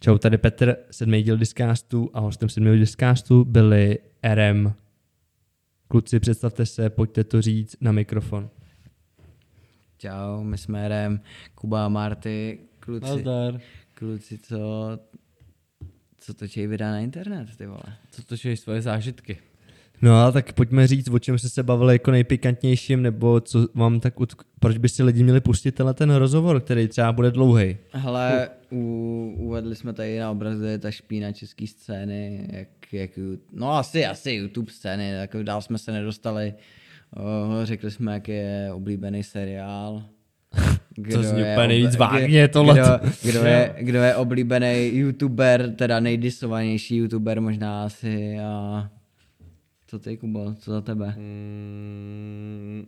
Čau, tady Petr, sedmý díl Discastu a hostem sedmého Discastu byli RM. Kluci, představte se, pojďte to říct na mikrofon. Čau, my jsme RM, Kuba a Marty, kluci, Nazdar. kluci co, co točí videa na internet, ty vole. Co to jsou svoje zážitky? No a tak pojďme říct, o čem jste se bavili jako nejpikantnějším, nebo co vám tak, utk- proč by si lidi měli pustit tenhle ten rozhovor, který třeba bude dlouhý. Hele, u, uvedli jsme tady na obrazu, je ta špína české scény, jak, jak, no asi, asi YouTube scény, jako dál jsme se nedostali. O, řekli jsme, jak je oblíbený seriál. To zní úplně nejvíc kdo- vágně, tohle. Kdo, kdo, je, kdo je oblíbený YouTuber, teda nejdisovanější YouTuber možná asi a co ty, Kubo, co za tebe? Mm,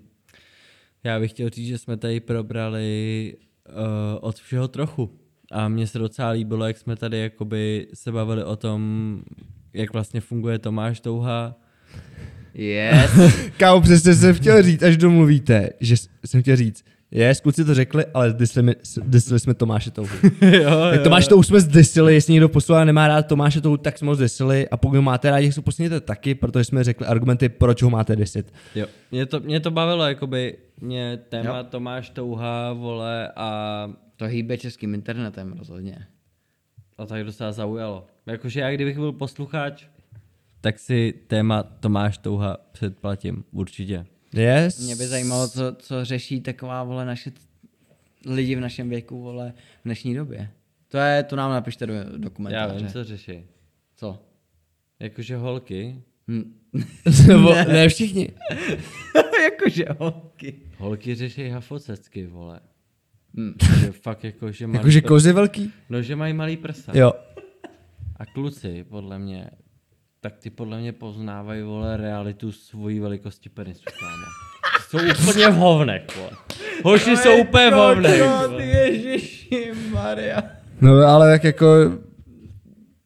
já bych chtěl říct, že jsme tady probrali uh, od všeho trochu. A mně se docela líbilo, jak jsme tady jakoby se bavili o tom, jak vlastně funguje Tomáš Touha. Yes. Kámo, přesně jsem chtěl říct, až domluvíte, že jsem chtěl říct, je, kluci to řekli, ale zdisili jsme Tomáše Touhu. jo, Tak Tomáš Touhu jsme zdisili, jestli někdo poslouchá nemá rád Tomáše Touhu, tak jsme ho zdisili a pokud ho máte rádi, tak se posledněte taky, protože jsme řekli argumenty, proč ho máte disit. Jo, mě to, mě to bavilo, jakoby mě téma Jo. Tomáš Touha, vole, a, To hýbe českým internetem rozhodně. a tak docela zaujalo. Jakože já kdybych byl posluchač, tak si téma Tomáš Touha předplatím, určitě. Yes. Mě by zajímalo, co, co řeší taková, vole, naše lidi v našem věku, vole, v dnešní době. To je, to nám napište do, do Já vím, co řeší. co? Jakože holky. Hm. Nebo, ne všichni. Jakože holky. Holky řeší hafocecky, vole. Hm. Že fakt jako, že mají, Jakože kozy velký? no, že mají malý prsa. Jo. A kluci, podle mě, tak ty podle mě poznávají, vole, realitu svojí velikosti penisu, kámo. Jsou úplně v hovnech, vole. Hoši jsou úplně v hovnech. vole. Ježiši Maria. No ale jak jako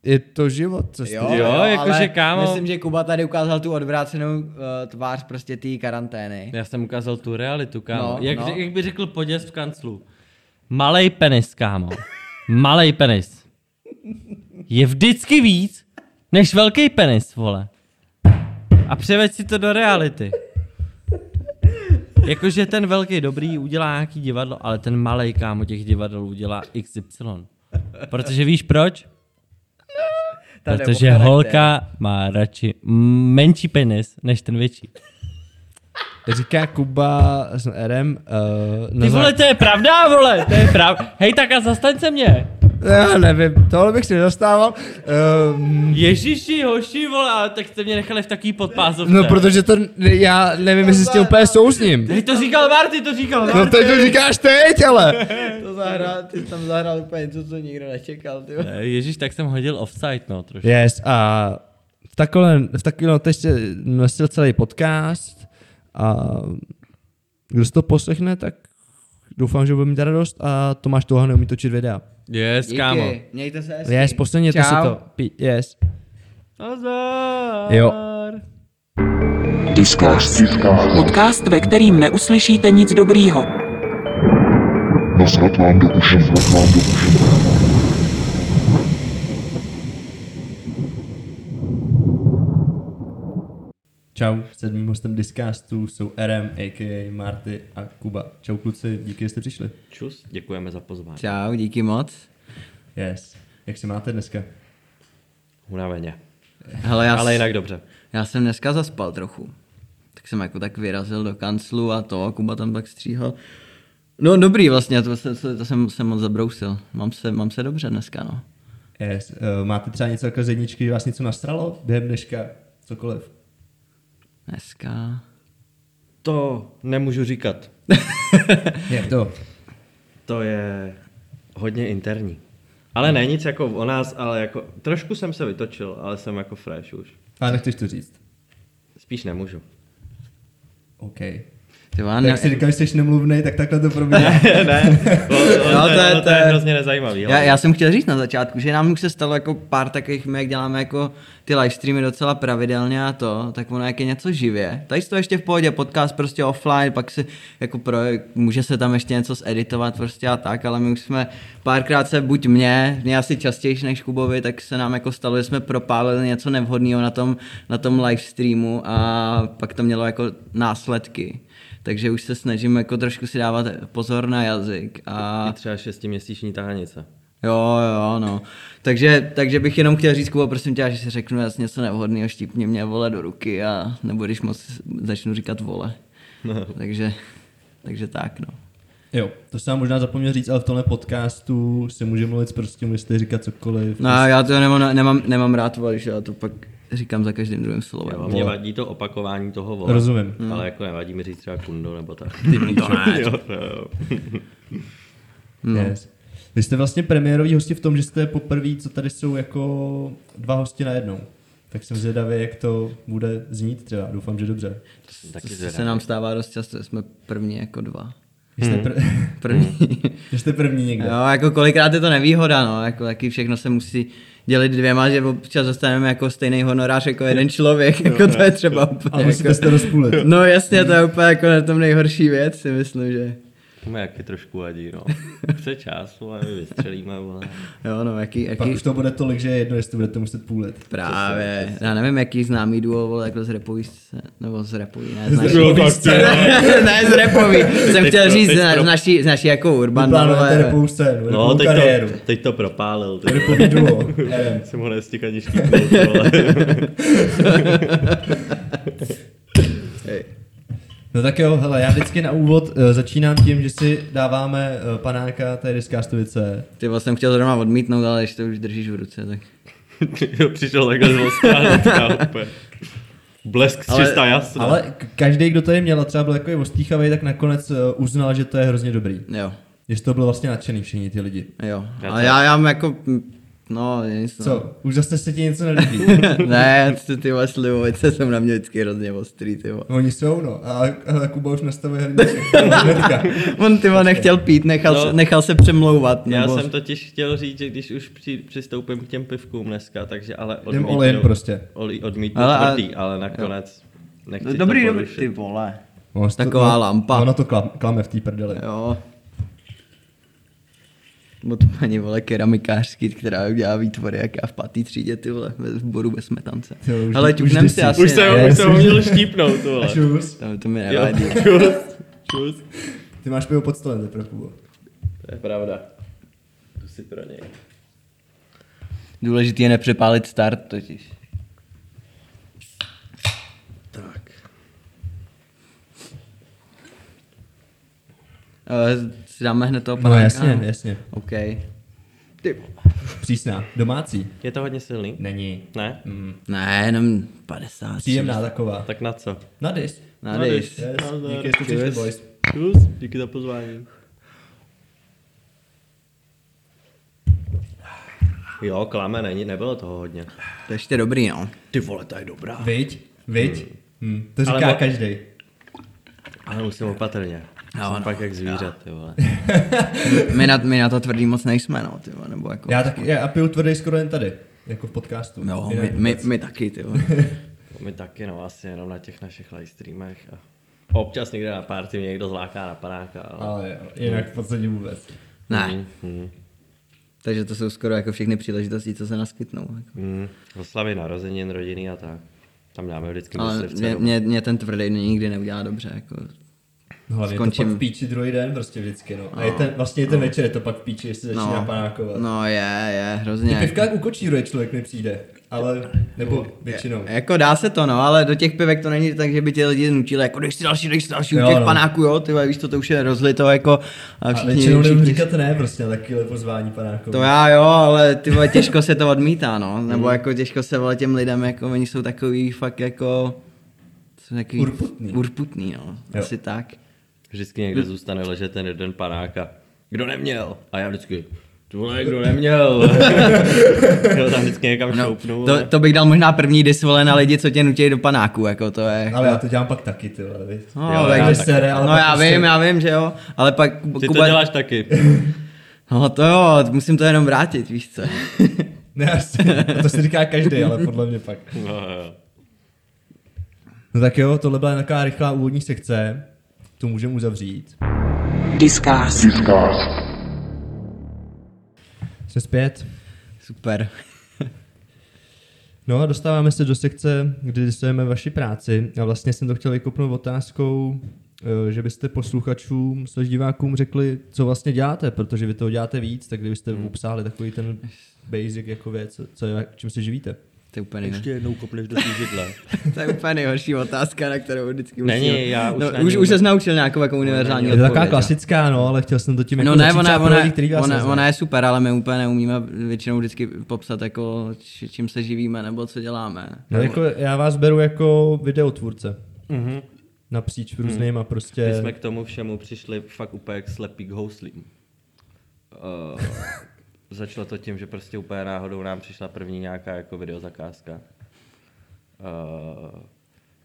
je to život, co jste Jo, Jo, jo, jakože, kámo- Myslím, že Kuba tady ukázal tu odvrácenou uh, tvář prostě té karantény. Já jsem ukázal tu realitu, kámo. No, jak, no. jak by řekl poděst v kanclu. Malej penis, kámo. Malej penis. Je vždycky víc, než velký penis, vole. A převeď si to do reality. Jakože ten velký dobrý udělá nějaký divadlo, ale ten malej kámo těch divadel udělá XY. Protože víš proč? Protože holka má radši menší penis, než ten větší. Říká Kuba s RM. Uh, Ty vole, to je pravda, vole, to je pravda. Hej, tak a zastaň se mě. Já nevím, tohle bych si nedostával. Um, Ježiši, hoši, vole, ale tak jste mě nechali v taký podpázovce. no protože to, já nevím, jestli s tím úplně souzním. Hej, to říkal Marty, to říkal No Marty. teď to říkáš teď, ale. To zahrál, ty tam zahrál úplně něco, co nikdo nečekal, ty. Eh, Ježíš, tak jsem hodil offside, no, trošku. Yes, a v takové, v takové no, teď se nosil celý podcast a kdo si to poslechne, tak doufám, že bude mít radost a Tomáš Touha neumí točit videa. Yes, Díky, kámo. mějte se hezky. Yes, posledněte si to. Pi- Yes. Nazar. Jo. Discast. Podcast, ve kterým neuslyšíte nic dobrýho. Nasrat vám do uší, nasrat vám do uší. Čau, sedmým hostem Discastu jsou RM, a.k.a. Marty a Kuba. Čau kluci, díky, že jste přišli. Čus, děkujeme za pozvání. Čau, díky moc. Yes. Jak se máte dneska? Unaveně. Hele, já, Ale s- jinak dobře. já jsem dneska zaspal trochu. Tak jsem jako tak vyrazil do kanclu a to, a Kuba tam tak stříhal. No dobrý vlastně, to, to, to, to jsem, jsem moc zabrousil. Mám se, mám se dobře dneska, no. Yes. Uh, máte třeba něco jako z jedničky, vás něco nastralo během dneška? Cokoliv. Dneska... To nemůžu říkat. Jak to? To je hodně interní. Ale ne nic jako o nás, ale jako trošku jsem se vytočil, ale jsem jako fresh už. Ale nechceš to říct. Spíš nemůžu. OK. Ty Tak ne, jak si říkáš, že jsi nemluvnej, tak takhle to probíhá. ne, to, to, No, to je- to, to to je hrozně nezajímavý. já, já jsem chtěl říct na začátku, že nám už se stalo jako pár takových, my jak děláme jako ty live streamy docela pravidelně a to, tak ono jak je něco živě. Tady to ještě v pohodě, podcast prostě offline, pak si jako pro, může se tam ještě něco zeditovat prostě a tak, ale my už jsme párkrát se buď mě, mě asi častěji než Kubovi, tak se nám jako stalo, že jsme propálili něco nevhodného na tom, na tom live streamu a pak to mělo jako následky. Takže už se snažím jako trošku si dávat pozor na jazyk. A... I třeba šestiměsíční tahanice. Jo, jo, no. Takže, takže bych jenom chtěl říct, Kubo, prosím tě, že si řeknu jasně něco nevhodného, štípni mě vole do ruky a nebo když moc začnu říkat vole. No. Takže, takže tak, no. Jo, to jsem možná zapomněl říct, ale v tomhle podcastu si může mluvit prostě, můžete říkat cokoliv. No já to nemám, nemám, nemám rád, vole, že já to pak říkám za každým druhým slovem. Jo, mě vadí to opakování toho vole. Rozumím. Ale jako nevadí mi říct třeba kundo nebo tak. Ty to ne. jo, jo. No. Yes. Vy jste vlastně premiéroví hosti v tom, že jste poprvé, co tady jsou jako dva hosti najednou. Tak jsem zvědavý, jak to bude znít třeba. Doufám, že dobře. Taky To se nám stává dost často, že jsme první jako dva. Jste, pr- První. jste první někde. Jo, jako kolikrát je to nevýhoda, no, jako taky všechno se musí dělit dvěma, že občas dostaneme jako stejný honorář jako jeden člověk, jako to je třeba úplně A musíte jako, se to rozpůlit. No jasně, to je úplně jako na tom nejhorší věc, si myslím, že jaký trošku vadí, no. Chce čas, ale my vystřelíme, vole. jo, no, jaký, Pak jaký už to bude tolik, že je jedno, jestli to budete muset půlit. právě, já nevím, jaký známý duo, vole, jako z repový, nebo z repový, ne, z Z naší, repový scény. ne, z repový, jsem chtěl říct, z, pro- z naší, z naší jako urban, Plánujete vole, repovou scénu, No, teď kariéru. to, teď to propálil. Teď Repový duo. Jsem ho nestihl ani štípnout. No tak jo, hele, já vždycky na úvod uh, začínám tím, že si dáváme uh, panáka té diskástovice. Ty vlastně jsem chtěl zrovna odmítnout, ale když to už držíš v ruce, tak... Jo, Přišel takhle z úplně. Blesk Ale- 300 jasno. Ale každý, kdo tady měl a třeba byl takový ostýchavý, tak nakonec uh, uznal, že to je hrozně dobrý. Jo, Že z toho byl vlastně nadšený všichni ty lidi. jo. Ale to- já, já mám jako, no, nic, no. Co? Už zase se ti něco nelíbí? ne, ty, ty vaše slivovice jsou na mě vždycky hrozně ostrý, ty vole. Oni jsou, no. A, a Kuba už nastavuje hrníček. On ty vole nechtěl pít, nechal, No. se, nechal se přemlouvat. Já nebo... jsem totiž chtěl říct, že když už při, přistoupím k těm pivkům dneska, takže ale Jdem all in prostě. Oli, odmítnu Ale- tvrdý, ale nakonec nechci No, dobrý, to dobrý, ty vole. To- Taková no, lampa. Ono to klam, klame v té prdeli. Jo. Od paní vole keramikářský, která dělá výtvory, jak já v pátý třídě, ty vole, ve boru bez smetance. Jo, už- Ale už ťuknem si si. asi, Už jsem, ne? už jsem ho měl štípnout, to vole. Šus. To, to mi Jo, nevadí. čus, čus. Ty máš pivo pod stolem, teprve, Kubo. To je pravda. Tu si pro něj. Důležitý je nepřepálit start totiž. Tak. Uh, si dáme hned toho No panáka? jasně, jasně. OK. Ty. Přísná. Domácí. Je to hodně silný? Není. Ne? Mm. Ne, jenom 50. Příjemná taková. Tak na co? Na dis. Na No, dis. Yes. Nazdar. Díky, že jste boys. Čus, díky za pozvání. Jo, klame, není, nebylo toho hodně. To je ještě dobrý, no. Ty vole, to je dobrá. Viď? Viď? Hmm. To Ale říká každý. Ale musím opatrně. Jo, Jsem no. pak jak zvířat, ty vole. My na, my na to tvrdý moc nejsme, no, ty vole, nebo jako... Já taky, já piju tvrdý skoro jen tady. Jako v podcastu. Jo, Jinak my, my, my taky, ty vole. My taky, no, asi jenom na těch našich live streamech. A občas někde na party mě někdo zláká na panáka, ale... Ale jo, jinak v podstatě vůbec. Ne. Hmm, Takže to jsou skoro jako všechny příležitosti, co se naskytnou. Jako. hmm. Oslavy narozenin, rodiny a tak. Tam dáme vždycky Ale mě, mě, mě, ten tvrdý nikdy neudělá dobře. Jako. No, hlavně Skončím. to pak v píči druhý den prostě vždycky, no. A je ten, vlastně je ten večer je to pak v píči, jestli začíná No, panákovat. no je, je, Ty hrozně. pivka jak u kočíru je člověk mi přijde, ale, nebo většinou. Jako dá se to, no, ale do těch pivek to není tak, že by ti lidi nutili, jako dej si další, dej si další, u Jo, těch no. panáků, jo, ty víš to, to už je rozlito, jako, a A všichni, většinou nemůžu všichni, říkat ne prostě na takovéhle pozvání panáků. to já jo, ale ty vole, těžko se to odmítá, no, nebo jako těžko se vole těm lidem, jako oni jsou takový fakt jako, jsou takový Urputný. urputný, no, Jo. asi tak. Vždycky někde zůstane ležet ten jeden panák a kdo neměl? A já vždycky, Vole, kdo neměl? jo, tam vždycky někam No, šoupnu. to, to, bych dal možná první dis vole na lidi, co tě nutí do panáku, jako to je. Ale já to dělám pak taky, ty vole, víš. No, Jo, takže já se- sere, ale no já prostě- vím, já vím, že jo, ale pak Ty to děláš taky. No to jo, musím to jenom vrátit, víš co. Ne, to si říká každý, ale podle mě pak. No, jo. No tak jo, tohle byla taková rychlá úvodní sekce, to můžeme uzavřít. Discuss. Discuss. Jsme zpět. Super. No a dostáváme se do sekce, kdy disujeme vaši práci. A vlastně jsem to chtěl vykopnout otázkou, eh, že byste posluchačům, slash divákům řekli, co vlastně děláte, protože vy toho děláte víc, tak kdybyste hmm. obsáhli takový ten basic jako věc, co je, čím se živíte. To je úplně, Ještě jednou kopneš do té židle. to je úplně nejhorší otázka, na kterou vždycky Není, musím. já už no, na už, už se naučil nějakou jako univerzální Je to taková odpověď. klasická, no, ale chtěl jsem to tím jako No ne, začít ona, ona, lidi, který vás ona, ona, je super, ale my úplně neumíme většinou vždycky popsat, jako, či- čím se živíme nebo co děláme. No, jako, já vás beru jako videotvůrce. Mhm. Napříč různýma prostě... My jsme k tomu všemu přišli fakt úplně jak slepý k houslím. Uh, začalo to tím, že prostě úplně náhodou nám přišla první nějaká jako videozakázka. Uh,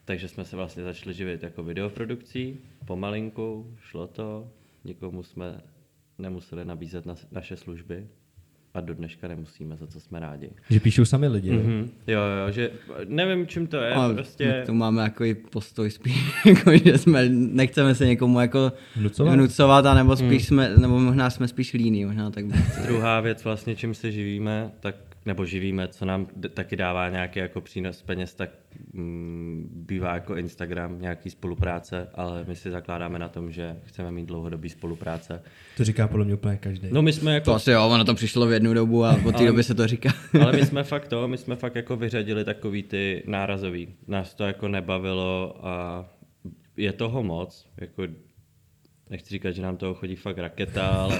takže jsme se vlastně začali živit jako videoprodukcí, pomalinku, šlo to, nikomu jsme nemuseli nabízet na, naše služby a do dneška nemusíme, za co jsme rádi. Že píšou sami lidi. Mm-hmm. Jo, jo, že nevím, čím to je, Ale prostě... to máme jako i postoj spíš, jako, že jsme, nechceme se někomu jako Vnucovat? vnucovat a nebo spíš jsme, nebo možná jsme spíš líní, možná tak. Druhá věc vlastně, čím se živíme, tak, nebo živíme, co nám d- taky dává nějaký jako přínos peněz, tak mm, bývá jako Instagram, nějaký spolupráce, ale my si zakládáme na tom, že chceme mít dlouhodobý spolupráce. To říká podle mě úplně každý. No my jsme To jako, asi jo, ono to přišlo v jednu dobu a od té doby se to říká. ale my jsme fakt to, my jsme fakt jako vyřadili takový ty nárazový. Nás to jako nebavilo a je toho moc, jako nechci říkat, že nám toho chodí fakt raketa, ale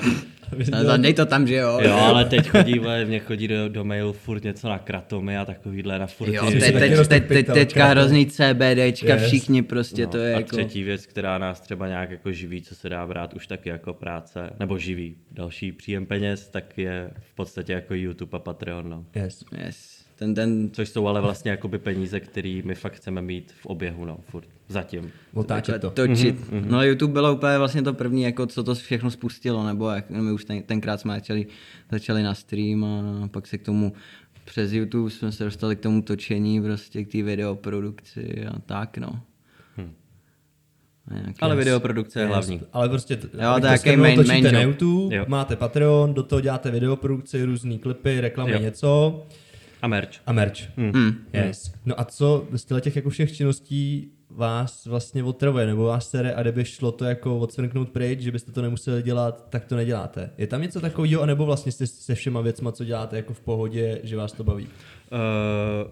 Zadej to tam, že jo. Jo, ale teď chodí, vole, mě chodí do, do mailu furt něco na kratomy a takovýhle na furt. Jo, teď, teď, teď, teď, teďka hrozný CBDčka, Yes. všichni prostě, to je a jako... třetí věc, která nás třeba nějak jako živí, co se dá brát už taky jako práce, nebo živí. Další příjem peněz, tak je v podstatě jako YouTube a Patreon, no. Yes. Yes. Ten, ten, Což jsou ale vlastně jakoby peníze, které my fakt chceme mít v oběhu, no, furt. Zatím. Otáčet to. točit. Mm-hmm. No YouTube bylo úplně vlastně to první, jako co to všechno spustilo, nebo jak my už ten, tenkrát jsme začali, začali na stream a pak se k tomu přes YouTube jsme se dostali k tomu točení, prostě k té videoprodukci a tak, no. A nějaký- Ale videoprodukce je hlavní. Ale prostě, t- Jo, abych to je jaký shrnul, main- točíte main na. YouTube, Jo. máte Patreon, do toho děláte videoprodukci, různý klipy, reklamy, Jo. něco A merch. a merch. Mm. Yes. No a co z těch jako všech činností vás vlastně otravuje, nebo vás sere a kdyby šlo to jako odsvrknout pryč, že byste to nemuseli dělat, tak to neděláte. Je tam něco takového, anebo vlastně jste se všema věcma, co děláte jako v pohodě, že vás to baví? Uh,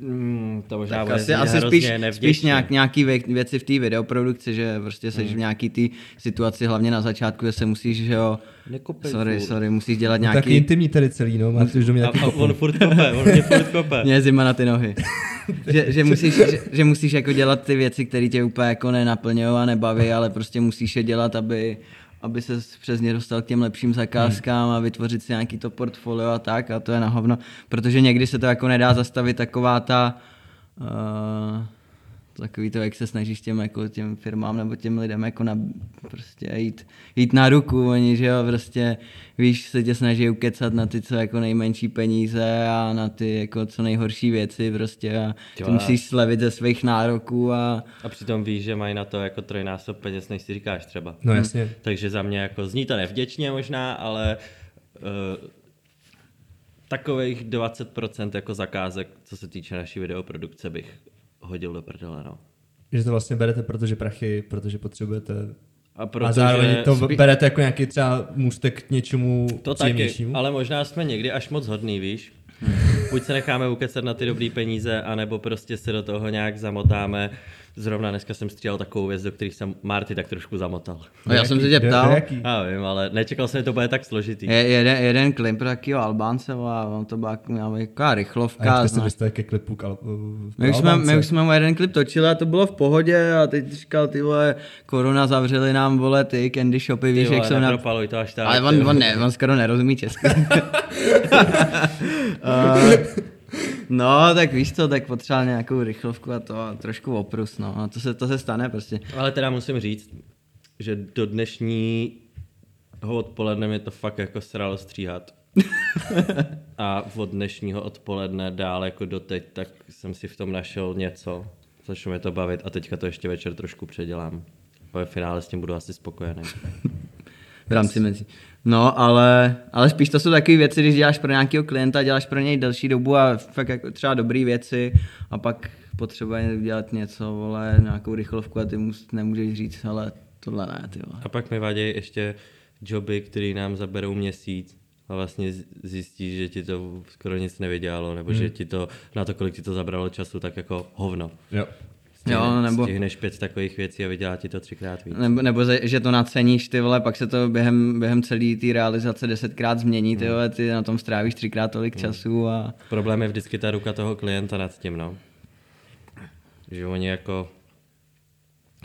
mm, to možná Tak asi, asi spíš, spíš nějak, nějaký vě- věci v té videoprodukci, že prostě jsi v nějaký té situaci, hlavně na začátku, že se musíš, že jo, Nekopej sorry, furt. sorry, musíš dělat No, taky nějaký, intimní tady celý, no, máte už do mě A, taky a kopu. on furt kope, on mě furt kope. mě je zima na ty nohy. že, že, musíš, že, že, musíš jako dělat ty věci, které tě úplně jako nenaplňují a nebaví, ale prostě musíš je dělat, aby, aby se přes ně dostal k těm lepším zakázkám a vytvořit si nějaký to portfolio a tak a to je na hovno, protože někdy se to jako nedá zastavit taková ta uh, takový to, jak se snažíš těm, jako těm firmám nebo těm lidem jako na, prostě jít, jít na ruku, oni, že jo, prostě, víš, se tě snaží ukecat na ty co jako nejmenší peníze a na ty jako co nejhorší věci prostě a ty Jo. musíš slevit ze svých nároků a A přitom víš, že mají na to jako trojnásob peněz, než si říkáš třeba. No jasně. Takže za mě jako zní to nevděčně možná, ale uh, takových 20% jako zakázek, co se týče naší videoprodukce, bych hodil do prdele, no. Že to vlastně berete, protože prachy, protože potřebujete. A, A protože zároveň to spí- berete jako nějaký třeba můstek k něčemu To taky, ale možná jsme někdy až moc hodný, víš? buď se necháme ukecat na ty dobrý peníze, anebo prostě se do toho nějak zamotáme. Zrovna dneska jsem střílel takovou věc, do kterých jsem Marty tak trošku zamotal. No, já jsem se tě ptal? Já vím, ale nečekal jsem, že to bude tak složitý. je, jeden, jeden klip pro takového Albánce, a on to byla být taková A rychlovka. jak jste se dostali ke klipu k Al- My už, jsme, my už jsme mu jeden klip točili a to bylo v pohodě a teď říkal, ty vole, korona zavřeli nám, vole, ty candy shopy, Ty víš, jak vole, jsou na... to až tak. Ale ty on, on, ne, on skoro nerozumí česky. uh, no, tak víš co, tak potřeboval nějakou rychlovku a to a trošku oprus, no. A to se, to se stane prostě. Ale teda musím říct, že do dnešního odpoledne mě to fakt jako sralo stříhat. A od dnešního odpoledne dál jako doteď, tak jsem si v tom našel něco, začnu mě to bavit a teďka to ještě večer trošku předělám. Ve finále s tím budu asi spokojený. v rámci mezi. No, ale, ale spíš to jsou takové věci, když děláš pro nějakého klienta, děláš pro něj delší dobu a fakt jako třeba dobré věci a pak potřebuje udělat něco, vole, nějakou rychlovku a ty mu nemůžeš říct, ale tohle ne, ty vole. A pak mi vadí ještě joby, které nám zaberou měsíc a vlastně zjistíš, že ti to skoro nic nevydělalo, nebo že ti to, na to, kolik ti to zabralo času, tak jako hovno. Jo. Jo, nebo, Stihneš pět takových věcí a vydělá ti to třikrát víc. nebo, nebo že to naceníš, ty vole, pak se to během, během celé té realizace desetkrát změní, ty vole, ty na tom strávíš třikrát tolik času a Problém je vždycky ta ruka toho klienta nad tím, no. Že oni jako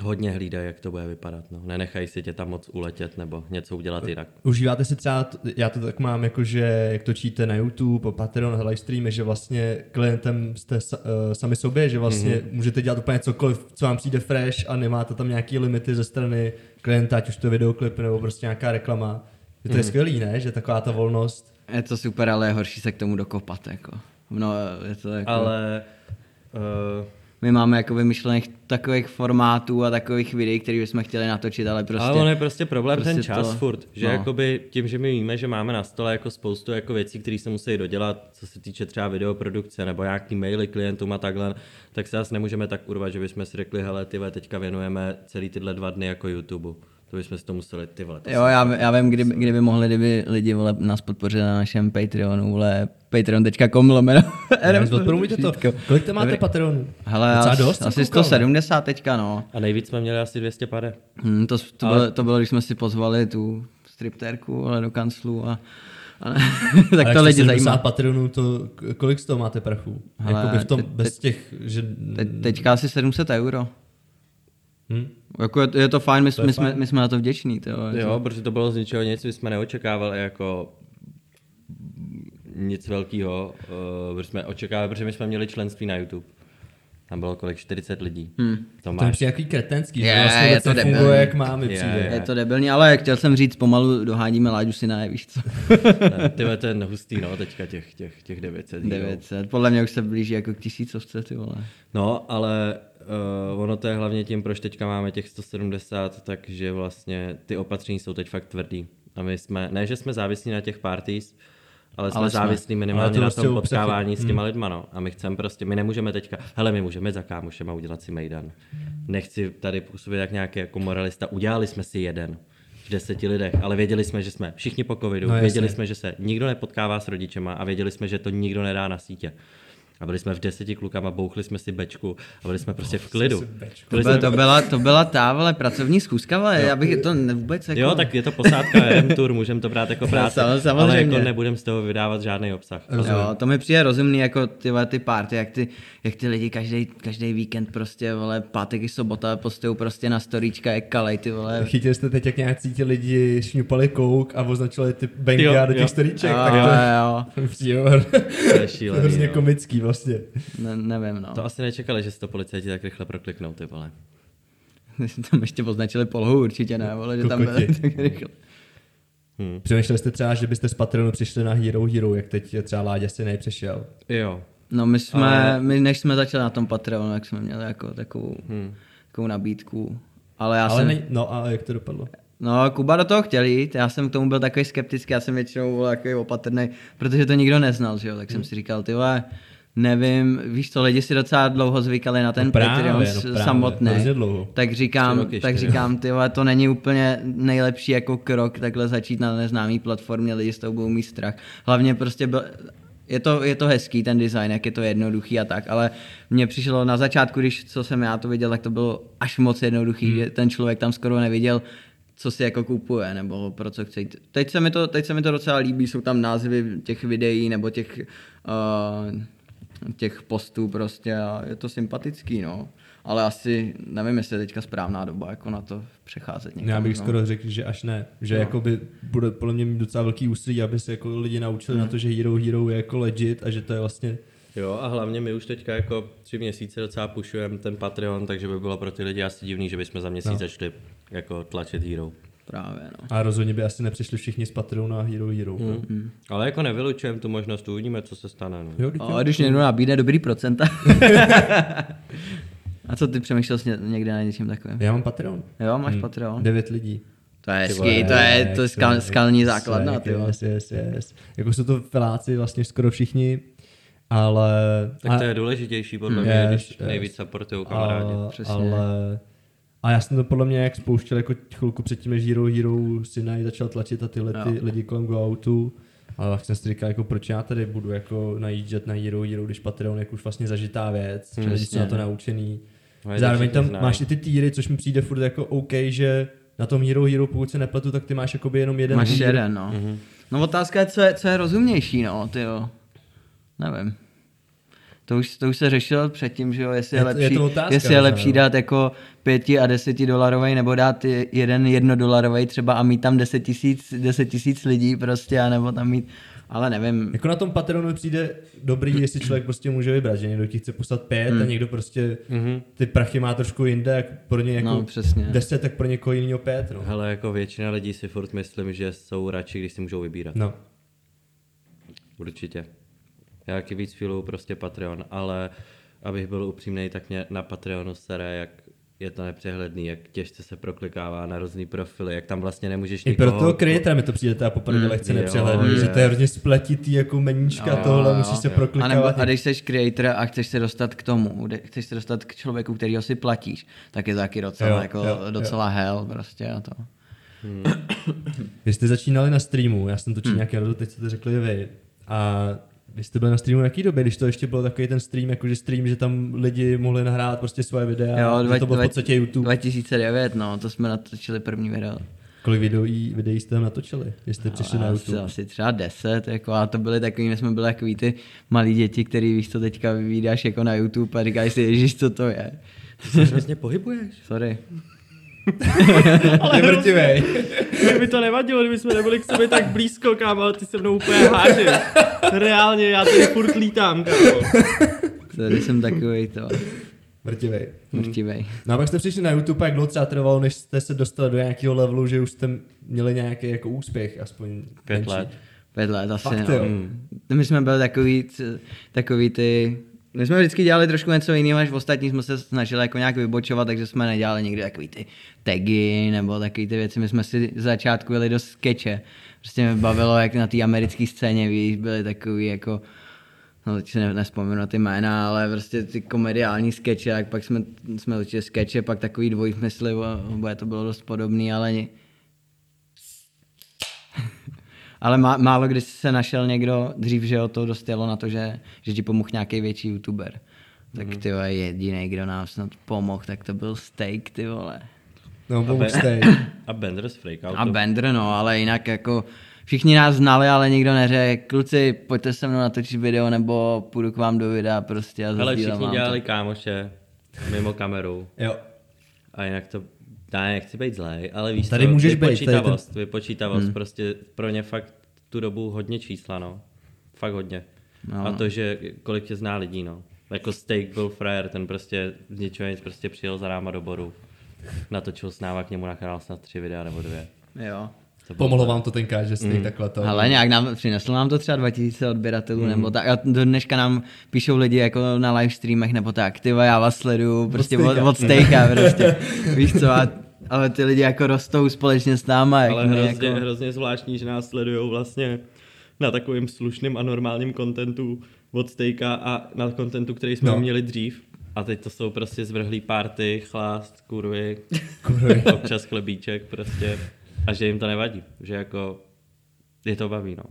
hodně hlídají, jak to bude vypadat, no. Nenechají si tě tam moc uletět nebo něco udělat jinak. Užíváte si třeba, já to tak mám, jako že jak točíte na YouTube, Patreon, live streamy, že vlastně klientem jste uh, sami sobě, že vlastně mm-hmm. můžete dělat úplně cokoliv, co vám přijde fresh a nemáte tam nějaký limity ze strany klienta, ať už to je videoklip nebo prostě nějaká reklama. Je to je skvělý, ne? Že taková ta volnost. je to super, ale je horší se k tomu dokopat, jako. No, je to jako... Ale uh, My máme jako vymyšlených takových formátů a takových videí, které bychom chtěli natočit, ale prostě... Ale on je prostě problém prostě ten čas to- furt, že no. jakoby tím, že my víme, že máme na stole jako spoustu jako věcí, které se musí dodělat, co se týče třeba videoprodukce nebo nějaký maily klientům a takhle, tak se asi nemůžeme tak urvat, že bychom si řekli, hele, ty teďka věnujeme celý tyhle dva dny jako YouTube. To bychom si to museli, ty vole. To Jo, já, já vím, kdyby, kdyby mohli, kdyby lidi vole, nás podpořili na našem Patreonu, vole, patreon.com lomeno. Podporujte to. Kolik tam máte Patreonů? Hele, Docela dost, asi koukal, ne? 170 teďka, no. A nejvíc jsme měli asi 200 pade. Hmm, to, to, Ale- bylo, to bylo, když jsme si pozvali tu striptérku ale do kanclu a, a ne, A tak to jste lidi 70 zajímá. Patreonů, to, kolik z toho máte prachu? Hele, Jakoby v tom, teď- bez těch, že... Te, teďka asi 700 euro. Hm? Jako je, to- je to fajn, my, To je my, jsme, fajn. my jsme na to vděční. Jo, protože to bylo z ničeho nic, my jsme neočekávali jako nic velkého, uh, protože jsme očekávali, protože my jsme měli členství na YouTube. Tam bylo kolik? 40 lidí. Hmm. To To je máš. přijde jaký kretenský, Je, že vlastně je to debilní. jak máme Je, přijde. je. Je to debilní, ale chtěl jsem říct, pomalu doháníme Láďu si na víš co? Ty to je hustý, no, teďka těch, těch, těch 900. dílů. 900. Podle mě už se blíží jako k tisícovce, ty vole. No, ale uh, ono to je hlavně tím, proč teďka máme těch 170, takže vlastně ty opatření jsou teď fakt tvrdý. A my jsme, ne, že jsme závislí na těch parties, ale jsme Ale jsme. závislí minimálně to na prostě tom potkávání s těma lidma, no. A my chceme prostě, my nemůžeme teďka, hele, my můžeme za kámošema udělat si mejdan. Nechci tady působit jak nějaký jako moralista, udělali jsme si jeden v deseti lidech, ale věděli jsme, že jsme všichni po covidu, No, jasně. věděli jsme, že se nikdo nepotkává s rodičema a věděli jsme, že to nikdo nedá na sítě. A byli jsme v deseti klukama, bouchli jsme si bečku a byli jsme prostě v klidu. To, Byli byla, to, byla, to byla ta vole, pracovní schůzka, ale já bych to vůbec jako... jo, tak je to posádka RM Tour, můžeme to brát jako práce, ale samozřejmě. jako nebudeme z toho vydávat žádný obsah. Jo, to mi přijde rozumný, jako ty, vole, ty party, jak ty, jak ty lidi každý, každý víkend prostě, vole, pátek i sobota postují prostě na storíčka, jak kalej, ty vole. Chytili jste teď, jak nějací ti lidi šňupali kouk a označili ty benga Jo, do těch jo. storíček, Jo, tak jo, to jo, přijde To je šílený, hrozně no. komický vlastně. ne, nevím, no. To asi nečekali, že se to policajti tak rychle prokliknou, ty vole. tam ještě označili polohu, určitě ne, vole, že tam byli tak rychle. Přemýšleli jste třeba, že byste z Patronu přišli na Hero Hero, jak teď třeba Láďa si nepřešel. Jo. No my jsme, Ale- my než jsme začali na tom Patreonu, jak jsme měli jako takovou, hmm. takovou nabídku. Ale já Ale jsem, ne, no a jak to dopadlo? no Kuba do toho chtěl jít, já jsem k tomu byl takový skeptický, já jsem většinou byl takový opatrný, protože to nikdo neznal, že jo, tak jsem si říkal, ty vole, nevím, víš co, lidi si docela dlouho zvykali na ten No právě, Patreon no právě, samotný. dlouho. Tak říkám, roky, tak říkám, ty vole, to není úplně nejlepší jako krok takhle začít na neznámý platformě, lidi s tou budou mít strach. Hlavně prostě byl, Je to, je to hezký ten design, jak je to jednoduchý a tak, ale mně přišlo na začátku, když co jsem já to viděl, tak to bylo až moc jednoduchý, hmm. že ten člověk tam skoro neviděl, co si jako kupuje, nebo pro co chce jít. Teď se mi to, teď se mi to docela líbí, jsou tam názvy těch videí, nebo těch, uh, těch postů prostě a je to sympatický, no. Ale asi nevím, jestli je teďka správná doba jako na to přecházet někam. Já bych no. skoro řekl, že až ne. Že no. jako by bude podle mě mít docela velký úsilí, aby se jako lidi naučili Hmm. na to, že Hero Hero je jako legit a že to je vlastně Jo, a hlavně my už teďka jako tři měsíce docela pušujeme ten Patreon, takže by bylo pro ty lidi asi divný, že bychom za měsíc No. no. začali jako tlačit Hero. Právě, no. a rozhodně by asi nepřišli všichni z Patreonu na Hero Hero. Hmm. Mm. Mm. Ale jako nevylučujeme tu možnost, uvidíme, co se stane. No. Jo, A když někdo nabídne dobrý procenta. a co ty přemýšlel jsi ně- někde na něčem takovém? Já mám Patreon. Jo, máš Patreon? Devět lidí. To je hezký, to je, to je skal, skalní základna, ty yes, yes, yes. Jako jsou to feláci vlastně skoro všichni, ale... Tak to je důležitější podle mě, Yes, když yes. nejvíc supportují kamarádi. A, Přesně. ale... A já jsem to podle mě jak spouštěl jako chvilku předtím, než Hero Hero Sinai začal tlačit a tyhle ty lidi kolem Go Outu. Ale vlastně jsem si říkal, jako proč já tady budu jako najíždět na Hero Hero, když Patreon je už vlastně zažitá věc, hmm, lidi jsou na to naučený. No, je to Zároveň tam znají. máš i ty týry, což mi přijde furt jako OK, že na tom Hero Hero, pokud se nepletu, tak ty máš jakoby jenom jeden Máš jeden, no. Mhm. No otázka je, co je, co je rozumnější, no, ty jo. Nevím. To už, to už se řešilo předtím, že jo, jestli je, Je to- je lepší, to otázka jestli je možná, lepší no. dát jako pěti a deseti dolarový, nebo dát je- jeden jednodolarový třeba a mít tam deset tisíc, deset tisíc lidí prostě, a nebo tam mít, ale nevím. Jako na tom Patreonu přijde dobrý, jestli člověk prostě může vybrat, že někdo ti chce poslat pět Hmm. a někdo prostě ty prachy má trošku jinde, jak pro ně jako No, přesně. deset, tak pro někoho jiného pět. No. Hele, jako většina lidí si furt myslím, že jsou radši, když si můžou vybírat. no. Určitě. Já taky víc filuju prostě Patreon, ale abych byl upřímný, tak mě na Patreonu sere, jak je to nepřehledný, jak těžce se proklikává na různý profily, jak tam vlastně nemůžeš I pro toho creatora mi to přijde teda poprvé mm, lehce jo, nepřehledný, že to je hrozně spletitý jako meníčka Jo, tohle, jo, musíš se jo. A, nebo, proklikávat. a když jsi creator a chceš se dostat k tomu, kde- chceš se dostat k člověku, kterýho si platíš, tak je to taky docela, Jo, jako, jo, jo. docela hell prostě a to. Vy jste začínali na streamu, já jsem točil Hmm. hmm. nějaký rozhovor, teď jste to řekli vy. A vy jste byli na streamu na jaký době, když to ještě byl takový ten stream, jakože stream, že tam lidi mohli nahrát prostě svoje videa, Jo, že dva- to bylo v dva- podstatě YouTube. 2009, no, to jsme natočili první video. Kolik videí, videí jste tam natočili, když jste přišli na YouTube? asi třeba 10, jako, a to byly takový, my jsme byli takový ty malí děti, který víš, co teďka vyvídáš jako na YouTube a říkáš si, ježiš, co to je. Ty se hrozně pohybuješ. Sorry. Ale vrtivej. Kdyby to nevadilo, kdyby jsme nebyli k sobě tak blízko, kámo, ale ty se mnou úplně hážeš. Reálně, já tady furt lítám, kámo. Sorry, jsem takový to Vrtivej. mrtivej. No a pak jste přišli na YouTube, jak dlouho třeba trvalo, než jste se dostali do nějakého levelu, že už jste měli nějaký jako úspěch, aspoň Pět menší. let. Pět let asi, Fakt no. jo. My jsme byli takový, takový ty... My jsme vždycky dělali trošku něco jiného, než ostatní jsme se snažili jako nějak vybočovat, takže jsme nedělali nikdy takový ty tagy nebo takový ty věci. My jsme si z začátku jeli do skeče. Prostě mě bavilo, jak na té americké scéně, víš, byly takový jako no teď si ne, nespomenu na ty jména, ale prostě ty komediální skeče, jak pak jsme, jsme točili skeče, pak takový dvojsmysly, oboje to bylo dost podobný, ale ni- ale má, málo kdy se našel někdo, dřív, že jo, to dost jelo na to, že, že ti pomohl nějaký větší youtuber. Tak ty vole, jediný, kdo nám snad pomohl, tak to byl Steak, ty vole. No, pomohl jste. A Bender z Freakoutu. A Bender, no, ale jinak jako všichni nás znali, ale nikdo neřekl, kluci, pojďte se mnou natočit video, nebo půjdu k vám do videa prostě a Ale všichni vám dělali to. kámoše mimo kameru. Jo. A jinak to, ne, nechci být zlej, ale víš Tady co, můžeš být, tady vypočítavost, vypočítavost, hmm. prostě pro ně fakt tu dobu hodně čísla, no. Fakt hodně. No. A to, že kolik tě zná lidí, no. Jako Steak byl frajer, ten prostě z ničeho nic prostě přijel za náma do boru. Natočil s náma k němu na kanál snad tři videa nebo dvě. Jo. Pomohlo vám to tenkrát, že jste mm. takhle to... Ale nějak nám, přineslo nám to třeba 2000 odběratelů, mm. nebo tak. A do dneška nám píšou lidi jako na live streamech, nebo tak, ty já vás sleduju, prostě od, stejka. od stejka, prostě. Víš co, a, ale ty lidi jako rostou společně s náma. jak Ale my hrozně, jako, hrozně zvláštní, že nás sledují vlastně na takovým slušným a normálním kontentu od Stejka a na kontentu, který jsme No. měli dřív. A teď to jsou prostě zvrhlý party, chlást, kurvy, Kurvy. občas chlebíček prostě. A že jim to nevadí, že jako je to baví, no.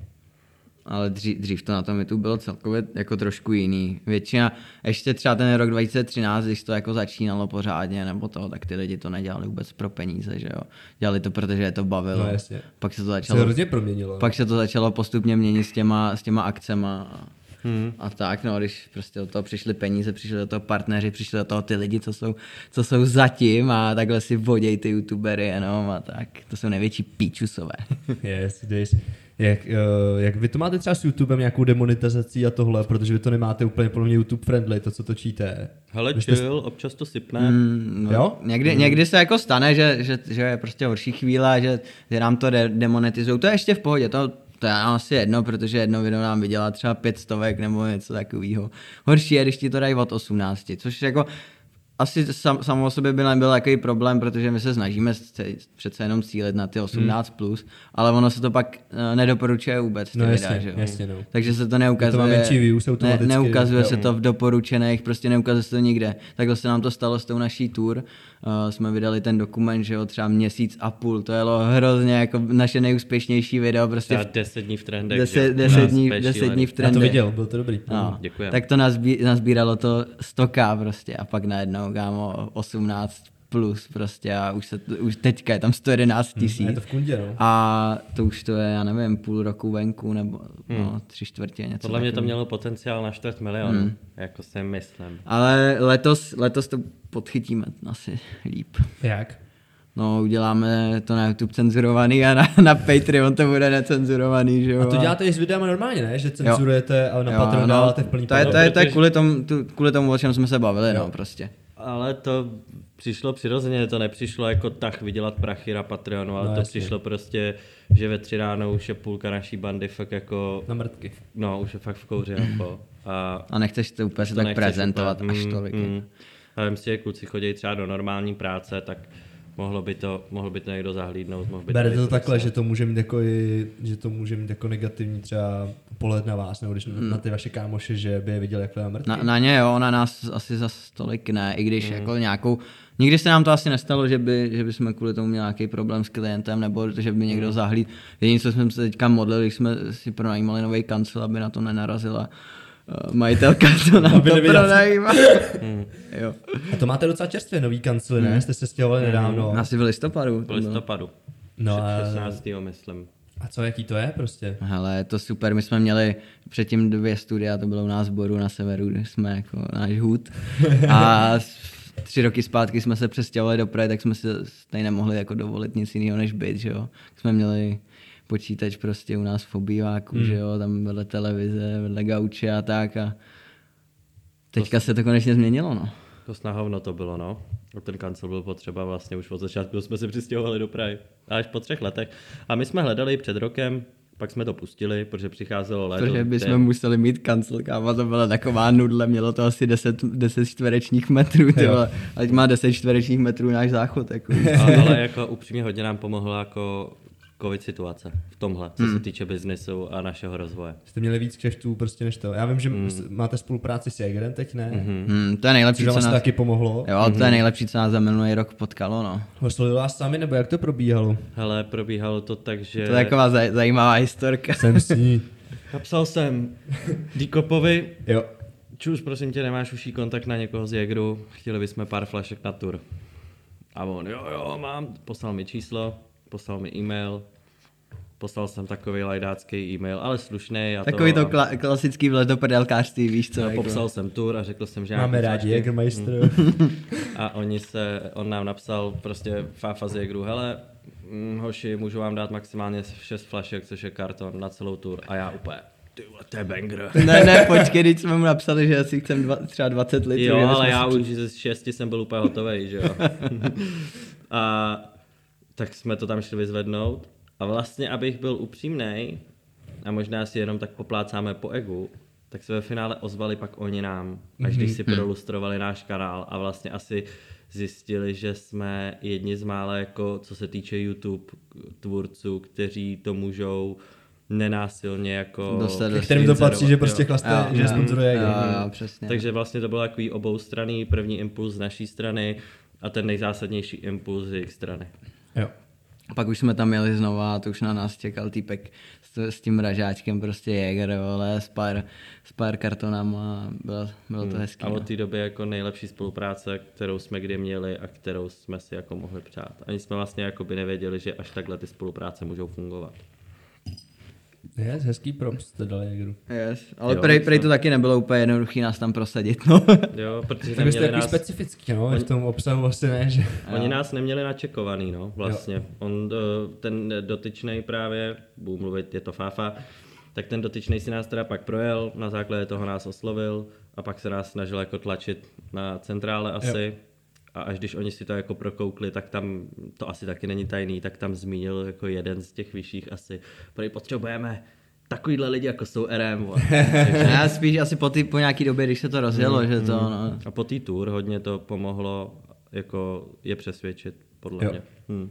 Ale dřív, dřív to na tom YouTube bylo celkově jako trošku jiný. Většina, ještě třeba ten rok 2013, když to jako začínalo pořádně, nebo to, tak ty lidi to nedělali vůbec pro peníze, že jo. Dělali to, protože je to bavilo. No, jasně. Pak se to Se začalo, hrozně proměnilo. pak se to začalo postupně měnit s těma, s těma akcema a, Hmm. a tak, no, když prostě do toho přišly peníze, přišli do toho partneři, přišli do toho ty lidi, co jsou, co jsou zatím a takhle si vodějí ty youtubery jenom a tak. To jsou největší píčusové. Yes, yes. Jak, uh, jak vy to máte třeba s YouTubem nějakou demonetizací a tohle, protože vy to nemáte úplně podle mě YouTube friendly, to, co točíte. Hele, jste- chill, občas to sypne. Mm, no, Jo? Někdy, někdy se jako stane, že, že, že je prostě horší chvíle že, že nám to de- demonetizují. To je ještě v pohodě, to, to je asi jedno, protože jedno video nám vydělá třeba pět stovek nebo něco takového. Horší je, když ti to dají od 18, což jako asi sam, samo o sobě by nebyl takový problém, protože my se snažíme přece jenom cílit na ty 18+, plus, ale ono se to pak uh, nedoporučuje vůbec, ty No videa, jasně, že jo? jasně, no. Takže se to neukazuje. To menší views ne, neukazuje jo. se to v doporučených, prostě neukazuje se to nikde. Takhle se nám to stalo s tou naší tour. Uh, jsme vydali ten dokument, že jo, třeba měsíc a půl. To jelo hrozně jako naše nejúspěšnější video, prostě Třeba v 10 dní v trendech. deset, že? deset, dní, deset dní v Já trendech. to viděl, bylo to dobrý. No, Děkujem. Tak to nazbí, nazbíralo to 100k prostě a pak najednou, kámo, 18 plus prostě a už, se, už teďka je tam 111 A tisíc. je to v kundě, no. A to už to je, já nevím, půl roku venku nebo no, tři čtvrtě, něco Hmm. Podle mě to mělo potenciál na čtvrt milionu, Hmm. jako si myslím. Ale letos, letos to podchytíme asi líp. Jak? No, uděláme to na YouTube cenzurovaný a na, na Patreon to bude necenzurovaný, že jo. A to děláte i s videama normálně, ne? Že cenzurujete a na Jo, Patreon no, dáváte v plný to je, to, je, to je kvůli, tomu, tu, kvůli tomu, o čem jsme se bavili, no, prostě. Ale to přišlo přirozeně, to nepřišlo jako tak vydělat prachy na Patreonu, ale No, to jasně. přišlo prostě, že ve tři ráno už je půlka naší bandy fakt jako, Na mrtky. no už je fakt v kouři jako. A A nechceš to úplně se to tak prezentovat úplně, až mm, tolik. Mm. A vím si, že kluci chodí třeba do normální práce, tak mohlo by to, mohl by to někdo zahlídnout, mohl by Berete to vysvětlit. takhle, že to může mít jako, i, že to může mít jako negativní třeba pohled na vás, nebo když na ty vaše kámoše, že by je viděl jak mrtky. Na, na ně jo, na nás asi za tolik ne, i když jako nějakou, nikdy se nám to asi nestalo, že by, že by jsme kvůli tomu měli nějaký problém s klientem, nebo že by někdo zahlíd. Jediné, co jsme se teďka modlili, když jsme si pronajímali nový kancel, aby na to nenarazila majitelka, to nám to pronajímá. jo. A to máte docela čerstvě, nový kancel, ne? Jste se stěhovali nedávno. Asi v listopadu. V listopadu. No a, 16. myslím. a co, jaký to je prostě? Hele, je to super, my jsme měli předtím dvě studia, to bylo u nás v Boru na severu, kde jsme jako náš hůd. A tři roky zpátky jsme se přestěhovali do Prahy, tak jsme si tady nemohli jako dovolit nic jiného než být, že jo. Jsme měli počítač prostě u nás v obýváku, hmm. že jo, tam vedle televize, vedle gauče a tak a teďka se to konečně změnilo, no. To na hovno to bylo, no. Ten kancel byl potřeba vlastně už od začátku, jsme se přistěhovali do Prahy. Až po třech letech. A my jsme hledali před rokem, pak jsme to pustili, protože přicházelo léto. Protože bychom ten- museli mít kancel, kámo, to byla taková nudle, mělo to asi 10, 10 čtverečních metrů, ty vole. ať má 10 čtverečních metrů náš záchod, jako. A, ale jako upřímně hodně nám pomohla jako covid situace v tomhle, co Hmm. se týče biznesu a našeho rozvoje. Jste měli víc kšeftů prostě než to. Já vím, že máte spolupráci s Jagerem teď, ne? Mm. Hmm, to je nejlepší, Což co nás, taky pomohlo. jo, to je nejlepší, co nás za minulý rok potkalo, no. Oslovili vás sami, nebo jak to probíhalo? Hele, probíhalo to tak, že... To je taková zaj- zajímavá historka. Jsem s ní. Napsal jsem Dikopovi, Jo. Čus, prosím tě, nemáš uší kontakt na někoho z Jägeru, chtěli bychom pár flašek na tur. A on, jo, jo, mám, poslal mi číslo, poslal mi e-mail, poslal jsem takový lajdácký e-mail, ale slušný. A Takový to a, kla- klasický vlez do prdelkářství, víš co? a jako. popsal jsem tur a řekl jsem, že Máme rádi. Jägermeister. A oni se, on nám napsal prostě fáfa z Jägeru, hele, hm, hoši, můžu vám dát maximálně 6 flašek, což je karton na celou tur. A já úplně, ty vole, to je banger. Ne, ne, počkej, když jsme mu napsali, že asi chcem dva, třeba 20 litrů. Jo, ale já už ze šesti jsem byl úplně hotový, že jo. a tak jsme to tam šli vyzvednout. A vlastně, abych byl upřímný, a možná si jenom tak poplácáme po egu, tak se ve finále ozvali pak oni nám, až když si prolustrovali náš kanál a vlastně asi zjistili, že jsme jedni z mála, jako co se týče YouTube tvůrců, kteří to můžou nenásilně jako... Dostat do kterým to patří, že prostě chlaste, Jo, že sponzoruje jo, přesně. Takže vlastně to byl takový oboustranný první impuls z naší strany a ten nejzásadnější impuls z jejich strany. Jo. Pak už jsme tam jeli znova a to už na nás čekal týpek s, s tím mražáčkem prostě Jäger, vole, s pár, s pár kartonama, bylo, bylo to hezký. A no. od té doby jako nejlepší spolupráce, kterou jsme kdy měli a kterou jsme si jako mohli přát. Ani jsme vlastně jako by nevěděli, že až takhle ty spolupráce můžou fungovat. Je, hezký prom jste dali Jägeru. Yes, ale Jo, prej, prej to taky nebylo úplně jednoduchý nás tam prosadit, no. Jo, protože Tak jste nás, specifický, no, v tom obsahu asi ne, že... oni nás neměli načekovaný, no, vlastně. On, eh, ten dotyčný právě, budu mluvit, je to Fáfa, tak ten dotyčný si nás teda pak projel, na základě toho nás oslovil a pak se nás snažil jako tlačit na centrále asi. A až když oni si to jako prokoukli, tak tam, to asi taky není tajný, tak tam zmínil jako jeden z těch vyšších asi, protože potřebujeme takovýhle lidi, jako jsou RM. vole." Já spíš asi po, ty, po nějaký době, když se to rozjelo, Mm, že to, no. A po té tour hodně to pomohlo jako je přesvědčit, podle Jo. mě. Hm.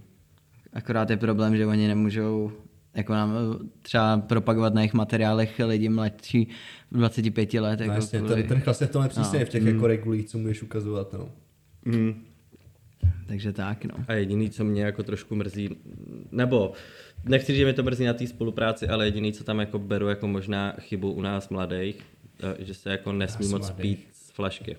Akorát je problém, že oni nemůžou jako nám třeba propagovat na jejich materiálech lidi mladší 25 let. No, Jako jasně, kvůli- ten, ten chlas je v tomhle přísně No. v těch jako regulích, co můžeš ukazovat, no. Takže tak, no. A jediný, co mě jako trošku mrzí, nebo nechci říct, že mě to mrzí na té spolupráci, ale jediný, co tam jako beru jako možná chybu u nás mladých, eh, že se jako nesmí moc mladých. pít z flašky.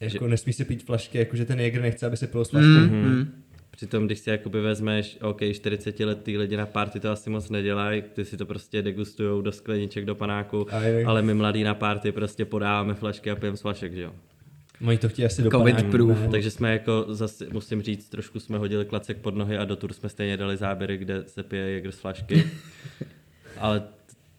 Jako nesmí se pít flašky, jakože ten Jäger nechce, aby se pil z flašky. Mm. Přitom, když si jakoby vezmeš, OK, 40 letý lidi na party to asi moc nedělají, ty si to prostě degustujou do skleniček, do panáku, A jinak- ale my mladí na party prostě podáváme flašky a pijeme z flašek, že jo. Oni to chtějí asi do Covid proof. ne? Takže jsme jako zase, musím říct, trošku jsme hodili klacek pod nohy a do tur jsme stejně dali záběry, kde se pije Jäger z flašky. Ale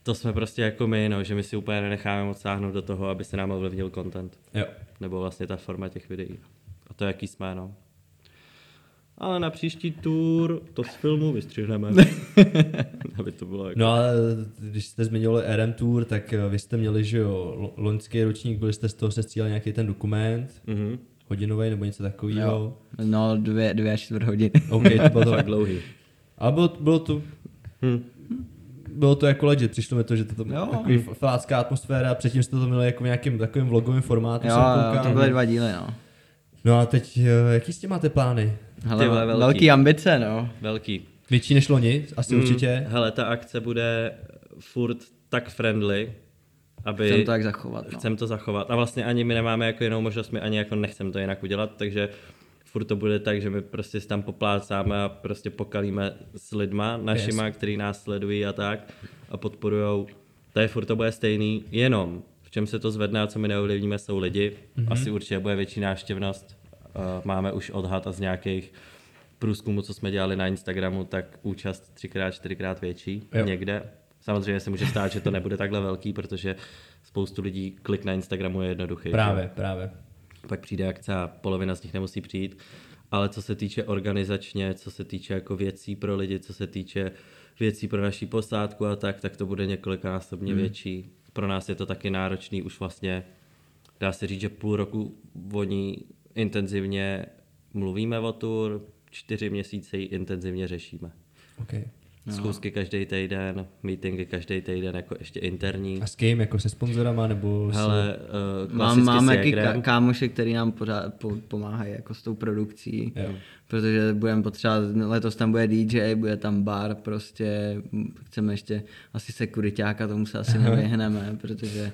to jsme prostě jako my, no, že my si úplně nenecháme moc sáhnout do toho, aby se nám ovlivnil content. Jo. Nebo vlastně ta forma těch videí. A to jaký jsme, no. Ale na příští tour to z filmu vystřihneme. aby to bylo jako... No a když jste zmiňovali RM Tour, tak eh, vy jste měli, že jo, lo- loňský ročník, byli jste z toho sestříleli nějaký ten dokument, Mhm. hodinový nebo něco takového. Jo. No, dvě, dvě až čtvrt hodiny. OK, to bylo to. Fakt dlouhý. A bylo, bylo to, Hm. bylo to jako legit, přišlo mi to, že to tam Jo. takový f- falácká atmosféra, předtím jste to měli jako v nějakým takovým vlogovým formátu. Jo, jo, to byly dva díly, no. No a teď, eh, jaký s tím máte plány? Hele, Ty vole, velký. velký ambice, no. Velký. Větší než loni, asi Mm, určitě. Hele, ta akce bude furt tak friendly, aby... Chcem to tak zachovat, no. Chcem to zachovat. A vlastně ani my nemáme jako jinou možnost, my ani jako nechcem to jinak udělat, takže furt to bude tak, že my prostě si tam poplácáme a prostě pokalíme s lidma našima, yes. který nás sledují a tak a podporujou. To je furt to bude stejný, jenom v čem se to zvedne a co my neovlivníme jsou lidi. Mm-hmm. Asi určitě bude větší návštěvnost. Uh, máme už odhad a z nějakých průzkumů, co jsme dělali na Instagramu, tak účast třikrát, čtyřikrát větší Jo. někde. Samozřejmě se může stát, že to nebude takhle velký, protože spoustu lidí klik na Instagramu je jednoduchý. že? Právě, právě. Pak přijde akce a polovina z nich nemusí přijít. Ale co se týče organizačně, co se týče jako věcí pro lidi, co se týče věcí pro naší posádku a tak, tak to bude několikanásobně hmm. větší. Pro nás je to taky náročný, už vlastně dá se říct, že půl roku o ní intenzivně mluvíme o tur, čtyři měsíce ji intenzivně řešíme. Okay. No. Schůzky každý týden, meetingy každý týden, jako ještě interní. A s kým? Jako se sponzorama nebo s... Hele, uh, Mám, máme jaký ká- kámoše, který nám pořád po, pomáhají jako s tou produkcí, Jo. Protože budeme potřebovat, letos tam bude DJ, bude tam bar, prostě chceme ještě asi sekuritáka, tomu se asi nevyhneme, protože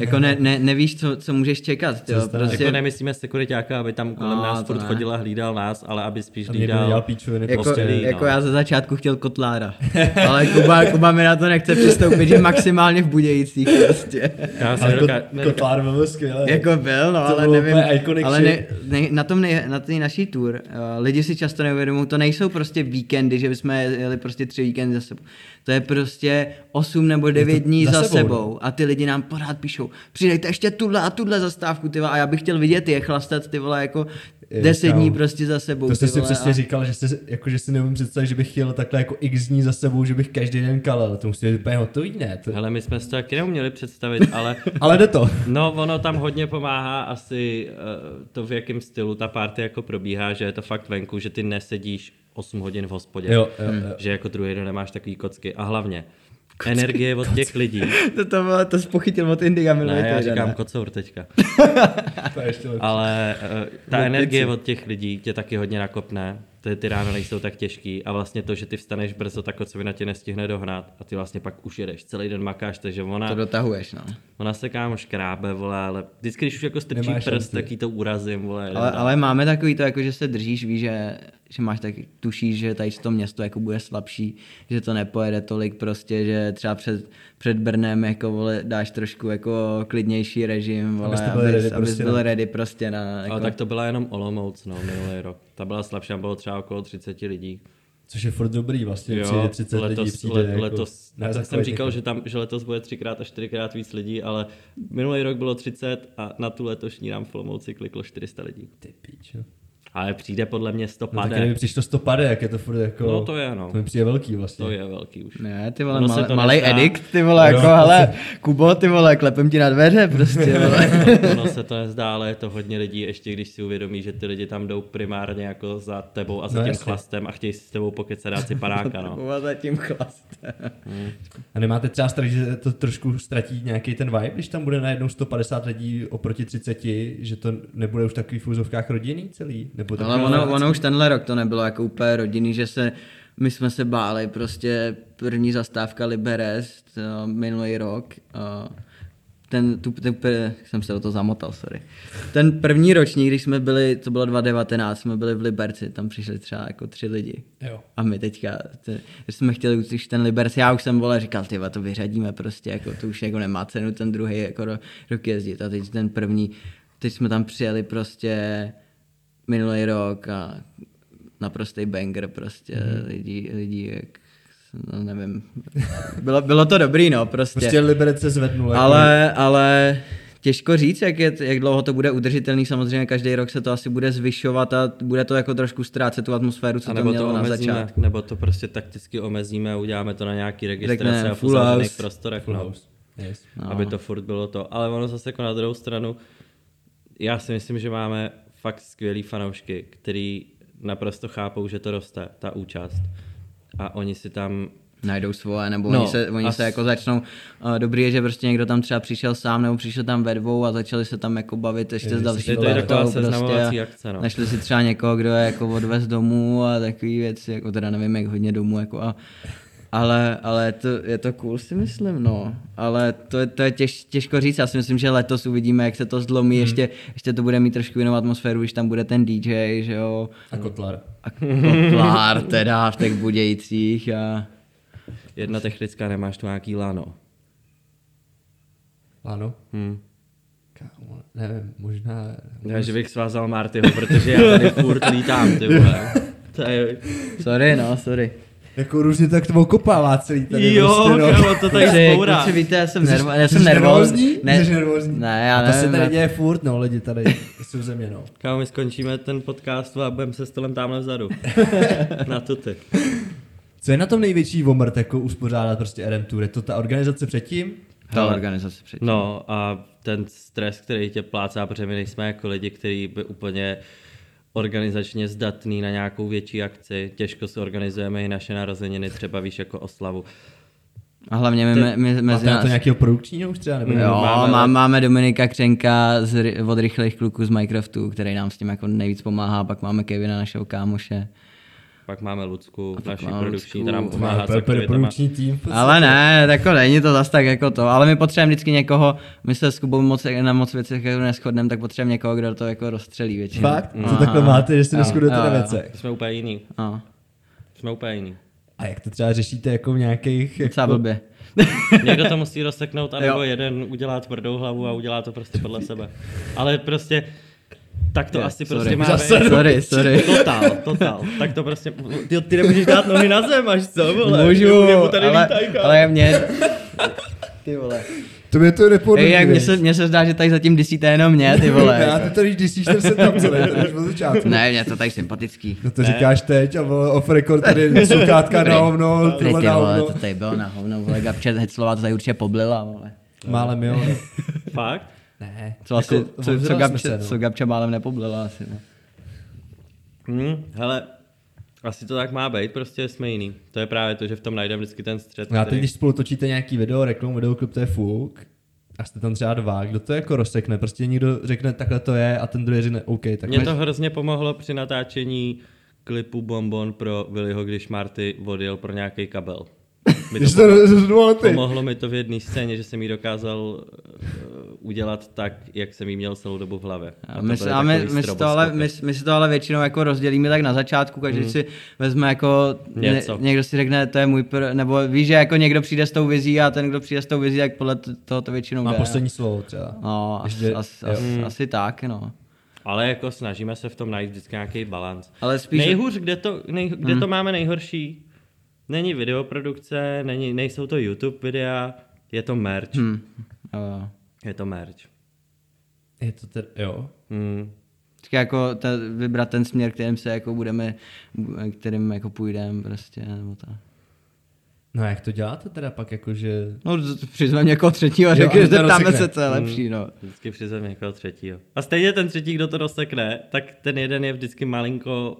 jako ne, ne, nevíš, co, co můžeš čekat, Přesně. prostě, Jako nemyslíme sekuritáka, aby tam kolem No, nás furt ne. chodil a hlídal nás, ale aby spíš A někdo hlídal... píčoviny jako, prostě. Postelí, jako no. já ze začátku chtěl kotlára, ale Kuba, Kuba mi na to nechce přistoupit, že maximálně v Budějicích prostě. Já nedoká... kot, kotlár byl skvělé. Jako byl, no, To ale nevím, ale ne, ne, na tom nej, na té naší tour, uh, lidi si často neuvědomují, to nejsou prostě víkendy, že bychom jeli prostě tři víkendy za sebou. To je prostě 8 nebo 9 dní za za, sebou, sebou, no. a ty lidi nám pořád píšou, přidejte ještě tuhle a tuhle zastávku, ty a já bych chtěl vidět je chlastat, ty vole, jako 10 kámo. dní prostě za sebou. To jsi ty si přesně a... říkal, že, jsi, jako, že si neumím představit, že bych chtěl takhle jako x dní za sebou, že bych každý den kalel. To musí být úplně hotový, ne? To... Hele, my jsme si to taky neuměli představit, ale Ale jde to. no, ono tam hodně pomáhá asi uh, to, v jakém stylu ta party jako probíhá, že je to fakt venku, že ty nesedíš 8 hodin v hospodě, Jo, jo, jo. že jako druhý den nemáš takový kocky a hlavně energie od těch lidí. To, to, bylo, to spochytil od Indiga minulý Ne, já říkám ne? kocour teďka. To je ještě lepší. Ale uh, ta energie od těch lidí tě taky hodně nakopne. Ty, ty rána nejsou tak těžký a vlastně to, že ty vstaneš brzo, tak kocovina tě nestihne dohnat a ty vlastně pak už jedeš, celý den makáš, takže ona, To dotahuješ, no. ona se kámo škrábe, vole, ale vždycky, když už jako strčí Nemáš prst, šanci. tak jí to urazím, vole. Ale, ale máme takový to, jako že se držíš, víš, že, že máš tak, tušíš, že tady to město jako bude slabší, že to nepojede tolik prostě, že třeba před, před Brnem jako vole, dáš trošku jako klidnější režim, vole, abys, ready abys prostě byl na- ready prostě na, jako, Ale tak to byla jenom Olomouc, no, minulý rok. Ta byla slabší, tam bylo třeba okolo 30 lidí. Což je furt dobrý vlastně, přijde 30 letos, lidí, přijde let, jako, letos, tak jsem říkal, že, tam, že letos bude třikrát a čtyřikrát víc lidí, ale minulý rok bylo 30 a na tu letošní nám v Olomouci kliklo 400 lidí. Ty píčo. Ale přijde podle mě 100 No, tak pade. kdyby přišlo 100 pade, jak je to furt jako... No, to je, no. To mi přijde velký vlastně. To je velký už. Ne, ty vole, se to malej nezdá. edikt, ty vole, jako, hele, Kubo, ty vole, klepem ti na dveře, prostě, vole. ono se to nezdá, ale je to hodně lidí, ještě když si uvědomí, že ty lidi tam jdou primárně jako za tebou a za No, tím jasně. chlastem a chtějí si s tebou pokecat dát si panáka, no. A za tím chlastem. A nemáte třeba strach, že to trošku ztratí nějaký ten vibe, když tam bude najednou 150 lidí oproti 30, že to nebude už takový v úzovkách rodinný celý? Nebo Ale ono, ono už tenhle rok to nebylo jako úplně rodinný, že se, my jsme se báli, prostě první zastávka Liberec uh, minulý rok, uh, ten, tu, ten, jsem se do toho zamotal, sorry. Ten první ročník, když jsme byli, to bylo 2019, jsme byli v Liberci, tam přišli třeba jako tři lidi. Jo. A my teďka, te, že jsme chtěli už ten Liberec, já už jsem vole, říkal, ty to vyřadíme prostě, jako to už jako nemá cenu ten druhý jako ro, rok jezdit. A teď ten první, teď jsme tam přijeli prostě minulý rok a naprostý banger prostě, mm. lidi, lidi jak, no nevím, bylo, bylo to dobrý no, prostě. Prostě Liberec se zvednul. jako- Ale, ale těžko říct, jak, je, jak dlouho to bude udržitelný. Samozřejmě každý rok se to asi bude zvyšovat a bude to jako trošku ztrácet tu atmosféru, co A to nebo mělo to na omezíme, začátku. nebo to prostě takticky omezíme a uděláme to na nějaký registrace Řekne a v full uzavřených house. prostorech. Full No. house. Yes. No. aby to furt bylo to. Ale ono zase jako na druhou stranu, já si myslím, že máme fakt skvělý fanoušky, který naprosto chápou, že to roste, ta účast. A oni si tam najdou svoje, nebo No, oni, se, oni a se jako začnou, uh, dobrý je, že prostě někdo tam třeba přišel sám, nebo přišel tam ve dvou a začali se tam jako bavit ještě Je, s další je to i taková partou a akce, no. Našli si třeba někoho, kdo je jako odvez domů a takový věci, jako teda nevím, jak hodně domů, jako a ale, ale to, je to cool si myslím, no. Ale to, je- to je těž, těžko říct, já si myslím, že letos uvidíme, jak se to zlomí, Hmm. ještě, ještě to bude mít trošku jinou atmosféru, když tam bude ten DJ, že jo, A Kotlar. a kotlár teda v těch Budějcích a jedna technická, nemáš tu nějaký lano. Ano. Hm. Kámo, nevím, možná... Já, že bych svázal Martyho, protože já tady furt lítám, ty vole. To je... sorry, no, sorry. Jako různě tak to okopává celý tady. Jo, prostě, no. kámo, to tady Kluci, zbourá. kluci, víte, já jsem, Jsi- nervo, já jsem nervózní. nervózní? Ne, Jsi nervózní? ne, já A to se nevím, tady já- děje furt, no, lidi tady jsou země, no. Kámo, my skončíme ten podcast a budeme se stolem tamhle vzadu. Na tuty. Co je na tom největší omrt, jako uspořádat prostě RM Tour? Je to ta organizace předtím? Ta Hele, organizace předtím. No a ten stres, který tě plácá, protože my nejsme jako lidi, kteří by úplně organizačně zdatný na nějakou větší akci. Těžko si organizujeme i naše narozeniny, třeba víš jako oslavu. A hlavně my, my, my mezi nás... to nějakého produkčního už třeba? Nebo Jo, máme- máme, Dominika Křenka z, od rychlých kluků z Minecraftu, který nám s tím jako nejvíc pomáhá, pak máme Kevina, našeho kámoše. Pak máme Lucku, naši máme produkční, ta nám To pomáhá produkční tým. Ale ne, tako není to zas tak jako to, ale my potřebujeme vždycky někoho, my se s Kubou moc, na moc věcech jako neschodneme, tak potřebujeme někoho, kdo to jako rozstřelí většinou. Fakt? Co takhle máte, že se Jo, neschodujete na věcech? Jsme úplně jiný. No, Jsme úplně jiný. A jak to třeba řešíte jako v nějakých... Jako... blbě. Někdo to musí rozseknout, anebo Jo. jeden udělá tvrdou hlavu a udělá to prostě podle sebe. Ale prostě tak to Je, asi sorry. prostě má Zase, být. sorry, sorry. Total, total. Tak to prostě, ty, ty nemůžeš dát nohy na zem, až co, vole. Můžu, Jemu tady ale, ale mě... Ty vole. To mě to nepodobí, Ej, jak mně se, mně se zdá, že tady zatím disíte jenom mě, ty vole. Já ty to když disíš ten setup celý, to už od začátku. Ne, mě to tady sympatický. No to říkáš teď a vole, off record tady sluchátka na hovno, Ty, ty na vole, hovno. to tady bylo na hovno, vole, Gabče Heclová to tady určitě poblila, vole. Málem jo. Fakt? Ne. Co asi, Jako, co, co, jsme Gabče, se, no. co Gabče málem nepoblila asi, no. Hm, hele, asi to tak má být, prostě jsme jiný. To je právě to, že v tom najdeme vždycky ten střed. No a teď, který- když spolu točíte nějaký video, reklamu, videoklip, to je fuk, a jste tam třeba dva, kdo to jako rozsekne? Prostě někdo řekne, takhle to je a ten druhý řekne, OK, tak Mně máš- to hrozně pomohlo při natáčení klipu Bonbon pro Willyho, když Marty odjel pro nějaký kabel. Mi Když to to pomohlo, pomohlo mi to v jedné scéně, že jsem ji dokázal uh, udělat tak, jak jsem ji měl celou dobu v hlavě. A to my, a my, my, si to ale, my, my si to ale většinou jako rozdělíme tak na začátku, každý si vezme jako, ně, Něco. někdo si řekne, to je můj, pr, nebo víš, že jako někdo přijde s tou vizí a ten, kdo přijde s tou vizí, tak podle toho to většinou Má jde. poslední slovo třeba. No, asi, Ještě- asi, jo. asi, asi tak, no. Ale jako snažíme se v tom najít vždycky nějaký balans. Ale spíš- Nejhůř, kde to, nej, kde hmm. to máme nejhorší, není videoprodukce, není, nejsou to YouTube videa, je to merch. Hmm. Hm. Jo. Je to merch. Je to tedy, jo. Hmm. Vždycky jako ta, vybrat ten směr, kterým se jako budeme, kterým jako půjdeme prostě, nebo tak. No a jak to děláte teda pak jakože... No, přizvem někoho třetího a a že ten zeptáme rozsekne. se, co je lepší, no. Vždycky přizvem někoho třetího. A stejně ten třetí, kdo to rozsekne, tak ten jeden je vždycky malinko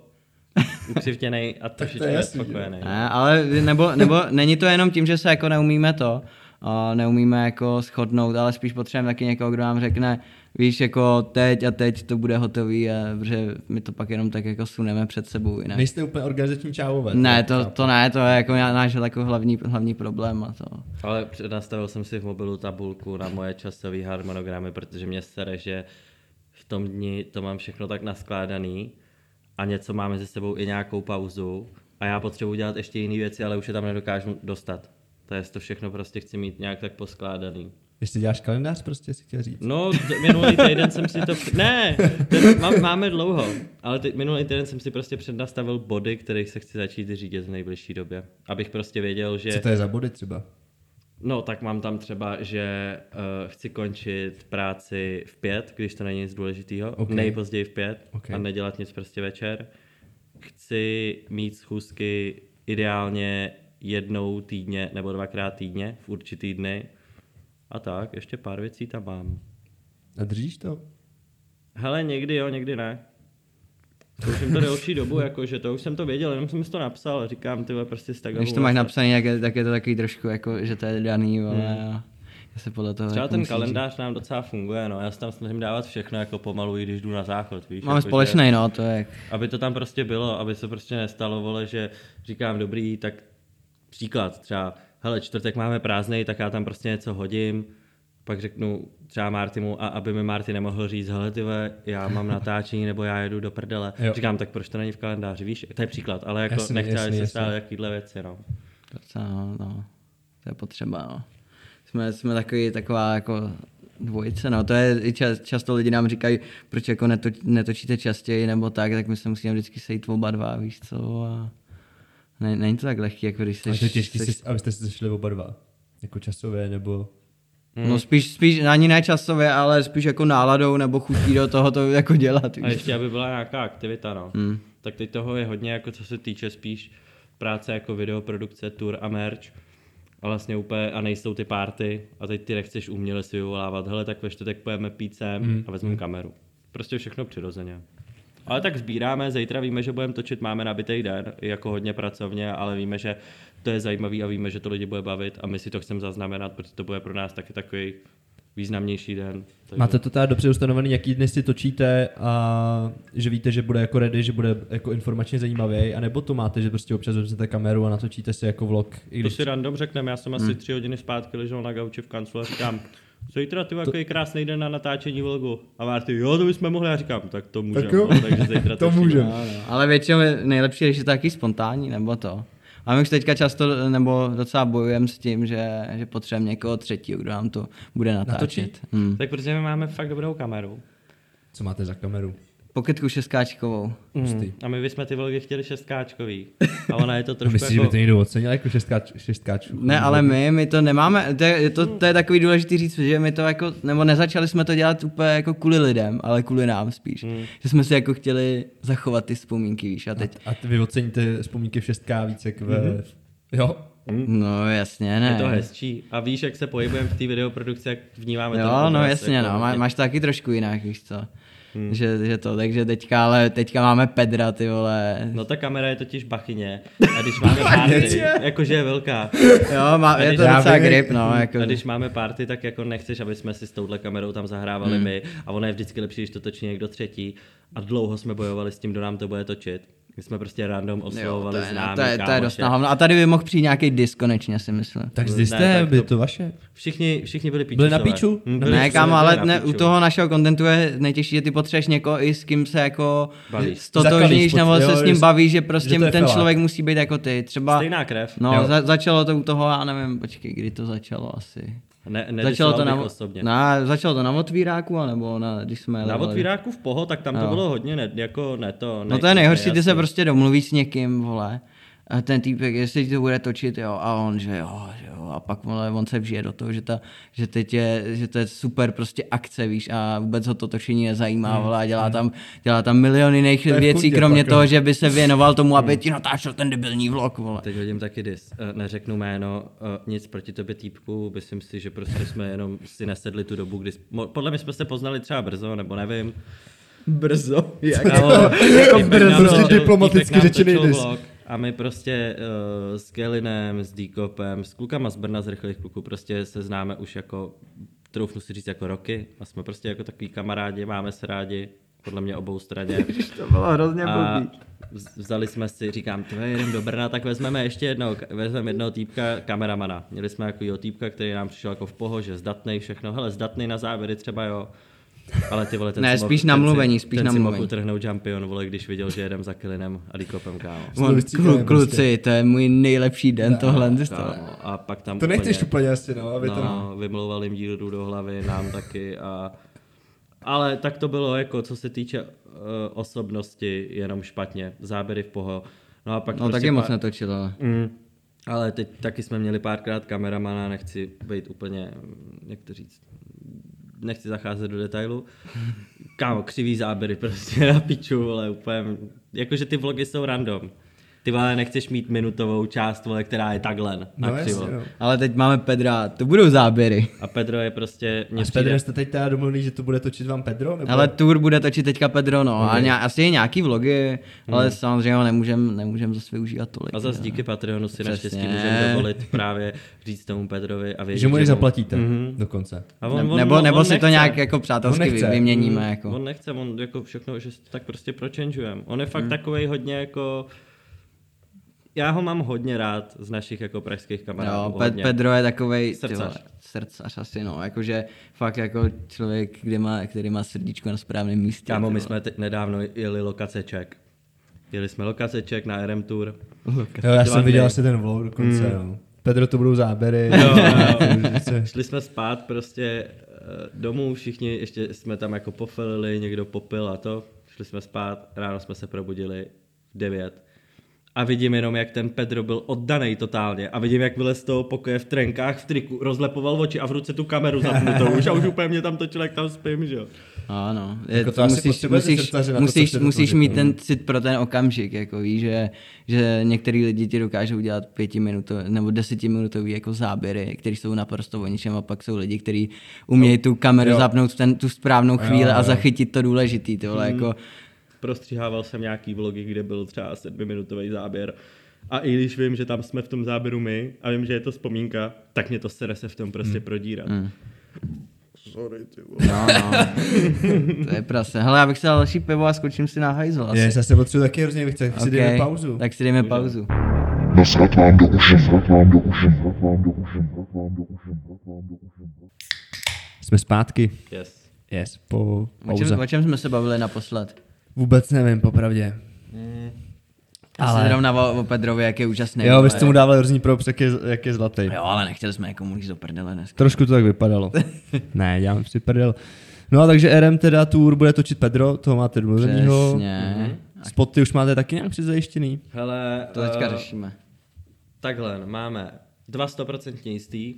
ukřivtěný a trošičku nespokojený. Ne, ale nebo, nebo není to jenom tím, že se jako neumíme to, a neumíme jako shodnout, ale spíš potřebujeme taky někoho, kdo nám řekne, víš, jako teď a teď to bude hotový, a, protože my to pak jenom tak jako suneme před sebou jinak. Nejste úplně organizační čávové. Ne, to to, ne, to je jako náš jako hlavní, hlavní problém a to. Ale přednastavil jsem si v mobilu tabulku na moje časové harmonogramy, protože mě sere, že v tom dni to mám všechno tak naskládaný a něco máme ze sebou i nějakou pauzu a já potřebuji dělat ještě jiné věci, ale už je tam nedokážu dostat. To je to všechno prostě chci mít nějak tak poskládaný. Ještě děláš kalendář prostě, si chtěl říct. No, minulý týden jsem si to... Ne, ten mám, máme dlouho, ale ty, minulý týden jsem si prostě přednastavil body, kterých se chci začít řídit v nejbližší době. Abych prostě věděl, že... Co to je za body třeba? No, tak mám tam třeba, že uh, chci končit práci v pět, když to není nic důležitého, Ok. okay. nejpozději v pět Ok. a nedělat nic prostě večer. Chci mít schůzky ideálně jednou týdně nebo dvakrát týdně v určitý dny. A tak, ještě pár věcí tam mám. A držíš to? Hele, někdy jo, někdy ne. To už jsem to delší dobu, jakože to už jsem to věděl, jenom jsem si to napsal a říkám, ty vole, prostě z Když to máš napsané, jak je, tak je to takový trošku jako, že to je daný, vole, a já se podle toho Hmm. Třeba jako ten kalendář nám docela funguje, no. Já se tam snažím dávat všechno jako pomalu, i když jdu na záchod, víš. říct. Máme jako, společný, no, to je, Aby to tam prostě bylo, aby se prostě nestalo, vole, že říkám dobrý, tak příklad třeba, hele, čtvrtek máme prázdnej, tak já tam prostě něco hodím, pak řeknu třeba Martimu, a aby mi Marty nemohl říct, hele ty já mám natáčení nebo já jedu do prdele. Jo. Říkám, tak proč to není v kalendáři, víš, to je příklad, ale jako Jasný, nechci, aby jasný, se jasný. stále jakýhle věci, no. no, no, to je potřeba, no. Jsme, jsme takový, taková jako dvojice, no, to je, i čas, často lidi nám říkají, proč jako neto, netočíte častěji nebo tak, tak my se musíme vždycky sejít oba dva, víš co, a ne, není to tak lehký, jako když Ale seš, to těžký, seš, si, abyste se sešli oba dva. Jako časově, nebo... No spíš, spíš ani ne časově, ale spíš jako náladou nebo chutí do toho to jako dělat. A ještě, aby byla nějaká aktivita, no. Hmm. Tak teď toho je hodně, jako co se týče spíš práce jako videoprodukce, tour a merch. A vlastně úplně, a nejsou ty party a teď ty nechceš uměle si vyvolávat, hele, tak ve čtvrtek pojeme pít sem Hmm. a vezmeme kameru. Prostě všechno přirozeně. Ale tak sbíráme, zítra víme, že budeme točit, máme nabitý den, jako hodně pracovně, ale víme, že to je zajímavý a víme, že to lidi bude bavit a my si to chceme zaznamenat, protože to bude pro nás taky takový významnější den. Takže... Máte to teda dobře ustanovený, jaký dny si točíte a že víte, že bude jako ready, že bude jako informačně zajímavý, anebo to máte, že prostě občas vezmete kameru a natočíte si jako vlog, i To když si random řekneme, já jsem asi tři hodiny zpátky ležel na gauči v kanclu a říkám, zítra ty to... krásný den na natáčení vlogu. A Marty, jo, to bychom mohli, já říkám, tak to můžeme, Tak jo. no, takže zítra To točíme. můžem. No, no. Ale většinou je nejlepší, když je to taky spontánní, nebo to. A my už teďka často, nebo docela bojujeme s tím, že, že potřebujeme někoho třetího, kdo nám to bude natáčet. Natočit? Hmm. Tak protože my máme fakt dobrou kameru. co máte za kameru. Poketku šestkáčkovou. Mm. A my bychom ty vlogy chtěli šestkáčkový. A ona je to A trošku myslíš, že jako... by to někdo ocenil jako šestkáč, šestkáčů? Ne, ale my, my to nemáme, to je, to, to je takový důležitý říct, že my to jako, nebo nezačali jsme to dělat úplně jako kvůli lidem, ale kvůli nám spíš. Hmm. Že jsme si jako chtěli zachovat ty vzpomínky, víš, a teď, A ty vy oceníte vzpomínky v 6K více jak ve... Jo? no jasně, ne. Je to hezčí. A víš, jak se pohybujeme v té videoprodukci, jak vnímáme ten Jo, no jasně, jako no, má, máš to taky trošku jinak, víš co. Hmm. Že, že to, takže teďka, ale teďka máme Pedra, ty vole. No ta kamera je totiž bachyně. A když máme party, jakože je velká. Jo, má, je to docela grip, no, jako. A když máme party, tak jako nechceš, aby jsme si s touhle kamerou tam zahrávali Hmm. my. A ono je vždycky lepší, když to točí někdo třetí. A dlouho jsme bojovali s tím, kdo nám to bude točit. My jsme prostě random Jo, oslovovali to, je, známý to, je, to je dost na hovno. A tady by mohl přijít nějaký disk konečně, si myslím. Tak Ne, zjisté, tak by to- to vaše. Všichni, všichni byli píču. Byli na píču? Hm, Ne, byli- Ne, kámo, ale ne, u toho našeho kontentu je nejtěžší, že ty potřebuješ někoho i s kým se jako stotožníš, nebo jo, se s ním bavíš, že prostě že ten člověk musí být jako ty. Třeba, Stejná krev. no, Jo. za, začalo to u toho, já nevím, počkej, kdy to začalo asi. Ne, Začalo to, na osobně. na, začalo to na otvíráku, anebo na, když jsme Na otvíráku v Poho, tak tam to Jo. bylo hodně, ne, jako ne to. No to je nejhorší, ty se prostě domluvíš s někým, vole. A ten týpek, jestli ti to bude točit, jo, a on, že jo, že jo, a pak vole, on se vžije do toho, že, ta, že, teď je, že to je super prostě akce, víš, a vůbec ho to točení nezajímá, vole, a dělá tam, dělá tam miliony jiných Hmm. věcí, kromě pak, toho, jo. že by se věnoval tomu, aby ti natáčel ten debilní vlog, vole. Teď hodím taky dis. Eh, Neřeknu jméno, eh, nic proti tobě týpku, myslím si, že prostě jsme jenom si nesedli tu dobu, kdy... Podle mě jsme se poznali třeba brzo, nebo nevím. Brzo, jak? jako brzo. Prostě diplomaticky řečený dis. A my prostě uh, s Gelinem, s Díkopem, s klukama z Brna, z rychlých kluků, prostě se známe už jako, troufnu si říct, jako roky. A jsme prostě jako takový kamarádi, máme se rádi, podle mě obou straně. to bylo hrozně A blbý. vzali jsme si, říkám, ty jedeme do Brna, tak vezmeme ještě jednoho, vezmeme jednoho týpka, kameramana. Měli jsme jako týpka, který nám přišel jako v poho, že zdatnej všechno, hele, zdatnej na záběry třeba jo. Ale ty vole, ten Ne, spíš mohl- na ten si- mluvení, spíš ten na si mohl utrhnout jumpion, vole, když viděl, že jedem za Kilinem a Díkopem, kámo. On, klu, kluci, prostě. to je můj nejlepší den tohle. Kámo, A pak tam To nechceš úplně- asi, no, aby to... No, vymlouval jim díru do hlavy, nám taky a... Ale tak to bylo jako, co se týče uh, osobnosti, jenom špatně. Záběry v poho. No a pak No prostě taky moc pár- netočil, ale. Mm. Ale teď taky jsme měli párkrát kameramana, nechci být úplně, jak to říct, nechci zacházet do detailu. Kámo, křivý záběry prostě na piču, ale úplně, jakože ty vlogy jsou random. Ty vole, nechceš mít minutovou část, vole, která je takhle na No křivo. jasně, no. Ale teď máme Pedra, to budou záběry. A Pedro je prostě... Mně A s Pedrem jste teď teda domluvili, že to bude točit vám Pedro? Nebo... Ale tour bude točit teďka Pedro, no. Okay. A ně, asi je nějaký vlogy, ale samozřejmě ho nemůžem, nemůžem zase využívat tolik. A zase díky Patreonu si naštěstí můžeme dovolit právě říct tomu Pedrovi a věřit, Že mu i mu- zaplatíte Mhm. dokonce. A Ne, nebo nebo si to nechce. nějak jako přátelsky On vyměníme. Mm, Jako. On nechce, on jako všechno, že si to tak prostě prochangeujeme. On je fakt mm. takovej hodně jako... Já ho mám hodně rád z našich jako pražských kamarádů. Jo, Pe- hodně. Pedro je takovej ty Srdcař. srdcař asi, no. Jakože fakt jako člověk, který má, který má srdíčko na správném místě. Kámo, my jsme teď nedávno jeli lokace Ček. Jeli jsme lokace Ček na RM Tour. Jo, já Dva jsem viděl asi ten vlog dokonce, mm. Pedro, to budou záběry. Jo, jo. Šli jsme spát prostě eh, domů, všichni ještě jsme tam jako pofilili, někdo popil a to. Šli jsme spát, ráno jsme se probudili v 9. A vidím jenom, jak ten Pedro byl oddaný totálně. A vidím, jak vylez z toho pokoje v trenkách, v triku, rozlepoval oči a v ruce tu kameru zapnutou. Už a už úplně mě tam točil, jak tam spím, že jo. Ano, je, Jako to to asi musíš, musíš, to, musíš, chcete musíš mít no. ten cit pro ten okamžik, jako víš, že, že některý lidi ti dokážou dělat pětiminutový nebo desetiminutový jako záběry, které jsou naprosto o ničem a pak jsou lidi, kteří umějí tu kameru Jo. zapnout v ten, tu správnou chvíli jo. a zachytit to důležitý, ty vole, jako Prostříhával jsem nějaký vlogy, kde byl třeba sedmiminutový záběr. A i když vím, že tam jsme v tom záběru my a vím, že je to vzpomínka, tak mě to sere se v tom prostě prodírat. Mm. Sorry, ty vole. no, no. to je prase. Hele, já bych si dal další pivo a skočím si na hajzl asi. Je, já se potřebuji taky hrozně, chci, si Ok, dejme pauzu. Tak si dejme pauzu. Nasrat vám do uši, nasrat vám do uši, nasrat vám do uši, nasrat vám do uši, nasrat vám do uši. Jsme zpátky. Yes. Yes, po O pauze. čem, o čem jsme se bavili naposled? Vůbec nevím, popravdě. Ale... Ale- zrovna o, o Pedrovi, jak je úžasný. Jo, vy jste mu dávali hrozný props, jak je, jak je zlatý. Jo, ale nechtěli jsme jako mu jít do prdele dneska. Trošku to tak vypadalo. ne, dělám si prdel. No a takže RM teda tour bude točit Pedro, toho máte domluvenýho. Přesně. Spoty už máte taky nějak předzajištěný? Hele, To teďka eh, řešíme. Takhle, máme dva stoprocentně jistý,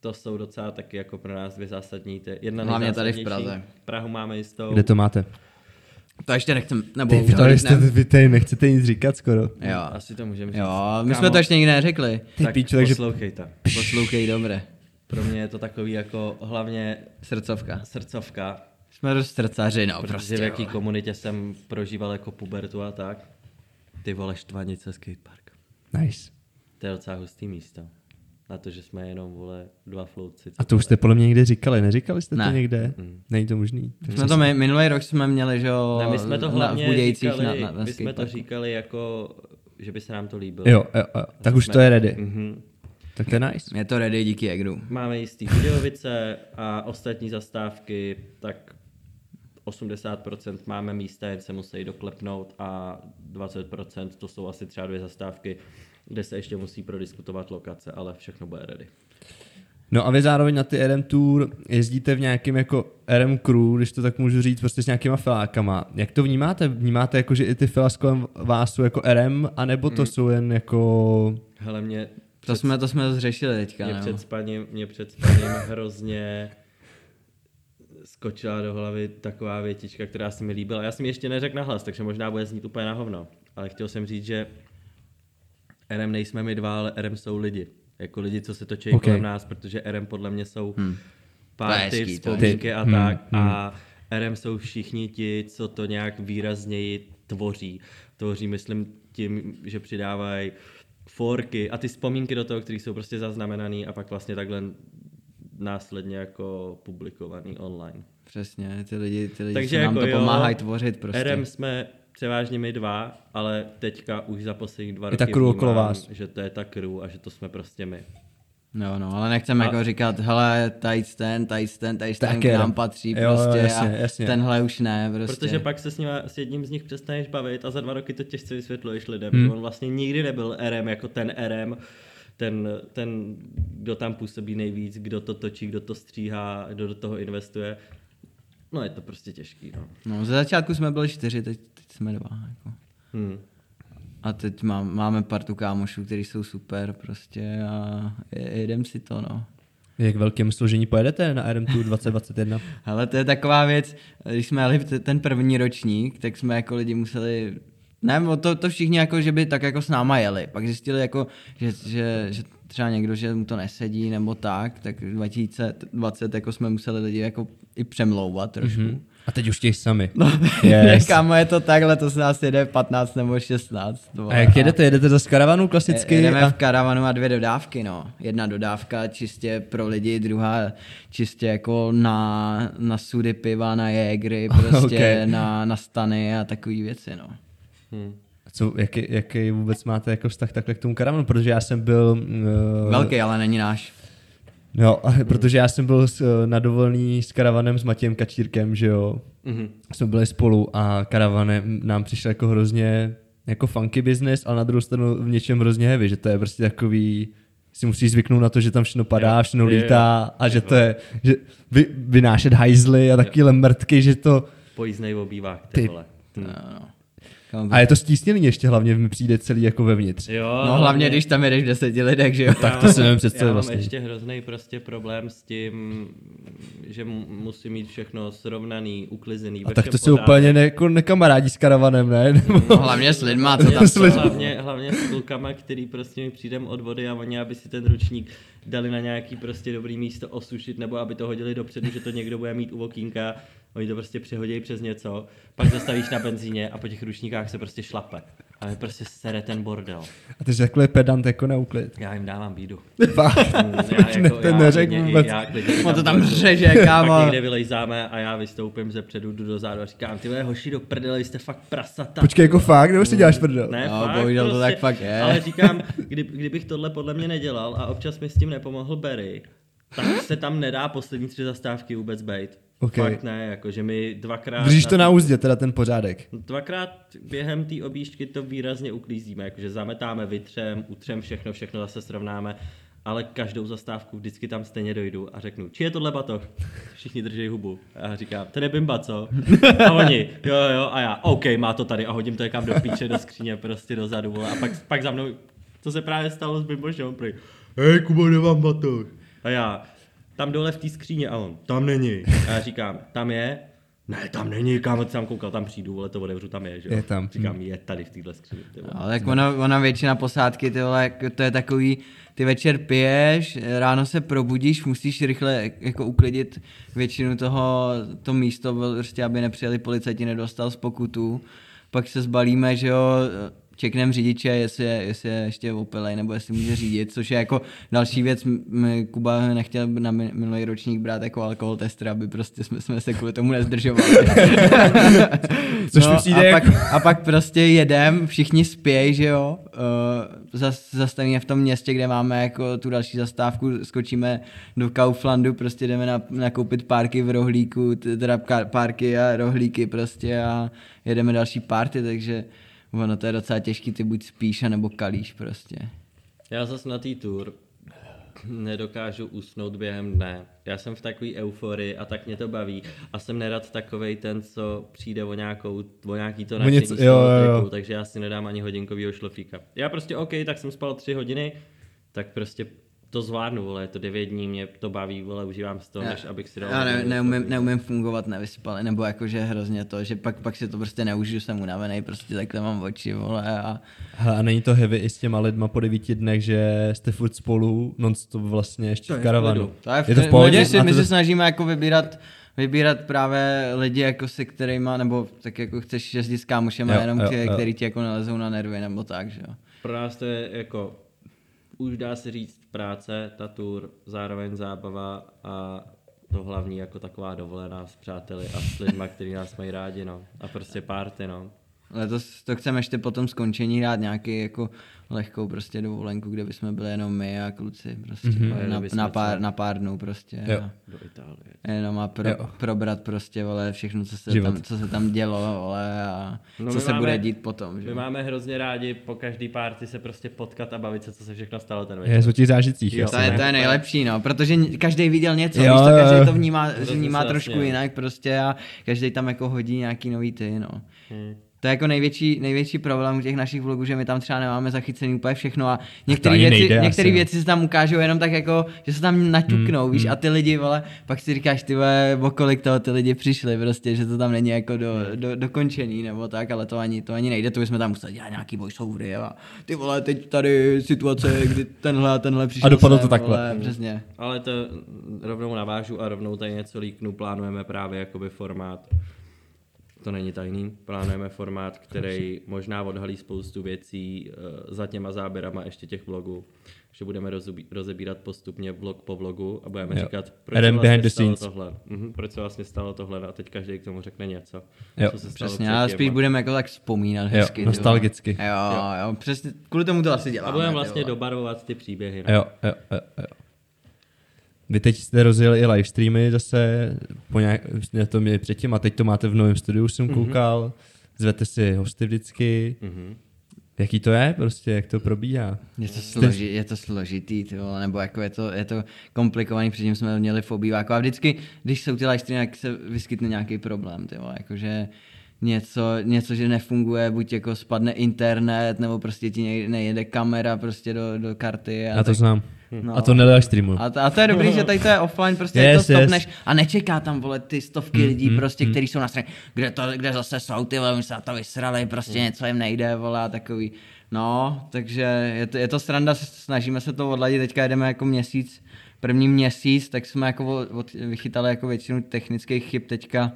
to jsou docela taky jako pro nás dvě zásadní. Ty, jedna Hlavně tady v. Praze. Prahu máme jistou. Kde to máte? To ještě nechcem, nebo Ty, to tady jste, vy tady nechcete nic říkat skoro. Jo, Asi to můžeme říct. jo, my Kámo, jsme to ještě nikdy neřekli. Ty tak píčo, takže- poslouchejte. Poslouchej dobře. Pro mě je to takový jako hlavně Srdcovka. srdcovka, Jsme dost srdcaři, no, protože prostě. v jaký jo. komunitě jsem prožíval jako pubertu a tak. Ty vole Štvanice skatepark. Nice. To je docela hustý místo. Na to, že jsme jenom, vole, dva flouci. A to už jste podle mě někde říkali, neříkali jste Ne. to někde? Mm. Není to možný. Jsme to my, minulý rok jsme měli, že jo, Ne, my jsme to na- hlavně v Budějcích říkali, na, na, na my jsme to říkali jako, že by se nám to líbilo. Jo, jo, jo. Tak už jsme- to je ready. Mhm. Tak to je nice. Je to ready díky Egru. Máme jistý Budějovice a ostatní zastávky, tak 80% máme místa, jen se musí doklepnout a 20% to jsou asi třeba dvě zastávky, kde se ještě musí prodiskutovat lokace, ale všechno bude ready. No a vy zároveň na ty RM Tour jezdíte v nějakém jako RM crew, když to tak můžu říct, prostě s nějakýma filákama. Jak to vnímáte? Vnímáte jako, že i ty filas kolem vás jsou jako RM, anebo to jsou jen jako... Hele, mě To jsme, to jsme zřešili teďka, Mě před spaním, mě před spaním hrozně skočila do hlavy taková větička, která se mi líbila. Já jsem ji ještě neřekl nahlas, takže možná bude znít úplně na hovno. Ale chtěl jsem říct, že RM nejsme my dva, ale RM jsou lidi. Jako lidi, co se točí Ok. okay. kolem nás, protože RM podle mě jsou hmm. Party, vzpomínky a Hmm, tak. A RM jsou všichni ti, co to nějak výrazněji tvoří. Tvoří, myslím, tím, že přidávají forky a ty vzpomínky do toho, které jsou prostě zaznamenané a pak vlastně takhle následně jako publikovaný online. Přesně, ty lidi, ty lidi Takže se nám jako to jo, pomáhají tvořit prostě. RM jsme převážně my dva, ale teďka už za poslední dva Je roky ta crew okolo vnímám, vás. že to je ta crew a že to jsme prostě my. No, no, ale nechceme A- jako říkat, hele, tady ten, tady ten, tady ten k nám patří Jo, prostě jasně, a jasně. tenhle už ne, prostě. Protože pak se s, nima, s jedním z nich přestaneš bavit a za dva roky to těžce vysvětluješ lidem, Hmm. že on vlastně nikdy nebyl RM jako ten RM, ten, ten, kdo tam působí nejvíc, kdo to točí, kdo to stříhá, kdo do toho investuje. No je to prostě těžký, no. No, ze začátku jsme byli čtyři, teď, teď jsme dva, jako. Hmm. A teď má, máme partu kámošů, kteří jsou super prostě a je- jedem si to, no. Jak velkém složení pojedete na RM Tour 2021? Ale to je taková věc, když jsme jeli ten první ročník, tak jsme jako lidi museli, ne, no to, to všichni jako, že by tak jako s náma jeli, pak zjistili jako, že, že, že třeba někdo, že mu to nesedí nebo tak, tak 2020 jako jsme museli lidi jako i přemlouvat trošku. Mm-hmm. A teď už těch sami. No, Yes. kámo, je to takhle, to se nás jede 15 nebo 16. to A jak jedete? Jedete za karavanu klasicky? Jedeme a... v karavanu a dvě dodávky, no. Jedna dodávka čistě pro lidi, druhá čistě jako na, na sudy piva, na jégry, prostě Okay. na, na stany a takové věci, no. Hmm. Co, jaký, jaký vůbec máte jako vztah takhle k tomu karavanu? Protože já jsem byl... Uh, Velký, ale není náš. No, a protože já jsem byl s, eh, na dovolený s karavanem s Matějem Kačírkem, že jo. Mhm. Jsme byli spolu a karavanem nám přišel jako hrozně jako funky business, ale na druhou stranu v něčem hrozně heavy, že to je prostě takový si musíš zvyknout na to, že tam všechno padá, všechno lítá a že to je, že vy, vynášet hajzly a takovýhle mrtky, že to, Pojízdnej obývák, Ty- ty vole. Hm. No, no. A je to stísněný ještě hlavně mi přijde celý jako vevnitř. Jo, no hlavně, když tam jedeš v deseti lidech, že jo. Tak to si nevím představit Já mám vlastně. ještě hrozný prostě problém s tím, že mu- musím mít všechno srovnaný, uklizený. A tak to si úplně ne, jako nekamarádí s karavanem, ne? Nebo- No, hlavně s lidma, co tam S lidma. Hlavně, hlavně s klukama, který prostě mi přijdem od vody a oni, aby si ten ručník dali na nějaký prostě dobrý místo osušit, nebo aby to hodili dopředu, že to někdo bude mít u okýnka, oni to prostě přehodí přes něco, pak zastavíš na benzíně a po těch ručníkách se prostě šlape. A mi prostě sere ten bordel. A ty jsi takhle pedant jako na úklid. Já jim dávám bídu. Fakt. Já, Ne, ten neřekl vůbec. já klidně On to tam řeže, Pak kámo. někde vylejzáme a já vystoupím ze předu, jdu dozadu a říkám, ty hoši do prdele, jste fakt prasata. Počkej, jako fakt, nebo si děláš prdel? Ne, No, fakt, bohužel to prostě, tak fakt je. Ale říkám, kdy, kdybych tohle podle mě nedělal a občas mi s tím nepomohl Barry, tak se tam nedá poslední tři zastávky vůbec bejt. Ok. Fakt ne, jako že mi dvakrát... Držíš to na úzdě, teda ten pořádek. Dvakrát během té objížďky to výrazně uklízíme, jakože zametáme, vytřem, utřem všechno, všechno zase srovnáme, ale každou zastávku vždycky tam stejně dojdu a řeknu, či je tohle batoh? Všichni drží hubu. A já říkám, to je bimba, co? A oni, jo, jo, a já, OK, má to tady a hodím to někam do píče, do skříně, prostě dozadu, a pak, pak za mnou, to se právě stalo s Bimbo, že on prý, hej, Kubo, nemám batoh. A já, tam dole v té skříně a on, tam není. A já říkám, tam je? Ne, tam není, kámo, ty tam koukal, tam přijdu, vole, to otevřu, tam je, že jo? Je tam. Říkám, je tady v téhle skříni. No, tak ona, ona většina posádky, ty vole, jako to je takový, ty večer piješ, ráno se probudíš, musíš rychle jako uklidit většinu toho, to místo, prostě, aby nepřijeli policajti, nedostal z pokutu. Pak se zbalíme, že jo, čeknem řidiče, jestli je, jestli je ještě opilej, nebo jestli může řídit, což je jako další věc, M- m- Kuba nechtěl na mi- minulý ročník brát jako alkohol tester, aby prostě jsme, jsme se kvůli tomu nezdržovali. Což přijde a, pak, a pak prostě jedem, všichni spějí, že jo, uh, zas, zastavíme v tom městě, kde máme jako tu další zastávku, skočíme do Kauflandu, prostě jdeme na, nakoupit párky v rohlíku, teda párky a rohlíky prostě a jedeme další party, takže ono to je docela těžký, ty buď spíš, nebo kalíš prostě. Já zase na té tour nedokážu usnout během dne. Já jsem v takové euforii a tak mě to baví. A jsem nerad takovej ten, co přijde o, nějakou, o nějaký to nadšení toho jo, jo, jo. takže já si nedám ani hodinkovýho šlofíka. Já prostě OK, tak jsem spal tři hodiny, tak prostě to zvládnu, vole, je to devět dní, mě to baví, vole, užívám si to, než abych si dal... Já ne, neumím, neumím fungovat nevyspalý, nebo jakože hrozně to, že pak, pak si to prostě neužiju, jsem unavený, prostě takhle mám oči, vole, a Hele, a není to heavy i s těma lidma po devíti dnech, že jste furt spolu, non-stop vlastně ještě To je v karavanu. klidu. To je v, je to v pohodě? My, si, my to- se snažíme jako vybírat, vybírat právě lidi, jako se kterýma, nebo tak jako chceš jezdit s kámošema, Jo, jenom jo, kte- jo. který ti jako nalezou na nervy, nebo tak, že jo. Pro nás to je jako, už dá se říct práce, ta tour, zároveň zábava a to hlavní jako taková dovolená s přáteli a s lidma, kteří nás mají rádi, no. A prostě party, no. Letos to chceme ještě po tom skončení dát nějaký jako lehkou prostě dovolenku, kde bychom byli jenom my a kluci prostě mm-hmm. na, na, pár, na pár dnů prostě. Jo. A Do Itálie. jenom a pro, Jo. probrat prostě, vole, všechno, co se, Život. tam, co se tam dělo, vole, a No co se máme- bude dít potom, že My máme hrozně rádi po každý party se prostě potkat a bavit se, co se všechno stalo ten Je večer. o těch zážitcích. Jo. To je, to je nejlepší, no, protože každý viděl něco, Jo, víš, to každý to vnímá, Hrozně vnímá trošku jasně. jinak prostě a každý tam jako hodí nějaký nový ty, no. Hmm. To je jako největší, největší problém u těch našich vlogů, že my tam třeba nemáme zachycený úplně všechno a některé věci, některé no. věci se tam ukážou jenom tak jako, že se tam naťuknou, Hmm, víš, a ty lidi, vole, pak si říkáš, ty vole, o kolik toho ty lidi přišli, prostě, že to tam není jako do, do, dokončený nebo tak, ale to ani, to ani nejde, to bychom tam museli dělat nějaký voiceovery a ty vole, teď tady situace, kdy tenhle a tenhle přišel A dopadlo to takhle. Vole, přesně. Ale to rovnou navážu a rovnou tady něco líknu, plánujeme právě jakoby formát, to není tajný, plánujeme formát, který možná odhalí spoustu věcí uh, za těma záběrama ještě těch vlogů, že budeme rozubí, rozebírat postupně vlog po vlogu a budeme Jo. říkat, proč Adam se vlastně stalo scenes. tohle, mhm, proč se vlastně stalo tohle a teď každý k tomu řekne něco, Jo. co se stalo Přesně, ale spíš budeme jako tak vzpomínat hezky. vole. nostalgicky. Jo, jo, přesně, kvůli tomu to asi děláme. A budeme vlastně vole. dobarvovat ty příběhy. no. Jo, jo, jo, jo. Vy teď jste rozjeli i live streamy zase, po nějak, jste to měli předtím a teď to máte v novém studiu, už jsem koukal. Zvete si hosty vždycky. Mhm. Jaký to je prostě, jak to probíhá? Je to, složi, je to složitý, ty vole, nebo jako je to, je to komplikovaný, předtím jsme měli v obýváku a vždycky, když jsou ty live streamy, tak se vyskytne nějaký problém, ty vole, jakože něco, něco, že nefunguje, buď jako spadne internet, nebo prostě ti nej- nejede kamera prostě do, do karty. A Já to tak, znám. No. A to nedá streamu. a to, a to je dobrý, že tady to je offline, prostě Yes, yes, to stopneš yes. a nečeká tam, vole, ty stovky mm, lidí, mm, prostě, kteří jsou na straně, kde, to, kde zase jsou, ty vole, oni se na to vysrali, prostě něco jim nejde, vole, a takový. No, takže je to, je to sranda, snažíme se to odladit, teďka jedeme jako měsíc, první měsíc, tak jsme jako od, od, vychytali jako většinu technických chyb teďka,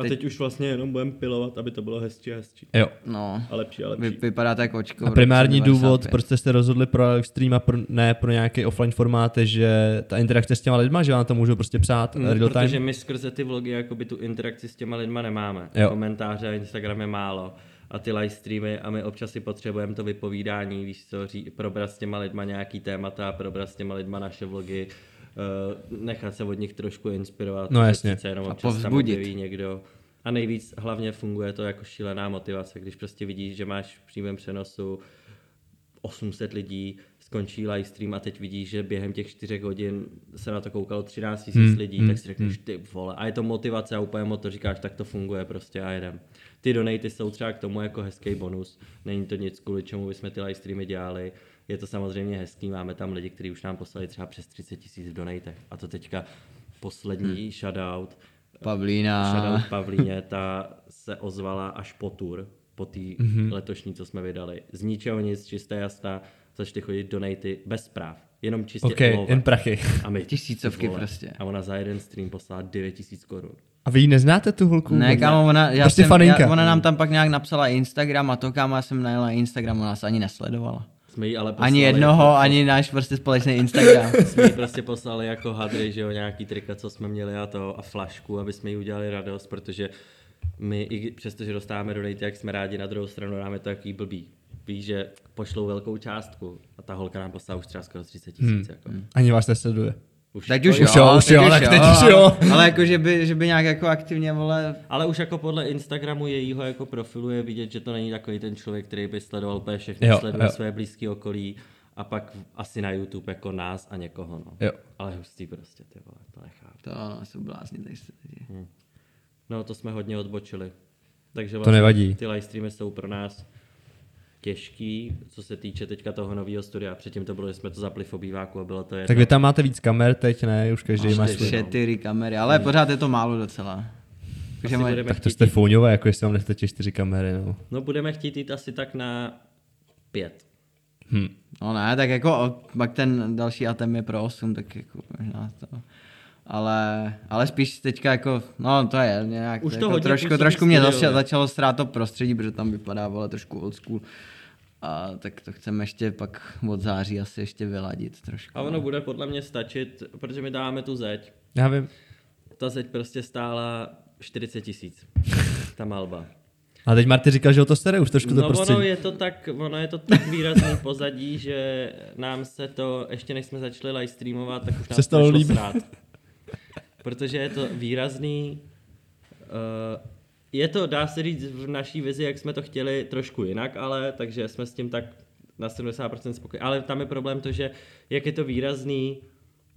A teď už vlastně jenom budeme pilovat, aby to bylo hezčí a hezčí. Jo. no, A lepší a vy, lepší. vypadá to jako očko. A primární důvod, 95. proč jste se rozhodli pro live stream a pro, ne pro nějaký offline formát, je, že ta interakce s těma lidma, že vám to můžou prostě psát Mm, real Protože time. my skrze ty vlogy jakoby tu interakci s těma lidma nemáme. Jo. Komentáře a Instagram je málo. A ty live streamy a my občas si potřebujeme to vypovídání, víš co, ří, probrat s těma lidma nějaký témata, probrat s těma lidma naše vlogy, nechat se od nich trošku inspirovat. No jasně. Jenom A povzbudit. někdo. A nejvíc hlavně funguje to jako šílená motivace, když prostě vidíš, že máš v přímém přenosu 800 lidí, skončí live stream a teď vidíš, že během těch 4 hodin se na to koukalo 13 000 Hmm, lidí, hmm, tak si řekneš, ty vole, a je to motivace a úplně moc to říkáš, tak to funguje prostě a jedem. Ty donaty jsou třeba k tomu jako hezký bonus, není to nic, kvůli čemu bychom ty live streamy dělali, je to samozřejmě hezký, máme tam lidi, kteří už nám poslali třeba přes 30 tisíc v donatech a to teďka poslední hmm. shoutout, Pavlína. Shoutout Pavlíně, ta se ozvala až po tour, po té mm-hmm. letošní, co jsme vydali. Z ničeho nic, čisté jasná, začaly chodit donaty bez zpráv. Jenom čistě OK, ulova. jen prachy. A my, Tisícovky vole. prostě. A ona za jeden stream poslala 9000 korun. A vy ji neznáte tu holku? Ne, kámo, ona, já Prostě jsem, faninka. já, ona nám tam pak nějak napsala Instagram a to, kámo, já jsem najela Instagram, ona nás ani nesledovala. Jsme jí ale poslali Ani jednoho, jako, ani náš prostě společný Instagram. Jsme jí prostě poslali jako hadry, že jo, nějaký trika, co jsme měli a to a flašku, aby jsme jí udělali radost, protože my, i přesto, že dostáváme donate, jak jsme rádi, na druhou stranu nám je to takový blbý. Víš, že pošlou velkou částku a ta holka nám poslala už třeba skoro 30 tisíc. Hmm. Jako. Ani vás nesleduje. Už, Teď už, Už jo, jo, už jo, tak teď už ale- jo. Ale jako, že by, že by nějak jako aktivně, vole, Ale už jako podle Instagramu jejího jako profilu je vidět, že to není takový ten člověk, který by sledoval úplně všechny, Jo, sleduje jo. své blízké okolí a pak asi na YouTube jako nás a někoho, no. Jo. Ale hustý prostě, ty vole, to nechápu. to no, jsou blázni tady se lidi. No to jsme hodně odbočili. Takže vlastně To nevadí. ty live streamy jsou pro nás těžký, co se týče teďka toho nového studia. Předtím to bylo, že jsme to zapli v obýváku a bylo to jedno. Tak vy tam máte víc kamer teď, ne? Už každý má čtyři. svůj. Čtyři kamery, ale pořád je to málo docela. Asi Takže moje, budeme Tak to jste jít, fouňové, jako jestli vám nechcete čtyři kamery, no. no budeme chtít jít asi tak na pět. Hm. no ne, tak jako pak ten další Atem je pro 8, tak jako možná to. Ale, ale spíš teďka jako, no to je nějak, Už to jako hodně trošku, trošku mě studiově. začalo, začalo strát to prostředí, protože tam vypadá vole trošku old school. A tak to chceme ještě pak od září asi ještě vyladit trošku. A ono bude podle mě stačit, protože my dáváme tu zeď. Já vím. Ta zeď prostě stála 40 tisíc. Ta malba. A teď Marty říkal, že o to staré už trošku to No prostředí. ono je to tak, ono je to tak výrazný pozadí, že nám se to, ještě než jsme začali live streamovat, tak už nám Přestalo to srát. Protože je to výrazný, uh, je to, dá se říct, v naší vizi, jak jsme to chtěli, trošku jinak, ale takže jsme s tím tak na 70% spokojení. Ale tam je problém to, že jak je to výrazný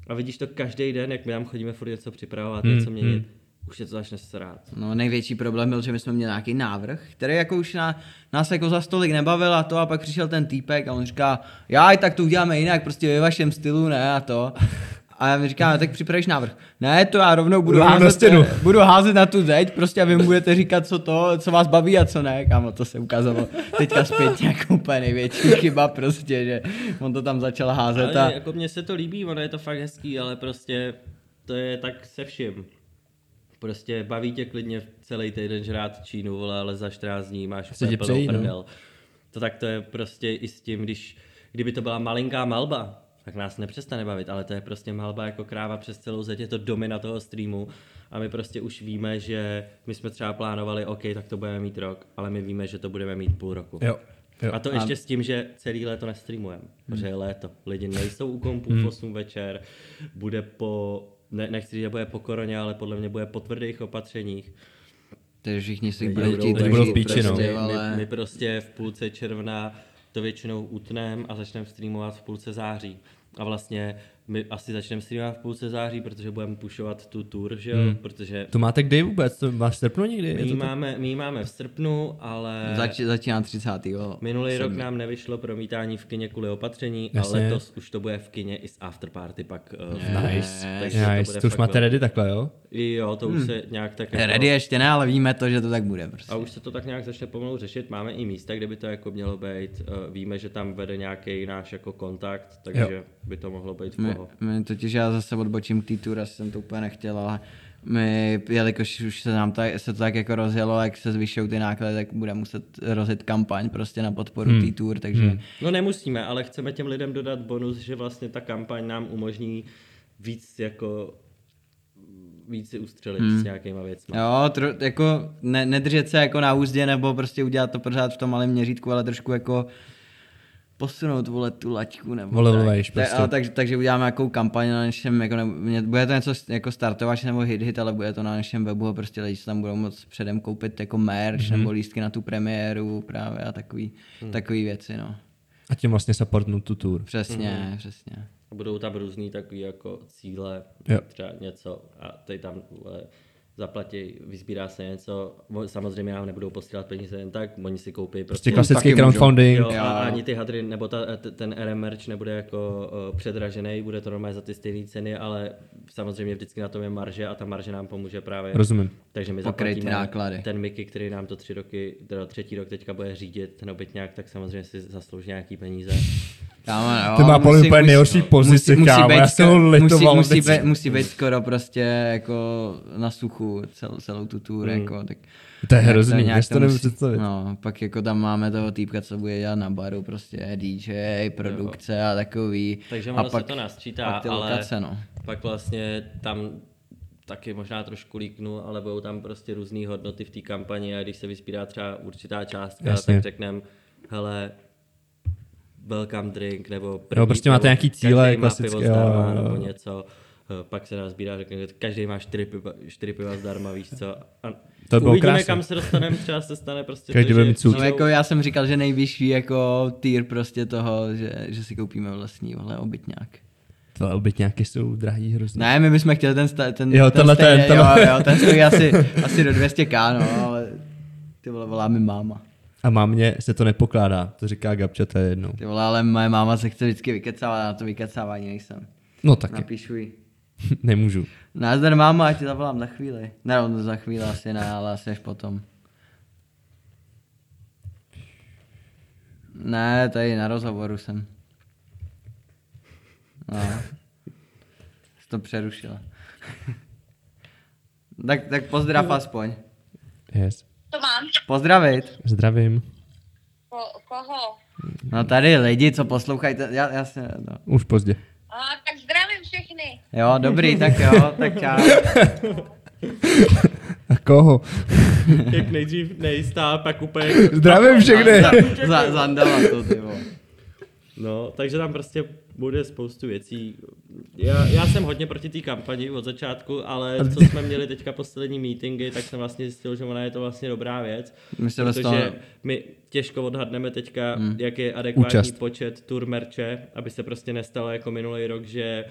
a vidíš to každý den, jak my tam chodíme furt něco připravovat, Hmm, něco měnit, už je to začne srát. No největší problém byl, že my jsme měli nějaký návrh, který jako už na, nás jako za stolik nebavil a to a pak přišel ten týpek a on říká, já tak to uděláme jinak, prostě ve vašem stylu, ne a to. A já mi říkám, tak připravíš návrh. Ne, to já rovnou budu na házet, stěnu. eh, budu házet na tu zeď, prostě a vy mu budete říkat, co to, co vás baví a co ne. Kámo, to se ukázalo teďka zpět jako úplně největší chyba prostě, že on to tam začal házet a... Ale jako mně se to líbí, ono je to fakt hezký, ale prostě to je tak se vším. Prostě baví tě klidně celý týden žrát Čínu, vole, ale za 14 dní máš úplně plnou no. To tak to je prostě i s tím, když, kdyby to byla malinká malba, tak nás nepřestane bavit, ale to je prostě malba jako kráva přes celou zeď, je to domina toho streamu a my prostě už víme, že my jsme třeba plánovali, OK, tak to budeme mít rok, ale my víme, že to budeme mít půl roku. Jo. jo. A to ještě s tím, že celý léto nestreamujeme, protože je léto. Lidi nejsou u kompů Hmm. v 8 večer, bude po, ne, nechci říct, že bude po koroně, ale podle mě bude po tvrdých opatřeních. Takže všichni si budou chtít budou v píči, no. prostě, my, ale... my, prostě v půlce června to většinou utnem a začneme streamovat v půlce září. A vlastně my asi začneme streamovat v půlce září, protože budeme pušovat tu tour, že jo? Hmm. Protože To máte kdy vůbec? To máš v srpnu někdy? My to máme, my máme v srpnu, ale... Zač, začíná 30. Minulý rok sedmi. nám nevyšlo promítání v kině kvůli opatření, Jasně. letos už to bude v kině i s afterparty pak uh, v Nice. takže to Nice, bude to už máte ready takhle, jo? Jo, to už se nějak tak jako... Ready ještě ne, ale víme to, že to tak bude prostě. A už se to tak nějak začne pomalu řešit. Máme i místa, kde by to jako mělo být. Eh, Víme, že tam vede nějaký náš jako kontakt, takže Jo. by to mohlo být v My, poho. my totiž já zase odbočím k té tour, asi jsem to úplně nechtěl, ale my, jelikož už se nám tak, se to tak jako rozjelo, jak se zvyšují ty náklady, tak bude muset rozjet kampaň prostě na podporu Hmm. té tour, takže Hmm. No nemusíme, ale chceme těm lidem dodat bonus, že vlastně ta kampaň nám umožní víc jako víc si ustřelit Hmm. s nějakýma věcmi. jo, tro, jako ne, nedržet se jako na úzdě, nebo prostě udělat to pořád v tom malém měřítku, ale trošku jako posunout, vole, tu laťku, nebo Vole, tak. vejš Ta- prostě. ale takže, takže uděláme nějakou kampaň na našem, jako ne, mě- bude to něco jako startovač nebo hit hit, ale bude to na našem webu a prostě lidi si tam budou moct předem koupit jako merch Mhm. nebo lístky na tu premiéru právě a takový, Hmm. takový věci, no. A tím vlastně supportnu tu tour. Přesně, Mhm. přesně. Budou tam různý takový jako cíle, Jo. třeba něco a tady tam vole, zaplatí, vyzbírá se něco, Mo- samozřejmě nám nebudou posílat peníze jen tak, oni si koupí Prostě prostě klasický crowdfunding. Jo, a ani ty hadry, nebo ta, ten RM merch nebude jako uh, předražený, bude to normálně za ty stejné ceny, ale samozřejmě vždycky na tom je marže a ta marže nám pomůže právě. Rozumím. Takže my Pokryt zaplatíme náklady. ten Mickey, který nám to tři roky, teda třetí rok teďka bude řídit ten obytňák, tak samozřejmě si zaslouží nějaký peníze. Kámo, no, Ten má podle mě úplně nejhorší pozici, kámo, já jsem ho litoval musí, musí, být, musí být skoro prostě jako na suchu celou, celou tu tour, Hmm. jako, tak To je hrozný, já to nemůžu musí- představit. No, pak jako tam máme toho týpka, co bude dělat na baru, prostě DJ, produkce a takový. Takže a ono se to nasčítá, pak ty ale- lokace, no. Pak vlastně tam taky možná trošku líknu, ale budou tam prostě různé hodnoty v té kampani a když se vyspírá třeba určitá částka, Jasně. tak řekneme, hele, welcome drink, nebo Jo, prostě máte nějaký cíle každý má klasické, pivo zdarma, jo, jo, jo. nebo něco. Eh, Pak se nás sbírá, řekne, že každý má čtyři piva, čtyři piva zdarma, víš co. A To bylo uvidíme, krásné. kam se dostaneme, třeba se stane prostě Každý to, že cuk. No, jako já jsem říkal, že nejvyšší jako tier prostě toho, že, že si koupíme vlastní vole obytňák. To obytňáky jsou drahý hrozně. Ne, my bychom chtěli ten, sta- ten, Jo, ten tenhle ten, stejný, tenhle. jo, jo, ten stojí asi, asi do 200k, no, ale ty vole, volá mi máma. A mámě se to nepokládá, to říká Gabča, to je jednou. Ty vole, ale moje máma se chce vždycky vykecávat, na to vykecávání nejsem. No taky, Napíšu jí. nemůžu. Názdar máma, ať ti zavolám za chvíli. Ne, no, za chvíli asi ne, ale asi až potom. Ne, tady na rozhovoru jsem. No. Jsi to přerušila. tak, tak pozdrav aspoň. Yes. To mám. Pozdravit. Zdravím. Ko, koho? No tady lidi, co poslouchají, já, já se, no. Už pozdě. A, tak zdravím všechny. Jo, dobrý, tak jo, tak čau. A koho? Jak nejdřív nejistá, pak úplně... Zdravím všechny. Za, zandala to, ty vole. No, takže tam prostě bude spoustu věcí. Já, já jsem hodně proti té kampani od začátku, ale co jsme měli teďka poslední meetingy, tak jsem vlastně zjistil, že ona je to vlastně dobrá věc. My se bez protože toho- my těžko odhadneme teďka, hmm. jak je adekvátní Účast. počet tour merče, aby se prostě nestalo jako minulý rok, že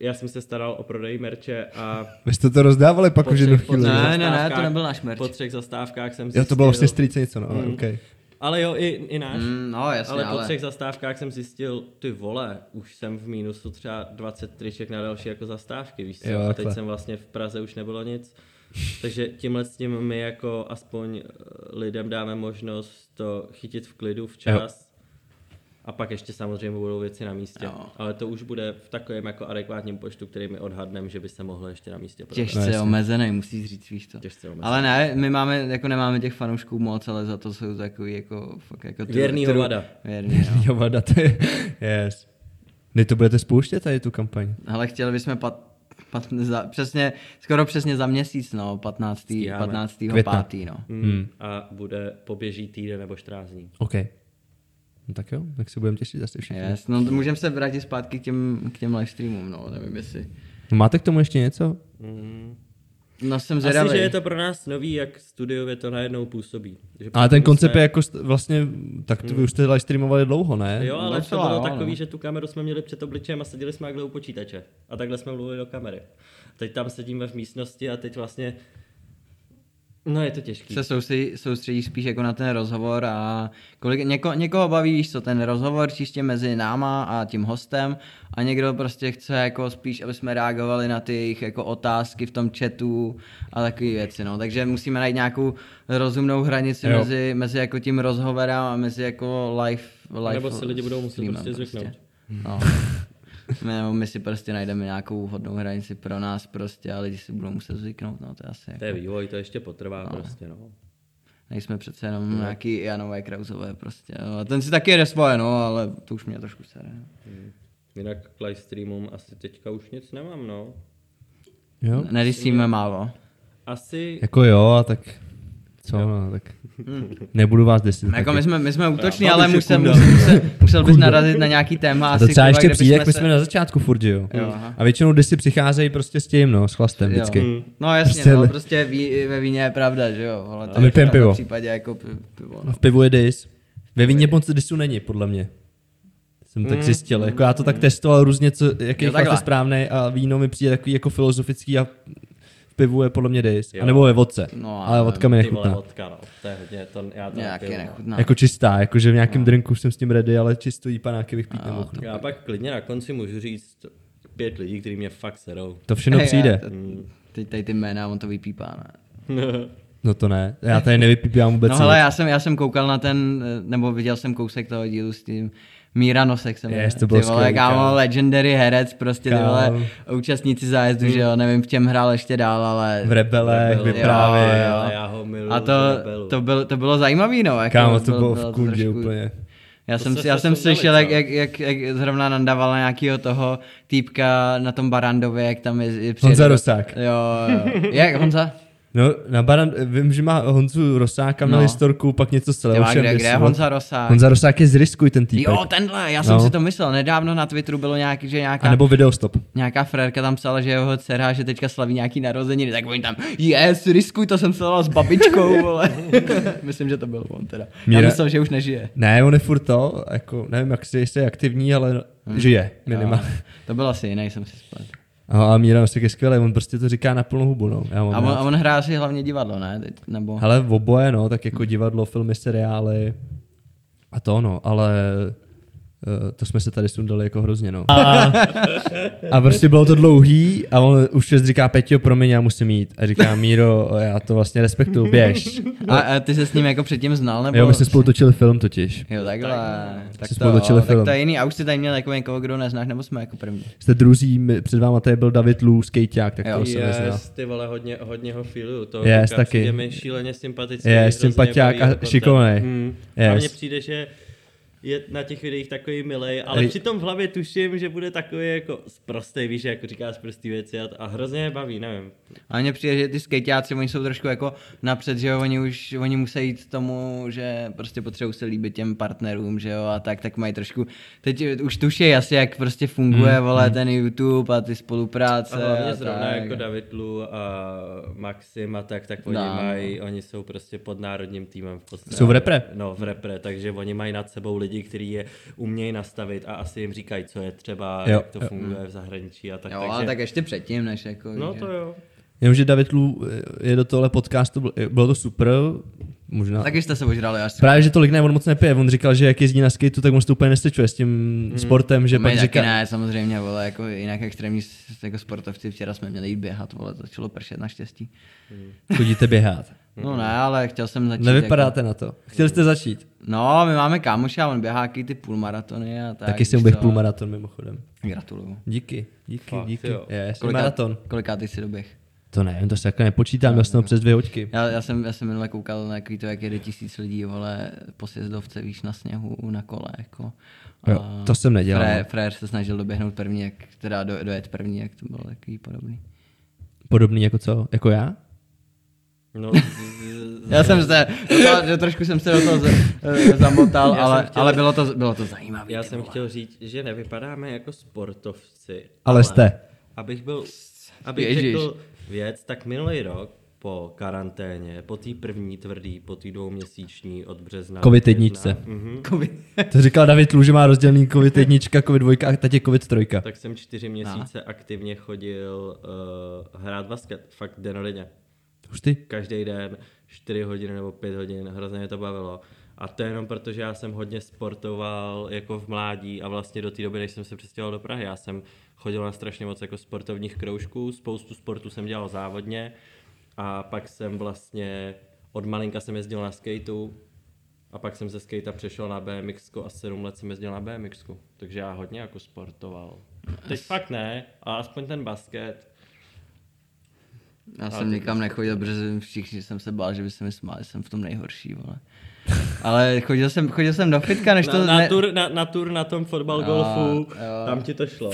já jsem se staral o prodej merče a Vy jste to rozdávali pak už jednu chvíli. Ne, ne, ne, to nebyl náš merch. Po třech zastávkách jsem Jo, to bylo zjistil- vlastně strýce něco, no, Mm. okay. Ale jo, i, i náš. Mm, no, jasně, ale po ale- třech zastávkách jsem zjistil, ty vole, už jsem v mínusu třeba 20 triček na další jako zastávky, víš co? Jo, a teď jsem vlastně v Praze už nebylo nic. Takže tímhle s tím my jako aspoň eh, lidem dáme možnost to chytit v klidu včas. A pak ještě samozřejmě budou věci na místě. Jo. Ale to už bude v takovém jako adekvátním počtu, který my odhadneme, že by se mohlo ještě na místě prodat. No, Těžce jasně. omezený, musíš říct, víš to. Těžce omezený. Ale ne, my máme, jako nemáme těch fanoušků moc, ale za to jsou takový jako, fakt jako... tru- Věrný tru- hovada. Věrný, no. Jo, vada, to je, yes. Kdy to budete spouštět tady tu kampaň? Ale chtěli bychom pat, pat, za, přesně, skoro přesně za měsíc, no, 15. Stíháme. 15. Května. 5. no. Hmm. A bude poběží týden nebo 14 dní. OK. No tak jo, tak se budeme těšit zase všichni. Yes. No, to můžeme se vrátit zpátky k těm, k těm livestreamům, no, nevím jestli. No, máte k tomu ještě něco? Mm. No jsem Asi, zvědavý. že je to pro nás nový, jak studiově to najednou působí. Že Ale ten koncept jsme- je jako st- vlastně, tak to vy už jste live streamovali dlouho, ne? Jo, ale to Docela, bylo jo, takový, no. že tu kameru jsme měli před obličejem a seděli jsme takhle u počítače. A takhle jsme mluvili do kamery. Teď tam sedíme v místnosti a teď vlastně... No je to těžký. se soustředí, soustředíš spíš jako na ten rozhovor a kolik, něko, někoho baví, víš co, ten rozhovor čistě mezi náma a tím hostem a někdo prostě chce jako spíš, aby jsme reagovali na ty jejich jako otázky v tom chatu a takové věci, no. Takže musíme najít nějakou rozumnou hranici Jo. mezi, mezi jako tím rozhovorem a mezi jako live, live Nebo si lidi budou muset streamem prostě zvyknout. No. My, nebo my si prostě najdeme nějakou hodnou hranici pro nás prostě a lidi si budou muset zvyknout, no to je asi To je vývoj, to ještě potrvá No. prostě, no. Nejsme přece jenom nějaký Janové Krauzové prostě. No. A ten si taky jede svoje, no, ale to už mě trošku sere. no. Jinak k live streamům asi teďka už nic nemám, no. Jo? Nedysíme málo. Asi... Jako jo, a tak co, no, tak nebudu vás desit. Jako taky. my jsme, my jsme útoční, ale musel, musel, musel, musel bys narazit na nějaký téma. A to asi, třeba ještě přijde, jak my jsme na začátku furt, jo? Jo, aha. A většinou disy přicházejí prostě s tím, no, s chlastem vždycky. Jo. No jasně, Prostě no, prostě ví, ve víně je pravda, že jo. Ale to A my je pijeme v pivo. případě jako pi- pivo. No, No. v pivu je dis. Ve víně moc disu není, podle mě. Jsem tak zjistil. Jako já to tak testoval různě, co, jaký je správný a víno mi přijde takový jako filozofický a v pivu je podle mě dis. Jo. A nebo ve vodce. No, ale ale vodka mi nechutná. vodka, no. To je hodně, to, já to Nějaký no. nechutná. Jako čistá, jakože v nějakém drinku už jsem s tím ready, ale čistou panáky bych pít nemohl. no. Já pak klidně na konci můžu říct pět lidí, kteří mě fakt serou. To všechno Hej, přijde. já to- Teď tady ty jména, on to vypípá, ne? No to ne. Já tady nevypípám vůbec No hele, já jsem, já jsem koukal na ten, nebo viděl jsem kousek toho dílu s tím Míra Nosek se jmenuje. Yes, to bylo ty vole, skvělý, kámo, kámo. legendary herec, prostě ty Kámo. vole, účastníci zájezdu, že jo, nevím, v čem hrál ještě dál, ale... V rebelech, Rebel. vyprávěl. Jo, jo. A já ho miluju A to, to, byl, to bylo zajímavý, no. Jako Kámo, to bylo bylo v kundě trošku- úplně. Já To jsem, se si, já jsem slyšel, jak, jak, jak, jak, zrovna nandával na nějakého toho týpka na tom Barandově, jak tam je, je přijede- Honza Rosák. Jo, jo. Jak Honza? No, na Baran, vím, že má Honzu Rosáka, měl No. historku, pak něco má, Leošem. kde, kde je Honza Rosák? Honza Rosák je z Riskuj, ten týpek. Jo, tenhle, já jsem No. si to myslel. Nedávno na Twitteru bylo nějaký, že nějaká, A nebo Videostop. nějaká frérka tam psala, že jeho dcera, že teďka slaví nějaký narozeniny, tak oni tam, yes, riskuj, to jsem sledoval s babičkou, vole. Myslím, že to byl on teda. Já Míra- myslel, že už nežije. Ne, on je furt to, jako, nevím, jak si jestli je aktivní, ale žije minimálně. To byl asi jiný, jsem si splet. A, a Míra Nosek je skvělý, on prostě to říká na plnou hubu, no. Já mám A on, a on hrál si hlavně divadlo, ne? Teď, nebo... Hele, v oboje, no, tak jako divadlo, filmy, seriály a to, no, ale uh, to jsme se tady sundali jako hrozně, no. A, a prostě bylo to dlouhý a on už šest říká, Peťo, promiň, já musím jít. A říká, Míro, já to vlastně respektuju, běž. A, a ty se s ním jako předtím znal, nebo? Jo, my jsme spolu točili film totiž. Jo, takhle. Tak, Jsi to, spolu točili tak film. to je jiný. A už jsi tady měl jako někoho, kdo neznáš, nebo jsme jako první? Jste druzí, my- před váma tady byl David Lů, skejťák, tak Jo. to jsem neznal. Yes, ty vole, hodně, hodně ho feeluju. To Yes, taky. přijde mi šíleně sympatický. Yes, sympatiák a šikovnej. Hmm. Yes. A mně přijde, že je na těch videích takový milej, ale Ej. přitom v hlavě tuším, že bude takový jako sprostej, víš, jako říkáš prostý věci a, a hrozně mě baví, nevím. A mně přijde, že ty skejťáci, oni jsou trošku jako napřed, že jo, oni už, oni musí jít tomu, že prostě potřebují se líbit těm partnerům, že jo, a tak, tak mají trošku, teď už tuší asi, jak prostě funguje, mm, vole, ten YouTube a ty spolupráce. A hlavně a zrovna tak. jako David Lu a Maxim a tak, tak oni No. mají, oni jsou prostě pod národním týmem v podstatě. Jsou v repre. No, v repre, takže oni mají nad sebou lidi, kteří je umějí nastavit a asi jim říkají, co je třeba, Jo, jak to jo. funguje v zahraničí a tak. Jo, takže... ale tak ještě předtím, než jako, No že... to jo. Jenomže David Lů je do tohle podcastu, byl- bylo to super, možná. Taky jste se ožrali až Právě, že tolik ne, on moc nepije. On říkal, že jak jezdí na skateu, tak on se to úplně nestečuje s tím mm. sportem, že My pak taky říká... ne, samozřejmě, vole, jako jinak extrémní jako sportovci, včera jsme měli jít běhat, vole, začalo pršet naštěstí. Chodíte běhat. No ne, ale chtěl jsem začít. Nevypadáte Jako... na to. Chtěli jste začít. No, my máme kámoša, on běhá jaký ty půlmaratony a tak. Taky si víš uběh co. půlmaraton mimochodem. Gratuluju. Díky, díky, Fakt, díky. jo. Je, maraton. Kolikátý ty si doběh? To nevím, to se takhle nepočítám, měl jsem to přes dvě hoďky. Já, já, jsem, já jsem minule koukal na jaký to, jak jede tisíc lidí, vole, po sjezdovce, víš, na sněhu, na kole, jako. Jo, to jsem nedělal, no. frér se snažil doběhnout první, jak, teda do, dojet první, jak to bylo takový podobný. Podobný jako co? Jako já? No, Já jsem se, to, že trošku jsem se do toho z, eh, zamotal, ale, chtěl- ale bylo, to, bylo to zajímavé. já jsem vole. chtěl říct, že nevypadáme jako sportovci. Ale jste. Abych byl, abych Ježiš. řekl věc, tak minulý rok po karanténě, po té první tvrdý, po té dvouměsíční od března. Covid jedničce. Mhm. To říkal David Lů, že má rozdělený covid jednička, covid dvojka a teď je covid trojka. Tak jsem čtyři měsíce aktivně chodil uh, hrát basket, fakt dennodenně. Ty? Každý den, 4 hodiny nebo 5 hodin, hrozně mě to bavilo. A to jenom proto, že já jsem hodně sportoval jako v mládí a vlastně do té doby, než jsem se přestěhoval do Prahy, já jsem chodil na strašně moc jako sportovních kroužků, spoustu sportu jsem dělal závodně a pak jsem vlastně od malinka jsem jezdil na skateu a pak jsem ze skata přešel na BMX a 7 let jsem jezdil na BMX, takže já hodně jako sportoval. Teď fakt ne, ale aspoň ten basket, Já jsem nikam nechodil, protože všichni jsem se bál, že by se mi smáli, jsem v tom nejhorší, vole. Ale chodil jsem, chodil jsem do fitka, než na, to... na, ne... tur, na, na tur na tom fotbal golfu, jo. tam ti to šlo.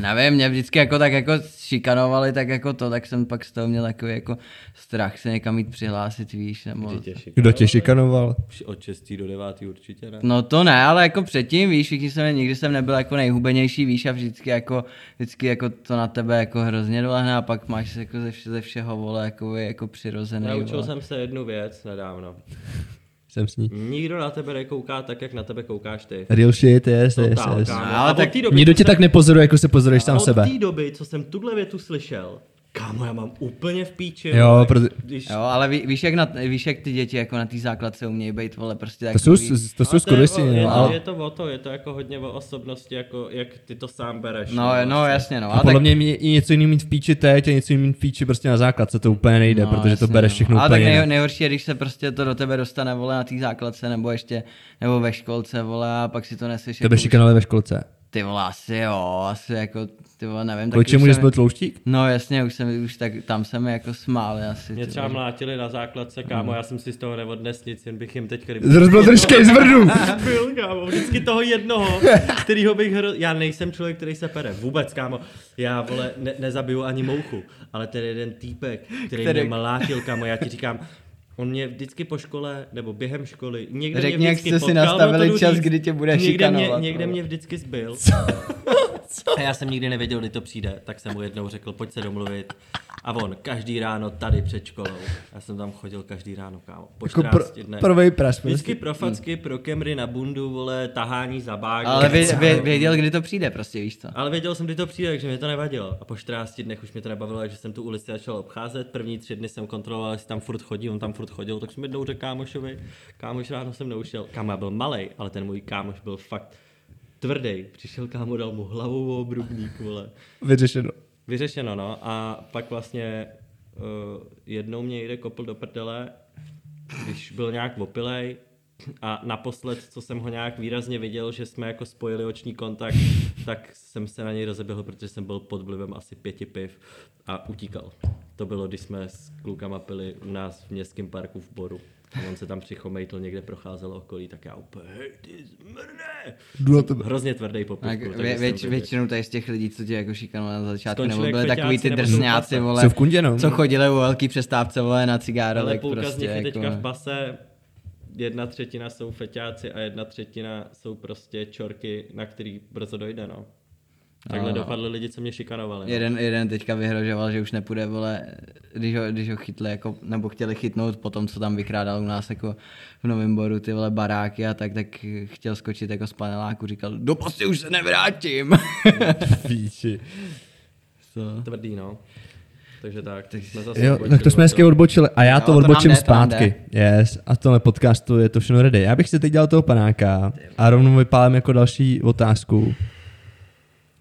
Nevím, mě vždycky jako tak jako šikanovali, tak jako to, tak jsem pak z toho měl takový jako strach se někam jít přihlásit, víš, nebo... Tě Kdo tě šikanoval? Od 6. do 9. určitě ne. No to ne, ale jako předtím, víš, všichni jsem, nikdy jsem nebyl jako nejhubenější, víš, a vždycky jako, vždycky jako to na tebe jako hrozně dolehne a pak máš jako ze, vše, ze všeho, vole, jako, jako přirozený, Naučil vole. jsem se jednu věc nedávno. Jsem s ní. Nikdo na tebe nekouká tak, jak na tebe koukáš ty. Real shit, yes, yes, Totál, yes. kámo. Ale od tak doby, Nikdo tě jsem- tak nepozoruje, jako se pozoruješ sám od sebe. té doby, co jsem tuhle větu slyšel, Kámo, já mám úplně v píči. Jo, vole, proto- když... Jo, ale ví, víš, jak na, víš, jak ty děti jako na té základce umějí být, vole, prostě To jsou, to jsou Ale to je, je, no, to, ale je to o to, je to jako hodně o osobnosti, jako jak ty to sám bereš. No, no, vlastně. jasně, no. a Ale podle tak, mě mě i něco jiného mít v píči teď a něco jiného mít v píči prostě na základce, to úplně nejde, no, protože to jasně, bereš no. všechno Ale úplně tak nej, nejhorší je, když se prostě to do tebe dostane, vole, na té základce, nebo ještě, nebo ve školce, vole, a pak si to neseš. Tebe jako ve školce. Ty vole, asi jo, asi jako, ty vole, nevím. Kvůli čemu, že byl tlouštík? No jasně, už jsem, už tak, tam jsem jako smál asi. Mě třeba vole. mlátili na základce, kámo, já jsem si z toho neodnes nic, jen bych jim teď kdyby... Zrozbil troškej z vrdu. Byl, kámo, vždycky toho jednoho, kterýho bych hro... Já nejsem člověk, který se pere, vůbec, kámo. Já, vole, ne, nezabiju ani mouchu, ale ten jeden týpek, který, který... Mě mlátil, kámo, já ti říkám, On mě vždycky po škole, nebo během školy, někde Řekni, mě jak vždycky jste si potkal, to nastavili čas, kdy tě bude někde mě, šikanovat, někde vole. mě vždycky zbyl. A já jsem nikdy nevěděl, kdy to přijde, tak jsem mu jednou řekl, pojď se domluvit. A on každý ráno tady před školou. Já jsem tam chodil každý ráno, kámo. Po Jako 14 pro, dnech. prvej pres. Vždycky pro facky, pro kemry na bundu, vole, tahání za bágy. Ale vě, vě, věděl, kdy to přijde, prostě, víš co. Ale věděl jsem, kdy to přijde, takže mě to nevadilo. A po 14 dnech už mě to nebavilo, takže jsem tu ulici začal obcházet. První tři dny jsem kontroloval, jestli tam furt chodí, on tam furt chodil, tak jsem jednou řekl kámošovi, kámoš ráno jsem neušel. Kámo, já byl malý, ale ten můj kámoš byl fakt tvrdý. Přišel kámo, dal mu hlavou o obrubník, vole. Vyřešeno. Vyřešeno, no. A pak vlastně uh, jednou mě jde kopl do prdele, když byl nějak opilej a naposled, co jsem ho nějak výrazně viděl, že jsme jako spojili oční kontakt, tak jsem se na něj rozeběhl, protože jsem byl pod vlivem asi pěti piv a utíkal. To bylo, když jsme s klukama pili u nás v městském parku v Boru. A on se tam přichomejtl, někde procházel okolí, tak já úplně, hej, ty zmrde. Jdu na tebe. Hrozně tvrdý po Tak vě, věč, většinou tady z těch lidí, co tě jako šikanovali na začátku, Skončili nebo byli takový ty drsňáci, vole, Jsou v kundě, no. co chodili u velký přestávce, vole, na cigáro, Ale půlka z prostě, nich je jako, teďka v base, jedna třetina jsou feťáci a jedna třetina jsou prostě čorky, na který brzo dojde, no. Takhle No, no. dopadly lidi, co mě šikanovali. No. Jeden, jeden teďka vyhrožoval, že už nepůjde, vole, když ho, když ho chytli, jako, nebo chtěli chytnout po tom, co tam vykrádal u nás jako v Novém Boru ty vole baráky a tak, tak chtěl skočit jako z paneláku, říkal, do posty už se nevrátím. Píči. so. Tvrdý, no. Takže tak, tak jsme zase Jo, odbočili tak to jsme hezky odbočili a já Jo, to to odbočím jde, to zpátky. Yes, a tohle podcastu je to všechno ready. Já bych si teď dělal toho panáka a rovnou vypálím jako další otázku.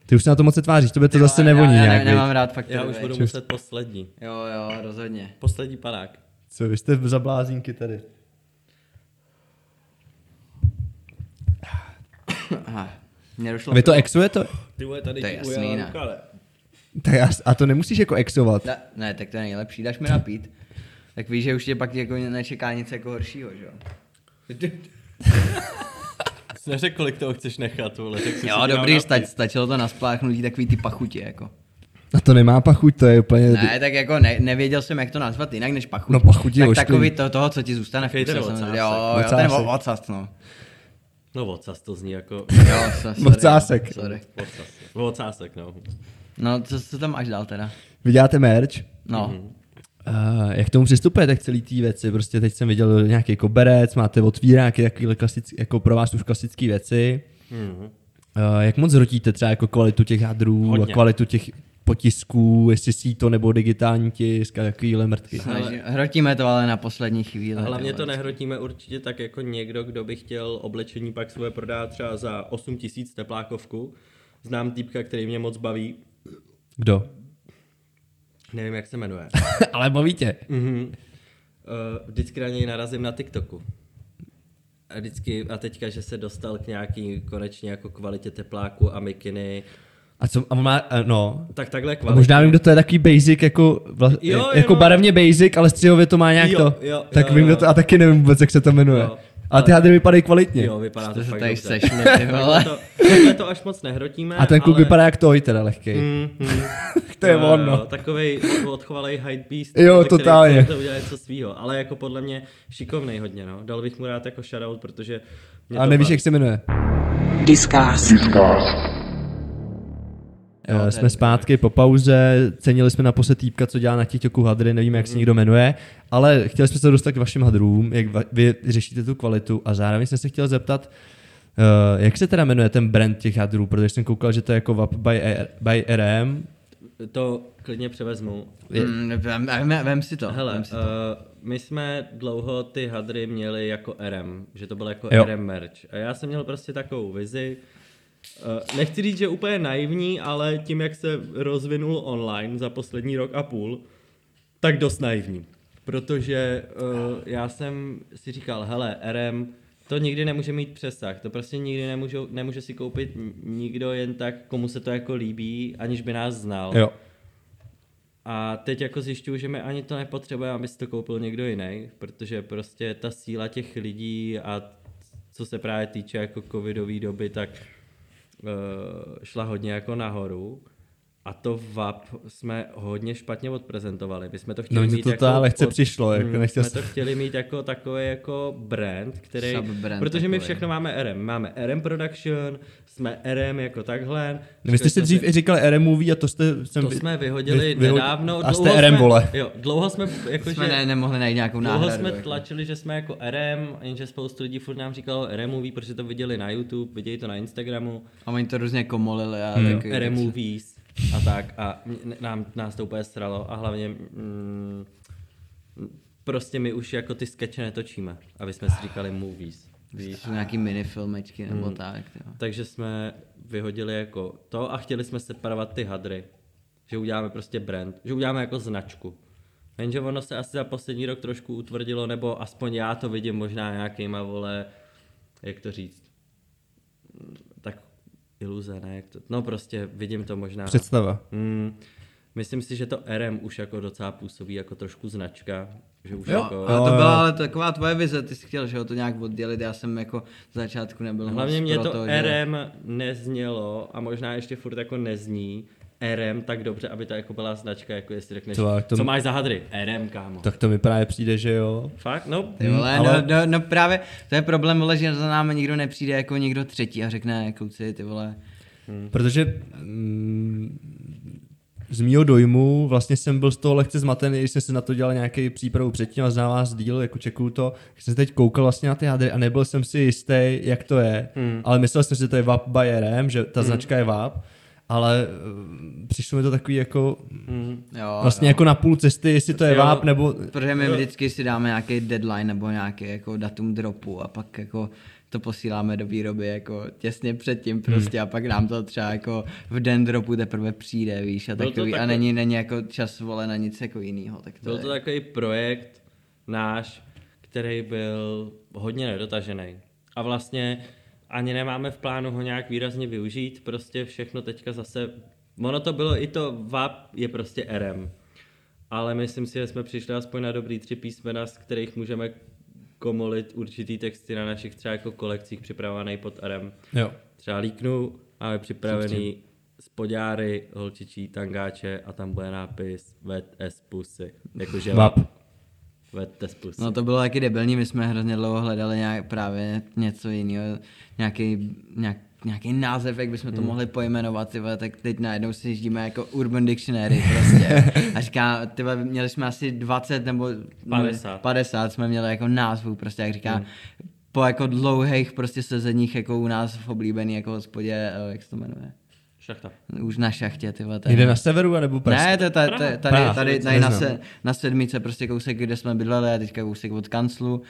Ty už se na to moc tváříš, to by to zase nevoní já, já nějak. ne, viď? nemám rád fakt Já už budu muset poslední. Jo, jo, rozhodně. Poslední panák. Co, vy jste za blázínky tady. Aha. Vy to exujete? Ty vole, tady To je jasný, ne. Tak já, a to nemusíš jako exovat. Ne, ne, tak to je nejlepší, dáš mi napít. Tak víš, že už tě pak jako nečeká nic jako horšího, že jo? Jsi neřekl, kolik toho chceš nechat, vole. Tak si Jo, dobrý, stač, stačilo to na spláchnutí takový ty pachuti, jako. A to nemá pachuť, to je úplně... Ne, tak jako ne, nevěděl jsem, jak to nazvat jinak než pachuť. No, pachuť je tak ošklivý. takový to, toho, co ti zůstane v samozřejmě. ocásek. Jo, jo, ten ocas, no. No, ocas to zní jako... Jo, so- sorry, Ocásek. no, Sorry. Ocásek, no. No, co, co tam máš dál teda? Vy děláte merch? No, Mhm. Uh, jak k tomu přistupujete k celý té věci? Prostě teď jsem viděl nějaký koberec, máte otvíráky, takovýhle klasický, jako pro vás už klasické věci. Mhm. Uh, jak moc hrotíte třeba jako kvalitu těch hadrů Hodně. a kvalitu těch potisků, jestli si to nebo digitální tisk a takovýhle mrtky. snaží, hrotíme to ale na poslední chvíli. A hlavně to nehrotíme určitě tak jako někdo, kdo by chtěl oblečení pak svoje prodát třeba za 8 tisíc teplákovku. Znám týpka, který mě moc baví. Kdo? Nevím, jak se jmenuje. Ale baví tě. Mhm. Uh, vždycky na něj narazím na TikToku. A vždycky, a teďka, že se dostal k nějaký konečně jako kvalitě tepláku a mikiny, A co, a má, eh, no, tak takhle a kvalitě. možná vím, kdo to je takový basic, jako, vla, Jo, jako jenom- barevně basic, ale střihově to má nějak Jo, to. jo, tak jo, vím, jo. kdo to, a taky nevím vůbec, jak se to jmenuje. Jo. Ale ty hadry vypadají kvalitně. Jo, vypadá to, fakt tady dobře. sešli, ty vole. Takhle to, až moc nehrotíme. A ten kluk ale... vypadá jak toj, teda lehkej. Mm, mm. To je Jo, on, jo, no. Takovej odchovalej hype beast. Jo, totálně. To udělat něco svýho, ale jako podle mě šikovnej hodně, no. Dal bych mu rád jako shoutout, protože mě A nevíš, jak se jmenuje? Discast. Discast. Je jsme zpátky po pauze, cenili jsme naposled týpka, co dělá na TikToku hadry, nevíme, jak se někdo jmenuje, ale chtěli jsme se dostat k vašim hadrům, jak va- vy řešíte tu kvalitu a zároveň jsem se chtěl zeptat, uh, jak se teda jmenuje ten brand těch hadrů, protože jsem koukal, že to je jako VAP by, R- by RM, To klidně převezmu. Mm, vem, vem, vem, si to. Hele, vem si to. uh, my jsme dlouho ty hadry měli jako RM, že to bylo jako Jo. RM merch. A já jsem měl prostě takovou vizi. Uh, nechci říct, že úplně naivní, ale tím, jak se rozvinul online za poslední rok a půl, tak dost naivní. Protože uh, já jsem si říkal, hele, RM, to nikdy nemůže mít přesah, to prostě nikdy nemůžu, nemůže si koupit nikdo jen tak, komu se to jako líbí, aniž by nás znal. Jo. A teď jako zjišťuju, že mi ani to nepotřebuje, aby si to koupil někdo jiný, protože prostě ta síla těch lidí a co se právě týče jako covidové doby, tak šla hodně jako nahoru. A to VAP jsme hodně špatně odprezentovali. My jsme to chtěli No, mít to jako teda lehce přišlo, jako Mm, nechtěl jsme jsem- to chtěli mít jako takový jako brand, který, Subbrand protože my takový. všechno máme RM. Máme RM Production, jsme RM jako takhle. No, Vy jste si dřív i říkali RM movie a to jste... Jsem to vy- jsme vyhodili vy- vyhod- nedávno. A jste dlouho RM, jsme, vole. Jo, dlouho jsme, jako, jsme že, ne, nemohli najít nějakou dlouho náhradu. jsme jako. tlačili, že jsme jako RM, jenže spoustu lidí furt nám říkalo RM movie, protože to viděli na YouTube, viděli to na Instagramu, A oni to různě komolili a Hmm. takový RM movies a tak. A nám, nás to úplně sralo a hlavně mm, prostě my už jako ty skeče netočíme, aby jsme si říkali movies. Víš? To jsou nějaký minifilmečky nebo Hmm. tak. Jo. Takže jsme vyhodili jako to a chtěli jsme separovat ty hadry. Že uděláme prostě brand, že uděláme jako značku. Jenže ono se asi za poslední rok trošku utvrdilo, nebo aspoň já to vidím možná nějakýma, vole, jak to říct, iluze, ne? Jak to, no prostě vidím to možná. Představa. Hmm, myslím si, že to RM už jako docela působí jako trošku značka, že už Jo, jako... ale to byla ale taková tvoje vize, ty jsi chtěl, že ho to nějak oddělit, já jsem jako z začátku nebyl Hlavně moc mě pro to že... RM neznělo a možná ještě furt jako nezní RM tak dobře, aby to jako byla značka, jako jestli řekneš, Co, jak to- co máš za hadry? RM, kámo. Tak to mi právě přijde, že jo. Fakt? No, Ty vole, ale- ale... no, no, no, právě, to je problém, vole, že za námi nikdo nepřijde jako někdo třetí a řekne, kluci, ty vole, Protože mm, z mýho dojmu vlastně jsem byl z toho lehce zmatený, když jsem si na to dělal nějaký přípravu předtím a znal vás díl, jako čekuju to, když jsem se teď koukal vlastně na ty hadry a nebyl jsem si jistý, jak to je, hmm. ale myslel jsem si, že to je VAP by RM, že ta hmm. značka je VAP, ale uh, přišlo mi to takový jako jo, vlastně jo. jako na půl cesty, jestli to je Jo. VAP nebo... Protože my vždycky si dáme nějaký deadline nebo nějaký jako datum dropu a pak jako to posíláme do výroby jako těsně předtím prostě a pak nám to třeba jako v den dropu teprve přijde, víš, a to takový, a takový- není, není jako čas vole na nic jako jinýho, tak to byl je. to takový projekt náš, který byl hodně nedotažený. A vlastně ani nemáme v plánu ho nějak výrazně využít, prostě všechno teďka zase, ono to bylo i to VAP je prostě RM. Ale myslím si, že jsme přišli aspoň na dobrý tři písmena, z kterých můžeme komolit určitý texty na našich třeba jako kolekcích připravovaný pod RM. Jo. Třeba líknu, máme připravený spodňáry, holčičí, tangáče a tam bude nápis Wet as pussy. Jakože VAP. Pussy. No to bylo taky debilní, my jsme hrozně dlouho hledali nějak, právě něco jiného, nějaký, nějak, nějaký název, jak bychom to Hmm. mohli pojmenovat, ty vole, tak teď najednou si jíždíme jako Urban Dictionary prostě. A říká, ty vole, měli jsme asi 20 nebo 50. 50 jsme měli jako názvů, prostě jak říká, Hmm. po jako dlouhých prostě sezeních jako u nás v oblíbený jako hospodě, eh, jak se to jmenuje? Šachta. Už na šachtě, ty vole. Někde na severu, nebo Pražsku? ne, to je ta- je- tady, Praha. tady, tady na, se, na sedmice prostě kousek, kde jsme bydleli a teďka kousek od kanclu,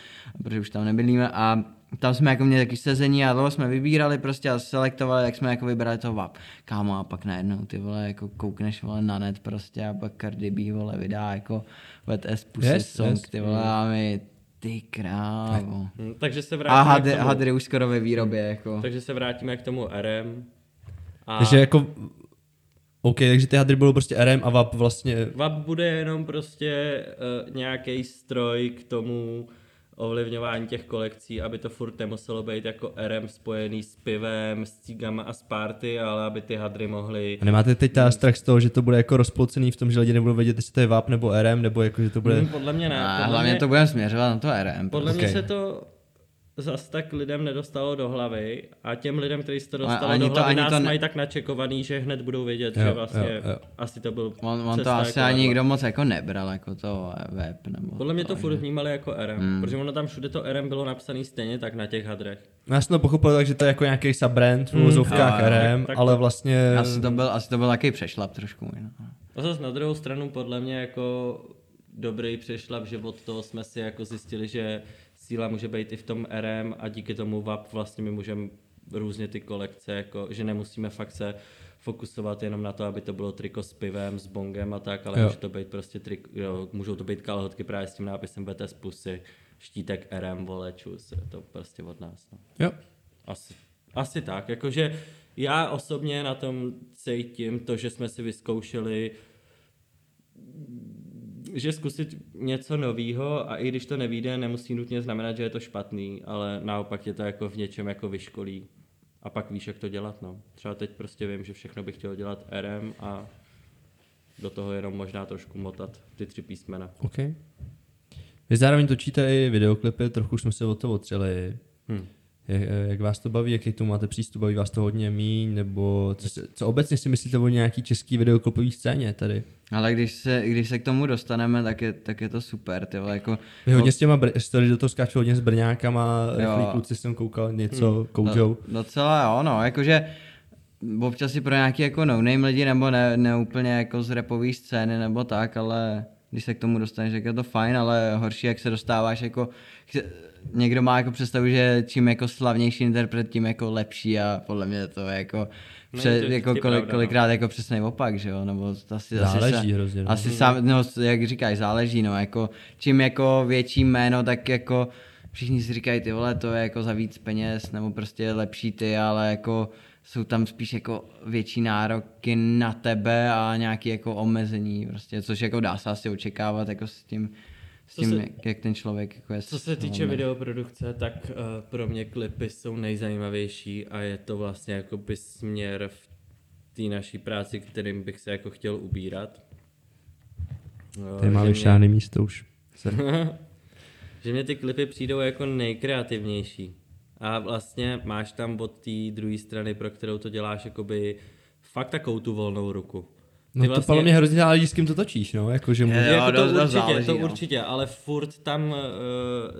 protože už tam nebydlíme a tam jsme jako měli taky sezení a dlouho jsme vybírali prostě a selektovali, jak jsme jako vybrali to VAP. Kámo a pak najednou ty vole jako koukneš vole na net prostě a pak Cardi B vole vydá jako Wet S Pussy Yes, song yes. ty vole a my ty krávo. Hm, takže se A vrátíme hadry, k tomu. hadry už skoro ve výrobě jako. Takže se vrátíme k tomu RM. A Takže jako... OK, takže ty hadry budou prostě RM a VAP vlastně... VAP bude jenom prostě uh, nějaký stroj k tomu ovlivňování těch kolekcí, aby to furt nemuselo být jako RM spojený s pivem, s cígama a s party, ale aby ty hadry mohly... A nemáte teď ta strach z toho, že to bude jako rozpolcený v tom, že lidi nebudou vědět, jestli to je VAP nebo RM, nebo jako, že to bude... Hm, podle mě ne. A podle hlavně mě, to budeme směřovat na to RM. podle Ok. mě se to zas tak lidem nedostalo do hlavy a těm lidem, kteří se to dostalo do to- hlavy, ani nás to ne- mají tak načekovaný, že hned budou vědět, Jo, že vlastně jo, jo. asi to byl On, on to asi jako ani takhle. nikdo moc jako nebral, jako to web nebo... Podle mě to že- furt vnímali jako RM, Hmm. protože ono tam všude to RM bylo napsané stejně tak na těch hadrech. Já jsem to pochopil tak, že to je jako nějaký subbrand v Mm, uvozovkách jo, jo, RM, tak- ale vlastně... Asi to byl, asi to byl takový přešlap trošku. No. A zase na druhou stranu podle mě jako dobrý přešlap, že od toho jsme si jako zjistili, že síla může být i v tom RM a díky tomu VAP vlastně my můžeme různě ty kolekce, jako, že nemusíme fakt se fokusovat jenom na to, aby to bylo triko s pivem, s bongem a tak, ale Jo. může to být prostě triko, jo, můžou to být kalhotky právě s tím nápisem VT z pusy, štítek RM, vole, čus, je to prostě od nás. No. Jo. Asi, asi tak, jakože já osobně na tom cítím to, že jsme si vyzkoušeli že zkusit něco nového a i když to nevíde, nemusí nutně znamenat, že je to špatný, ale naopak je to jako v něčem jako vyškolí. A pak víš, jak to dělat, no. Třeba teď prostě vím, že všechno bych chtěl dělat RM a do toho jenom možná trošku motat ty tři písmena. OK. Vy zároveň točíte i videoklipy, trochu jsme se o to otřeli. Hm. Jak, jak vás to baví, jaký k tomu máte přístup, baví vás to hodně míň, nebo co, si- co obecně si myslíte o nějaký český videoklipový scéně tady? Ale když se, když se k tomu dostaneme, tak je, tak je to super, ty jako... Vy hodně s těma, br- jste tady do toho skáču hodně s Brňákama, Jo. rychlý kluci jsem koukal něco, hmm. koužou. No, docela jo, no, jakože občas i pro nějaký jako no-name lidi, nebo ne, ne úplně jako z rapové scény, nebo tak, ale když se k tomu dostaneš, tak je to fajn, ale horší, jak se dostáváš jako, někdo má jako představu, že čím jako slavnější interpret, tím jako lepší a podle mě to je jako, No, pře, to je jako kolik, pravda, no. kolikrát jako přesný opak, že jo, nebo to asi, Záleží asi, hrozně, no. Asi sám, no, jak říkáš, záleží, no, jako čím jako větší jméno, tak jako všichni si říkají, ty vole, to je jako za víc peněz, nebo prostě lepší ty, ale jako jsou tam spíš jako větší nároky na tebe a nějaké jako omezení, prostě, což jako dá se asi očekávat jako s tím, s Co tím se- jak, jak ten člověk jako je Co se týče videoprodukce, tak uh, pro mě klipy jsou nejzajímavější a je to vlastně jakoby směr v té naší práci, kterým bych se jako chtěl ubírat. Uh, Tady má že mě- místo už. Že mě ty klipy přijdou jako nejkreativnější. A vlastně máš tam od té druhé strany, pro kterou to děláš, jakoby fakt takovou tu volnou ruku. No to podle mě hrozně záleží, s kým to točíš, no, jako že Je, může... jo, jako to určitě, záleží, to no. určitě, ale furt tam uh,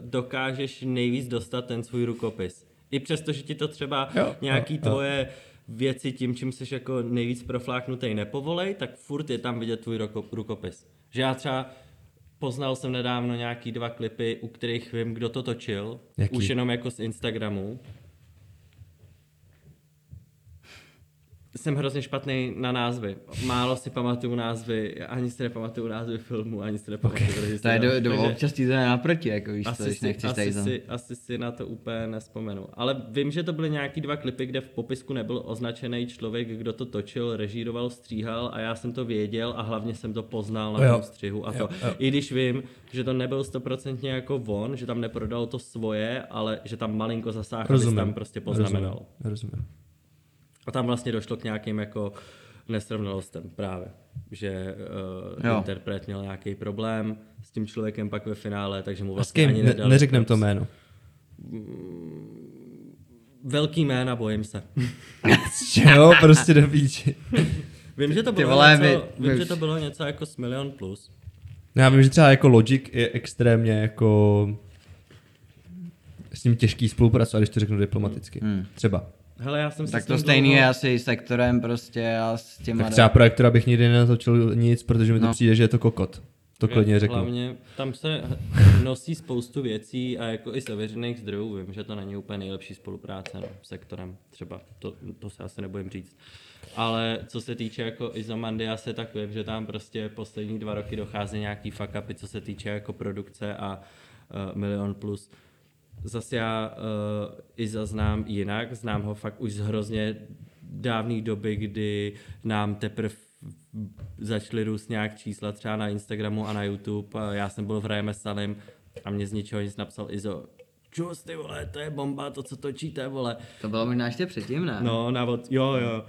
dokážeš nejvíc dostat ten svůj rukopis. I přesto, že ti to třeba Jo, nějaký jo, jo, jo. tvoje věci tím, čím jsi jako nejvíc profláknutý nepovolej, tak furt je tam vidět tvůj ruko, rukopis. Že já třeba poznal jsem nedávno nějaký dva klipy, u kterých vím, kdo to točil, Jaký? už jenom jako z Instagramu. Jsem hrozně špatný na názvy. Málo si pamatuju názvy, ani si nepamatuju názvy filmů, ani si nepamatuju okay. To je do, do, občas ti to je naproti, jako víš, to, asi, když si, nechceš tady asi, tam. si, asi si na to úplně nespomenu. Ale vím, že to byly nějaký dva klipy, kde v popisku nebyl označený člověk, kdo to točil, režíroval, stříhal a já jsem to věděl a hlavně jsem to poznal na Jo. tom střihu. A to, Jo, jo. i když vím, že to nebyl stoprocentně jako on, že tam neprodal to svoje, ale že tam malinko zasáhl, tam prostě poznamenal. Rozumím. Rozumím. A tam vlastně došlo k nějakým jako nesrovnalostem právě, že uh, Jo. interpret měl nějaký problém s tím člověkem pak ve finále, takže mu vlastně ani Ne, nedal neřeknem to jméno. Velký jména, bojím se. Jo, prostě do píči. Vím, že to bylo, vole, něco, vy- vím, vy že to bylo něco jako s milion plus. No Já vím, že třeba jako Logic je extrémně jako s ním těžký spolupracovat, když to řeknu diplomaticky. Hmm. Třeba. Hele, já jsem si Tak s to stejný dlouho- je asi s sektorem prostě a s těma... Tak třeba projektora bych nikdy nenatočil nic, protože mi to No. přijde, že je to kokot. To klidně řeknu. Hlavně tam se nosí spoustu věcí a jako i z ověřených zdrojů vím, že to není úplně nejlepší spolupráce no, s sektorem třeba, to, to se asi nebudem říct. Ale co se týče jako Izomandiase, tak vím, že tam prostě poslední dva roky dochází nějaký fuck upy, co se týče jako produkce a uh, Milion Plus. Zase já uh, Iza znám jinak, znám ho fakt už z hrozně dávné doby, kdy nám teprve začaly růst nějak čísla třeba na Instagramu a na YouTube. Já jsem byl v Rajeme Salim a mě z ničeho nic napsal Izo, čus ty vole, to je bomba, to co točíte vole. To bylo možná ještě předtím, ne? No, na od, jo, jo.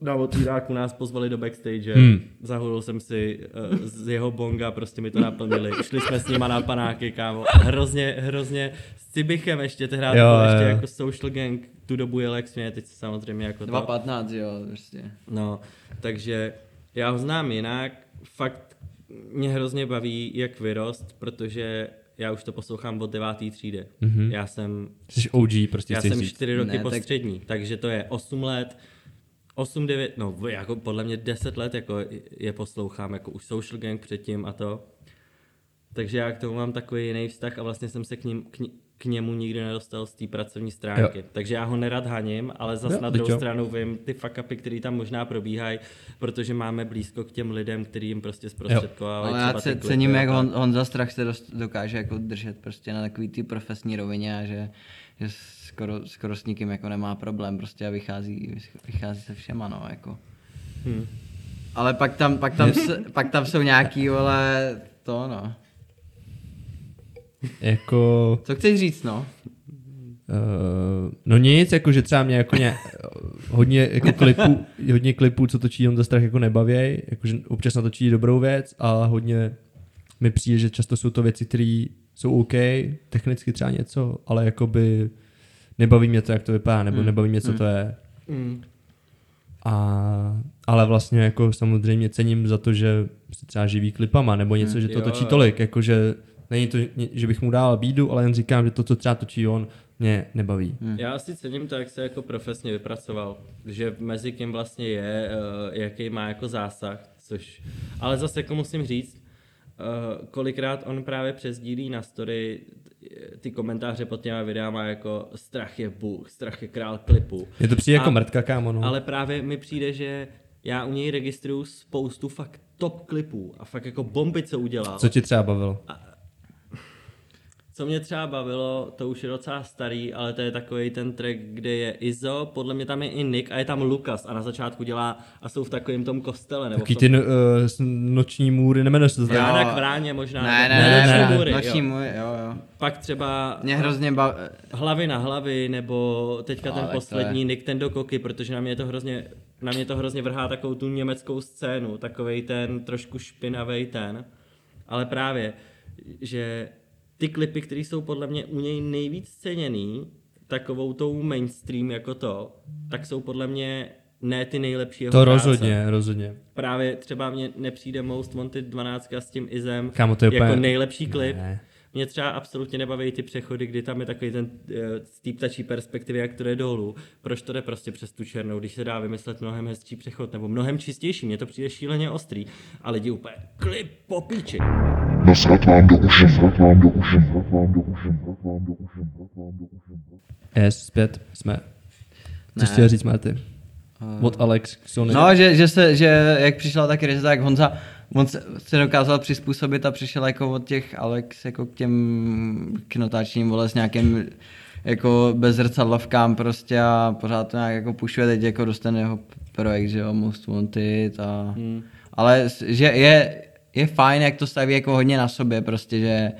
Na otvíráku nás pozvali do backstage, Hmm. zahulil jsem si uh, z jeho bonga, prostě mi to naplnili. Šli jsme s nima na panáky, kámo. Hrozně, hrozně s Cibichem ještě, tehdy Jo, to jo, ještě jo. jako social gang, tu dobu je Lex mě, teď samozřejmě jako to. 2.15, jo, prostě. No, takže já ho znám jinak, fakt mě hrozně baví, jak vyrost, protože já už to poslouchám od devátý třídy. Mm-hmm. Já jsem Jsi OG, prostě já jsem čtyři roky Ne, po tak- střední, takže to je 8 let 8, 9, no jako podle mě 10 let jako je poslouchám, jako už Social Gang předtím a to. Takže já k tomu mám takový jiný vztah a vlastně jsem se k, ním, k, ní- k němu nikdy nedostal z té pracovní stránky. Jo. Takže já ho nerad haním, ale zase Jo, na druhou jo. stranu vím ty fuck upy, které tam možná probíhají, protože máme blízko k těm lidem, který jim prostě zprostředkovávají Ale já klipy cením, jak. Hon, Honza Strach se dost, dokáže jako držet prostě na takový ty profesní rovině a že, že skoro, skoro s nikým jako nemá problém prostě a vychází, vychází se všema, no, jako. Hmm. Ale pak tam, pak tam, pak tam jsou nějaký, vole, to no. Jako... Co chceš říct, no? Uh, no nic, jako že třeba mě jako ně, hodně jako klipů, hodně klipů, co točí on za strach jako nebavěj, jakože občas natočí dobrou věc, a hodně mi přijde, že často jsou to věci, které jsou OK, technicky třeba něco, ale jakoby nebaví mě to, jak to vypadá, nebo Hmm. nebaví mě, co to je. Hmm. A, ale vlastně jako samozřejmě cením za to, že se třeba živí klipama, nebo něco, že to Jo, točí jo. tolik, jakože není to, že bych mu dal bídu, ale jen říkám, že to, co třeba točí on, mě nebaví. Já si cením to, jak se jako profesně vypracoval, že mezi kým vlastně je, eh, jaký má jako zásah, což, ale zase jako musím říct, eh, kolikrát on právě přesdílí na story ty komentáře pod těma videama jako strach je bůh, strach je král klipu. Je to přijde jako A- mrtka, kámo, no. Ale právě mi přijde, že já u něj registruju spoustu fakt top klipů a fakt jako bomby, co udělal. Co ti třeba bavilo? Co mě třeba bavilo, to už je docela starý, ale to je takový ten track, kde je Izo, podle mě tam je i Nick a je tam Lukas a na začátku dělá a jsou v takovém tom kostele. Nebo Taky v ty tom... no, uh, noční můry, nemenuje se to tak? Rána Jo. k vráně možná. Ne, ne, ne, ne, ne, ne, můry, noční jo. můj, jo, jo. Pak třeba Mě hrozně bav... hlavy na hlavy, nebo teďka No, ten poslední je- Nick ten do koky, protože na mě to hrozně, na mě to hrozně vrhá takovou tu německou scénu, takovej ten trošku špinavý ten. Ale právě, že ty klipy, které jsou podle mě u něj nejvíc ceněný, takovou tou mainstream jako to, tak jsou podle mě ne ty nejlepší jeho To práce. rozhodně, rozhodně. Právě třeba mně nepřijde Most Wanted 12 s tím Izem Kámo, to je jako úplně- nejlepší klip. Ne. Mě třeba absolutně nebaví ty přechody, kdy tam je takový ten uh, z té ptačí perspektivy, jak to jde dolů. Proč to jde prostě přes tu černou, když se dá vymyslet mnohem hezčí přechod, nebo mnohem čistější, mně to přijde šíleně ostrý. A lidi úplně, klip po píči. Nasrat vám do uši, nasrat vám do uši, nasrat vám do uši, nasrat vám do uši, nasrat vám do uši. Yes, zpět, jsme. Co chtěl říct, Marty? Od Alex Sony. No, že, že, se, že jak přišla ta krize, tak Honza, on se, se dokázal přizpůsobit a přišel jako od těch Alex jako k těm k notáčním, vole, s nějakým jako bezrcadlovkám prostě a pořád to nějak jako pušuje teď jako dostane jeho projekt, že jo, Most Wanted a... Hmm. Ale že je, je fajn, jak to staví jako hodně na sobě prostě, že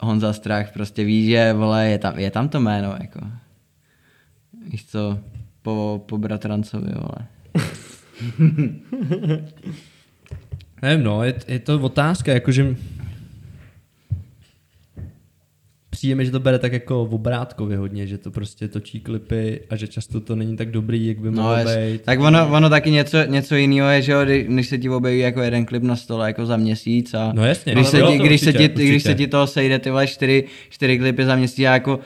Honza Strach prostě ví, že vole, je tam, je tam to jméno, jako. Víš co, po, po bratrancovi, vole. Nevím, no, je, je to otázka, jakože přijde mi, že to bere tak jako v obrátkově hodně, že to prostě točí klipy a že často to není tak dobrý, jak by No, mohlo jes, být. tak ono, ono taky něco, něco jiného je, že jo, kdy- když se ti objeví jako jeden klip na stole jako za měsíc a No jasně, když, no, se ti, to když, se určitě, ti, když se určitě. ti toho sejde ty vole čtyři, čtyři klipy za měsíc, já jako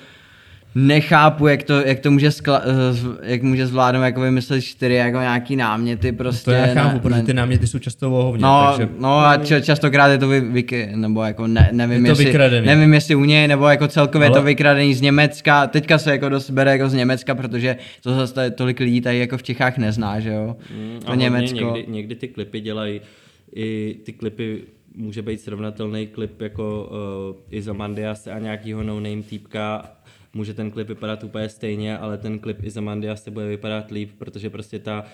nechápu, jak to, jak to může, skla, eh, jak může zvládnout jako vymyslet čtyři jako nějaký náměty prostě. to já chápu, ne- protože ty náměty jsou často vohovně, No, takže no a č- častokrát je to vy, vy, nebo jako ne, nevím, Je to jestli, vykradený. nevím, jestli u něj, nebo jako celkově Ale- to vykradený z Německa. Teďka se jako dost bere jako z Německa, protože to zase tolik lidí tady jako v Čechách nezná, že jo? Mm, to Německo. Někdy, někdy ty klipy dělají, i ty klipy může být srovnatelný klip jako uh, Izomandias a nějakýho no-name týpka, může ten klip vypadat úplně stejně, ale ten klip Izomandias se bude vypadat líp, protože prostě ta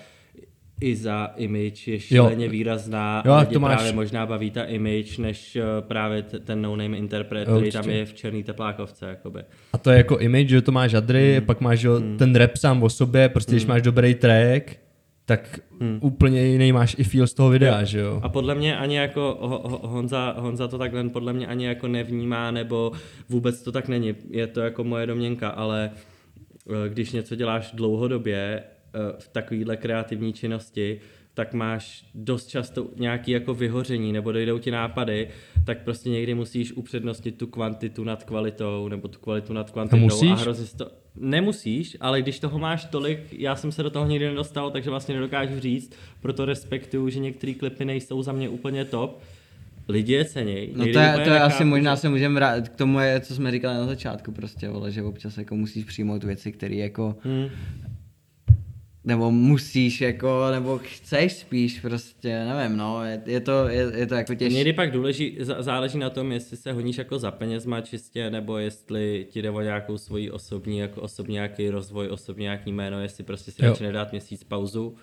Iza image je šíleně výrazná Jo, a to máš- právě možná baví ta image, než uh, právě ten no-name interpret, Jo, který tam je v černý teplákovce. Jakoby. A to je jako image, že to máš žadry, Hmm. pak máš jo, ten rap sám o sobě, prostě když máš dobrý track, tak úplně jiný máš i feel z toho videa, že jo? A podle mě ani jako Ho- Ho- Honza, Honza to takhle podle mě ani jako nevnímá, nebo vůbec to tak není. Je to jako moje domněnka, ale eh, když něco děláš dlouhodobě eh, v takovéhle kreativní činnosti, tak máš dost často nějaký jako vyhoření, nebo dojdou ti nápady, tak prostě někdy musíš upřednostnit tu kvantitu nad kvalitou, nebo tu kvalitu nad kvantitou. musíš? A hrozně to... Nemusíš, ale když toho máš tolik, já jsem se do toho nikdy nedostal, takže vlastně nedokážu říct, proto respektuju, že některé klipy nejsou za mě úplně top. Lidi je ceněj. No to, je, to je asi možná se můžeme vrátit k tomu, je, co jsme říkali na začátku prostě, vole, že občas jako musíš přijmout věci, které jako, Hmm. Nebo musíš jako, nebo chceš spíš prostě, nevím, no, je, je to, je, je to jako těžké. Někdy pak důleží, zá- záleží na tom, jestli se honíš jako za penězma čistě, nebo jestli ti jde o nějakou svoji osobní, jako osobní nějaký rozvoj, osobní nějaký jméno, jestli prostě si radši nedát měsíc pauzu,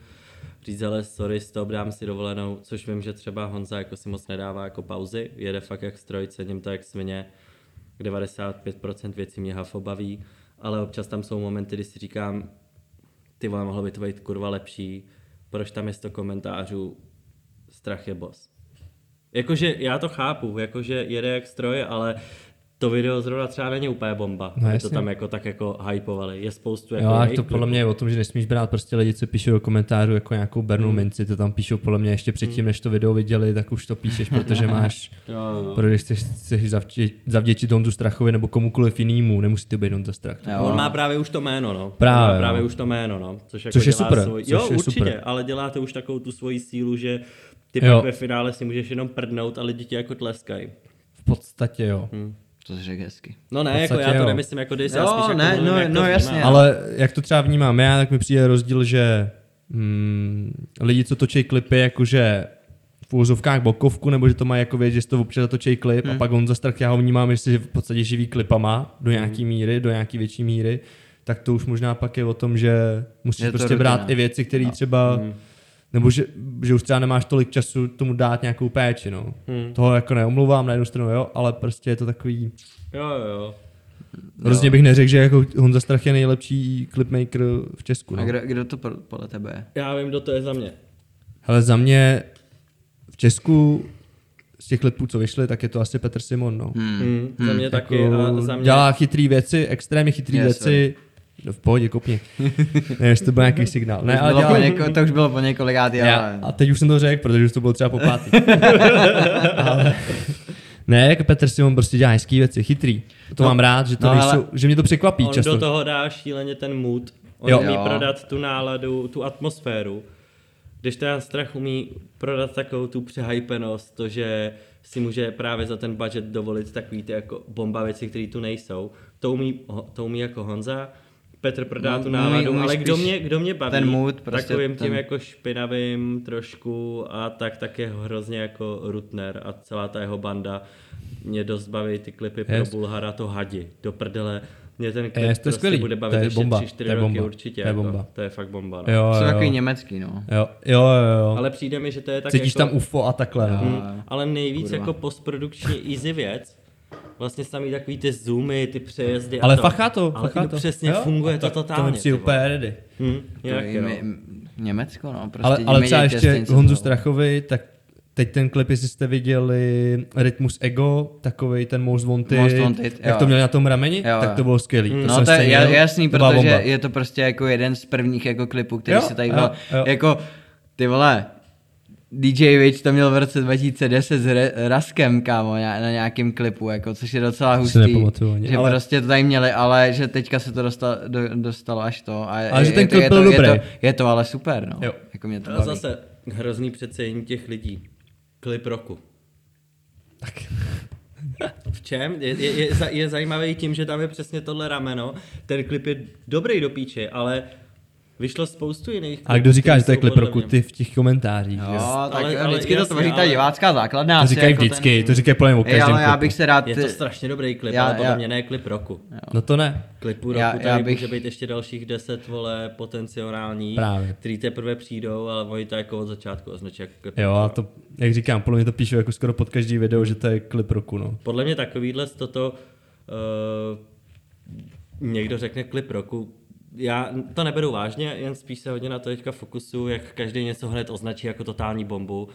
říct, ale sorry, stop, dám si dovolenou, což vím, že třeba Honza jako si moc nedává jako pauzy, jede fakt jak stroj, cením to jak svině, 95% věcí mě hafo baví, ale občas tam jsou momenty, kdy si říkám, ty vole, mohlo by to být kurva lepší, proč tam je 100 komentářů, strach je boss. Jakože já to chápu, jakože jede jak stroj, ale to video zrovna třeba není úplně bomba. No No, to tam jako tak jako hypovali. Je spoustu jako Jo, to podle mě je o tom, že nesmíš brát prostě lidi, co píšou do komentářů jako nějakou bernou Hmm. minci, to tam píšou podle mě ještě předtím, než to video viděli, tak už to píšeš, protože máš, Jo, jo. protože chceš, chceš zavděčit, zavděčit Honzu Strachovi nebo komukoliv jinému, nemusí to být Honza Strach. Jo. On má právě už to jméno, no. Právě, má právě no. už to jméno, no. Což, jako Což je dělá super, Svůj... což jo, je určitě, super. ale dělá to už takovou tu svoji sílu, že ty Jo. pak ve finále si můžeš jenom prdnout a lidi ti jako tleskají. V podstatě jo. To jsi řekl hezky. No ne, jako já to jo. nemyslím jako dis, Jo, já spíš jako ne, mluvím, no, jak to no, vnímám. jasně. Ale jak to třeba vnímám já, tak mi přijde rozdíl, že hmm, lidi, co točí klipy, jakože v úzovkách bokovku, nebo že to mají jako věc, že si to občas točí klip hmm. a pak on za strach, já ho vnímám, že si v podstatě živí klipama do nějaký míry, do nějaký větší míry, tak to už možná pak je o tom, že musíš Je to prostě rutina. brát i věci, které no. třeba, nebo že, že už třeba nemáš tolik času tomu dát nějakou péči, no. Hmm. Toho jako neomlouvám na jednu stranu, jo, ale prostě je to takový, Jo, jo, jo. Rozhodně bych neřekl, že jako Honza Strach je nejlepší clipmaker v Česku. A No. kdo, kdo to podle tebe je? Já vím, kdo to je za mě. Hele, za mě v Česku z těch klipů, co vyšly, tak je to asi Petr Simon. No. Hmm. Za mě taky Jako a za mě... Dělá chytrý věci, extrémně chytrý Yes, věci. No, v pohodě, kopni. ne, jestli to byl nějaký signál. Ne, ale po něko, to už bylo po několikátý, já, ale... a teď už jsem to řekl, protože už to bylo třeba po pátý. ale, ne, jako Petr Simon prostě dělá hezký věci, chytrý. To No, mám rád, že, to no, nejsou, ale- že mě to překvapí On často. do toho dá šíleně ten mood. On Jo. umí Jo. prodat tu náladu, tu atmosféru. Když ten strach umí prodat takovou tu přehypenost, to, že si může právě za ten budget dovolit takový ty jako bomba věci, které tu nejsou. To umí, to umí jako Honza. Petr prodá No, tu umí- náladu, umí ale kdo mě, kdo mě baví, ten mood, prostě takovým tím ten- jako špinavým trošku a tak, tak je hrozně jako Rutner a celá ta jeho banda. Mě dost baví ty klipy pro Yes. Bulhara, to hadi, do prdele. Mě ten klip Yes, to prostě skvělý. bude To bavit je ještě bomba, 3-4 to je roky bomba, určitě. to je jako, bomba. To je fakt bomba. No. Jo, Jsou jo, takový jo. německý, no. Jo, jo, jo, jo. Ale přijde mi, že to je tak Cítíš jako... tam UFO a takhle. No. Hmm, ale nejvíc Kurva. jako postprodukční easy věc. Vlastně samý takový ty zoomy, ty přejezdy Ale a to. fachá to, ale fachá to to. přesně Jo, funguje a to, tak totálně. To mi přijde úplně ready. Hm, To jo. mi- Německo, no. Prostě Ale, ale třeba ještě Honzu to- Strachovi, tak teď ten klip, jestli jste viděli Rytmus Ego, takový ten Most Wanted, Most Wanted, jak jo. to měl na tom rameni, Jo, tak jo. to bylo skvělý. Mm. To No jsem to je jasný, to protože bomba. je to prostě jako jeden z prvních jako klipů, který Jo, se tady jo, byl, jo. jako ty vole, DJ Witch to měl v roce 2010 s Re- Raskem, kámo, na, na nějakém klipu, jako, což je docela si hustý, nepamatuju ani, že ale- prostě to tady měli, ale že teďka se to dostalo, do, dostalo až to. A Ale že ten je, to, klip je, to, byl je, dobrý. to, je to ale super, no. Jo. Jako mě to A baví. zase hrozný přecenění těch lidí. Klip roku. Tak. V čem? Je, je, je, je zajímavý tím, že tam je přesně tohle rameno. Ten klip je dobrý do píče, ale vyšlo spoustu jiných A kdo říká, že to je klip roku, ty v těch komentářích. Jo, že jo? tak Ale- ale, ale vždycky to jasně, tvoří ta ale- divácká základna. To asi říkají jako vždycky, ten- to říkají podle mě o každém ale já klipu. bych se rád... Je to strašně dobrý klip, Já- ale podle já- mě ne klip roku. No to ne. Klipu roku Já- tady já bych- může být ještě dalších deset, vole, potenciální, Právě. který teprve přijdou, ale oni to jako od začátku označí jako klip Jo, a to, jak říkám, podle mě to píšu jako skoro pod každý video, že to je klip roku, no. Podle mě takovýhle toto uh, někdo řekne klip roku, já to neberu vážně, jen spíš se hodně na to teďka fokusu, jak každý něco hned označí jako totální bombu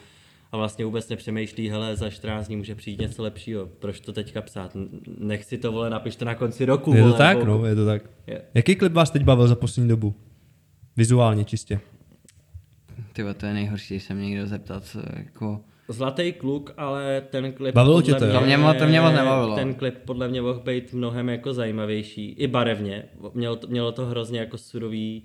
a vlastně vůbec nepřemýšlí, hele, za 14 dní může přijít něco lepšího, proč to teďka psát, nech si to, vole, napište na konci roku, Je to vole, tak, nebo- no, je to tak. Je. Jaký klip vás teď bavil za poslední dobu? Vizuálně čistě. Tyjo, to je nejhorší, když se mě někdo zeptat, co jako... Zlatý kluk, ale ten klip Bavilo podle tě to, jo? To mě to mě moc nebavilo. Ten klip podle mě mohl být mnohem jako zajímavější. I barevně. Mělo to, mělo to hrozně jako surový,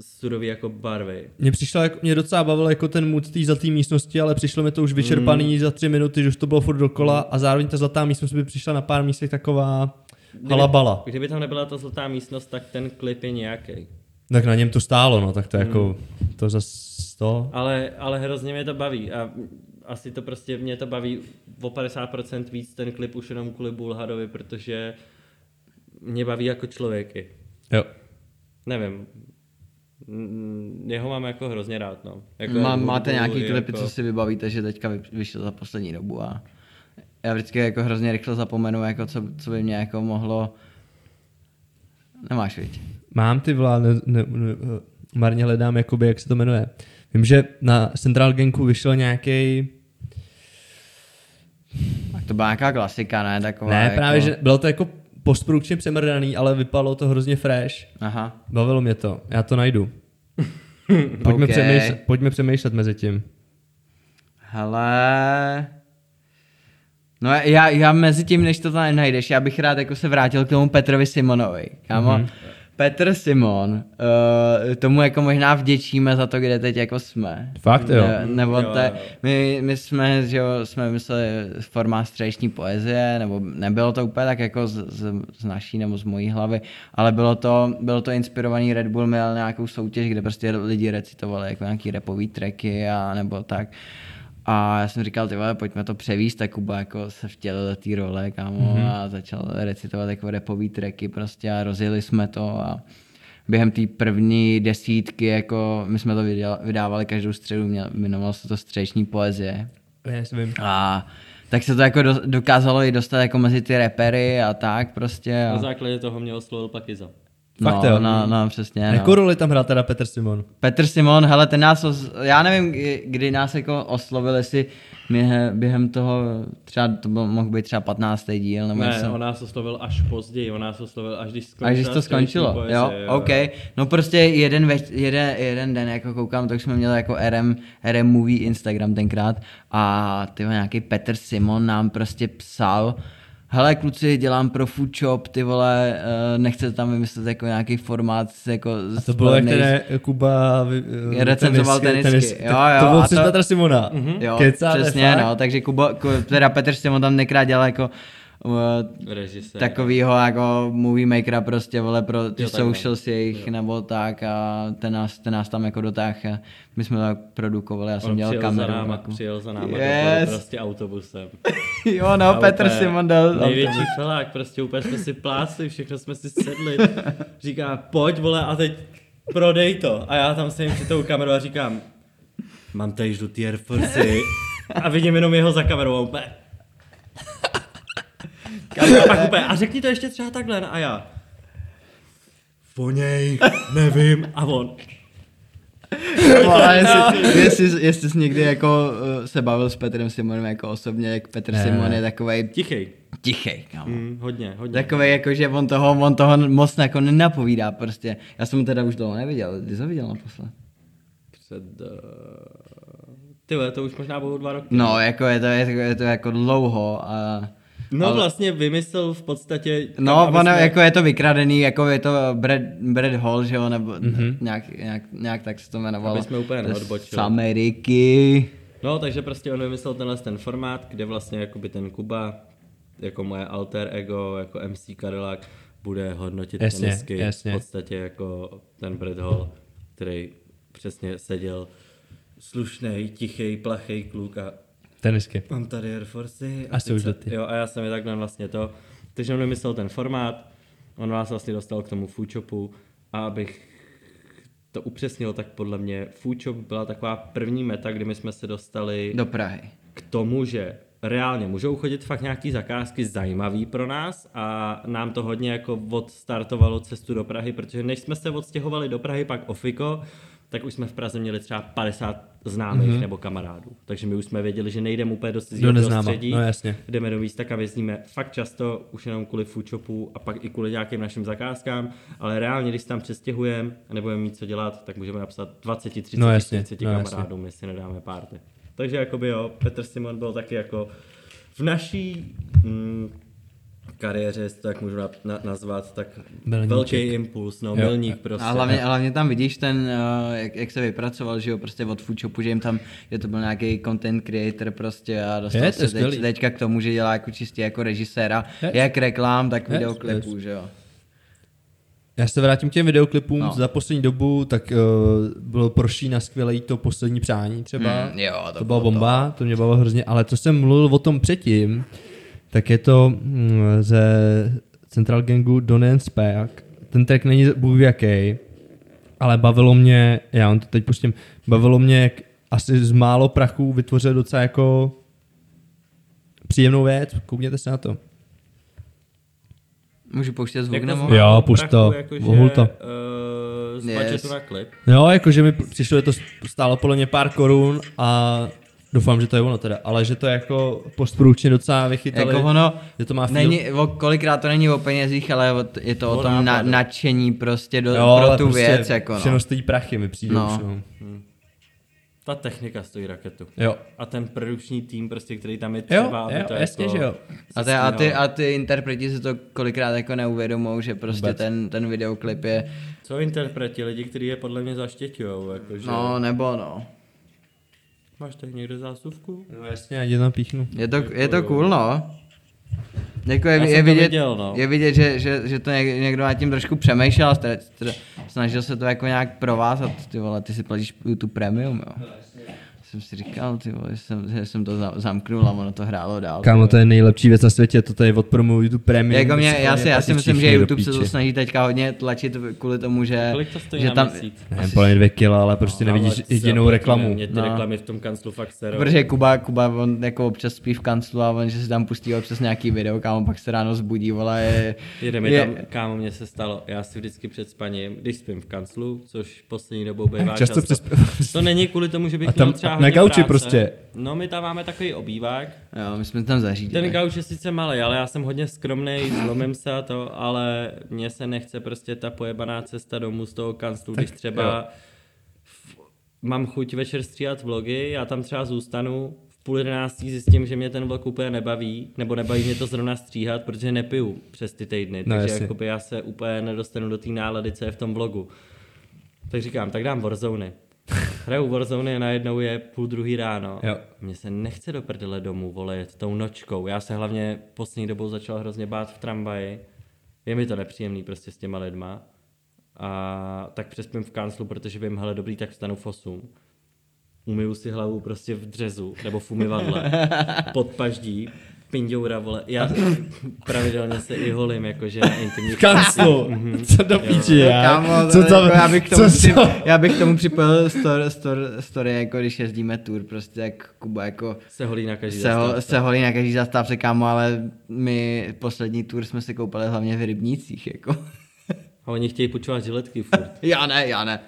surový jako barvy. Mně přišlo, jako, mě docela bavil jako ten mood té zlaté místnosti, ale přišlo mi to už vyčerpaný za tři minuty, že už to bylo furt dokola a zároveň ta zlatá místnost by přišla na pár místech taková halabala. Kdyby tam nebyla ta zlatá místnost, tak ten klip je nějaký. Tak na něm to stálo, no, tak to jako, to zas to. Ale, ale hrozně mě to baví a asi to prostě mě to baví o 50% víc ten klip už jenom kvůli Bulharovi, protože mě baví jako člověky. Jo. Nevím. Jeho mám jako hrozně rád, no. Jako Má, máte nějaký i klipy, jako... co si vybavíte, že teďka vy- vyšlo za poslední dobu a já vždycky jako hrozně rychle zapomenu, jako co, co by mě jako mohlo... Nemáš, viď? Mám ty vlá, ne, ne, ne, marně hledám, jakoby, jak se to jmenuje. Vím, že na Central Gangu vyšel nějaký. Tak to byla nějaká klasika, ne? Taková Ne, jako... právě, že bylo to jako postprodukčně přemrdaný, ale vypadalo to hrozně fresh. Aha. Bavilo mě to, já to najdu. Pojďme, OK. přemýšlet, pojďme přemýšlet mezi tím. Hele... No já, já mezi tím, než to tam najdeš, já bych rád jako se vrátil k tomu Petrovi Simonovi. Kámo, Mhm. mm-hmm. Petr Simon, uh, tomu jako možná vděčíme za to, kde teď jako jsme. Fakt, jo. Ne, nebo Jo, te, jo. my, my jsme, že jo, jsme mysleli formát středeční poezie, nebo nebylo to úplně tak jako z, z, z naší nebo z mojí hlavy, ale bylo to, bylo to inspirovaný Red Bull měl nějakou soutěž, kde prostě lidi recitovali jako nějaký repový tracky a nebo tak. A já jsem říkal, ty vole, pojďme to převíst, tak Kuba jako se vtělil do té role, kámo, mm-hmm. a začal recitovat jako repový tracky prostě a rozjeli jsme to a během té první desítky, jako my jsme to vydá- vydávali každou středu, měl, jmenovalo se to středeční poezie. Si vím. A tak se to jako do, dokázalo i dostat jako mezi ty repery a tak prostě. Na A, základě toho mě oslovil Pakiza. Fakt no, jo. no, no, přesně. Jakou No. roli tam hrál teda Petr Simon? Petr Simon, hele, ten nás, os, já nevím, kdy, nás jako oslovil, jestli během, během toho, třeba to byl, mohl být třeba 15. díl, nebo Ne, něco. on nás oslovil až později, on nás oslovil až když skončila A když to skončilo, poezie, jo, OK. No prostě jeden, več, jeden, jeden den, jako koukám, tak jsme měli jako RM, RM Movie Instagram tenkrát a ty nějaký Petr Simon nám prostě psal, hele kluci, dělám pro Food Shop, ty vole, eh, nechcete tam vymyslet jako nějaký formát jako A to bylo, jak ten Kuba eh, Recenzoval tenisky. Jo, tak jo, to bylo přes to- Petra Simona. Jo, Kecáte, přesně, fakt? no, takže Kuba, Ku- teda Petr Simon tam nekrát dělal jako Režisér. takovýho jako movie makera prostě, vole, pro ty Jo, socials jejich nebo tak a ten nás, ten nás tam jako dotáh a my jsme to tak produkovali, já jsem On dělal přijel kameru. za náma, jako. přijel za náma Yes. prostě autobusem. jo, no, A Petr Simon dal. Největší felák, prostě úplně jsme si plácli, všechno jsme si sedli. Říká, pojď vole a teď prodej to. A já tam jsem před tou kamerou a říkám, mám tady žlutý Air Force a vidím jenom jeho za kamerou a úplně. A pak úplně, a řekni to ještě třeba takhle, no a já. Voněj, nevím, a on. Ale jestli, jestli, jestli jsi někdy jako uh, se bavil s Petrem Simonem jako osobně, jak Petr Ne. Simon je takovej Tichej. tichej, kámo. Mm, hodně, hodně. Takový jako, že on toho, on toho moc jako nenapovídá prostě. Já jsem ho teda už dlouho neviděl, ty jsi ho viděl naposled? Před... Uh... Ty vole, to už možná budou dva roky. No, jako je to, je to, je to jako dlouho a... No ale- vlastně vymyslel v podstatě... kam, No, ono, jsme- jako je to vykradený, jako je to Brad, Brad Hall, že jo, nebo mm-hmm. nějak, nějak, nějak, tak se to jmenovalo. Aby jsme úplně neodbočili. Z Ameriky. No, takže prostě on vymyslel tenhle ten formát, kde vlastně jakoby ten Kuba, jako moje alter ego, jako MC Cadillac, bude hodnotit Jasně, tenisky jasně. v podstatě jako ten Brad Hall, který přesně seděl slušnej, tichý, plachý kluk a Tenisky. mám tady Air Force. Asi už do ty. Jo, a já jsem je takhle vlastně to. Takže on vymyslel ten formát, on vás vlastně dostal k tomu food shopu a abych to upřesnil, tak podle mě food shop byla taková první meta, kdy my jsme se dostali Do Prahy. k tomu, že reálně můžou chodit fakt nějaký zakázky zajímavý pro nás a nám to hodně jako odstartovalo cestu do Prahy, protože než jsme se odstěhovali do Prahy, pak Ofiko, tak už jsme v Praze měli třeba 50 známých mm-hmm. nebo kamarádů. Takže my už jsme věděli, že nejdeme úplně do Do cizího neznáma, prostředí, no jasně. jdeme do místa, kam jezdíme fakt často, už jenom kvůli foodshopu a pak i kvůli nějakým našim zakázkám, ale reálně, když tam přestěhujeme a nebudeme mít co dělat, tak můžeme napsat 20, 30, No jasně, 40 no jasně. kamarádům, jestli nedáme párty. Takže jakoby jo, Petr Simon byl taky jako v naší mm, kariéře, jestli to tak můžu na, na, nazvat, tak Milníček. velký impuls, no, Jo. milník prostě. A hlavně, a hlavně tam vidíš ten, uh, jak, jak se vypracoval, že jo, prostě od Foodshopu, že jim tam, že to byl nějaký content creator prostě a dostal Je, je se teď, teďka k tomu, že dělá jako čistě jako režiséra, Je. jak reklám, tak Je, videoklipů, je. že jo. Já se vrátím k těm videoklipům. No. Za poslední dobu tak uh, bylo pro Šína skvělé to poslední přání třeba. Mm, jo, to to, byla bomba, to. to mě bavilo hrozně. Ale co jsem mluvil o tom předtím, tak je to mm, ze Central Gangu Don and Speak. Ten track není bůh jaký, ale bavilo mě, já vám to teď pustím, bavilo mě, jak asi z málo prachu vytvořil docela jako příjemnou věc. Koukněte se na to. Můžu pouštět zvuk nebo? Jo, pušť to, jakože. Uh, z Yes. na klip. Jo, jakože mi přišlo, že to stálo podle mě pár korun a doufám, že to je ono teda, ale že to je jako postprůčně docela vychytali, Jako ono, že to má feel. není, o, kolikrát to není o penězích, ale o, je to o, O tom na, nadšení prostě do, jo, pro ale tu prostě věc, jako no. Všechno stojí prachy, mi přijde No. no. Ta technika stojí raketu. Jo. A ten produkční tým, prostě, který tam je Jo, třeba, aby jo, to jasně, jako že jo. A ty, a, ty, a ty interpreti si to kolikrát jako neuvědomou, že prostě Vůbec. ten, ten videoklip je, Co interpreti, lidi, kteří je podle mě zaštěťujou, jakože... no nebo no. Máš tady někde zásuvku? No jasně, ať je tam píchnu. Je to, je to cool, no. Jako je, Já je, vidět, viděl, no. je vidět, že, že, že to něk- někdo nad tím trošku přemýšlel, snažil se to jako nějak provázat, ty vole, ty si platíš YouTube Premium, jo. Jsem si říkal, ty vole, že jsem, že jsem to za- zamknul a ono to hrálo dál. Kámo, to je nejlepší věc na světě, to tady od promo YouTube Premium. Jako mě, já, si, já si myslím, že YouTube se to snaží teďka hodně tlačit kvůli tomu, že, Kolik to stojí že na tam, měsíc? Nevím, dvě kila, ale prostě nevidíš Ale jedinou reklamu. Mě ty No. reklamy v tom kanclu fakt serou. Protože Kuba, Kuba, on jako občas spí v kanclu a on, že si tam pustí občas nějaký video, kámo, pak se ráno zbudí, vole, je, Jede mi je- tam, kámo, mně se stalo, já si vždycky před spaním, když spím v kanclu, což poslední dobou bývá Často často. přes- To není kvůli tomu, že bych tam měl třeba na gauči práce. prostě. No my tam máme takový obývák. Jo, my jsme tam zařídili. Ten gauč je sice malý, ale já jsem hodně skromný, zlomím se a to, ale mně se nechce prostě ta pojebaná cesta domů z toho kanclu, když třeba v, mám chuť večer stříhat vlogy, já tam třeba zůstanu, v půl jedenáctí zjistím, že mě ten vlog úplně nebaví, nebo nebaví mě to zrovna stříhat, protože nepiju přes ty týdny, No, takže jakoby já se úplně nedostanu do té nálady, co je v tom vlogu. Tak říkám, tak dám Warzone. Hraju Warzone a najednou je půl druhý ráno. Jo. Mně se nechce do prdele domů, vole, jet tou nočkou. Já se hlavně poslední dobou začal hrozně bát v tramvaji. Je mi to nepříjemný prostě s těma lidma. A tak přespím v kanclu, protože vím, hele, dobrý, tak vstanu v 8. Umyju si hlavu prostě v dřezu, nebo v umyvadle, pod paždí, pindoura, vole. Já pravidelně se i holím, jakože na intimní kanclu, co do píči, já. Kámo, co to, tam, jako já, bych k tomu co, já bych k tomu připojil story, story, story, jako když jezdíme tour, prostě jak Kuba jako Se holí na každý se, ho, zastávce. se holí na každý zastávce, kámo, ale my poslední tour jsme se koupali hlavně v rybnících, jako. A oni chtějí počovat žiletky furt. já ne, já ne.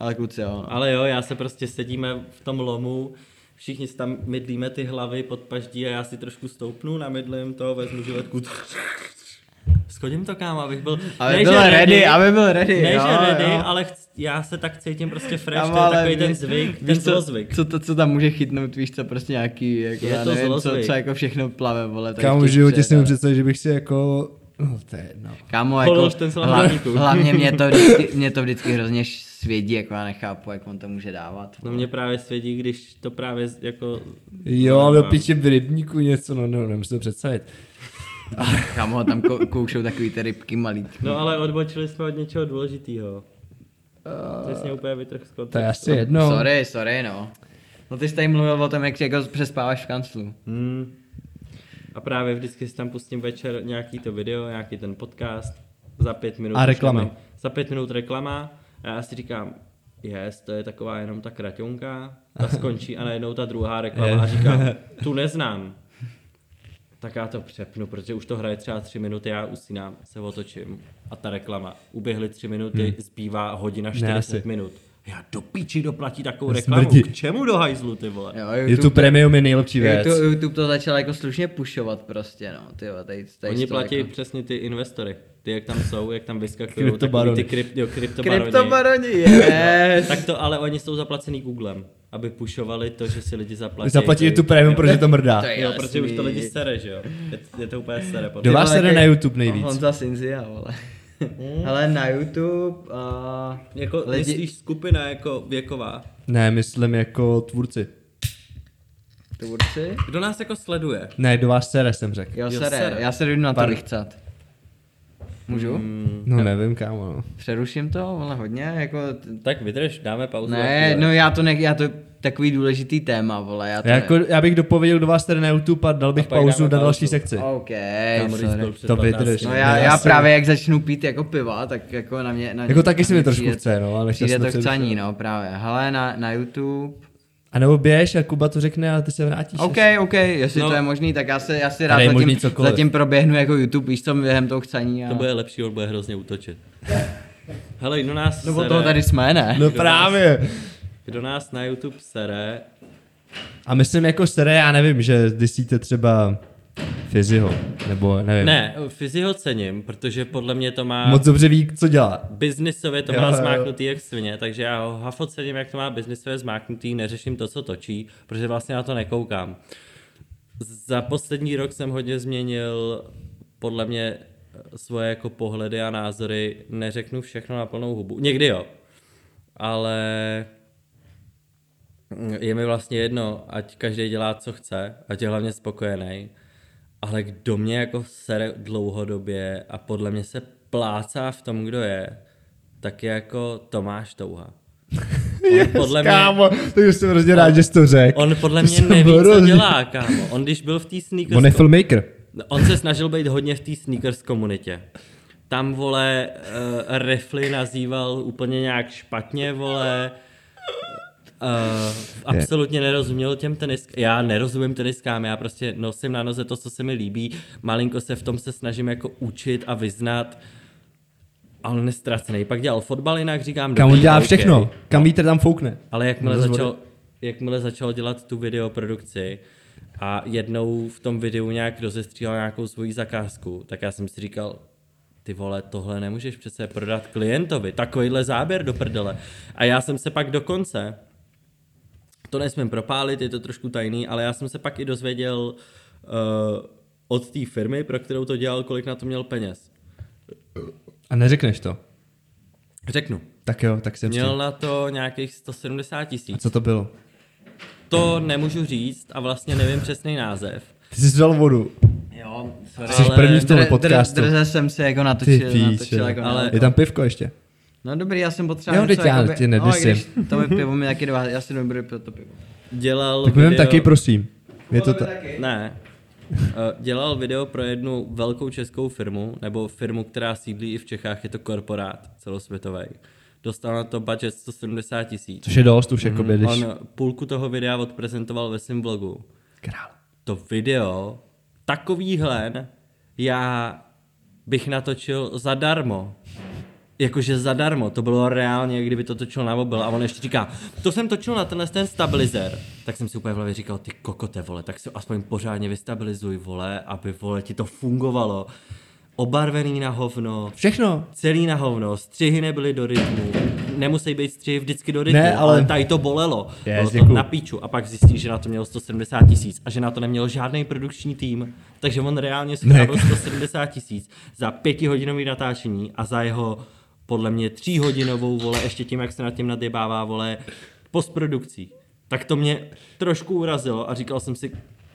Ale kluci, jo. No. Ale jo, já se prostě sedíme v tom lomu, všichni si tam mydlíme ty hlavy pod paždí a já si trošku stoupnu, namydlím to, vezmu žiletku, schodím to kámo, abych byl, Aby ne, byl že ready, aby byl ready, ne, jo, že ready, jo. ale chc, já se tak cítím prostě fresh, Kámo, to je takový víš- ten zvyk, ten víš, co, zlozvyk. co, to, co tam může chytnout, víš co, prostě nějaký, jako, Je já to nevím, co, zlozvyk. co, jako všechno plave, vole. Kámo, v životě si představit, že bych si jako... No, to je jedno. Kámo, jako, Polož ten hla, salátníku. hlavně mě to, vždycky, mě to vždycky hrozně svědí, jako já nechápu, jak on to může dávat. No mě právě svědí, když to právě jako... Jo, ale píče v rybníku něco, no, no, nemůžu si to představit. Kámo, tam kou, koušou takový ty rybky malý. No ale odbočili jsme od něčeho důležitého. To jsi mě úplně vytrh z To je asi jedno. Sorry, sorry, no. No ty jsi tady mluvil o tom, jak jako přespáváš v kanclu. Hmm. A právě vždycky si tam pustím večer nějaký to video, nějaký ten podcast, za pět minut. A reklamy. Za pět minut reklama a já si říkám, yes, to je taková jenom ta kraťonka, ta skončí a najednou ta druhá reklama a říkám, tu neznám. Tak já to přepnu, protože už to hraje třeba tři minuty, já usínám, se otočím a ta reklama. Uběhly tři minuty, zbývá hodina 40 asi. minut. Já do píči doplatí takovou reklamu. K čemu do hajzlu, ty vole? Jo, YouTube Premium je nejlepší věc. YouTube, YouTube to začal jako slušně pušovat prostě, no. Ty tady, tady Oni platí jako... přesně ty investory. Ty, jak tam jsou, jak tam vyskakují. Kryptobaroni. Ty krypt, jo, kryptobaroni. Kryptobaroni, yes. Tak to ale oni jsou zaplacený Googlem, aby pušovali to, že si lidi zaplatí. Zaplatí YouTube Premium, protože to mrdá. To je Jo, protože už to lidi sere, že jo? Je, je to úplně sere. Kdo vás sere na YouTube nejvíc? Honza Sinzia, vole. Ale na YouTube uh, Jako, lidi... myslíš skupina jako věková? Ne, myslím jako tvůrci. Tvůrci? Kdo nás jako sleduje? Ne, do vás sere jsem řekl. Jo, Jo, sere. sere. Já se jdu na to Pardon. vychcat. Můžu? Mm, No nevím, kámo. No. Přeruším to, ale hodně, jako... tak vydrž, dáme pauzu. Ne, no já to ne, já to takový důležitý téma, vole, já to Já, jako, já bych dopověděl do vás tady na YouTube a dal bych A pauzu na další pauzu. sekci. OK, Kámo, To 15 vydrž. No já, Já právě jak začnu pít jako piva, tak jako na mě... Na Jako taky na si mě mi trošku chce, no, ale Přijde to chcaní, no právě. Hele, na, na YouTube... A nebo běž a Kuba to řekne a ty se vrátíš. OK, OK, jestli No. to je možný, tak já si, já si rád zatím, zatím proběhnu jako YouTube, víš co, během toho chcaní. A... To bude lepší, on bude hrozně útočit. Hele, kdo nás No sere, toho tady jsme, ne? No právě. kdo nás na YouTube sere, A myslím jako sere, já nevím, že disíte třeba Fiziho, nebo nevím. ne, Fizi ho cením, protože podle mě to má... Moc dobře ví, co dělá. biznisově to Jo, má jo. zmáknutý jak svině, takže já ho hafo cením, jak to má biznisově zmáknutý, neřeším to, co točí, protože vlastně na to nekoukám. Za poslední rok jsem hodně změnil podle mě svoje jako pohledy a názory, neřeknu všechno na plnou hubu. Někdy jo, ale je mi vlastně jedno, ať každý dělá, co chce, ať je hlavně spokojený. Ale kdo mě jako sere dlouhodobě a podle mě se plácá v tom, kdo je, tak je jako Tomáš Touha. On podle mě, Kámo, to už jsem hrozně rád, že jsi to řekl. on podle mě jsem neví, co dělá, kámo. On když byl v té sneakers... On je filmmaker. On se snažil být hodně v té sneakers komunitě. Tam, vole, uh, rifly nazýval úplně nějak špatně, vole. Uh, absolutně nerozuměl těm teniskám. Já nerozumím teniskám, já prostě nosím na noze to, co se mi líbí. Malinko se v tom se snažím jako učit a vyznat. A on je ztracený. Pak dělal fotbal, jinak říkám, Kam on dělá OK. všechno. Kam vítr tam foukne. Ale jakmile začal, jakmile začal dělat tu videoprodukci a jednou v tom videu nějak rozestříhal nějakou svoji zakázku, tak já jsem si říkal, ty vole, tohle nemůžeš přece prodat klientovi, takovýhle záběr do prdele. A já jsem se pak dokonce, to nesmím propálit, je to trošku tajný, ale já jsem se pak i dozvěděl uh, od té firmy, pro kterou to dělal, kolik na to měl peněz. A neřekneš to. Řeknu. Tak jo, tak jsem Měl měl... na to nějakých 170 tisíc. Co to bylo? To nemůžu říct a vlastně nevím přesný název. Ty jsi dal vodu. Jo, Jsi první v tom podcastu. Drze jsem si jako Ty natočil, píče. natočil jako ale... Je tam pivko ještě. No dobrý, já jsem potřeboval Jo, teď já tě no, když to mi pivo mi taky dová, já si nebudu pít to pivo. dělal Tak video... taky, prosím. Je to tak. Ne. Eh, Dělal video pro jednu velkou českou firmu, nebo firmu, která sídlí i v Čechách, je to korporát celosvětový. Dostal na to budget 170 tisíc. Což je dost už, jako když... On půlku toho videa odprezentoval ve svém vlogu. Král. To video, takovýhle, já bych natočil zadarmo. Jakože zadarmo, to bylo reálně, kdyby to točil na mobil a on ještě říká, to jsem točil na tenhle ten stabilizer. Tak jsem si úplně v hlavě říkal, ty kokote vole, tak si aspoň pořádně vystabilizuj vole, aby vole ti to fungovalo. Obarvený na hovno, Všechno. celý na hovno, střihy nebyly do rytmu, nemusí být střihy vždycky do rytmu, Ne, ale- ale tady to bolelo. Yes, Bylo to děkuju. na píču a pak zjistí, že na to mělo 170 tisíc a že na to neměl žádný produkční tým, takže on reálně schrávil 170 tisíc za pětihodinový natáčení a za jeho podle mě tříhodinovou, vole, ještě tím, jak se nad tím nadjebává, vole, postprodukcí. Tak to mě trošku urazilo a říkal jsem si,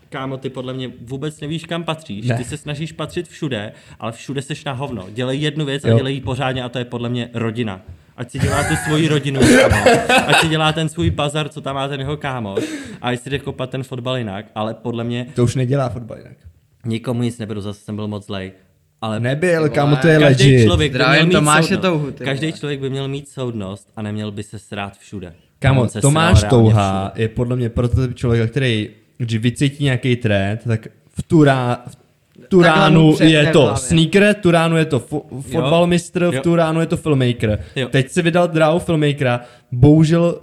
kámo, ty podle mě vůbec nevíš, kam patříš. Ne. Ty se snažíš patřit všude, ale všude seš na hovno. Dělej jednu věc a Jo. dělej ji pořádně a to je podle mě rodina. Ať si dělá tu svoji rodinu, kámo. ať si dělá ten svůj bazar, co tam má ten jeho kámoš a ať si jde kopat ten fotbal jinak, ale podle mě To už nedělá fotbal jinak. nikomu nic neberu, zase jsem byl moc zlej. Ale Nebyl, kámo, to je každý legit. člověk by Zdravím měl mít Tomáše soudnost. Touhu, ty Každý vole. člověk by měl mít soudnost a neměl by se srát všude. Kámo, On se Tomáš sral reálně Touha všude. je podle mě prototyp člověka, který, když vycítí nějaký trend, tak v tu, rá, tu Takhle mu ránu přepne je to hlavě. sneaker, tu ránu je to fo- fotbal mistr, v Jo. tu ránu je to filmmaker. Jo. Teď si vydal dráhu filmmakera, bohužel,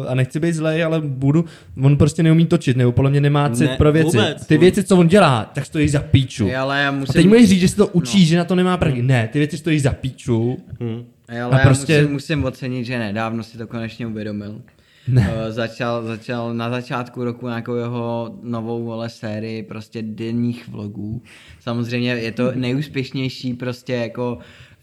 uh, a nechci být zlej, ale budu, on prostě neumí točit, nebo podle mě nemá cit Ne, pro věci. vůbec. Ty věci, co on dělá, tak stojí za píču. Je, ale já A musím... teď můžeš říct, že se to učí, no. že na to nemá prachy. Ne, ty věci stojí za píču. Je, ale A já prostě- musím, musím ocenit, že nedávno si to konečně uvědomil. Ne. Uh, začal, začal na začátku roku nějakou jeho novou vole sérii prostě denních vlogů. Samozřejmě je to nejúspěšnější prostě jako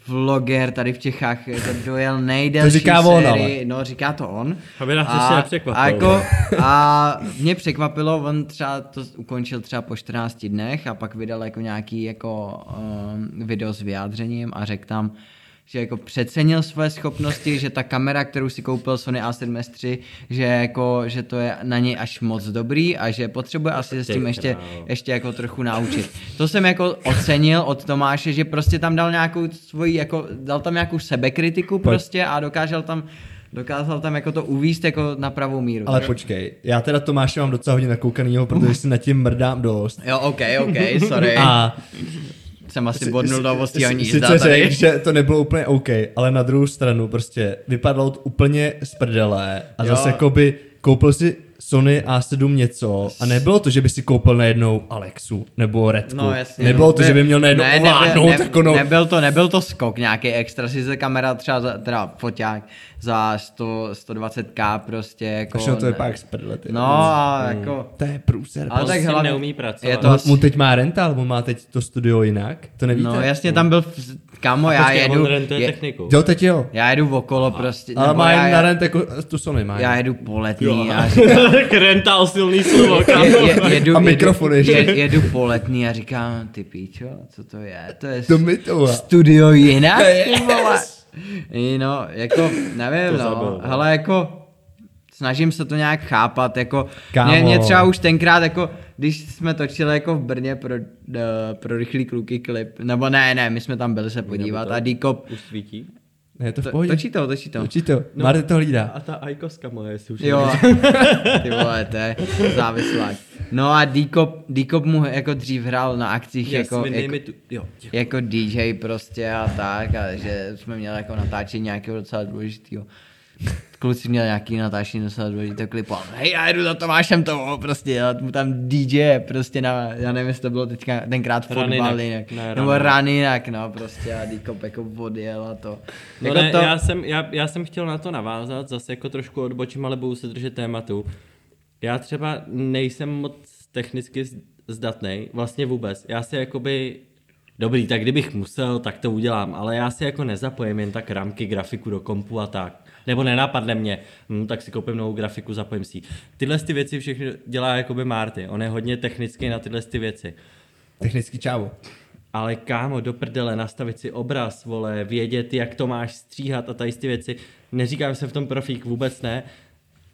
vloger tady v Čechách, jako dojel nejdelší To říká on, sérii, no říká to on. Aby nás ještě nepřekvapil. a, jako, a mě překvapilo, on třeba to ukončil třeba po 14 dnech a pak vydal jako nějaký jako um, video s vyjádřením a řekl tam, že jako přecenil své schopnosti, že ta kamera, kterou si koupil Sony A7S III, že, jako, že to je na něj až moc dobrý a že potřebuje asi se s tím ještě, ještě jako trochu naučit. To jsem jako ocenil od Tomáše, že prostě tam dal nějakou svoji, jako, dal tam nějakou sebekritiku prostě a dokázal tam dokázal tam jako to uvíst jako na pravou míru. Ale počkej, já teda Tomáše mám docela hodně nakoukanýho, protože si nad tím mrdám dost. Jo, ok, ok, sorry. A jsem asi bodnul do nízda sice tady. řekl, že to nebylo úplně OK, ale na druhou stranu prostě vypadalo to úplně z prdele a Jo. zase jakoby koupil si Sony A7 něco a nebylo to, že by si koupil najednou Alexu nebo Redku. No jasně. nebylo no. to, že by měl najednou ne, ovládnout nebyl, jako no. nebyl, to, nebyl to skok nějaký extra, si se kamera třeba, teda foťák za 100, 120k prostě jako. Všechno to je pak z prdele. ty. No a jako, To je průser. ale tak tím hlavně, neumí pracovat. Je to asi, mu teď má rental, on má teď to studio jinak, to nevíte? no jasně tam byl, v- kamo, já Počkej, jedu, on rentuje je, techniku. Jo, teď jo. já jedu okolo prostě, Ale má já, jen na já, rent jako tu Sony má. já jedu po letní Jo. a říkám, Rental silný slovo, kámo. je, je, jedu, A mikrofon jedu, ještě. je, jedu po letní a říkám, ty píčo, co to je? To je To mi to studio jinak, ty Yes. vole. I No, jako, nevím, To no, no. ale jako, snažím se to nějak chápat, jako, Kámo. mě, mě třeba už tenkrát, jako, když jsme točili jako v Brně pro, uh, pro rychlý kluky klip, nebo ne, ne, my jsme tam byli se podívat a Dikop, Už svítí? Ne, je to v to, pohodě. točí to, točí to. Točí to. No. Marty to hlídá. A ta ajkoska moje, jestli už Jo, ty vole, to je závislák. No a Dikop, Dikop mu jako dřív hrál na akcích Yes, jako, jako, tu, jo, děkuji. jako DJ prostě a tak, a že jsme měli jako natáčení nějakého docela důležitého. Kluci měli nějaký natáčení docela důležitého klipu. a Hej, já jdu za Tomášem to prostě, dělat mu tam DJ prostě na, já nevím, jestli to bylo teďka tenkrát fotbal jinak, Ne, nebo Raninak. No prostě a Dikop jako odjel a to. No jako ne, to, já, jsem, já, já jsem chtěl na to navázat, zase jako trošku odbočím, ale budu se držet tématu. Já třeba nejsem moc technicky z- zdatnej, vlastně vůbec. Já si jakoby, dobrý, tak kdybych musel, tak to udělám, ale já si jako nezapojím jen tak ramky, grafiku do kompu a tak. Nebo nenapadne mě, hm, tak si koupím novou grafiku, zapojím si. Tyhle ty věci všechno dělá jakoby Marty, on je hodně technický na tyhle ty věci. Technický čávo. Ale kámo, do prdele, nastavit si obraz, vole, vědět, jak to máš stříhat a tady ty věci. Neříkám, jsem v tom profík, vůbec ne.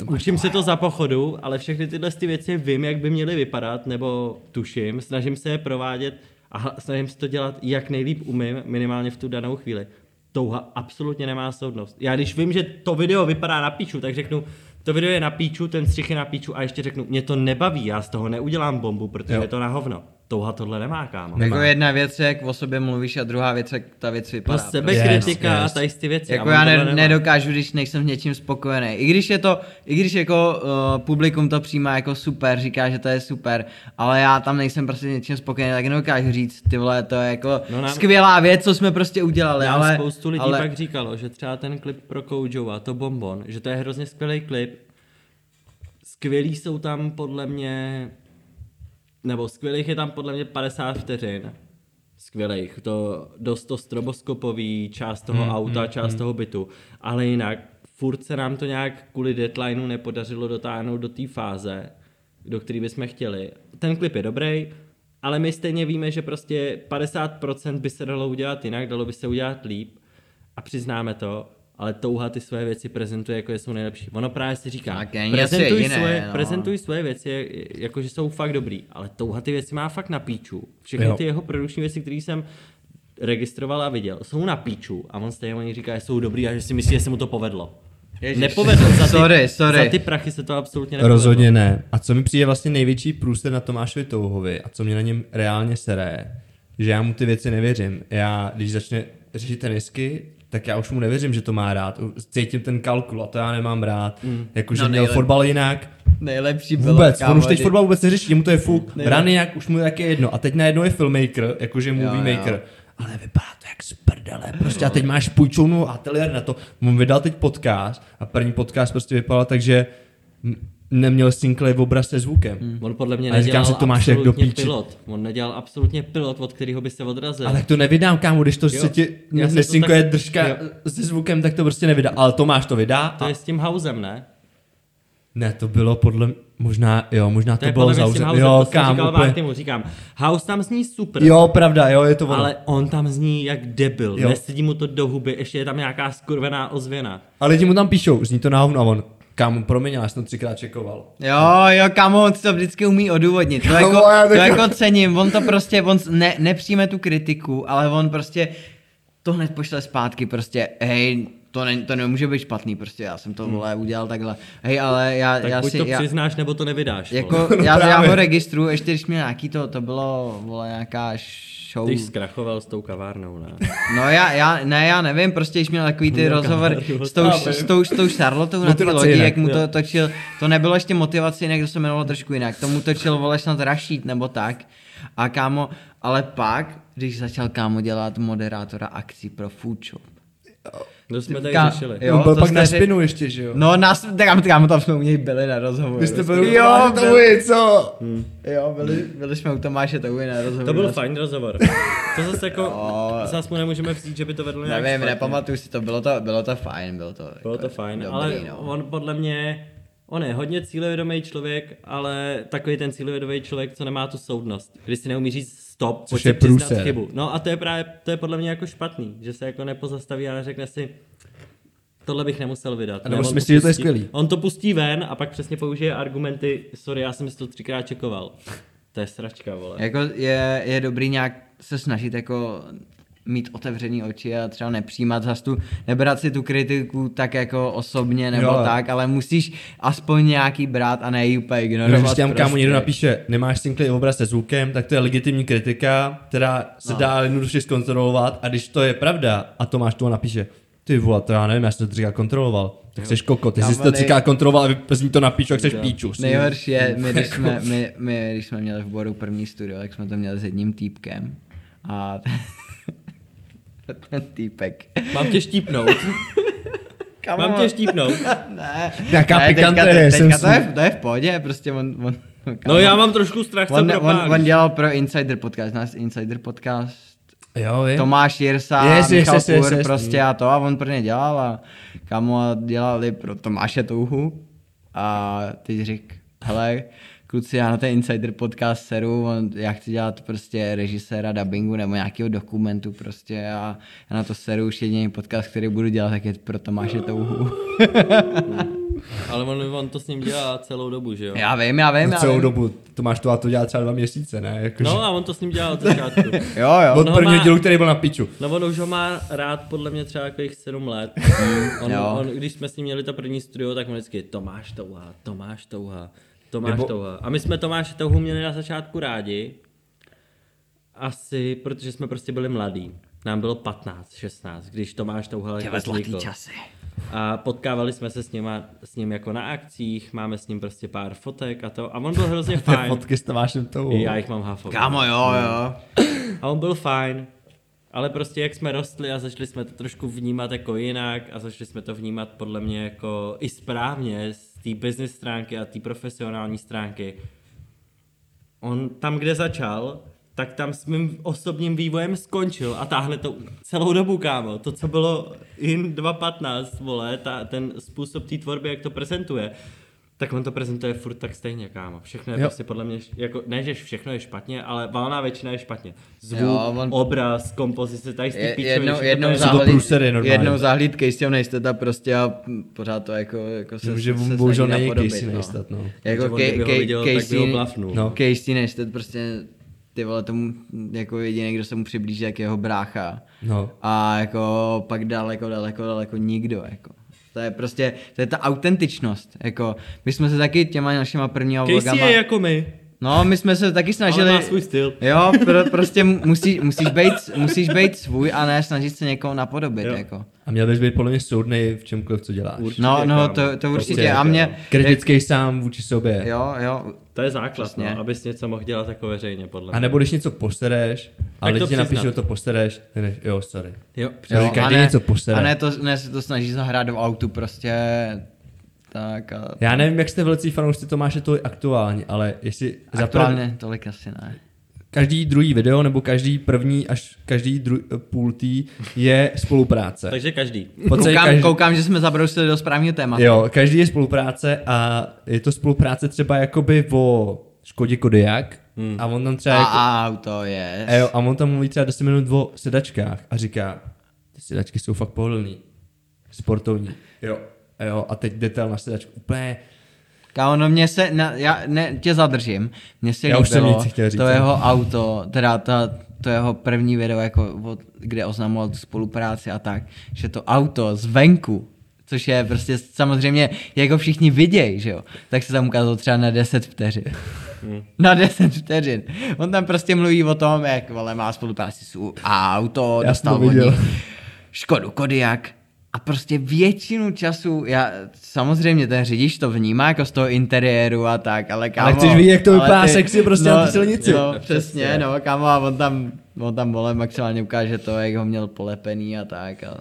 Učím se to za pochodu, ale všechny tyhle ty věci vím, jak by měly vypadat, nebo tuším, snažím se je provádět a snažím se to dělat, jak nejlíp umím, minimálně v tu danou chvíli. Touha absolutně nemá soudnost. Já když vím, že to video vypadá na píču, tak řeknu, to video je na píču, ten střih je na píču a ještě řeknu, mě to nebaví, já z toho neudělám bombu, protože Jo. je to na hovno. Touha tohle nemá, kámo. jako jedna věc je, jak o sobě mluvíš a druhá věc, jak ta věc vypadá. No prostě. sebekritika Yes, a yes. tady ty věci. Jako a já ne, nedokážu, když nejsem s něčím spokojený. I když je to, i když jako uh, publikum to přijímá jako super, říká, že to je super, ale já tam nejsem prostě s něčím spokojený, tak nedokážu říct, ty vole, to je jako No nám- skvělá věc, co jsme prostě udělali, Nám ale... spoustu lidí ale, pak říkalo, že třeba ten klip pro Kojo a to Bonbon, že to je hrozně skvělý klip. Skvělý jsou tam podle mě, nebo skvělých je tam podle mě 50 vteřin. Skvělých, to dost to stroboskopový, část toho hmm, auta, část toho bytu, ale jinak furt se nám to nějak kvůli deadlineu nepodařilo dotáhnout do té fáze, do které bychom chtěli. Ten klip je dobrý, ale my stejně víme, že prostě 50% by se dalo udělat jinak, dalo by se udělat líp a přiznáme to, ale touha ty své věci prezentuje jako, že jsou nejlepší. Ono právě si říká, není prezentuj, jiné, svoje, no. prezentuj svoje věci, jako že jsou fakt dobrý, ale touha ty věci má fakt na píču. Všechny Jo. ty jeho produkční věci, které jsem registroval a viděl, jsou na píču a on stejně oni říká, že jsou dobrý a že si myslí, že se mu to povedlo. Ježiš. Nepovedlo. Za ty, Sorry, sorry. Za ty prachy se to absolutně nepovedlo. Rozhodně ne. A co mi přijde vlastně největší průser na Tomášovi Touhovi a co mě na něm reálně sere, že já mu ty věci nevěřím. Já, když začne řešit tenisky, tak já už mu nevěřím, že to má rád. Cítím ten kalkul a to já nemám rád. Mm. Jakože No měl nejlep- fotbal jinak. Nejlepší bylo, Vůbec, kámo, on už teď fotbal vůbec neřeší, mu to je fuk. Rany jak, už mu taky jedno. A teď najednou je filmmaker, jakože movie jo. maker. Ale vypadá to jak z prdele. Prostě a teď máš půjčovnu ateliér na to. On vydal teď podcast a první podcast prostě vypadal tak, že m- neměl synklej v obraz se zvukem. Hmm. On podle mě nedělal si, Tomáš, jak do píči. pilot. On nedělal absolutně pilot, od kterého by se odrazil. Ale tak to nevydám, kámo, když to Jo, se ti to nesynkuje tak- držka jo. se zvukem, tak to prostě nevydá. Ale Tomáš to vydá. To a... je s tím Hausem, ne? Ne, to bylo podle, možná, jo, možná To, to, bylo za Jo, to kámo, říkal úplně. Martimu, říkám. House tam zní super. Jo, pravda, jo, je to ono. Ale on tam zní jak debil, Jo. jo. nesedí mu to do huby, ještě je tam nějaká skurvená ozvěna. Ale lidi mu tam píšou, zní to na hovno a on, kámo, promiň, já jsem to třikrát čekoval. Jo, jo, kamo, on si to vždycky umí odůvodnit. To, Kámo, jako, já to jako cením, on to prostě, on ne, nepřijme tu kritiku, ale on prostě to hned pošle zpátky, prostě, hej, to, ne, to nemůže být špatný, prostě já jsem to, vole, udělal takhle. Hej, ale já, Tak já buď si, to já, přiznáš, nebo to nevydáš. jako, já, já Právě. ho registruju, ještě když měl nějaký to, to bylo, vole, nějaká show. Ty jsi zkrachoval s tou kavárnou, ne? No já, já, ne, já nevím, prostě když měl takový ty rozhovor s tou, s tou, s tou Charlotou na té Motivace lodi, jinak, jak mu jo. to točil, to nebylo ještě motivace jinak, to se jmenovalo trošku jinak, tomu točil vole snad Rashid nebo tak. A kámo, ale pak, když začal kámo dělat moderátora akcí pro Food Shop. To jsme tady Ka- řešili. jo. on byl to pak na spinu ještě, že jo? No, nás, tak kámo, tam jsme u něj byli na rozhovoru. Vy jste byli jo, to byli, co? jo, byli, byli jsme u Tomáše Touhy na rozhovoru. To byl Na- fajn rozhovor. To zase jako, Jo. zase mu nemůžeme vzít, že by to vedlo nějak Nevím, špatně. nepamatuju si to, bylo to, bylo to fajn, bylo to. Bylo to jako fajn, dobrý, ale no. on podle mě, on je hodně cílevědomý člověk, ale takový ten cílevědomý člověk, co nemá tu soudnost, kdy si neumí říct stop, Což pojď je si přiznat průser. chybu. No a to je právě, to je podle mě jako špatný, že se jako nepozastaví a neřekne si, tohle bych nemusel vydat. A nebo Ne, si on myslí, že to je pustí- skvělý. On to pustí ven a pak přesně použije argumenty, sorry, já jsem si to třikrát čekoval. To je sračka, vole. Jako je, je dobrý nějak se snažit jako mít otevřený oči a třeba nepřijímat zas tu, nebrat si tu kritiku tak jako osobně nebo Jo. tak, ale musíš aspoň nějaký brát a ne ji úplně No, ignorovat. když tam kámo prostě. někdo napíše, nemáš synklý obraz se zvukem, tak to je legitimní kritika, která se No. dá jednoduše zkontrolovat a když to je pravda a Tomáš toho napíše, ty vole, to já nevím, já jsem to třikrát kontroloval, tak jsi koko, ty jsi to nej- třikrát kontroloval a vy z ní to napíšu, jak jsi píču. Nejhorší je, my když, jsme, my, my, když jsme měli v Boru první studio, tak jsme to měli s jedním týpkem a ten týpek. Mám tě štípnout. Kamo, Mám tě štípnout. Ne, Nějaká ne, teďka, pikanterie, te, jsem teďka to, je, to je v pohodě, prostě on, on No já mám trošku strach, co on, on, propálíš. on, dělal pro Insider podcast, náš Insider podcast, Jo, je. Tomáš Jirsa, Yes, yes, yes, Michal yes, yes, Pur, yes. prostě a to a on pro ně dělal a kamo a dělali pro Tomáše Touhu a teď řík, hele, kluci, já na ten Insider podcast seru, on, já chci dělat prostě režiséra dubbingu nebo nějakého dokumentu prostě a já na to seru už jediný podcast, který budu dělat, tak je pro Tomáše Touhu. Ale on, on to s ním dělá celou dobu, že jo? já vím, já vím, No já celou vím. dobu, Tomáš to a to dělá třeba dva měsíce, ne? Jakože, No a on to s ním dělal od začátku. Jo, jo. od no, prvního má- dílu, který byl na piču. No on už ho má rád podle mě třeba jako 7 let. On, Jo. on, když jsme s ním měli to první studio, tak on vždycky Tomáš Touha, Tomáš Touha, Tomáš Nebo- Touha. A my jsme Tomáše Touhu měli na začátku rádi. Asi, protože jsme prostě byli mladí. Nám bylo 15, 16, když Tomáš Touha jako zlatý časy. A potkávali jsme se s, něma, s ním jako na akcích, máme s ním prostě pár fotek a to. A on byl hrozně Ty fajn. fotky s Tomášem tou. I já jich mám hafo. Kámo, jo, jo. A on byl fajn, ale prostě jak jsme rostli a začali jsme to trošku vnímat jako jinak a začali jsme to vnímat podle mě jako i správně té business stránky a té profesionální stránky. On tam, kde začal, tak tam s mým osobním vývojem skončil a táhne to celou dobu, kámo. To, co bylo in 2.15, vole, ta, ten způsob té tvorby, jak to prezentuje, tak on to prezentuje furt tak stejně, kámo. Všechno je Jo. prostě podle mě, jako, ne, že všechno je špatně, ale valná většina je špatně. Zvuk, Jo, on- obraz, kompozice, tady ty Je, píčoviny, jednou, jednou, zahlíd, jednou zahlíd Caseyho nejistota prostě a pořád to jako, jako se, Že se, se bohužel snaží není Casey no. nejistat, no. Jako Casey. No. Casey Neistat prostě ty vole tomu jako jediný, kdo se mu přiblíží, jak jeho brácha. No. A jako pak daleko, daleko, daleko nikdo, jako. To je prostě, to je ta autentičnost. Jako, my jsme se taky těma našima prvníma Casey vlogama... je jako my, No, my jsme se taky snažili... ale má svůj styl. Jo, pro, prostě musí, musíš, být, musíš být svůj a ne snažit se někoho napodobit. Jo. Jako. A měl bys být podle mě soudnej v čemkoliv, co děláš. Určitě, No, no, to, to určitě. Prostě A mě... Kritický sám vůči sobě. Jo, jo. To je základ, Přesně. no, abys něco mohl dělat jako veřejně, podle A mě. nebo když něco posereš, a lidi to ti napíšou, to posereš, ty než, jo, sorry. Jo, Jo, Jo, každý a ne, něco posere. A ne, to, ne se to snaží zahrát do autu prostě tak a Já nevím, jak jste velcí fanoušci Tomáše to aktuálně, ale jestli za aktuálně tolik asi ne. Každý druhý video nebo každý první až každý dru, půl tý je spolupráce. takže každý. V podstatě Koukám, každý, koukám, že jsme zabrousili do správného tématu. jo, každý je spolupráce a je to spolupráce třeba jakoby o Škodě Kodiak hmm. a on tam třeba A, jako, a auto je. a, jo, a on tam mluví třeba 10 minut o sedačkách a říká, ty sedačky jsou fakt pohodlný, sportovní, jo, a jo, a teď detail na sedačku, úplně, Kámo, no mě se, na, já ne, tě zadržím, mně se Já už jsem líbilo nic chtěl říct, to ale- jeho auto, teda ta, to jeho první video, jako, od, kde oznamoval tu spolupráci a tak, že to auto zvenku, což je prostě samozřejmě, jak ho všichni vidějí, že jo, tak se tam ukázalo třeba na 10 vteřin. Na 10 vteřin. On tam prostě mluví o tom, jak vole, má spolupráci s auto, Já dostal to od Škodu Kodiak. A prostě většinu času, já, samozřejmě ten řidič to vnímá jako z toho interiéru a tak, ale kámo... chceš vidět, jak to ale vypadá sexy prostě na té silnici. No, přesně, no, kámo, a on tam, on tam vole maximálně ukáže to, jak ho měl polepený a tak. A...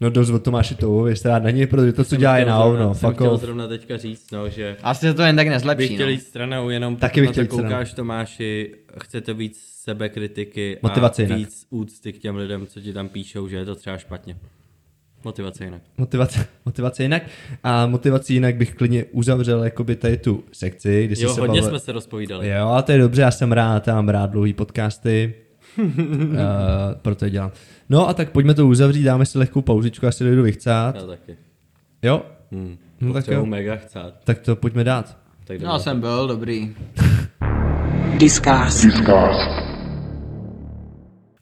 no dost od Tomáše to rád na něj, protože to, co dělá je na hovno, jsem fuck chtěl zrovna teďka říct, no, že Asi se to jen tak bych nezlepší, chtěl no. jít stranou, jenom Taky bych na chtěl to jít stranou. koukáš Tomáši, chcete víc sebekritiky Motivace a jinak. víc úcty k těm lidem, co ti tam píšou, že je to třeba špatně. Motivace jinak. Motivace, motivace jinak. A motivací jinak bych klidně uzavřel jakoby tady tu sekci, kdy Jo, se hodně bavil- jsme se rozpovídali. Jo, a to je dobře, já jsem rád, já mám rád dlouhý podcasty, uh, proto je dělám. No a tak pojďme to uzavřít, dáme si lehkou pauzičku, já si dojdu vychcát. Já taky. Jo? Hmm. No tak jo. mega chcát. Tak to pojďme dát. Tak No, jsem byl dobrý. Discast. Discast.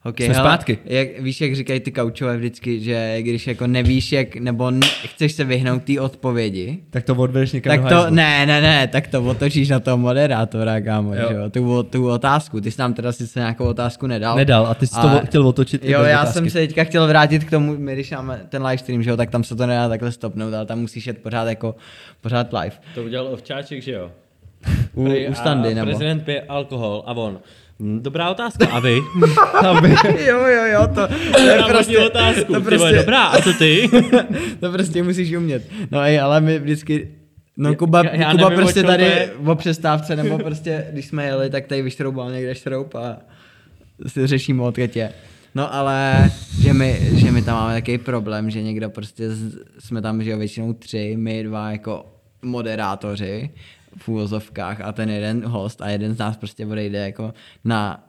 Okay, Jsme zpátky. Jak, víš, jak říkají ty kaučové vždycky, že když jako nevíš, jak, nebo ne, chceš se vyhnout té odpovědi, Tak to odvedeš někam tak to, ne, ne, ne, tak to otočíš na toho moderátora, kámo, Jo. že jo, tu, tu otázku, ty jsi nám teda sice nějakou otázku nedal. Nedal a ty jsi to Ale- chtěl otočit. Jo, já otázky. jsem se teďka chtěl vrátit k tomu, my když máme ten live stream, že jo, tak tam se to nedá takhle stopnout, ale tam musíš jet pořád jako, pořád live. To udělal Ovčáček, že jo? U, u standy, a nebo? prezident pije alkohol a on. "Hm, Dobrá otázka, a vy? jo, jo, jo, to, to je Dobrá prostě, otázku, to prostě... dobrá, a co ty? to prostě musíš umět. No ej, ale my vždycky, no Kuba, Já- já Kuba nevím, prostě tady je. o přestávce, nebo prostě, když jsme jeli, tak tady vyštroubal někde šroub a si řešíme odketě. No ale, že my, že my tam máme takový problém, že někdo prostě, z, jsme tam, že jo, většinou tři, my dva jako moderátoři v úvozovkách a ten jeden host a jeden z nás prostě odejde jako na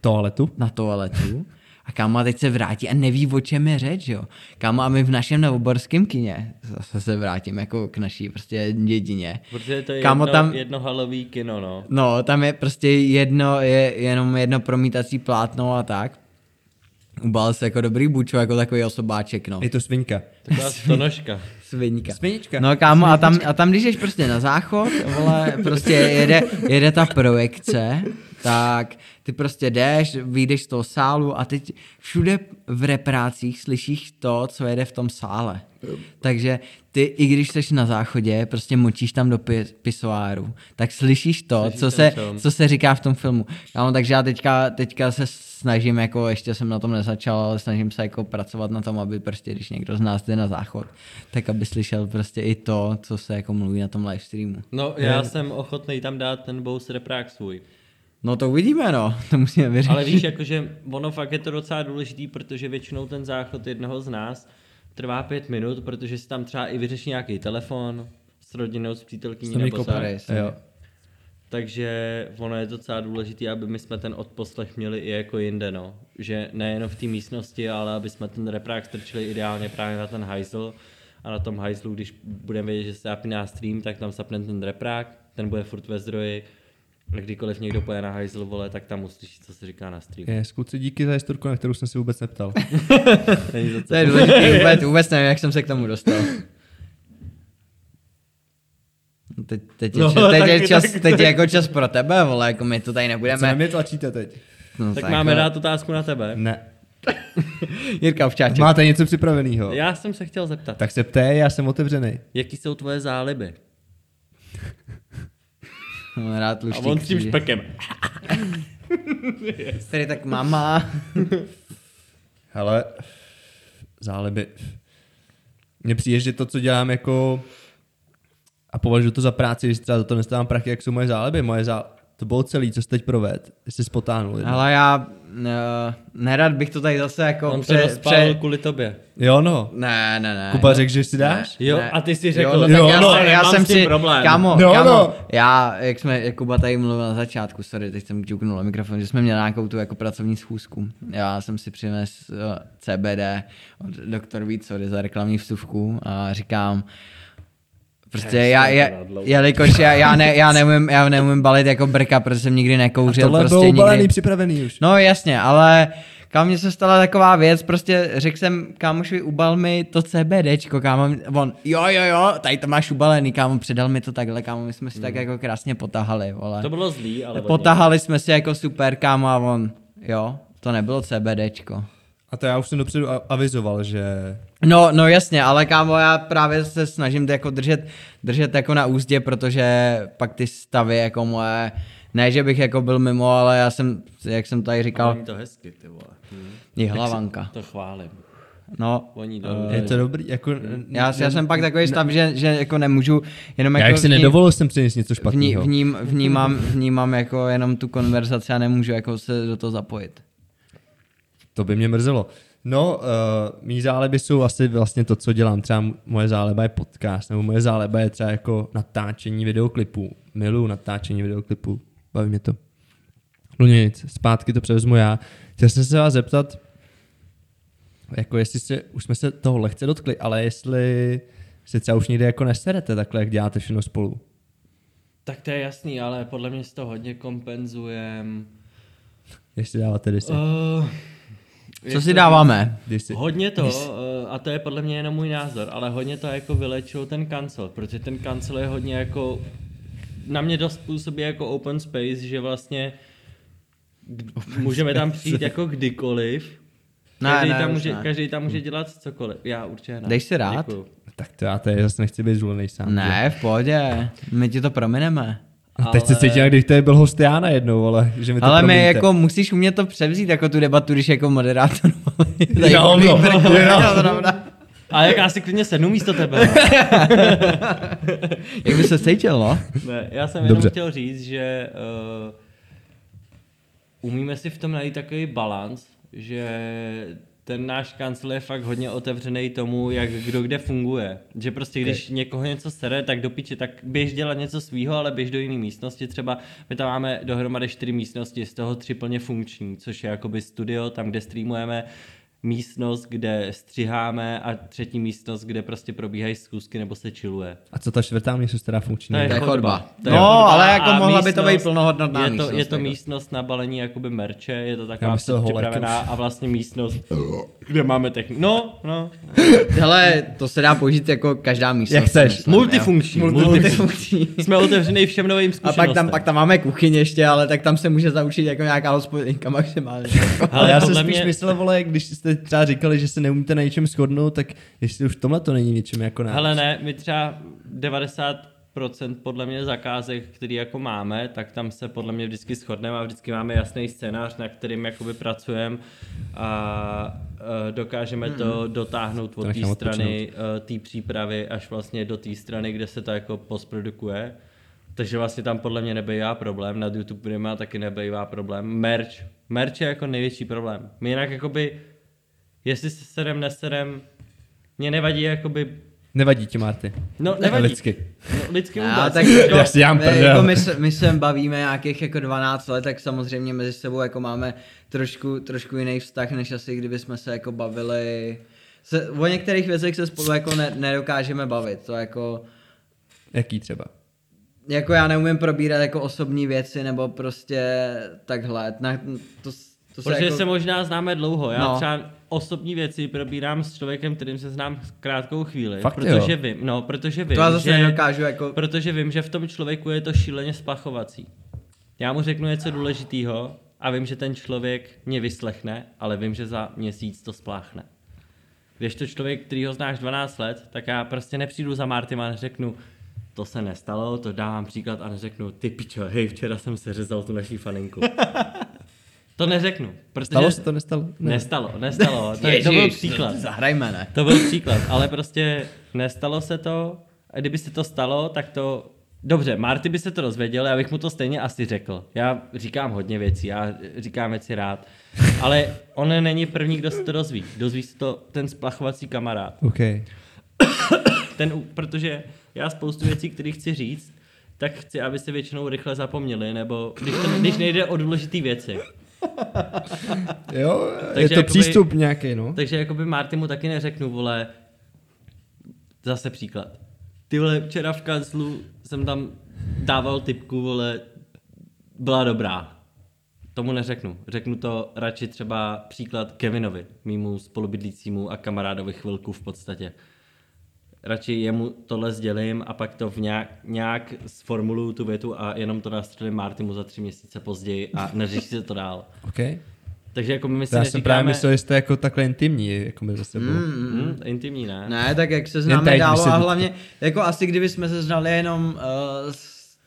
Toaletu. na toaletu a kámo teď se vrátí a neví, o čem je řeč, jo. Kámo a my v našem novoborském kině, zase se vrátím jako k naší prostě dědině. Protože to je Kámo, jedno, tam- jedno halový kino, no. No, tam je prostě jedno, je jenom jedno promítací plátno a tak. Ubal se jako dobrý bučo, jako takový osobáček, no. Je to svinka. Taková stonožka. Sviníka. Sviníčka. No kámo, a tam, a tam když jdeš prostě na záchod, vole, prostě jede, jede ta projekce, tak ty prostě jdeš, vyjdeš z toho sálu a teď všude v reprácích slyšíš to, co jede v tom sále. Takže ty, i když jsi na záchodě, prostě močíš tam do pi- pisoáru, tak slyšíš to, Slyšíš co se, film. co se říká v tom filmu. Kámo, takže já teďka, teďka se snažím, jako ještě jsem na tom nezačal, ale snažím se jako pracovat na tom, aby prostě, když někdo z nás jde na záchod, tak aby slyšel prostě i to, co se jako mluví na tom live streamu. No, já jsem ochotný tam dát ten Bose reprák svůj. No to uvidíme, no, to musíme vyřešit. Ale víš, jakože ono fakt je to docela důležitý, protože většinou ten záchod jednoho z nás trvá pět minut, protože si tam třeba i vyřeší nějaký telefon s rodinou, s přítelkyní nebo sorry. Jo. Takže ono je docela důležitý, aby my jsme ten odposlech měli i jako jinde, no. Že nejenom v té místnosti, ale aby jsme ten reprák strčili ideálně právě na ten hajzl a na tom hajzlu, když budeme vědět, že se zapíná stream, tak tam zapneme ten reprák, ten bude furt ve zdroji Kdykoliv někdo poje na hajzl, vole, tak tam uslyší, co se říká na streamu. Je, kluci, díky za historku, na kterou jsem si vůbec neptal. Co. To je důležité, vůbec, vůbec nevím, jak jsem se k tomu dostal. No Teď, teď, je, No, čas, teď, je čas, taky, teď je jako čas pro tebe, vole, jako my to tady Co na nebudeme. mě tlačíte teď? No, Tak máme jako- dát otázku na tebe. Ne. Jirka Ovčáček. Máte něco připraveného? Já jsem se chtěl zeptat, Tak se ptej, já jsem otevřený. jaký jsou tvoje záliby? Mám rád A on s tím špekem. Tady tak mama. Hele, záliby. Mně přijde, že to, co dělám jako a považuji to za práci, když třeba za to nestávám prachy, jak jsou moje záliby. Moje zá... To bylo celý, co jsi teď proved. Jsi spotánul. jedno. Ale já uh, nerad bych to tady zase jako On to rozpálil kvůli tobě. Jo, no. Ne, ne, ne. Kuba řekl, že si dáš? Jo, Ne. a ty jsi Jo, řekl, no, tak jo, já, no, jsem, já jsem si, problém. kámo, No, kámo, no. já, jak jsme, jak Kuba tady mluvil na začátku, sorry, teď jsem ťuknul na mikrofon, že jsme měli nějakou tu jako pracovní schůzku. Já jsem si přinesl uh, CBD od doktor Víc, sorry za reklamní vstupku a říkám, Prostě já, já, jelikož já, já, ne, já, neumím, já neumím balit jako brka, protože jsem nikdy nekouřil. Tohle prostě bylo ubalený, nikdy. připravený už. No jasně, ale kam mně se stala taková věc, prostě řekl jsem kámošovi, ubal mi to CBDčko, kámo, on, jo, jo, jo, tady to máš ubalený, kámo, předal mi to takhle, kámo, my jsme si tak jako krásně potahali, vole. to bylo zlý, ale Potahali jsme si jako super, kámo, a on, jo, to nebylo CBDčko. A to já už jsem dopředu avizoval, že... No, no jasně, ale kámo, já právě se snažím to jako držet, držet jako na úzdě, protože pak ty stavy jako moje, ne, že bych jako byl mimo, ale já jsem, jak jsem tady říkal, Není to hezky, ty vole. Hm. je hlavanka. To chválím. No, Voní do eh, Je to dobrý, jako... Já, já jsem pak takový stav, že, že jako nemůžu jenom Já jako jak si vní- nedovolil jsem přinést něco vní, špatného. vním, vnímám, vnímám jako jenom tu konverzaci a nemůžu jako se do toho zapojit. To by mě mrzelo. No, uh, mý záliby jsou asi vlastně to, co dělám. Třeba moje záleba je podcast, nebo moje záleba je třeba jako natáčení videoklipů. Miluju natáčení videoklipů. Baví mě to. No nic, zpátky to převezmu já. Chtěl jsem se vás zeptat, jako jestli se, už jsme se toho lehce dotkli, ale jestli se třeba už někde jako neserete takhle, jak děláte všechno spolu. Tak to je jasný, ale podle mě si to hodně kompenzujem. Jestli dáváte disy. Uh, Co si dáváme? disy. Hodně to, eh, a to je podle mě jenom můj názor, ale hodně to jako vylečil ten kancel, protože ten kancel je hodně jako, na mě dost působí jako open space, že vlastně k- můžeme tam přijít jako kdykoliv, Ne, každý, ne, tam může, ne. každý tam může dělat cokoliv, já určitě ne. Dej si rád. Děkuju. Tak to já tady zase nechci být zvolený sám. že? Ne, v pohodě, my ti to promineme. A teď se Ale- cítím, když tady byl host já najednou, ale že mi to Ale my promiňte. jako musíš umět to převzít, jako tu debatu, když jako moderátor. Jo, no, jo. A jak já si klidně sednu místo tebe. Jak by se cítil, no? Ne, já jsem jenom Dobře. chtěl říct, že uh, umíme si v tom najít takový balans, že ten náš kancel je fakt hodně otevřený tomu, jak kdo kde funguje. Že prostě když okay. někoho něco sere, tak do piči, tak běž dělat něco svýho, ale běž do jiné místnosti. Třeba my tam máme dohromady čtyři místnosti, z toho tři plně funkční, což je jakoby studio, tam, kde streamujeme, místnost, kde střiháme a třetí místnost, kde prostě probíhají schůzky nebo se chilluje. A co ta čtvrtá místnost, která funkční? To je chodba. To No, ale jako a mohla by to být místnost- plnohodnotná je to, místnost, Je to jako. místnost na balení jakoby merče, je to taková holek připravená už. a vlastně místnost, kde máme techniku. No, no. Hele, to se dá použít jako každá místnost. Jak chceš. myslím, jo. Multifunkční. multifunkční. Jsme otevřený všem novým A zkušenostem. pak tam, pak tam máme kuchyň ještě, ale tak tam se může zaučit jako nějaká hospodinka maximálně. Ale Ale já jsem spíš mě- myslel, vole, když jste třeba říkali, že se neumíte na něčem shodnout, tak jestli už v tomhle to není něčem jako nás. Hele ne, my třeba 90% podle mě zakázek, který jako máme, tak tam se podle mě vždycky shodneme a vždycky máme jasný scénář, na kterým jakoby pracujeme a uh, dokážeme to dotáhnout od té strany uh, té přípravy až vlastně do té strany, kde se to jako postprodukuje. Takže vlastně tam podle mě nebejvá problém, na YouTube Prima taky nebejvá problém. Merch, merch je jako největší problém. My jinak jakoby, jestli se serem, neserem, mě nevadí jakoby Nevadí ti, Marty. No, nevadí. Lidsky. No, lidsky No, vůbec. tak Jako- Já si prdel. jako my, se, my se bavíme nějakých jako 12 let, tak samozřejmě mezi sebou jako máme trošku, trošku jiný vztah, než asi kdyby jsme se jako bavili. Se, o některých věcech se spolu jako ne, nedokážeme bavit, to jako... Jaký třeba? jako já neumím probírat jako osobní věci, nebo prostě takhle. Na, to, to se Protože jako... se možná známe dlouho. Já no. třeba osobní věci probírám s člověkem, kterým se znám krátkou chvíli. Fakt protože jo? vím, no, protože vím, To já zase že, nedokážu jako... protože vím, že v tom člověku je to šíleně splachovací. Já mu řeknu něco důležitého a vím, že ten člověk mě vyslechne, ale vím, že za měsíc to spláchne. Když to člověk, který ho znáš 12 let, tak já prostě nepřijdu za Martym a neřeknu, to se nestalo, to dávám příklad a neřeknu, ty pičo, hej, včera jsem se řezal tu naší faninku. to neřeknu, protože... Stalo se to, nestalo? Ne. Nestalo, nestalo. To, to byl příklad. Zahrajme, ne? To byl příklad, ale prostě nestalo se to. A kdyby se to stalo, tak to... Dobře, Marty by se to dozvěděl, já bych mu to stejně asi řekl. Já říkám hodně věcí, já říkám věci rád. Ale on není první, kdo se to dozví. Dozví se to ten splachovací kamarád. OK. Ten, protože já spoustu věcí, které chci říct, tak chci, aby se většinou rychle zapomněli, nebo když, to, když nejde o důležité věci. Jo, je Takže to jakoby- přístup nějaký, no. Takže jakoby Marty mu taky neřeknu, vole, zase příklad. Ty vole, včera v kanclu jsem tam dával typku, vole, byla dobrá. Tomu neřeknu. Řeknu to radši třeba příklad Kevinovi, mýmu spolubydlícímu a kamarádovi chvilku v podstatě. Radši jemu tohle sdělím a pak to v nějak, nějak sformuluju tu větu a jenom to nastřelím Martymu za tři měsíce později a neřeší se to dál. OK. Takže jako my si To já jsem neříkáme... právě myslel, že jste jako takhle intimní, jako my zase mm. Mm, intimní, ne? Ne, tak jak se známe dál a to- hlavně, jako asi kdyby jsme se znali jenom uh,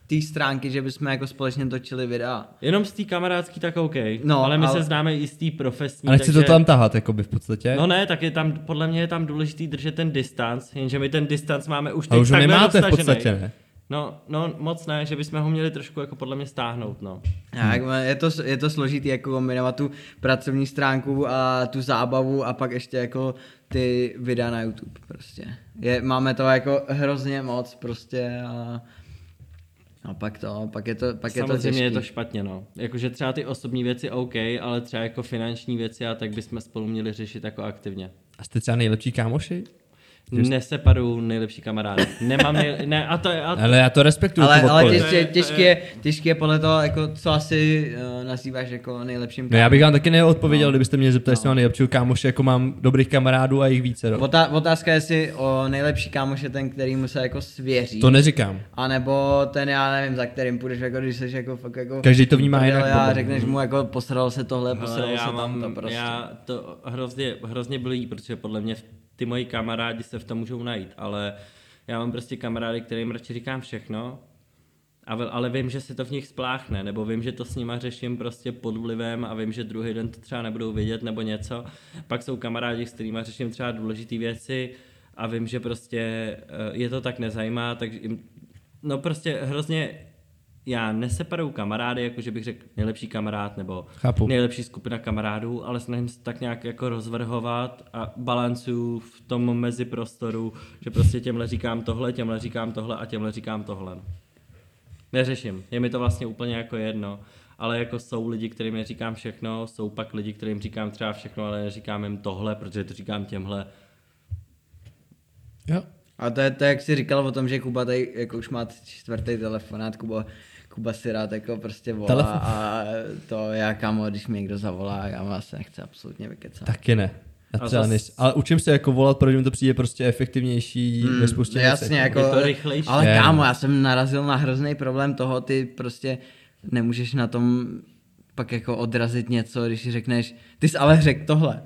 té stránky, že bychom jako společně točili videa. Jenom z té kamarádský tak OK, No, ale my ale- se známe i z té profesní. A nechci takže... to tam tahat, jakoby v podstatě. No ne, tak je tam, podle mě je tam důležitý držet ten distanc, jenže my ten distanc máme už a teď už ho takhle nemáte v podstatě, ne? No, no, moc ne, že bychom ho měli trošku jako podle mě stáhnout, no. Tak, je to, je to složitý jako kombinovat tu pracovní stránku a tu zábavu a pak ještě jako ty videa na YouTube prostě. Je, máme to jako hrozně moc prostě a, a pak to, pak je to, pak je to Samozřejmě těžký. je to špatně, no. Jakože třeba ty osobní věci OK, ale třeba jako finanční věci a tak bychom spolu měli řešit jako aktivně. A jste třeba nejlepší kámoši? Neseparuju nejlepší kamarády. Nemám nej... ne, a to je, a Ale já to respektuju, ale, ale těžké, těžké, je, těžké je podle toho, jako, co asi uh, nazýváš jako nejlepším No já bych vám taky neodpověděl, No. kdybyste mě zeptali, jestli mám nejlepšího kámoše, jako mám dobrých kamarádů a jich více. No. Otá- otázka je, jestli o nejlepší kámoš je ten, který mu se jako svěří. To neříkám. A nebo ten, já nevím, za kterým půjdeš, jako když jsi jako fakt jako... Každý to vnímá jinak, mě. řekneš mu jako posral se tohle, posral se já tam to prostě. já to hrozně, hrozně blí, protože podle mě ty moji kamarádi se v tom můžou najít, ale já mám prostě kamarády, kterým radši říkám všechno, ale vím, že se to v nich spláchne, nebo vím, že to s nima řeším prostě pod vlivem a vím, že druhý den to třeba nebudou vědět nebo něco. Pak jsou kamarádi, s kterými řeším třeba důležité věci a vím, že prostě eh, je to tak nezajímá, takže jim, no prostě hrozně já neseparuju kamarády, jako že bych řekl nejlepší kamarád nebo Chápu. nejlepší skupina kamarádů, ale snažím se tak nějak jako rozvrhovat a balancuju v tom mezi prostoru, že prostě těmhle říkám tohle, těmhle říkám tohle a těmhle říkám tohle. Neřeším, je mi to vlastně úplně jako jedno, ale jako jsou lidi, kterým neříkám všechno, jsou pak lidi, kterým říkám třeba všechno, ale neříkám jim tohle, protože to říkám těmhle. Jo. A to je to, jak jsi říkal o tom, že Kuba tady jako už má čtvrtý telefonát, Kuba, Kuba si rád jako prostě volá Telefon. a to já kámo, když mi někdo zavolá, já vás nechci absolutně vykecat. Taky ne. Já A třeba zas- než, ale učím se jako volat, protože mi to přijde prostě efektivnější hmm, ve spoustě věcí. jasně, jako, Je to rychlejší. ale Je. kámo, já jsem narazil na hrozný problém toho, ty prostě nemůžeš na tom pak jako odrazit něco, když si řekneš, ty jsi ale řekl tohle.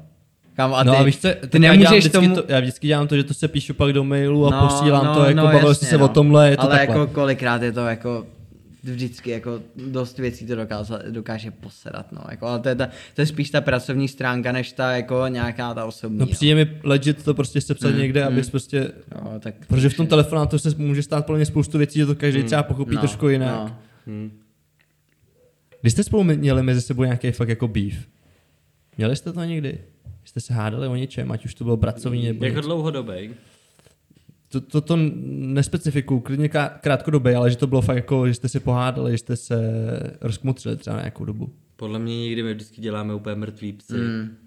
Kámo, a ty, no a víš co, ty já, nemůžeš vždycky tomu... to, já vždycky dělám to, že to se píšu pak do mailu a no, posílám to, jako no, bavil jasně, se o tomhle, je to Ale takhle. jako kolikrát je to jako vždycky jako dost věcí to dokáže, dokáže posedat, no. Jako, ale to je, ta, to je spíš ta pracovní stránka, než ta jako nějaká ta osobní. No přijde mi legit to prostě sepsat Mm, někde, mm. abys prostě, no, tak protože v tom telefonátu se může stát podle mě spoustu věcí, že to každý třeba pochopí no, trošku jinak. No. Hm. Když jste spolu měli mezi sebou nějaký fakt jako beef? Měli jste to někdy? Jste se hádali o něčem, ať už to bylo pracovní nebo Jako něco? dlouhodobý. To, to, to nespecifikuju, klidně krá- krátkodobě, ale že to bylo fakt jako, že jste se pohádali, že jste se rozkmutřili třeba na nějakou dobu. Podle mě někdy my vždycky děláme úplně mrtvý psy. Mm.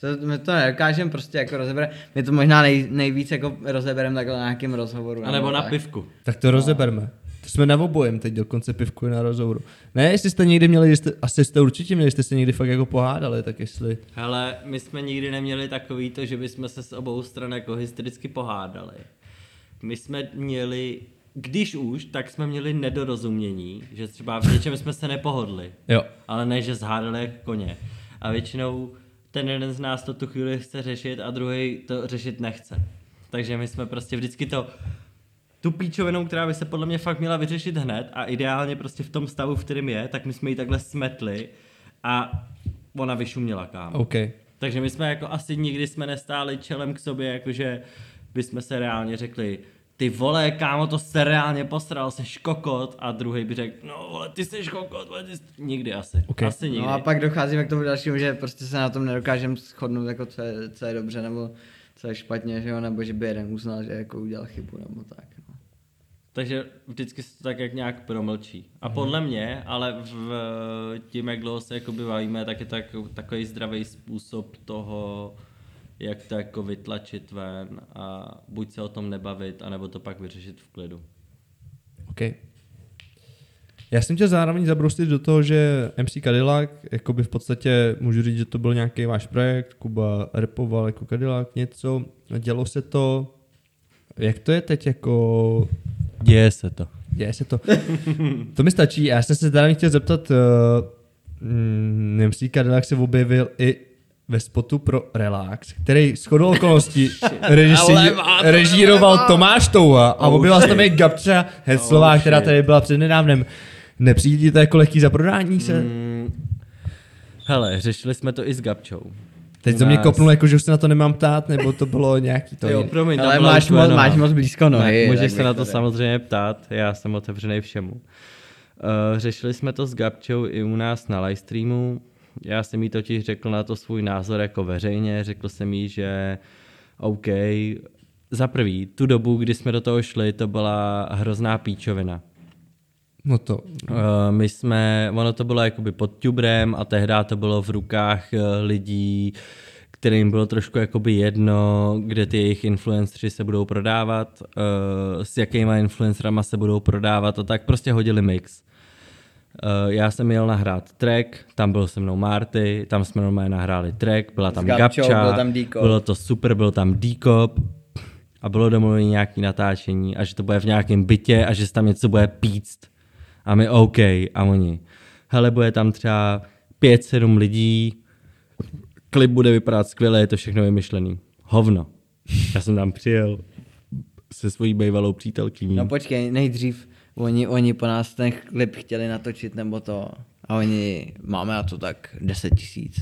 To, my to nedokážeme prostě jako rozebrat. My to možná nej, nejvíc jako rozebereme takhle na nějakém rozhovoru. A nebo na tak. pivku. Tak to rozeberme. Jsme na obojem teď dokonce pivku na rozhovoru. Ne, jestli jste někdy měli, jste, asi jste určitě měli, jste se někdy fakt jako pohádali, tak jestli... Hele, my jsme nikdy neměli takový to, že bychom se s obou stran jako hystericky pohádali. My jsme měli, když už, tak jsme měli nedorozumění, že třeba v něčem jsme se nepohodli. Jo. Ale ne, že zhádali jako koně. A většinou ten jeden z nás to tu chvíli chce řešit a druhý to řešit nechce. Takže my jsme prostě vždycky to tu píčovinou, která by se podle mě fakt měla vyřešit hned a ideálně prostě v tom stavu, v kterém je, tak my jsme ji takhle smetli a ona vyšuměla, kámo. OK. Takže my jsme jako asi nikdy jsme nestáli čelem k sobě, jakože bychom se reálně řekli, ty vole, kámo, to se reálně posral, seš kokot a druhý by řekl, no vole, ty seš kokot, vole, ty jsi... Nikdy asi. Ok. Asi nikdy. No a pak docházíme k tomu dalšímu, že prostě se na tom nedokážeme shodnout, jako co je, co je dobře, nebo co je špatně, že jo, nebo že by jeden uznal, že jako udělal chybu, nebo tak. Takže vždycky se to tak jak nějak promlčí. A podle mě, ale v tím, jak dlouho se jako bavíme, tak je to jako, takový zdravý způsob toho, jak to jako vytlačit ven a buď se o tom nebavit, anebo to pak vyřešit v klidu. OK. Já jsem tě zároveň zabrustit do toho, že MC Cadillac, jako by v podstatě můžu říct, že to byl nějaký váš projekt, Kuba repoval jako Cadillac něco, dělo se to, jak to je teď jako, Děje se to. děje se to, to mi stačí, já jsem se zároveň chtěl zeptat, uh, mm, MC Cadillac se objevil i ve spotu pro Relax, který s chodou okolností režisí, režíroval Tomáš Touha a objevila se tam i Gabča Heclová, která tady byla před nedávnem. Nepřijde to jako lehký za prodání se? Mm, hele, řešili jsme to i s Gabčou. Teď to mě nás. kopnulo, jako že už se na to nemám ptát, nebo to bylo nějaký to Jo, promiň, Ale máš moc, máš moc blízko nohy. Můžeš se na to samozřejmě ptát, já jsem otevřený všemu. Uh, řešili jsme to s Gabčou i u nás na livestreamu. Já jsem jí totiž řekl na to svůj názor jako veřejně. Řekl jsem jí, že OK, za prvý, tu dobu, kdy jsme do toho šli, to byla hrozná píčovina. No to, Uh, my jsme, ono to bylo jakoby pod tubrem a tehdy to bylo v rukách eh, lidí, kterým bylo trošku jakoby jedno, kde ty jejich influenceři se budou prodávat, uh, s jakýma influencerama se budou prodávat a tak prostě hodili mix. Uh, já jsem jel nahrát track, tam byl se mnou Marty, tam jsme normálně nahráli track, byla tam S Gabčou, Gabča, byl tam D-Cop. bylo to super, byl tam D-Cop a bylo domluvené nějaké natáčení a že to bude v nějakém bytě a že se tam něco bude píct. A my OK. A oni, hele, bude tam třeba pět, sedm lidí, klip bude vypadat skvěle, je to všechno vymyšlený. Hovno. Já jsem tam přijel se svojí bývalou přítelkyní. No počkej, nejdřív oni, oni po nás ten klip chtěli natočit nebo to a oni, máme na to tak 10 tisíc.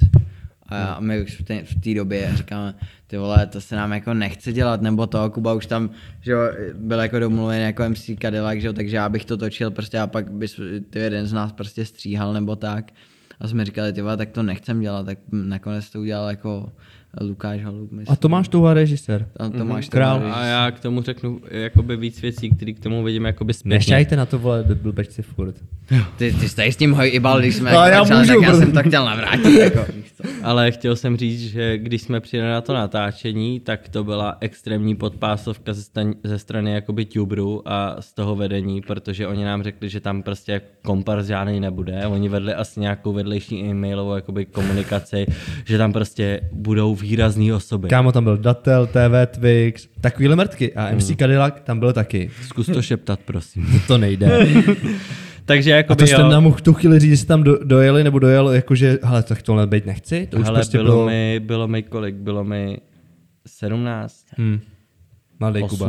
A my už v té, v té době říkáme, ty vole, to se nám jako nechce dělat, nebo to, Kuba už tam, že jo, byl jako domluvený jako MC Cadillac, že jo, takže já bych to točil prostě a pak bys ty jeden z nás prostě stříhal nebo tak. A jsme říkali, ty vole, tak to nechcem dělat, tak nakonec to udělal jako Lukáš Holub, myslím. a Tomáš Touha režisér. A Tomáš Mhm, král. A já k tomu řeknu jakoby víc věcí, které k tomu vidím jakoby zpětně. Nešťajte na to, vole, blbečci furt. Ty, ty jsi s tím hojibal, když jsme No, jako já začali, můžu, tak já jsem to chtěl navrátit. Jako. Ale chtěl jsem říct, že když jsme přijeli na to natáčení, tak to byla extrémní podpásovka ze, stan- ze strany jakoby tuberů a z toho vedení, protože oni nám řekli, že tam prostě kompars žádný nebude. Oni vedli asi nějakou vedlejší e-mailovou jakoby komunikaci, že tam prostě budou výrazný osoby. Kámo, tam byl Datel, TV, Twix, takovýhle mrtky. A MC Cadillac tam byl taky. Zkus to šeptat, prosím. To nejde. Takže jako to jste nám tu chvíli říct, že jste tam do, dojeli nebo dojel, jakože, hele, tak tohle být nechci. To už Hele, prostě bylo, bylo... mi, bylo mi kolik? Bylo mi 17, Hm. Mladý Kuba.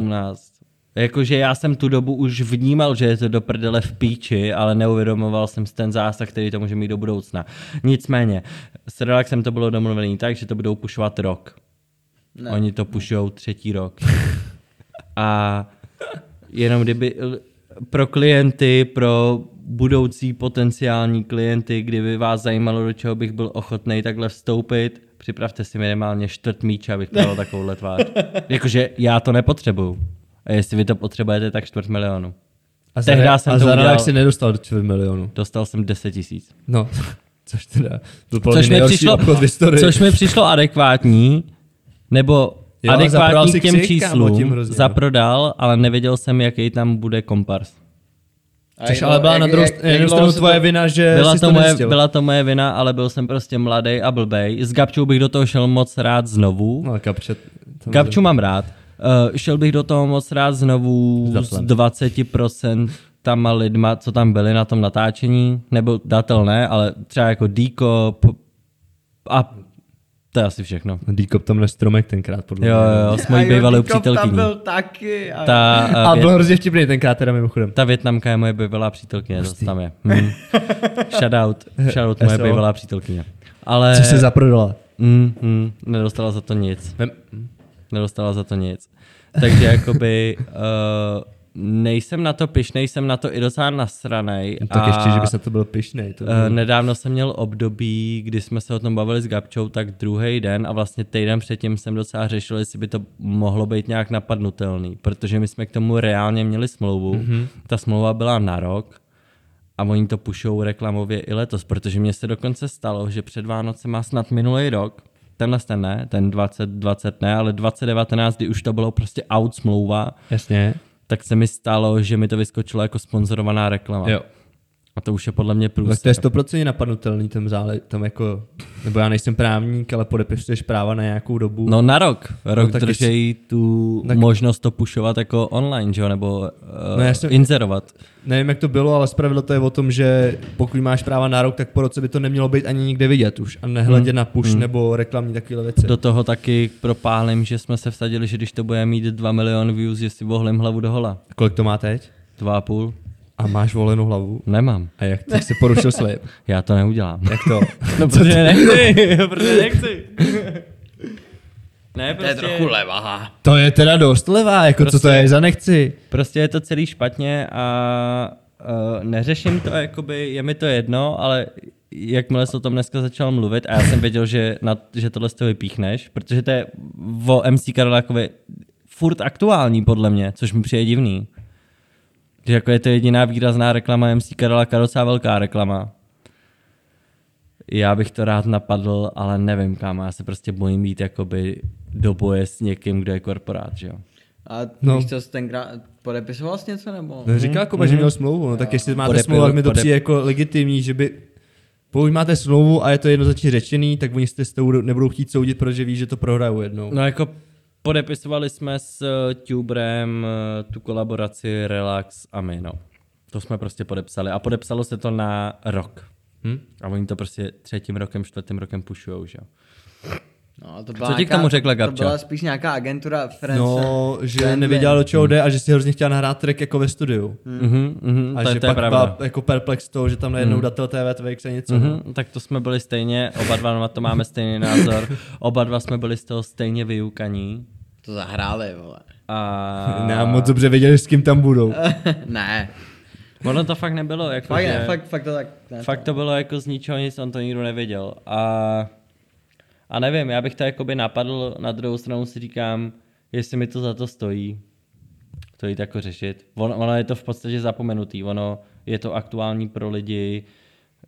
18. Jakože já jsem tu dobu už vnímal, že je to do prdele v píči, ale neuvědomoval jsem si ten zásah, který to může mít do budoucna. Nicméně, s Relaxem to bylo domluvený tak, že to budou pušovat rok. Ne. Oni to pušujou třetí rok. A jenom kdyby pro klienty, pro budoucí potenciální klienty, kdyby vás zajímalo, do čeho bych byl ochotný takhle vstoupit, připravte si minimálně čtvrt míče, abych měl takovouhle tvář. Jakože já to nepotřebuju. A jestli vy to potřebujete, tak čtvrt milionu. A Tehdy za, jsem a to za udělal. si nedostal do čtvrt milionu. Dostal jsem 10 tisíc. No, což teda byl podle Což mi, přišlo, obchod v historii. což mi přišlo adekvátní, nebo Jo, adekvátní k těm tím číslům. hrozně, no. Zaprodal, ale nevěděl jsem, jaký tam bude kompars. Což ale byla jak- na druhou jak- stranu jak stranu tvoje to- vina, že Byla jsi to, to moje, byla to moje vina, ale byl jsem prostě mladý a blbej. S Gabčou bych do toho šel moc rád znovu. No, kapče. Gabču mám rád. Uh, šel bych do toho moc rád znovu S s datlem. 20% tama lidma, co tam byli na tom natáčení. Nebo datel ne, ale třeba jako Díko a to je asi všechno. Díkop tam stromek tenkrát, podle Jo, mě. jo, s mojí A bývalou Dikov Tam přítelkyní. byl taky. A... Ta, A uh, byl vět, hrozně vtipný tenkrát teda mimochodem. ta Větnamka je moje bývalá přítelkyně, to tam je. Hmm. Shoutout, shoutout moje bývalá přítelkyně. Ale Co se zaprodala? mm, mm, nedostala za to nic. Vem... nedostala za to nic. Takže jakoby uh, nejsem na to pišnej, jsem na to i docela nasranej. Tak a, ještě, že by se to byl pišnej. To Uh, nedávno jsem měl období, kdy jsme se o tom bavili s Gabčou, tak druhý den a vlastně týden předtím jsem docela řešil, jestli by to mohlo být nějak napadnutelný, protože my jsme k tomu reálně měli smlouvu. Mm-hmm. Ta smlouva byla na rok a oni to pušou reklamově i letos, protože mně se dokonce stalo, že před Vánoce má snad minulý rok, tenhle ten ne, ten 2020 ne, ale 2019, kdy už to bylo prostě out smlouva, Jasně. tak se mi stalo, že mi to vyskočilo jako sponzorovaná reklama. Jo. A to už je podle mě Tak to je. 100% napadnutelný, tam, zále, tam jako, nebo já nejsem právník, ale podepisuješ práva na nějakou dobu. No na rok. Rok no, tak držejí tu tak- možnost to pušovat jako online, že jo, nebo uh, No, já jsem- inzerovat. Nevím, jak to bylo, ale zpravidlo to je o tom, že pokud máš práva na rok, tak po roce by to nemělo být ani nikde vidět už. A nehledě Hmm. na push Hmm. nebo reklamní takové věci. Do toho taky propálím, že jsme se vsadili, že když to bude mít 2 miliony views, že si vohlím hlavu do hola. Kolik to má teď? Dva a půl? A máš volenou hlavu? Nemám. A jak ty jsi porušil slib? Já to neudělám. Jak to? No protože nechci, protože nechci. Ne, To je prostě, trochu levá. To je teda dost levá, jako prostě... co to Prostě- je za nechci. prostě je to celý špatně a uh, neřeším to, jakoby je mi to jedno, ale jakmile jsi o tom dneska začal mluvit a já jsem věděl, že, na, že tohle z toho vypíchneš, protože to je o MC Karolákovi furt aktuální podle mě, což mi přijde divný. Že jako je to jediná výrazná reklama MC Karoláka, docela velká reklama. Já bych to rád napadl, ale nevím kam, já se prostě bojím jít jakoby do boje s někým, kdo je korporát, že jo. A No. no. víš, co jsi tenkrát podepisoval jsi něco nebo? No, říká Kuba, že měl smlouvu, no tak jestli máte Podepil- smlouvu, tak mi to podep- přijde jako legitimní, že by pokud máte smlouvu a je to jednoznačně řečený, tak oni se s tou nebudou chtít soudit, protože ví, že to prohrajou jednou. No jako podepisovali jsme s eh, Tuberem eh, tu kolaboraci Relax a my, no. To jsme prostě podepsali. A podepsalo se to na rok. Hm? A oni to prostě třetím rokem, čtvrtým rokem pušujou, že jo. No, to Co ti k tomu řekla To Gabča? byla spíš nějaká agentura France. No, že Friendly. nevěděla, do čeho jde a že si hrozně chtěla nahrát track jako ve studiu. Mhm, mhm, A to, že to je pak byla jako perplex z toho, že tam najednou datel TV TVX a něco. no. Mhm, tak to jsme byli stejně, oba dva na to máme stejný názor. Oba dva jsme byli z toho stejně vyukaní. To zahráli, vole. A Ne, a moc dobře věděli, s kým tam budou. ne. ono to fakt nebylo. Jako, Fakt, že... ne, fakt, fakt to tak. Ne, Fakt to bylo jako z ničeho nic, on to nikdo nevěděl. A, a nevím, já bych to jakoby napadl, na druhou stranu si říkám, jestli mi to za to stojí, to jít jako řešit. Ono, ono je to v podstatě zapomenutý, ono je to aktuální pro lidi,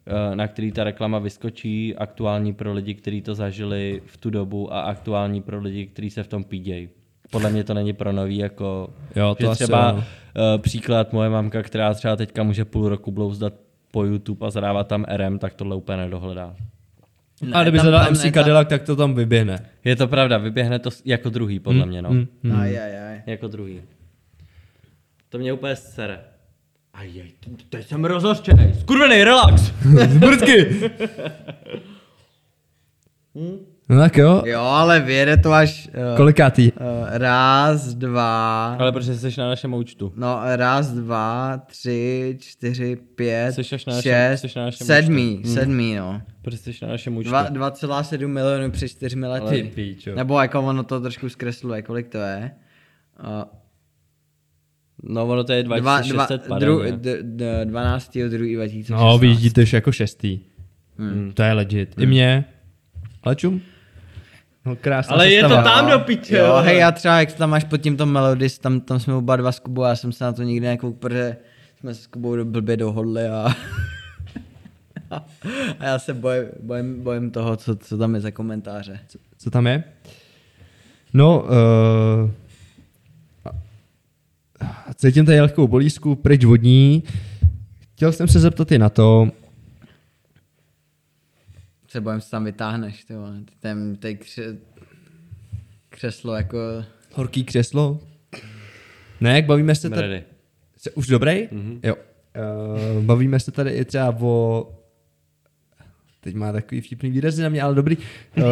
eh, na který ta reklama vyskočí, aktuální pro lidi, kteří to zažili v tu dobu a aktuální pro lidi, kteří se v tom pídějí. Podle mě to není pro nový, jako Jo, to že asi třeba ano. uh, příklad moje mamka, která třeba teďka může půl roku blouzdat po YouTube a zadávat tam RM, tak tohle úplně nedohledá. Ne, a kdyby zadal tam MC ne, Cadillac, tak to tam vyběhne. Je to pravda, vyběhne to jako druhý, podle mě, no. Mm, mm. Aj, aj, aj. Jako druhý. To mě úplně sere. A jej, teď jsem rozhořčený. Skurvený, relax! Zbrtky! No tak jo, Jo, ale vyjede to až... Uh, kolikátý? Uh, raz, dva... Ale protože jsi na našem účtu. No, raz, dva, tři, čtyři, pět, Jsi až na našem- šest, jsi na našem sedmý, účtu. Hmm. sedmý, no. Protože jsi na našem účtu. Dva- 2,7 milionů před čtyřmi Ty lety. píčo. Nebo jako ono to trošku zkresluje, kolik to je. Uh, No ono to je dva, dva, 2600 dru, d, d, 12. 2. 2016. No, vyjíždíte už jako šestý. Hmm. To je legit. I mě. Ale čum? No krásná Ale je to sestava. tam do piče. Jo, hej, já třeba, jak tam máš pod tímto Melodis, tam, tam jsme oba dva s Kubou, já jsem se na to nikdy nekoukl, protože jsme se s Kubou do- blbě dohodli a... a já se bojím, bojím, bojím toho, co, co tam je za komentáře. Co tam je? No, uh, cítím tady lehkou bolízku, pryč vodní. chtěl jsem se zeptat i na to, Třeba jim se tam vytáhneš, ty vole. Ty Ten, ty kře, křeslo jako... horký křeslo. Ne, jak bavíme se tady... Jsi Už dobrý? Mhm. Mm-hmm. Jo. Uh, bavíme se tady i třeba o... Teď má takový vtipný výrazy na mě, ale dobrý. Uh,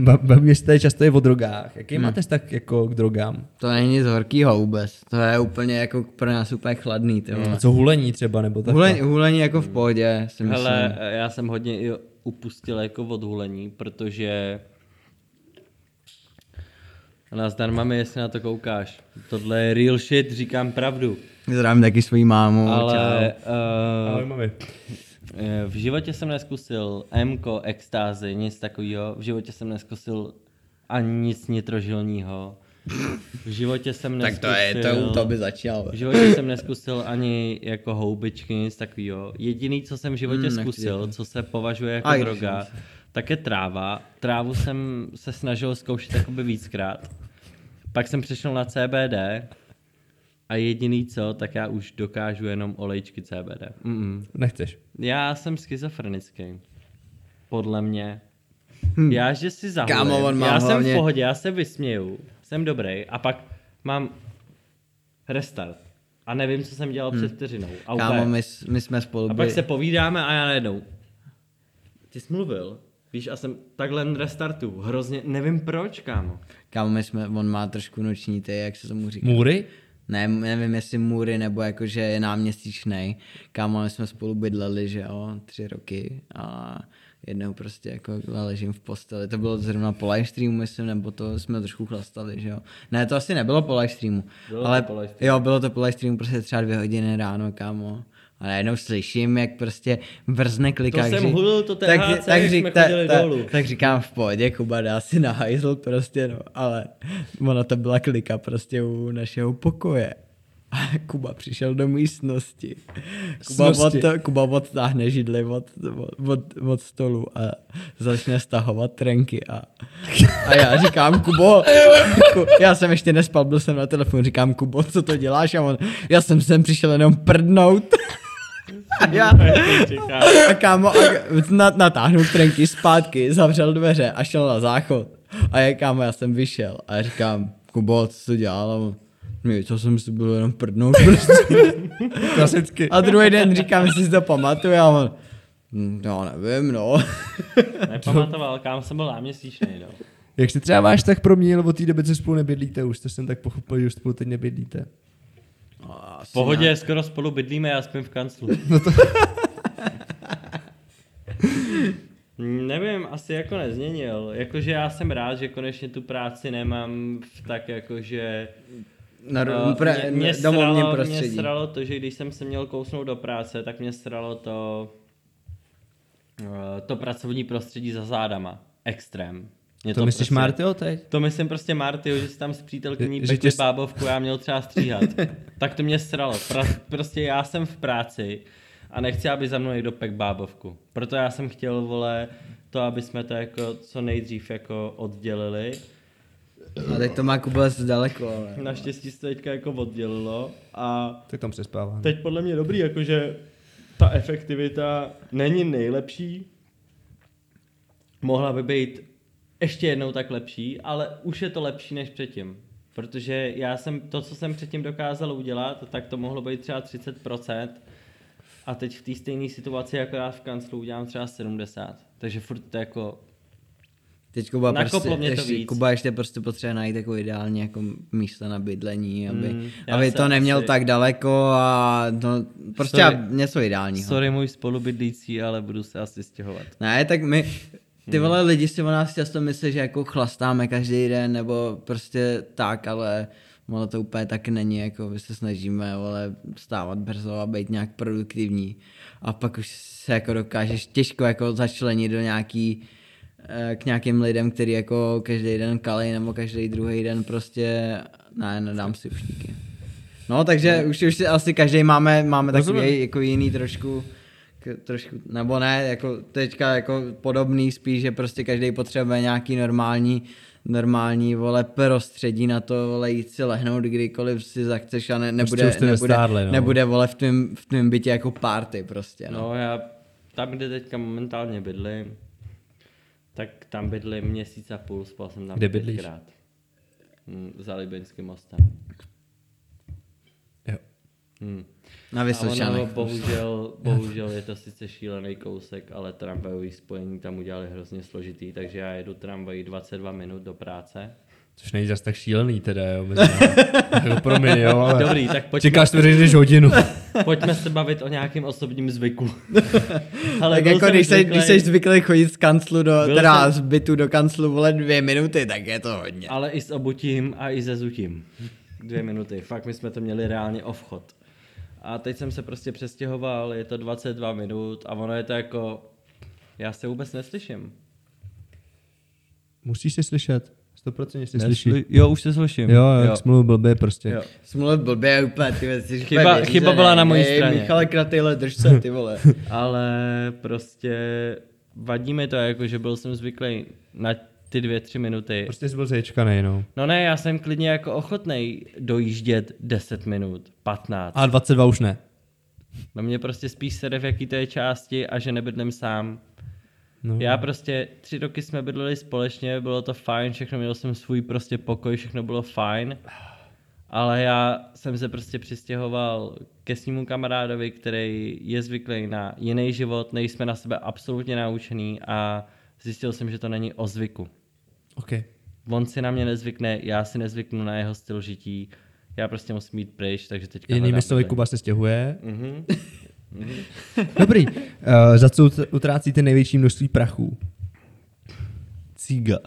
ba- bavíme se tady často i o drogách. Jaký máte vztah jako k drogám? To není nic horkýho vůbec. To je úplně jako pro nás úplně chladný, ty vole. Co hulení třeba, nebo tak? Hulení, hulení jako v pohodě, si myslím. Hele, já jsem hodně i upustil jako od hulení, protože Nazdar mami, jestli na to koukáš. Tohle je real shit, říkám pravdu. Zdravím taky svojí mámu, Ale čau. uh, Ahoj, mami. v životě jsem neskusil MKO, extázy, nic takového. V životě jsem neskusil ani nic nitrožilního. V životě jsem Tak neskusil... to je, to, to by začal. V životě jsem neskusil ani jako houbičky, nic takového. Jediný, co jsem v životě Hmm, nechci zkusil, dělat. co se považuje jako A když droga, tak je tráva. Trávu jsem se snažil zkoušet jakoby víckrát. Pak jsem přešel na CBD a jediný co, tak já už dokážu jenom olejčky CBD. Mm-mm. Nechceš. Já jsem schizofrenický. Podle mě. Hmm. Já, že si zahulím. Kámo, on má já jsem hlavně- v pohodě, já se vysměju. Jsem dobrý. A pak mám restart. A nevím, co jsem dělal hmm. před vteřinou. A, Kámo, my, my jsme spolu a pak se povídáme a já najednou. Ty jsi mluvil. Víš, a jsem takhle restartu. Hrozně, nevím proč, kámo. Kámo, my jsme, on má trošku noční ty, jak se tomu říká. Můry? Ne, nevím, jestli můry, nebo jakože je náměstíčnej. Kámo, my jsme spolu bydleli, že jo, tři roky a jednou prostě jako ležím v posteli. To bylo zrovna po live streamu, myslím, nebo to jsme trošku chlastali, že jo. Ne, to asi nebylo po live streamu. Bylo to ale, po live streamu. Jo, bylo to po live streamu, prostě třeba dvě hodiny ráno, kámo. A najednou slyším, jak prostě vrzne klika. jsem hulil to THC, jak jsme chodili dolů. tak říkám v pohodě, Kuba dá si na hajzl prostě, no, ale ona to byla klika prostě u našeho pokoje. A Kuba přišel do místnosti. Kuba, od. Kuba odtáhne židli od, od, od stolu a začne stahovat trenky a, a já říkám, Kubo, ku, já jsem ještě nespal, byl jsem na telefonu, říkám, Kubo, co to děláš? A on, já jsem sem přišel jenom prdnout. A já, a kámo, a na, natáhnul trenky zpátky, zavřel dveře a šel na záchod. A já kámo, já jsem vyšel a já říkám, Kubo, co dělal? "Nic, co jsem si byl jenom prdnout prostě. Klasicky. A druhý den říkám, jestli si to pamatuje a on, "Hm, já nevím, no. Nepamatoval, kam jsem byl náměstíčný, no. Jak se třeba váš tak proměnil od té doby, co spolu nebydlíte? Už to jsem tak pochopil, že už spolu teď nebydlíte. V pohodě, skoro spolu bydlíme, já spím v kanclu. Nevím, asi jako nezměnil. Jakože já jsem rád, že konečně tu práci nemám v tak jakože... Na eh, uh, pre, mě, mě, domovním sralo, mě prostředí. sralo to, že když jsem se měl kousnout do práce, tak mě sralo to, eh, to pracovní prostředí za zádama. Extrém. Mě To, myslíš prostě- Martyho teď? To myslím prostě Martyho, že si tam s přítelkyní pekli tě bábovku, já měl třeba stříhat. tak to mě sralo. Pra, prostě já jsem v práci a nechci, aby za mnou někdo pek bábovku. Proto já jsem chtěl, vole, to, aby jsme to jako co nejdřív jako oddělili. A teď to má Kuba daleko, ale. Naštěstí se to teďka jako oddělilo a Tak tam přespává. teď podle mě dobrý, jakože ta efektivita není nejlepší, mohla by být ještě jednou tak lepší, ale už je to lepší než předtím. Protože já jsem to, co jsem předtím dokázal udělat, tak to mohlo být třeba 30%. A teď v té stejné situaci, jako já v kanclu, udělám třeba 70. Takže furt to jako... Teď Kuba Nakoplo prostě, mě to ještě, víc. Kuba ještě prostě potřebuje najít jako ideální jako místo na bydlení, aby, Mm, mm, aby to neměl asi- tak daleko a no, prostě Sorry. Něco ideálního. Sorry můj spolubydlící, ale budu se asi stěhovat. Ne, tak my, ty Hmm. vole lidi si o nás často myslí, že jako chlastáme každý den, nebo prostě tak, ale ono to úplně tak není, jako my se snažíme, vole, stávat brzo a být nějak produktivní. A pak už se jako dokážeš těžko jako začlenit do nějaký, k nějakým lidem, který jako každý den kalej, nebo každý druhý den prostě, ne, nedám si ušníky. No, takže no. už, už si asi každý máme, máme Rozumím. takový jako jiný trošku, k, trošku, nebo ne, jako teďka jako podobný spíš, že prostě každý potřebuje nějaký normální normální, vole, prostředí na to, vole, jít si lehnout kdykoliv si zachceš a ne, nebude, jste nebude, nestárli, no. nebude, vole, v tvém, v tvém bytě jako party prostě, no. No já tam, kde teďka momentálně bydlím, tak tam bydlím měsíc a půl, spal jsem tam Kde bydlíš? pětkrát. Hm, Za Libeňským mostem. Jo. Hm. Na A Vysočanech. ono, bohužel, bohužel je to sice šílený kousek, ale tramvajový spojení tam udělali hrozně složitý, takže já jedu tramvají 22 minut do práce. Což není zas tak šílený teda, jo. mezi jako promiň, jo, ale... Dobrý, tak pojďme, Čekáš, to řekneš hodinu. pojďme se bavit o nějakém osobním zvyku. Ale Tak jako když, jsi, zvyklý- když jsi zvyklý chodit z kanclu do, Byl teda jsem- z bytu do kanclu, vole, dvě minuty, tak je to hodně. Ale i s obutím a i se zutím. Dvě minuty. Fakt my jsme to měli reálně ovchod. A teď jsem se prostě přestěhoval, je to 22 minut a ono je to jako... Já se vůbec neslyším. Musíš si slyšet. 100% si slyší. Jo, už se slyším. Jo, jo, jak jsi mluvil blbě prostě. Jo. Smluv blbě úplně, ty věci. Chyba- vyřízený. chyba byla na mojí straně. Michale Kratejle, drž se, ty vole. Ale prostě vadí mi to, jako že byl jsem zvyklý na ty dvě, tři minuty. Prostě jsi byl zječkanej, no. No ne, já jsem klidně jako ochotnej dojíždět 10 minut, 15. A 22 už ne. No mě prostě spíš sede, v jaký to je části a že nebydlím sám. No. Já prostě tři roky jsme bydleli společně, bylo to fajn, všechno měl jsem svůj prostě pokoj, všechno bylo fajn. Ale já jsem se prostě přistěhoval ke svému kamarádovi, který je zvyklý na jiný život, nejsme na sebe absolutně naučený a zjistil jsem, že to není o zvyku. OK. On si na mě nezvykne, já si nezvyknu na jeho styl žití, já prostě musím být pryč, takže teďka Jinými slovy. Kuba se stěhuje. Mhm. Dobrý. Uh, za co ut- utrácíte největší množství prachů? Cíga.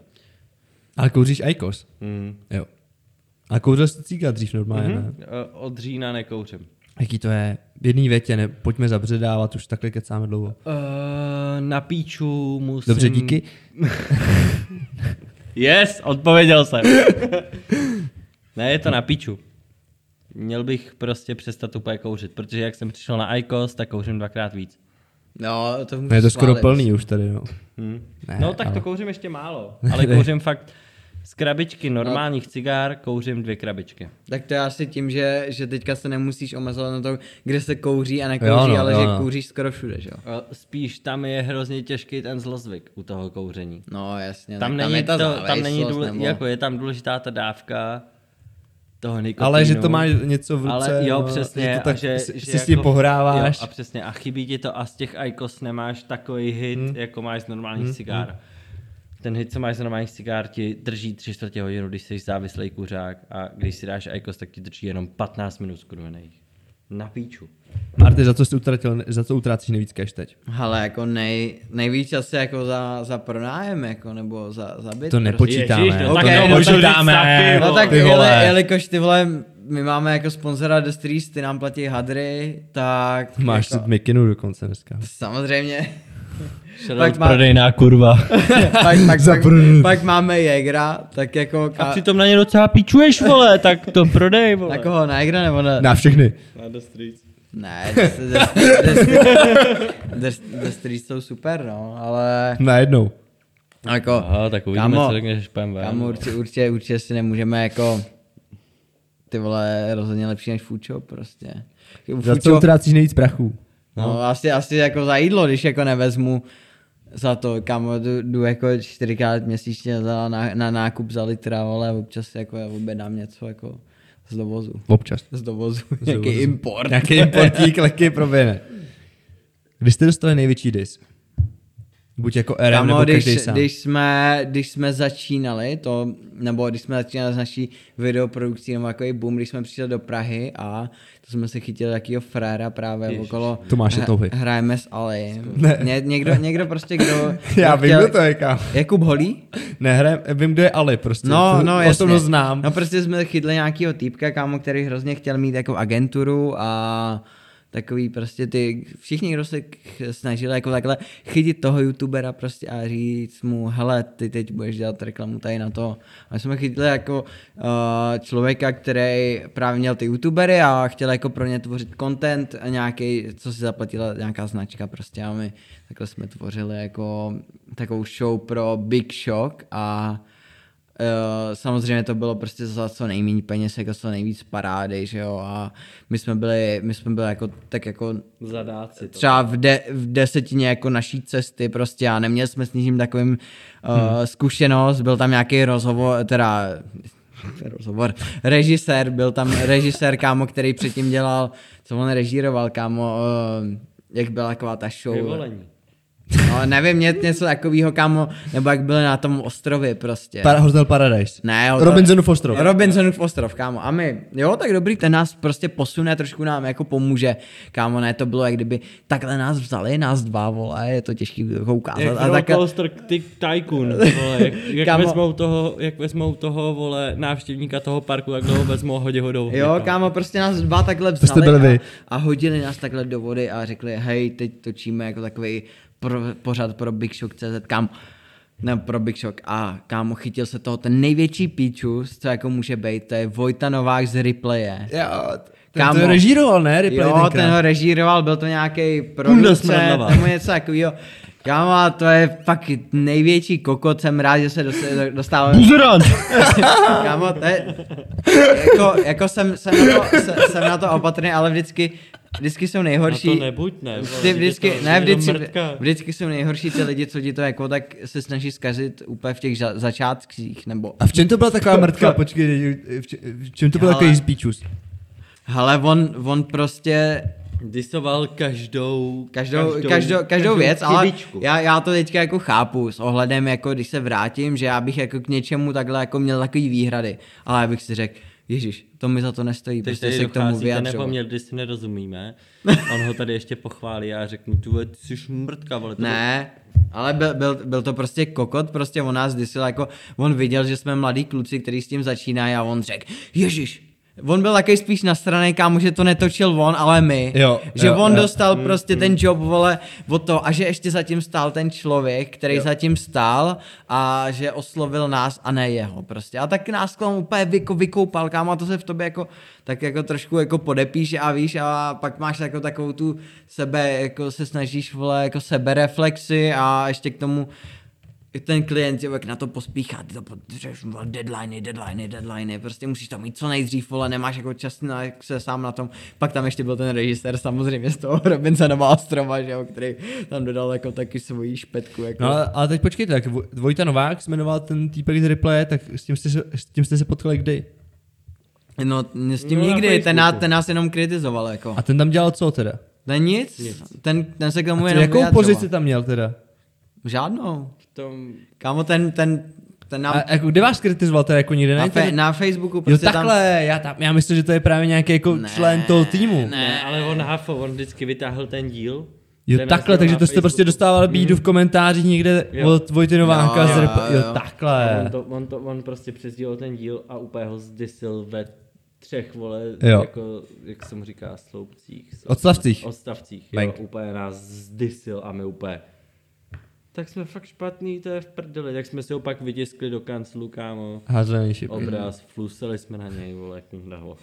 Ale kouříš Aikos. Mhm. Jo. A kouřil jsi cíga dřív normálně, mm-hmm. ne? Eh, Od října nekouřím. Jaký to je? V jedné větě, ne? Pojďme zabředávat, už takhle kecáme dlouho. Uh, na píču musím... Dobře, díky. Yes, odpověděl jsem. ne, je to na píču. Měl bych prostě přestat úplně kouřit, protože jak jsem přišel na IQOS, tak kouřím dvakrát víc. No, to No je to skoro plný už tady, no. Hm. Ne, no tak ale- to kouřím ještě málo, ale kouřím fakt z krabičky normálních cigár, kouřím dvě krabičky. Tak to je asi tím, že, že teďka se nemusíš omezovat na to, kde se kouří a nekouří, Jo, no, ale jo, že no. kouříš skoro všude, že jo? Spíš tam je hrozně těžký ten zlozvyk u toho kouření. No jasně, Tam, není, je ta to, tam není důle, nebo- jako je tam důležitá ta dávka toho nikotinu. Ale že to má něco v ruce, Ale jo, no, přesně. že to tak a že, si, že si s tím pohráváš. Jo, a přesně. A chybí ti to a z těch IQOS nemáš takový hit, hmm. jako máš z normálních hmm. cigár. Ten hit, co máš z normálních cigár, ti drží tři čtvrtě hodinu, když jsi závislý kuřák a když si dáš IQOS, tak ti drží jenom 15 minut skurvených. Na píču. Marty, za co jsi utratil, za co utrácíš nejvíc cash teď? Hele, jako nej, nejvíc asi jako za, za pronájem, jako, nebo za, za byt. To nepočítáme. Ježíš, no tak to nepočítáme. taky, No tak ty vole. jeli, jelikož ty vole, my máme jako sponzora The Streets, ty nám platí hadry, tak Máš jako, mikinu dokonce dneska. samozřejmě. Pak má- prodejná kurva. pak, pak, Za pak, pak, máme Jägra, tak jako... A Ka, přitom na ně docela píčuješ, vole, tak to prodej, vole. na koho? Na Jägra nebo na... Na všechny. Na The Streets. Ne, The, Streets jsou super, no, ale... Najednou. Jako, Aha, tak uvidíme, Kámo, co řekneš, ven. Kámo, určitě, určitě, určitě si nemůžeme jako ty vole rozhodně lepší než shop prostě. U Za co utrácíš nejvíc prachu? no, asi, asi jako za jídlo, když jako nevezmu za to, kam jdu, jdu jako čtyřikrát měsíčně za, na, na, nákup za litra, ale občas jako objednám něco jako z dovozu. Občas. Z dovozu, nějaký dovozu. import. Nějaký importík lehký proběhne. Kdy jste dostali největší dis? Buď jako RM Kamo, nebo když, každý sám. když, jsme, když jsme začínali to, nebo když jsme začínali s naší videoprodukcí, nebo takový boom, když jsme přišli do Prahy a to jsme se chytili takýho fréra právě Ježiš. okolo Tomáše Touhy. Hrajeme s Ali. Ne. Ně, někdo, někdo prostě, kdo... Já kdo vím, chtěl- kdo to je, kam. Jakub Holý? Nehrajem, vím, kdo je Ali prostě. No, To no, jasně. Znám. No prostě jsme chytli nějakýho týpka, kámo, který hrozně chtěl mít jako agenturu a takový prostě ty, všichni, kdo se snažili jako takhle chytit toho youtubera prostě a říct mu, hele, ty teď budeš dělat reklamu tady na to. A jsme chytili jako uh, člověka, který právě měl ty youtubery a chtěl jako pro ně tvořit content a nějaký, co si zaplatila nějaká značka prostě a my takhle jsme tvořili jako takovou show pro Big Shock a Uh, samozřejmě to bylo prostě za co nejméně peněz, jako co nejvíc parády, že jo, a my jsme byli, my jsme byli jako, tak jako Zadáci to. třeba v, de, v desetině jako naší cesty prostě a neměli jsme s ničím takovým uh, hmm. zkušenost, byl tam nějaký rozhovor, teda rozhovor, režisér, byl tam režisér, kámo, který předtím dělal, co on režíroval, kámo, uh, jak byla taková ta show. Vyvolení. No, nevím, ně, něco takového, kámo, nebo jak byli na tom ostrově prostě. Par- Hotel Paradise. Ne, to- Robinsonův ostrov. Robinsonův ostrov, kámo. A my, jo, tak dobrý, ten nás prostě posune, trošku nám jako pomůže. Kámo, ne, to bylo, jak kdyby takhle nás vzali, nás dva, vole, je to těžký jako ukázat. Jak a tak, Coaster ty Tycoon, vole, jak, jak, Kámo. vezmou toho, jak vezmou toho, vole, návštěvníka toho parku, tak ho vezmou a hodí ho do vody, Jo, kámo, prostě nás dva takhle jste vzali a, a, hodili nás takhle do vody a řekli, hej, teď točíme jako takový pro, pořad pro Big Shock CZ, kam ne, pro Big Shock a kámo, chytil se toho ten největší píčus, co jako může být, to je Vojta Novák z Replaye. Jo, ten Kámo. to režíroval, ne? Replay Jo, tenkrát. ten ho režíroval, byl to nějaký producent nebo něco takového. Kámo, a to je fakt největší kokot, jsem rád, že se dost- dostávám. Buzerant! Kámo, to je, jako, jako jsem, jsem, na to, jsem, jsem na to opatrný, ale vždycky, vždycky jsou Na nejhorší. to nebuď, ne, vole, Ty je vždycky, to ne, vždycky, vždycky jsou nejhorší ty lidi, co ti to jako tak se snaží zkazit úplně v těch za, začátcích, nebo... A v čem to byla taková mrtka? Počkej, v čem to byl Ale- takový zbíčus? Hele, on, on prostě Disoval každou, každou, každou, každou, každou věc, chybičku. ale já, já to teďka jako chápu s ohledem, jako když se vrátím, že já bych jako k něčemu takhle jako měl takový výhrady, ale já bych si řekl, Ježíš, to mi za to nestojí, Teď prostě se k tomu vyjadřovat. nepoměr, když si nerozumíme. On ho tady ještě pochválí a řeknu, ty jsi mrtka, vole. to Ne, ale byl, byl, byl, to prostě kokot, prostě on nás disil, jako on viděl, že jsme mladí kluci, který s tím začínají a on řekl, Ježíš, On byl takový spíš na straně, kámo, že to netočil on, ale my. Jo, že jo, on jo. dostal prostě ten job, vole, o to a že ještě zatím stál ten člověk, který zatím stál a že oslovil nás a ne jeho prostě. A tak nás k tomu úplně vyko, vykoupal, kámo, a to se v tobě jako, tak jako trošku jako podepíš a víš a pak máš jako takovou tu sebe, jako se snažíš, vole, jako sebereflexy a ještě k tomu ten klient jak na to pospíchá, ty to potřebuješ, vole, deadliny, deadliny, deadliny, prostě musíš to mít co nejdřív, vole, nemáš jako čas na, jak se sám na tom. Pak tam ještě byl ten režisér samozřejmě z toho Robinsonova ostrova, že jo, který tam dodal jako taky svoji špetku. Jako. No ale, teď počkejte, tak Voj- Vojta Novák jmenoval ten týpek z replaye, tak s tím jste se, s tím jste se potkali kdy? no s tím No, nikdy, ten nás, ten nás jenom kritizoval, jako. A ten tam dělal co teda? Ten nic, Ten, ten se k tomu A jenom jakou vyjadřoval. pozici tam měl teda? Žádnou. Tom, Kámo, ten, ten, ten nám, A jako, kde vás kritizoval teda jako nikde? na, Ne, fe, na Facebooku jo, prostě tam... takhle, já, tam, já myslím, že to je právě nějaký jako Ne, člen toho týmu. ne. ne, ale on hafo, on vždycky vytáhl ten díl. Jo, ten takhle, takže to jste prostě Facebooku. dostávali bídu v komentářích někde Jo. od Vojty Nováka Jo, z jo, jo. jo, takhle. on, to, on, to, on prostě přesdělal ten díl a úplně ho zdisil ve třech, vole, Jo. jako, jak se mu říká, sloupcích. Odstavcích. Odstavcích, Bank. jo, úplně nás zdisil a my úplně, tak jsme fakt špatný, to je v prdeli, tak jsme si ho pak vytiskli do kanclu, kámo. Házený šipky. Obraz, fluseli jsme na něj, vole, jak daho.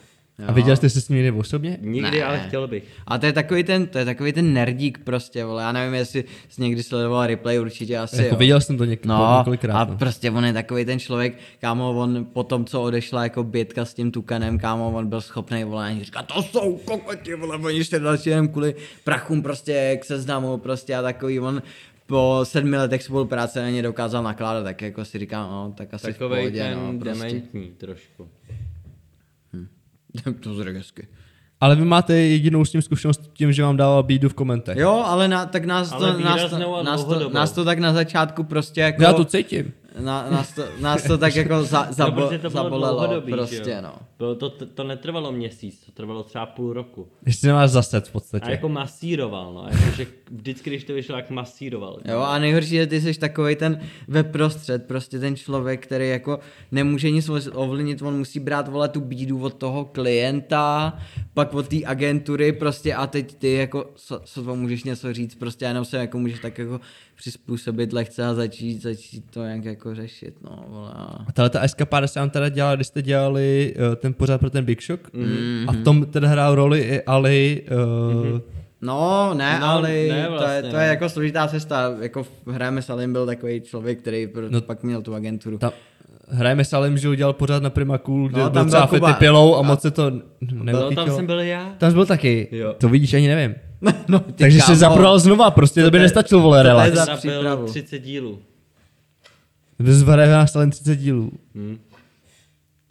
A viděl jste se s ním někdy osobně? Nikdy, Ne. ale chtěl bych. A to je takový ten, to je takový ten nerdík prostě, vole, já nevím, jestli jsi někdy sledoval replay, určitě asi Jako jo. viděl jsem to něk- No, několikrát. a no. prostě on je takový ten člověk, kámo, on po tom, co odešla jako bětka s tím tukanem, kámo, on byl schopný volání říkat, to jsou kokoti, vole, oni se další jenom kvůli prachům prostě k seznamu prostě a takový, on po sedmi letech spolupráce na ně dokázal nakládat, tak jako si říkám, no, tak asi v Takovej pohodě, ten no, prostě. dementní trošku. to zřejmě hezky. Ale vy máte jedinou s tím zkušenost tím, že vám dával bídu v komentech. Jo, ale na, tak nás Ale to, nás, to, nás, to, nás to tak na začátku prostě jako... Já to cítím. Na, nás, to, nás to tak jako za, zabo, no, to bylo zabolelo prostě, jo. no. Bylo to, to, to netrvalo měsíc, to trvalo třeba půl roku. Ještě nemáš zaset v podstatě. A jako masíroval, no. Jako, že vždycky, když to vyšlo, jak masíroval. Jo, a nejhorší, že ty jsi takový ten ve prostřed, prostě ten člověk, který jako nemůže nic ovlivnit, on musí brát, vole, tu bídu od toho klienta, pak od té agentury, prostě a teď ty jako, co, co to můžeš něco říct, prostě jenom se jako můžeš tak jako přizpůsobit lehce a začít, začít to nějak jako řešit, no, vole. a- A tahle ta eskapáda se vám teda dělala, když jste dělali uh, ten pořád pro ten Big Shock. Mhm. Mm-hmm. A v tom teda hrál roli i Ali. Uh, mm-hmm. No, ne, No, ale ne, to, je, vlastně, to je jako složitá cesta, jako v hráme Salim byl takový člověk, který no, pak měl tu agenturu. Ta, hrajeme s Alem, že udělal pořád na Prima Cool, kde No, tam byl třeba Kuba. Fety pilou a moc se to neuchytilo. tam jsem byl já. Tam jsi byl taky, Jo. to vidíš, ani nevím. no, ty Takže kámo. se zaprodal znova, prostě to by to je- nestačil, vole, to je relax. za- Za přípravu. byl 30 dílů. Bez vareva stalen 30 dílů.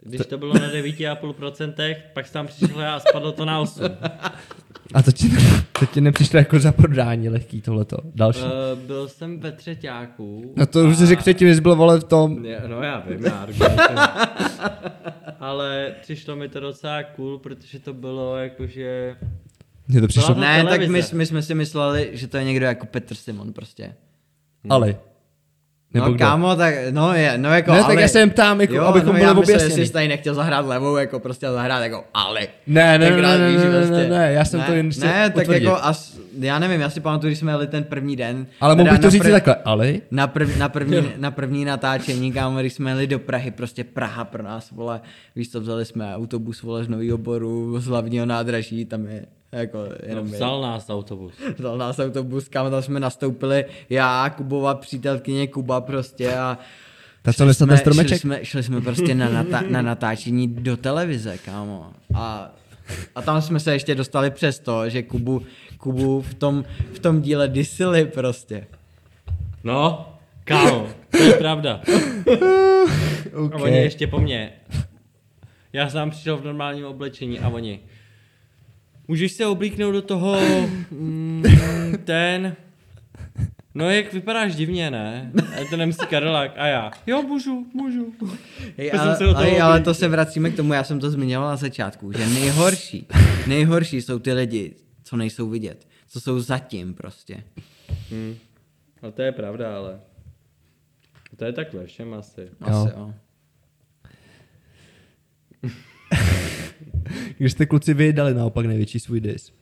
Když to bylo na 9,5%, pak jsem tam přišel já a spadlo to na 8. A to ti, to ti nepřišlo jako za prodání lehký tohleto. Další. Uh, byl jsem ve třetíku. No to už jsi řekl předtím, že jsi byl vole v tom. Je, no já vím, já. Ale přišlo mi to docela cool, protože to bylo jakože... Mně to přišlo. Ne, tak my, my jsme si mysleli, že to je někdo jako Petr Simon prostě. Ale. Nebo no kdo? kámo, tak no je, no jako Ne, ale... tak já se jen ptám, jako, abychom byli já myslel, objasněni. že jsi tady nechtěl zahrát levou, jako prostě zahrát jako ale. Ne, ne, ne, ne, ne, ne, prostě. ne, ne, já jsem ne, to jen chtěl Ne, tak jako as, já nevím, já si pamatuju, když jsme jeli ten první den. Ale mohl bych to říct prv- takhle, ale? Na, prv, na, první, na první natáčení, kámo, když jsme jeli do Prahy, prostě Praha pro nás, vole, víš co, vzali jsme autobus, vole, z Nového Boru, z hlavního nádraží, tam je jako No, jenom no, vzal nás autobus. Vzal nás autobus, kam tam jsme nastoupili, já, Kubova přítelkyně Kuba prostě a Ta, co ten jsme, stromeček? šli jsme, šli jsme prostě na, natá- na natáčení do televize, kámo. A, a tam jsme se ještě dostali přes to, že Kubu, Kubu v tom, v tom díle disili prostě. No, kámo, to je pravda. A oni ještě po mně. Já jsem přišel v normálním oblečení a oni. Můžeš se oblíknout do toho mm, ten... No jak vypadáš divně, ne? A ten MC Karolák a já. Jo, můžu, můžu. Hej, jsem ale, ale, ale to se vracíme k tomu, já jsem to zmiňoval na začátku, že nejhorší, nejhorší jsou ty lidi, co nejsou vidět, co jsou zatím prostě. No to je pravda, ale... To je tak ve všem asi. Asi, jo. Když jste kluci vy dali naopak největší svůj dis.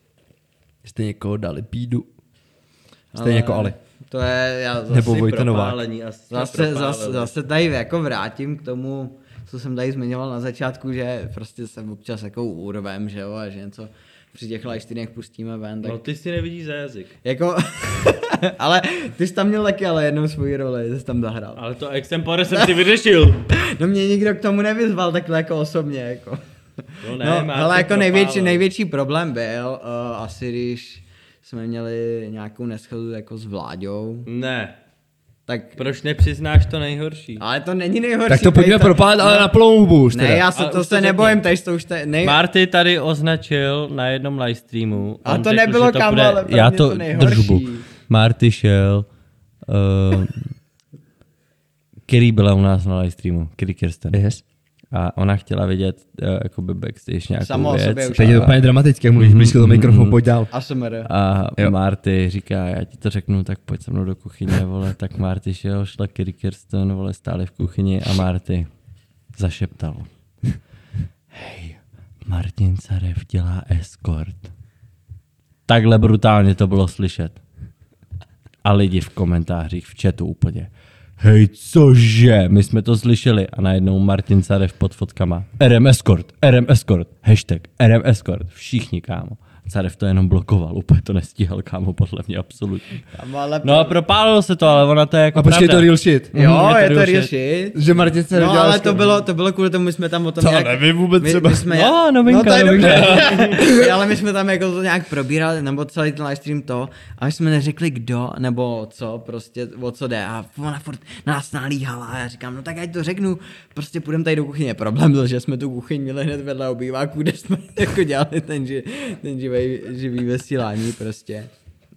Jste někoho dali bídu. Stejně jako Ali. To je, já zase, Nebo Vojta Novák. Zase, zase, zase tady jako vrátím k tomu, co jsem tady zmiňoval na začátku, že prostě jsem občas jako úrovem, že jo, a že něco při těch livestreamech pustíme ven, tak No ty si nevidíš za jazyk. jako, ale ty jsi tam měl taky ale jednou svoji roli, ty jsi tam zahrál. Ale to extempore jsem si vyřešil. No mě nikdo k tomu nevyzval takhle jako osobně, jako. No ne, no, ale jako největší, největší problém byl uh, asi, když jsme měli nějakou neschodu jako s Vláďou, Ne. tak Proč nepřiznáš to nejhorší? ale to není nejhorší. Tak to pojďme tady propálit, ale na plnou hubu už Ne, teda. já se Ale to už se to nebojím, tady to už te, nej... Marty tady označil na jednom livestreamu. A to řekl, nebylo, to kámo, bude- ale pro Já mě to, to nejhorší. držbu. Marty šel, uh, který byla u nás na livestreamu, Kiri Kirsten. Yes. A ona chtěla vidět uh, jakoby backstage nějakou Samo věc. sobě už Teď je to úplně dramatické, jak mluvíš blízko do mikrofonu, pojď dál. ASMR. A Jo. Marty říká, já ti to řeknu, tak pojď se mnou do kuchyně, vole. Tak Marty šel, šla Kiri Kirsten, vole, stáli v kuchyni a Marty zašeptal. Hej, Martin Carev dělá escort. Takhle brutálně to bylo slyšet. A lidi v komentářích, v chatu úplně. Hej, cože? My jsme to slyšeli a najednou Martin Carev pod fotkama. RM Escort, RM Escort, hashtag RM Escort, všichni kámo. Carev to jenom blokoval, úplně to nestíhal kámo, podle mě absolutně. Kámo, ale... No a propálilo se to, ale ona to je jako A počkej, pravda. to real shit. Jo, Mhm, je je to real real shit. Že Martin se No nedělal ale to bylo, to bylo kvůli tomu, my jsme tam o tom To nějak... nevím vůbec my, třeba. My jsme, No, novinka, no, to je novinka. ale my jsme tam jako to nějak probírali, nebo celý ten livestream to, a my jsme neřekli kdo, nebo co, prostě o co jde. A ona furt nás nalíhala a já říkám, no tak ať to řeknu, prostě půjdeme tady do kuchyně. Problém byl, že jsme tu kuchyň měli hned vedle obýváku, kde jsme jako dělali ten, ži, ten živý, živý vysílání prostě.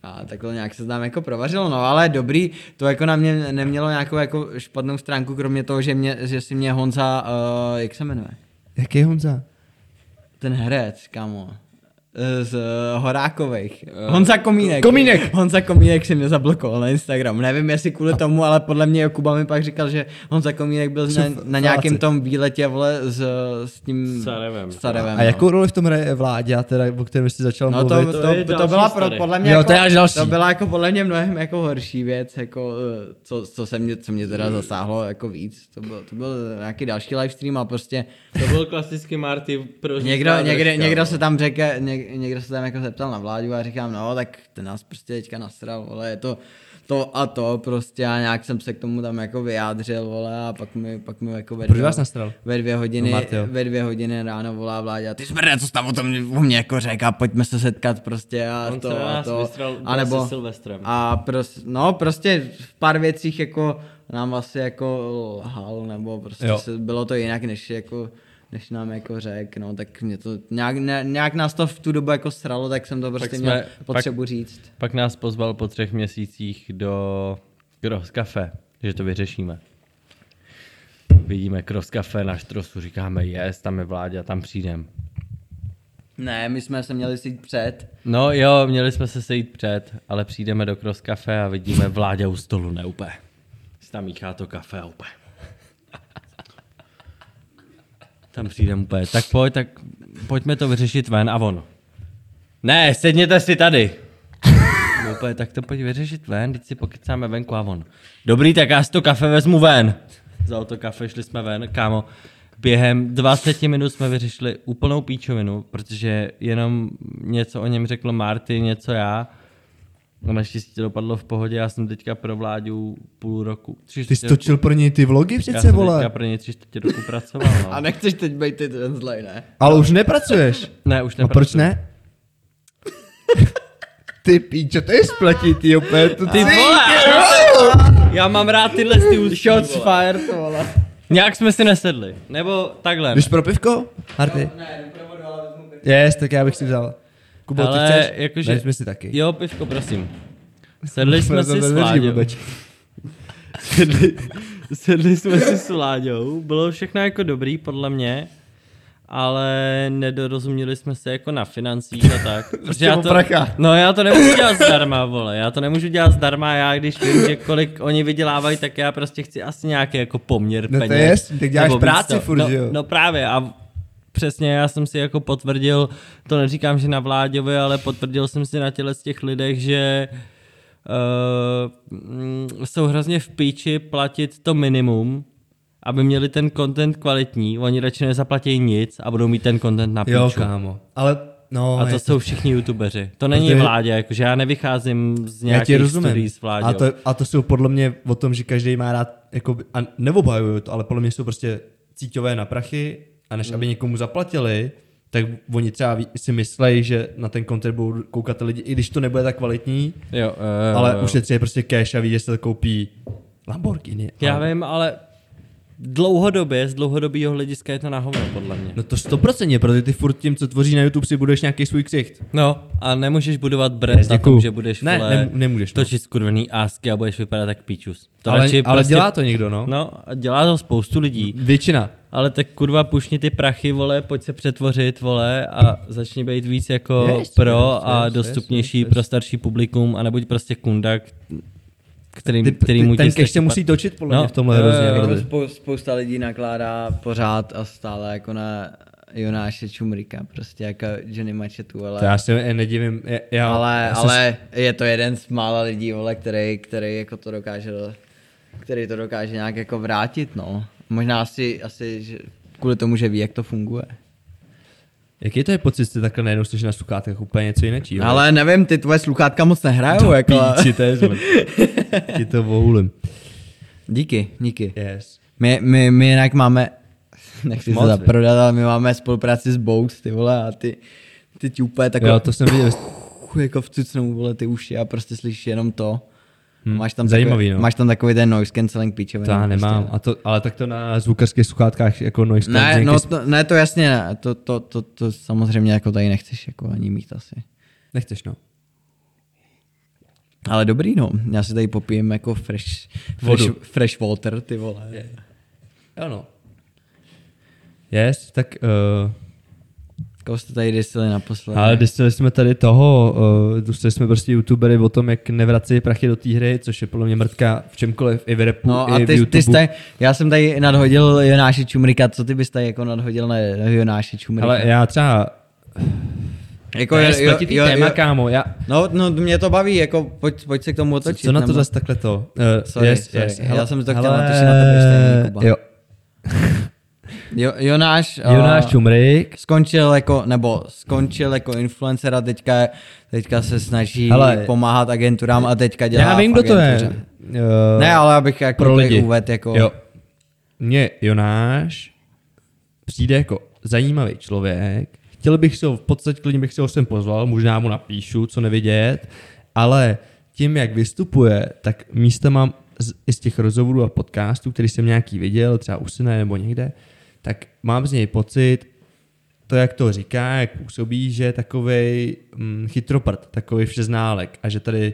A takhle nějak se tam jako provařilo, no ale dobrý, to jako na mě nemělo nějakou jako špatnou stránku, kromě toho, že, mě, že si mě Honza, uh, jak se jmenuje? Jaký Honza? Ten herec, kámo. Eh, Z Horákových. Honza Komínek. Komínek. Honza Komínek si mě zablokoval na Instagram. Nevím, jestli kvůli tomu, ale podle mě Kuba mi pak říkal, že Honza Komínek byl na, na nějakém tom výletě, vole, s, s tím... S Sarevem. Sarevem A jakou roli v tom hraje vládě, teda, o kterém jsi začal No to, mluvit? to, To to, to byla pro, podle mě Jo, jako, to je až další. to byla jako podle mě mnohem jako horší věc, jako eh, co, co, se mě, co mě teda zasáhlo jako víc. To byl, to byl nějaký další livestream a prostě To byl klasický Marty pro někdo, někde, někdo se tam řekl, něk, někdo se tam jako zeptal na vládu a říkám, no tak ten nás prostě teďka nasral, ale je to, to a to prostě a nějak jsem se k tomu tam jako vyjádřil, vole, a pak mi, pak mi jako ve Proč dvě, vás nasral? ve dvě hodiny, No, ve dvě hodiny ráno volá vládě a ty smrde, co tam o tom o mě jako řekl a pojďme se setkat prostě a On to se a to. vystřel a nebo, se Silvestrem. a pros, no prostě v pár věcích jako nám asi jako lhal, nebo prostě Jo. se, bylo to jinak, než jako než nám jako řek, no, tak mě to, nějak, ne, nějak nás to v tu dobu jako sralo, tak jsem to prostě jsme- měl pak- potřebu říct. Pak nás pozval po třech měsících do Cross Cafe, že to vyřešíme. Vidíme Cross Cafe na štrosu, říkáme yes, tam je vládě a tam přijdem. Ne, my jsme se měli sejít před. No jo, měli jsme se sejít před, ale přijdeme do Cross Cafe a vidíme vládě u stolu, ne úplně. Tam míchá to kafe a úplně. Tam přijdem úplně, tak pojď, tak pojďme to vyřešit ven a on. Ne, sedněte si tady. Úplně, tak to pojď vyřešit ven, teď si pokecáme venku a on. Dobrý, tak já si to kafe vezmu ven. Vzal to kafe, šli jsme ven, kámo. Během 20 minut jsme vyřešili úplnou píčovinu, protože jenom něco o něm řekl Marty, něco já. No naštěstí to dopadlo v pohodě, já jsem teďka pro vládu půl roku. Tři Ty jsi točil pro něj ty vlogy já přece, jsem vole. teďka pro ně tři čtvrtě roku pracoval, no. A nechceš teď být ty ten zlej, ne? Ale už nepracuješ. Ne, už No nepracuji. proč ne? Ty píčo, to je spletitý úplně. To Ty vole! Já mám rád tyhle ty ústí, Shots vole. fired, to vole. Nějak jsme si nesedli. Nebo takhle. Jdeš pro pivko? Harty? Ne, doprovodu, ale vezmu Yes, tak já bych si vzal. Kubo, ty Ale chceš? jakože... Vezmi si taky. Jo, pivko, prosím. Sedli jsme si s Láďou. Sedli, sedli jsme si s Láďou. Bylo všechno jako dobrý, podle mě. Ale nedorozuměli jsme se jako na financích a tak. Protože já o to, no já to nemůžu dělat zdarma, vole. Já to nemůžu dělat zdarma, já když vím, že kolik oni vydělávají, tak já prostě chci asi nějaký jako poměr No to je peněz. jasný, tak děláš práci to. furt, no, jo? No právě a přesně já jsem si jako potvrdil, to neříkám, že na vláďovi, ale potvrdil jsem si na těle z těch lidech, že uh, jsou hrozně v píči platit to minimum, aby měli ten content kvalitní, oni radši nezaplatí nic a budou mít ten content na píču. Jo, kámo. Ale, no, A to jsou všichni youtubeři. To není Protože- vládě, jakože já nevycházím z já nějakých rozumím. stories vládě. A to, a to jsou podle mě o tom, že každý má rád, jako, a neobhajuju to, ale podle mě jsou prostě cíťové na prachy a než aby někomu zaplatili, tak oni třeba si myslejí, že na ten content budou koukat lidi, i když to nebude tak kvalitní, Jo, uh, ale ušetří prostě cash a ví, že se to koupí Lamborghini. Já ale, vím, ale dlouhodobě, z dlouhodobého hlediska je to na hovno, podle mě. No to stoprocentně, protože ty furt tím, co tvoří na YouTube, si budeš nějaký svůj ksicht. No, a nemůžeš budovat brand na Děkuju. tom, že budeš Ne, vole, nem- nemůžeš, no. točit skurvený ásky a budeš vypadat tak píčus. To ale, ale prostě, dělá to někdo, no. No, dělá to spoustu lidí. Většina. Ale tak kurva pušni ty prachy, vole, pojď se přetvořit, vole, a začni být víc jako Yes, pro yes, a yes, dostupnější yes, yes. pro starší publikum a nebuď prostě kunda, k- který, Ty, který ty, mu ten stačí musí točit podle No, mě v tomhle hrozně. jo, jo. Spou- spousta lidí nakládá pořád a stále jako na Jonáše Čumrika, prostě jako Johnny Machetu, ale... To já se nedivím. Já, já, ale, já se- ale je to jeden z mála lidí, vole, který, který jako to dokáže, který to dokáže nějak jako vrátit, no. Možná asi, asi že kvůli tomu, že ví, jak to funguje. Jaký to je pocit, že takhle najednou jsi na sluchátkách úplně něco jiného? Ale nevím, ty tvoje sluchátka moc nehrajou, jako... Píči, to je zle. Ti to vohulím. Díky, díky. Yes. My, my, my jinak máme, nechci se Moc, zaprodat, ale my máme spolupráci s Box, ty vole, a ty, ty ti úplně takové, Jo, to jsem viděl. jako vcucnou, vole, ty uši a prostě slyšíš jenom to. Hmm. Máš tam Zajímavý, takový, no. Máš tam takový ten noise cancelling píčoviny. To já nemám. Prostě. A to, ale tak to na zvukarských sluchátkách jako noise Ne, cancelling no to, ne, to jasně ne, to, to, to, to samozřejmě jako tady nechceš jako ani mít asi. Nechceš, no. Ale dobrý, no. Já si tady popijem jako fresh, fresh, Vodu. fresh water, ty vole. Jo, no. Yes, tak uh, Koho jste tady disili naposledy? ale dostali jsme tady toho, uh, dostali jsme prostě youtubery o tom, jak nevrací prachy do té hry, což je podle mě mrtka v čemkoliv, i v repu, No i a v ty, YouTube. ty jste, já jsem tady nadhodil Jonáše Čumrika, co ty bys tady jako nadhodil na Jonáše Čumrika? Ale já třeba, jako, to je jo- jo- téma, jo- kámo, já, No, no, mě to baví, jako pojď, pojď se k tomu co, otočit. co na to nebo- zase takhle to? Uh, Sorry, yes, sorry. yes. Já jsem to chtěl natočit na tebe, stejně, Kuba. Jo. Jo, Jonáš, eh, Jonáš Čumrik. skončil jako, nebo skončil jako influencer a teďka, teďka se snaží Hele, pomáhat agenturám a teďka dělá Já vím, kdo to je. Uh, Ne, ale abych jako pro lidi. uved jako... Jo. Mně Jonáš přijde jako zajímavý člověk. Chtěl bych se ho, v podstatě klidně bych se ho sem pozval, možná mu napíšu, co nevidět, ale tím, jak vystupuje, tak místa mám z, i z těch rozhovorů a podcastů, který jsem nějaký viděl, třeba u syna nebo někde, tak mám z něj pocit, to, jak to říká, jak působí, že je takovej hm, chytroprt, takový všeználek a že tady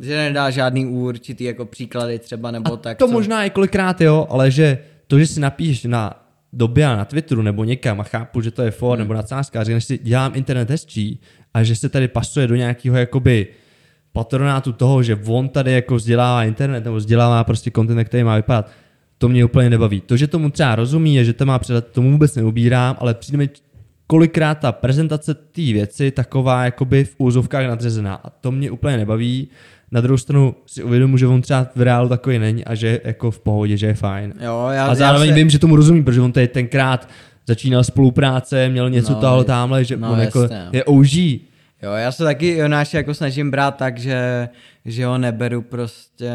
Že nedá žádný určitý jako příklady třeba, nebo tak. to co- možná i kolikrát jo, ale že to, že si napíšeš na době a na Twitteru nebo někam a chápu, že to je for Hmm. nebo nadsázka a řekneš si, dělám internet hezčí a že se tady pasuje do nějakého jakoby patronátu toho, že on tady jako vzdělává internet nebo vzdělává prostě content, který má vypadat, to mě úplně nebaví. To, že tomu třeba rozumí a že to má předat, tomu vůbec neubírám, ale přijde mi kolikrát ta prezentace té věci taková jakoby v úzovkách nadřezená a to mě úplně nebaví. Na druhou stranu si uvědomu, že on třeba v reálu takový není a že je jako v pohodě, že je fajn. Jo, já, a zároveň já se... vím, že tomu rozumí, protože on tady tenkrát začínal spolupráce, měl něco No, toho je- tamhle, že no, on jako jasně, no. je OG. Jo, já se taky Jonáše jako snažím brát tak, že, že ho neberu prostě,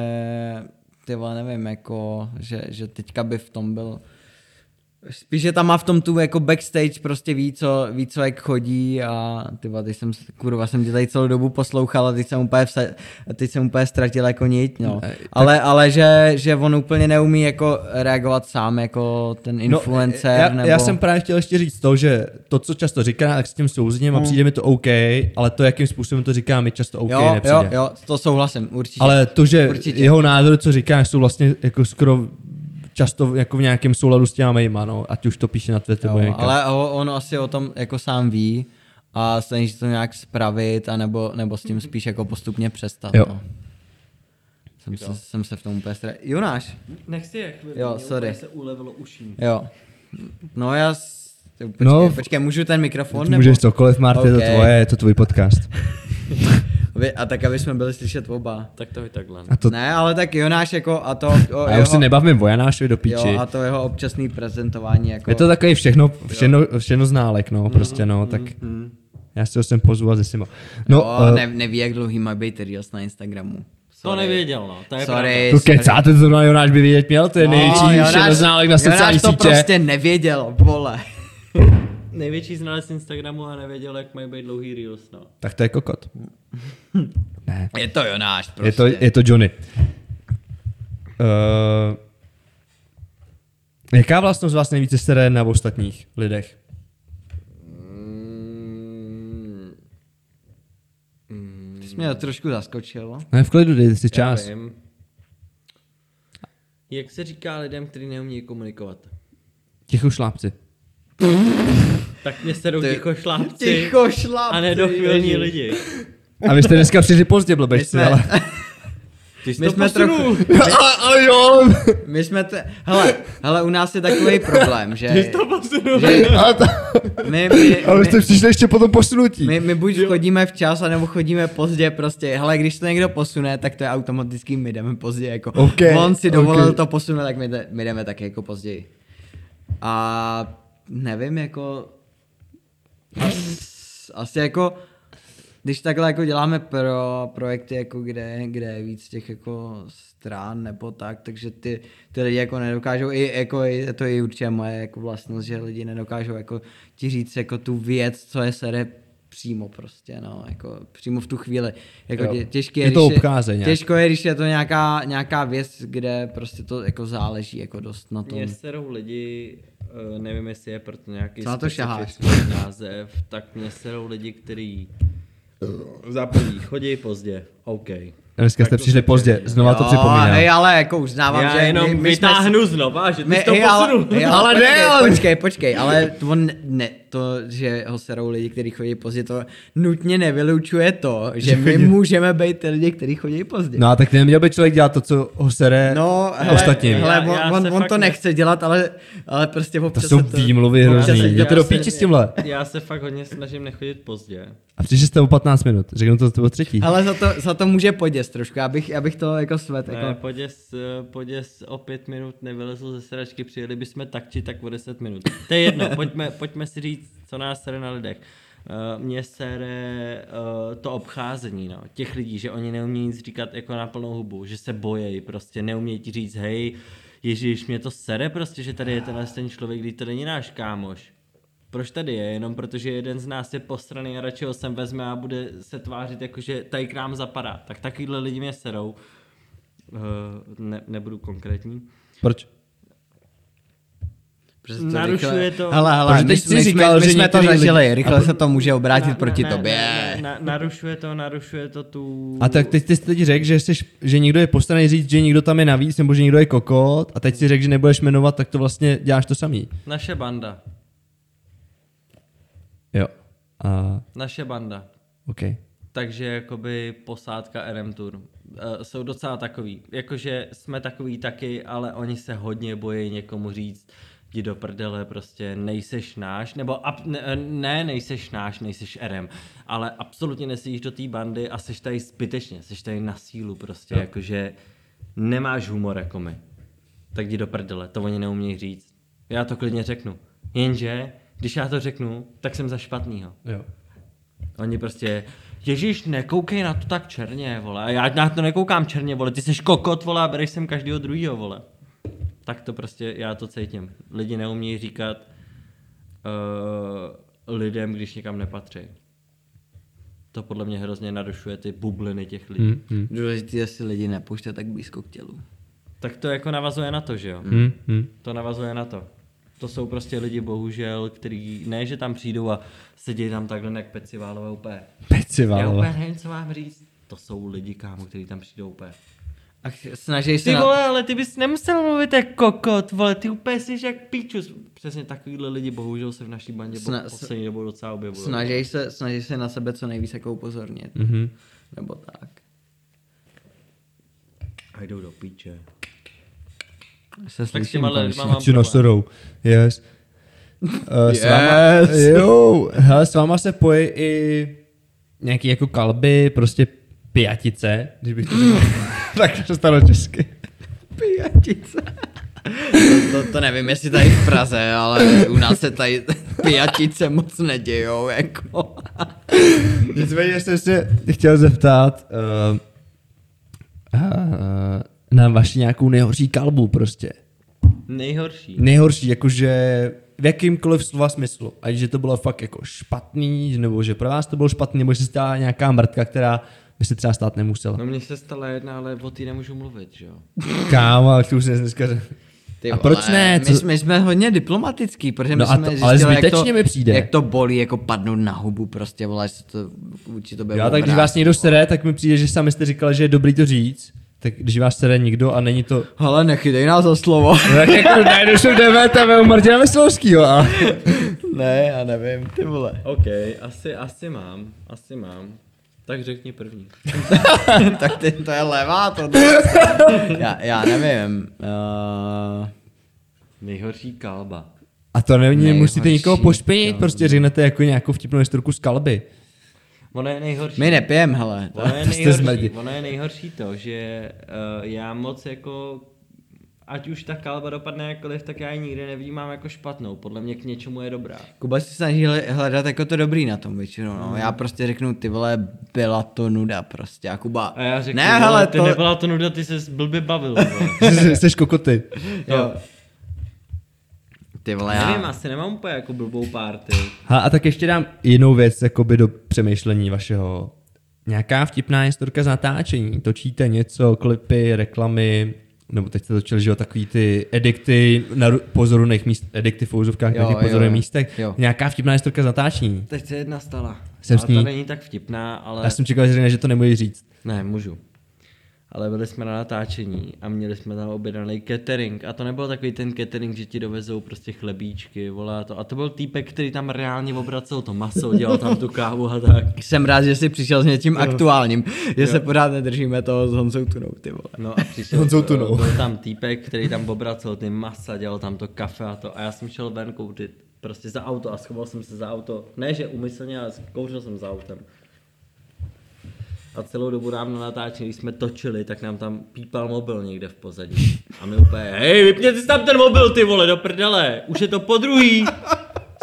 ty nevím, jako, že, že teďka by v tom byl, spíš, že tam má v tom tu jako backstage prostě ví, co, ví, co jak chodí a ty teď jsem, kurva, jsem tě tady celou dobu poslouchal a teď jsem úplně, vsa, teď jsem úplně ztratil jako nit, no. Ale, ale že, že on úplně neumí jako reagovat sám jako ten influencer, No, já, nebo... já jsem právě chtěl ještě říct to, že to, co často říká, tak s tím souzním a přijde mi to OK, ale to, jakým způsobem to říká, mi často OK Hmm. jo, nepřijde. jo, jo, to souhlasím, určitě. Ale to, že Určitě. jeho názory, co říká, jsou vlastně jako skoro často jako v nějakém souladu s těma mýma, no, ať už to píše na Twitteru. nebo Jo, ale on asi o tom jako sám ví a snaží se to nějak spravit, anebo, nebo s tím spíš jako postupně přestat. Jo. No. Jsem, se, jsem se v tom úplně stra... Jonáš, Nech si jak Jo, sorry. se ulevilo uším. jo. No já... s- Počkej, No, počkej, můžu ten mikrofon? Můžeš cokoliv, Marty, je Ok. to tvoje, je to tvůj podcast. Vy- A tak, aby jsme byli slyšet oba. Tak to je takhle. A to, Ne, ale tak Jonáš jako a to... O, a já už se nebavím o Janášovi do píči. jo, a to jeho občasný prezentování jako... Je to takový všechno, všechno, všechno ználek, no, prostě, no, tak já si ho sem pozvu a zesimo. No, jo, uh, ne, neví, jak dlouhý má být Reels na Instagramu. To nevěděl, no. To je Sorry, to sorry. kecáte, to zrovna Jonáš by vědět měl, to je největší Jonáš- ználek na sociální Jonáš to sítě. prostě nevěděl, vole. Největší znalec Instagramu a nevěděl, jak mají být dlouhý reels, no. Tak to je kokot. ne, Je to Jonáš prostě. je to, je to Johnny. Uh, jaká vlastnost vás nejvíce sere na ostatních lidech? Ty jsi mě trošku zaskočil. Ne, v klidu, dejte si čas. vím. Jak se říká lidem, kteří neumí komunikovat? Ticho šlápci. Tak mě serou Ty- ticho šlápci a nedochvilní lidi. A vy jste dneska přišli pozdě, My blbečci, jsme, ale... Ty jsi my to jsme posunul. trochu, ale, ale jo! my jsme, te, hele, hele, u nás je takový problém, že, že Ale, to, my, my, ale jste my, přišli ještě po tom posunutí. my, my buď chodíme včas, anebo chodíme pozdě prostě, hele, když to někdo posune, tak to je automaticky, my jdeme pozdě, jako, Ok, on si dovolil ok. to posunout, tak my, jde- my jdeme taky jako později. A nevím, jako, asi jako, když takhle jako děláme pro projekty, jako kde, kde je víc těch jako stran nebo tak, takže ty, ty lidi jako nedokážou, i, jako, je to i určitě moje jako vlastnost, že lidi nedokážou jako ti říct jako tu věc, co je sere přímo prostě, no, jako přímo v tu chvíli. Jako Jo. tě, těžký Je to když obcházejí nějak. Těžko je, když je to nějaká, nějaká věc, kde prostě to jako záleží jako dost na tom. Mě serou lidi, eh, nevím jestli je proto nějaký Co na to specifický název, tak mě serou lidi, kteří za první chodí pozdě, OK. Dneska Tak jste to přišli pozdě, znova to Jo, připomínám. Hej, ale jako uznávám, Já že jenom my, my jsme vytáhnu znova, že ty My, jsi to hej, ale, posunul. hej, ale, Ale ne, počkej, ale- počkej, počkej, ale to, ne, ne, to, že ho serou lidi, kteří chodí pozdě, to nutně nevylučuje to, že my můžeme být ty lidi, kteří chodí pozdě. No a tak neměl by člověk dělat to, co ho sere No, hele, ostatním. hele, Já- on, já on, se on to ne- nechce dělat, ale, ale prostě To občas jsou se to... výmluvy hrozný. já do se- píči s tímhle. Já se fakt hodně snažím nechodit pozdě. A přišli jste o 15 minut, řeknu to, to bylo třetí. Ale za to, za to může poděs trošku, já bych, já bych to jako svet, Ne, jako... poděs, eh, poděs o pět minut nevylezl ze sedačky, přijeli bychom tak či tak o deset minut. To je jedno, pojďme, pojďme si říct, co nás sere na lidech. Uh, mě sere uh, to obcházení, no, těch lidí, že oni neumějí nic říkat jako na plnou hubu, že se bojejí, prostě neumějí ti říct, hej, Ježíš, mě to sere prostě, že tady je tenhle ten člověk, když to není náš kámoš. Proč tady je? Jenom protože jeden z nás je postraný a radši ho sem vezme a bude se tvářit jako, že tady k nám zapadá. Tak takovýhle lidi mě serou. Uh, ne, nebudu konkrétní. Proč? Protože to Narušuje rychle- to- Hele, hele, Protože my, teď jsme- jsi my, říkal, my že jsme to lidi- zažili, rychle se to může obrátit Na- proti na- tobě. Ne, na, narušuje to, narušuje to tu... A tak teď ty jsi teď řekl, že, jsi, že někdo je postavený říct, že někdo tam je navíc, nebo že někdo je kokot, a teď si řekl, že nebudeš jmenovat, tak to vlastně děláš to samý. Naše banda. Jo. A, Naše banda. OK. Takže jakoby posádka RM Tour. Uh, jsou docela takový. Jakože jsme takový taky, ale oni se hodně bojí někomu říct, jdi do prdele, prostě nejseš náš, nebo ab, ne, ne, nejseš náš, nejseš RM, ale absolutně nesedíš do té bandy a seš tady zbytečně, seš tady na sílu prostě, jakože nemáš humor jako my. Tak jdi do prdele, to oni neumějí říct. Já to klidně řeknu. Jenže, když já to řeknu, tak jsem za špatnýho. Jo. Oni prostě, Ježíš, nekoukej na to tak černě, vole. A Já na to nekoukám černě, vole. Ty jsi kokot, vole, a bereš sem každýho druhýho, vole. Tak to prostě, já to cítím. Lidi neumí říkat uh, lidem, když někam nepatří. To podle mě hrozně narušuje ty bubliny těch lidí. Hmm, hmm, Důležité je si lidi nepouštět tak blízko k tělu. Tak to jako navazuje na to, že jo? hmm, hmm. To navazuje na to. To jsou prostě lidi, bohužel, kteří ne, že tam přijdou a sedí tam takhle jak peciválové úplně. Peci Já úplně nevím, co mám říct. To jsou lidi, kámo, kteří tam přijdou úplně. A snaží se Ty na... vole, ale ty bys nemusel mluvit jak kokot, vole, ty úplně jsi jak píčus. Přesně takovýhle lidi bohužel se v naší bandě Sna- po poslední dobou docela objevují. Snaží se, snaží se na sebe co nejvíc jako upozornit. Mhm. Nebo tak. A jdou do píče. Se Tak s těma lidma mám Či nosorou. Yes. Uh, s váma, Yes. jo, hele, s váma se pojí i nějaký jako kalby, prostě pijatice, když bych to řekl. tak to stalo česky. Pijatice. To, to, to, nevím, jestli tady v Praze, ale u nás se tady pijatice moc nedějou, jako. Nicméně jsem se chtěl zeptat uh, uh, na vaši nějakou nejhorší kalbu prostě. Nejhorší. Nejhorší, jakože v jakýmkoliv slova smyslu. Ať že to bylo fakt jako špatný, nebo že pro vás to bylo špatný, nebo že se stala nějaká mrtka, která by se třeba stát nemusela. No mně se stala jedna, ale o té nemůžu mluvit, že jo. Kámo, ale to už jsem dneska. Ty A proč ne? My, Co- jsme, my jsme hodně diplomatický, protože my No a jsme to- ale zjistili, jak zbytečně to, mi přijde. Jak to bolí, jako padnout na hubu, prostě, vole, že se to vůči tobě Já tak když vás někdo sere, tak mi přijde, že sami jste říkali, že je dobrý to říct. Tak když vás sere někdo a není to... Hele, nechytej nás za slovo. No tak jako najednou jdeme tam u Martina Veselovskýho a... ne, já nevím, ty vole. OK, asi, asi mám, asi mám. Tak řekni první. tak ty, to je levá, to. já, já nevím. Uh, Nejhorší kalba. A to není, Nejhorší, musíte nikoho pošpinit, jo. prostě řeknete jako nějakou vtipnou historku z kalby. Ono je nejhorší. my nepijem, hele. Ono je, nejhorší, ono je nejhorší to, že uh, já moc jako, ať už ta kalba dopadne jakkoliv, tak já ji nikdy nevnímám jako špatnou. Podle mě k něčemu je dobrá. Kuba si snaží hle- hledat jako to dobrý na tom většinou, no. Já prostě řeknu, ty vole, byla to nuda prostě. A Kuba, A já řeknu, ne, vole, hele, ty to... nebyla to nuda, ty se blbě bavil. Jsi kokoty. Jo. Ty vole, já... Nevím, asi nemám úplně jako blbou party. Ha, a tak ještě dám jinou věc jakoby do přemýšlení vašeho. Nějaká vtipná historka z natáčení. Točíte něco, klipy, reklamy, nebo teď jste točili, že jo, takový ty edikty na pozorných míst, edikty v úzovkách, na těch pozorných jo. místech. Jo. Nějaká vtipná historka z natáčení. Teď se jedna stala. Jsem ale s ní. ta není tak vtipná, ale... Já jsem čekal, že to nemůže říct. Ne, můžu. Ale byli jsme na natáčení a měli jsme tam objednaný catering a to nebyl takový ten catering, že ti dovezou prostě chlebíčky, vole a to. A to byl týpek, který tam reálně obracel to maso, dělal tam tu kávu a tak. Jsem rád, že jsi přišel s něčím aktuálním, že se pořád nedržíme toho s Honzou Tunou, ty vole. No a přišel, Honzou Tunou. byl tam týpek, který tam obracel ty masa, dělal tam to kafe a to a já jsem šel ven kouřit prostě za auto a schoval jsem se za auto. Ne, že umyslně, ale kouřil jsem za autem. A celou dobu nám na natáčení, když jsme točili, tak nám tam pípal mobil někde v pozadí. A my úplně, hej, vypněte si tam ten mobil, ty vole, do prdele, už je to po druhý.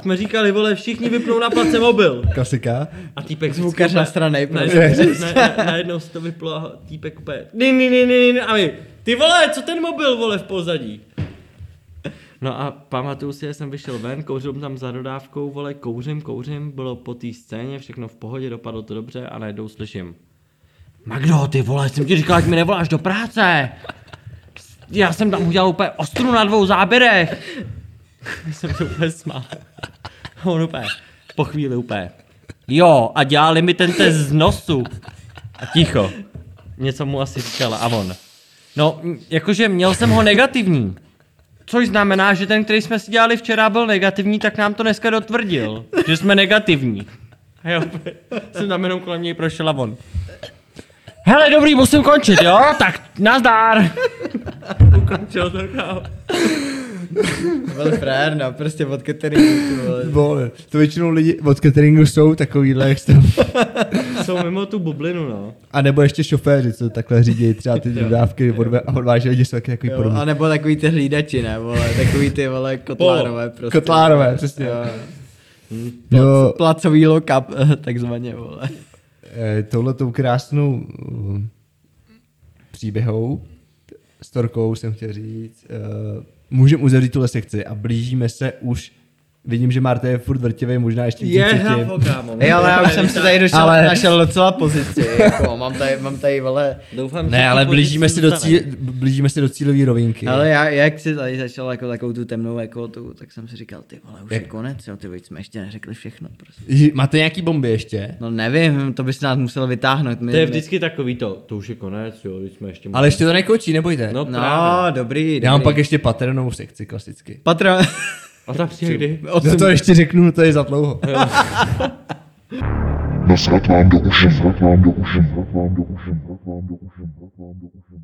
Jsme říkali, vole, všichni vypnou na place mobil. Klasika. A týpek Zvukař na straně, Ne, ne, ne, najednou se to vyplo a týpek úplně, ni, ni, ni, ni, ni, a my, ty vole, co ten mobil, vole, v pozadí? No a pamatuju si, že jsem vyšel ven, kouřil jsem tam za dodávkou, vole, kouřím, kouřím, bylo po té scéně, všechno v pohodě, dopadlo to dobře a najednou slyším, Magdo, ty vole, jsem ti říkal, ať mi nevoláš do práce. Já jsem tam udělal úplně ostru na dvou záběrech. jsem to úplně smál. On úplně, po chvíli úplně, jo, a dělali mi ten test z nosu. A ticho. Něco mu asi říkala a on. No, jakože měl jsem ho negativní. Což znamená, že ten, který jsme si dělali včera, byl negativní, tak nám to dneska dotvrdil, že jsme negativní. A já jsem tam jenom kolem něj prošel a on. Hele, dobrý, musím končit, jo? Tak nazdár. Ukončil to, kámo. Byl frér, no, prostě od cateringu, vole. Vole, to většinou lidi od cateringu jsou takovýhle, jak jste... Jsou mimo tu bublinu, no. A nebo ještě šoféři, co takhle řídí třeba ty dodávky odve- a odváží lidi jsou taky takový podobný. a nebo takový ty hlídači, ne, vole, takový ty, vole, kotlárové prostě. Kotlárové, přesně. Jo. Jo, Placový lock-up, takzvaně, vole. Eh, touhletou krásnou uh, příběhou, storkou jsem chtěl říct, uh, můžeme uzavřít tuhle sekci a blížíme se už, vidím, že Marta je furt vrtivý, možná ještě víc Je, kámo. Ej, ale já už jsem si tady došel, Ale- našel docela pozici, jako, mám tady, mám tady, vole, Doufám, že Ne, ale blížíme se, do zůstane. cíl, blížíme se do cílové rovinky. ale já, jak si tady začal jako takovou tu temnou jako tu, tak jsem si říkal, ty vole, už je konec, jo, ty vole, jsme ještě neřekli všechno, prostě. Ži- Máte nějaký bomby ještě? No nevím, to bys nás musel vytáhnout. My, To je my- vždycky takový to, to už je konec, jo, když jsme ještě... Ale ještě to nekončí, nebojte. No, No, právě. dobrý, dobrý. Já mám pak ještě paternovou sekci klasicky. Patro... A ta přijde kdy? No to ještě řeknu, to je za dlouho. Nasrat vám do uši, nasrat vám do uši, nasrat vám do uši, nasrat vám do uši, nasrat vám do uši.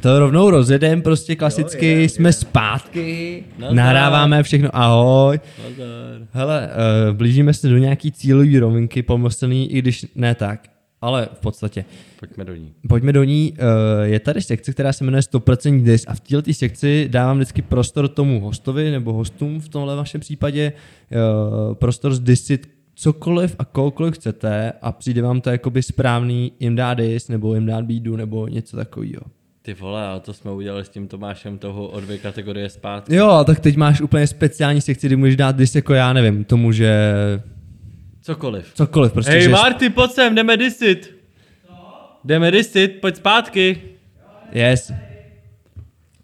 To rovnou rozjedem, prostě klasicky, jo, je, jsme zpátky, Nazdar. nahráváme všechno, ahoj. Nazdar. Hele, uh, blížíme se do nějaký cílové rovinky, pomyslný, i když ne tak, ale v podstatě. Pojďme do ní. Pojďme do ní. Uh, je tady sekce, která se jmenuje 100% dis a v této sekci dávám vždycky prostor tomu hostovi nebo hostům v tomhle vašem případě uh, prostor zdisit cokoliv a kohokoliv chcete a přijde vám to jakoby správný jim dát dis nebo jim dát bídu nebo něco takového. Ty vole, a to jsme udělali s tím Tomášem toho o dvě kategorie zpátky. Jo, tak teď máš úplně speciální sekci, kdy můžeš dát dis jako já nevím, tomu, že Cokoliv. cokoliv prostě. Hej že Marty, pojď sem, jdeme disit. Jdeme disit, pojď zpátky. Yes.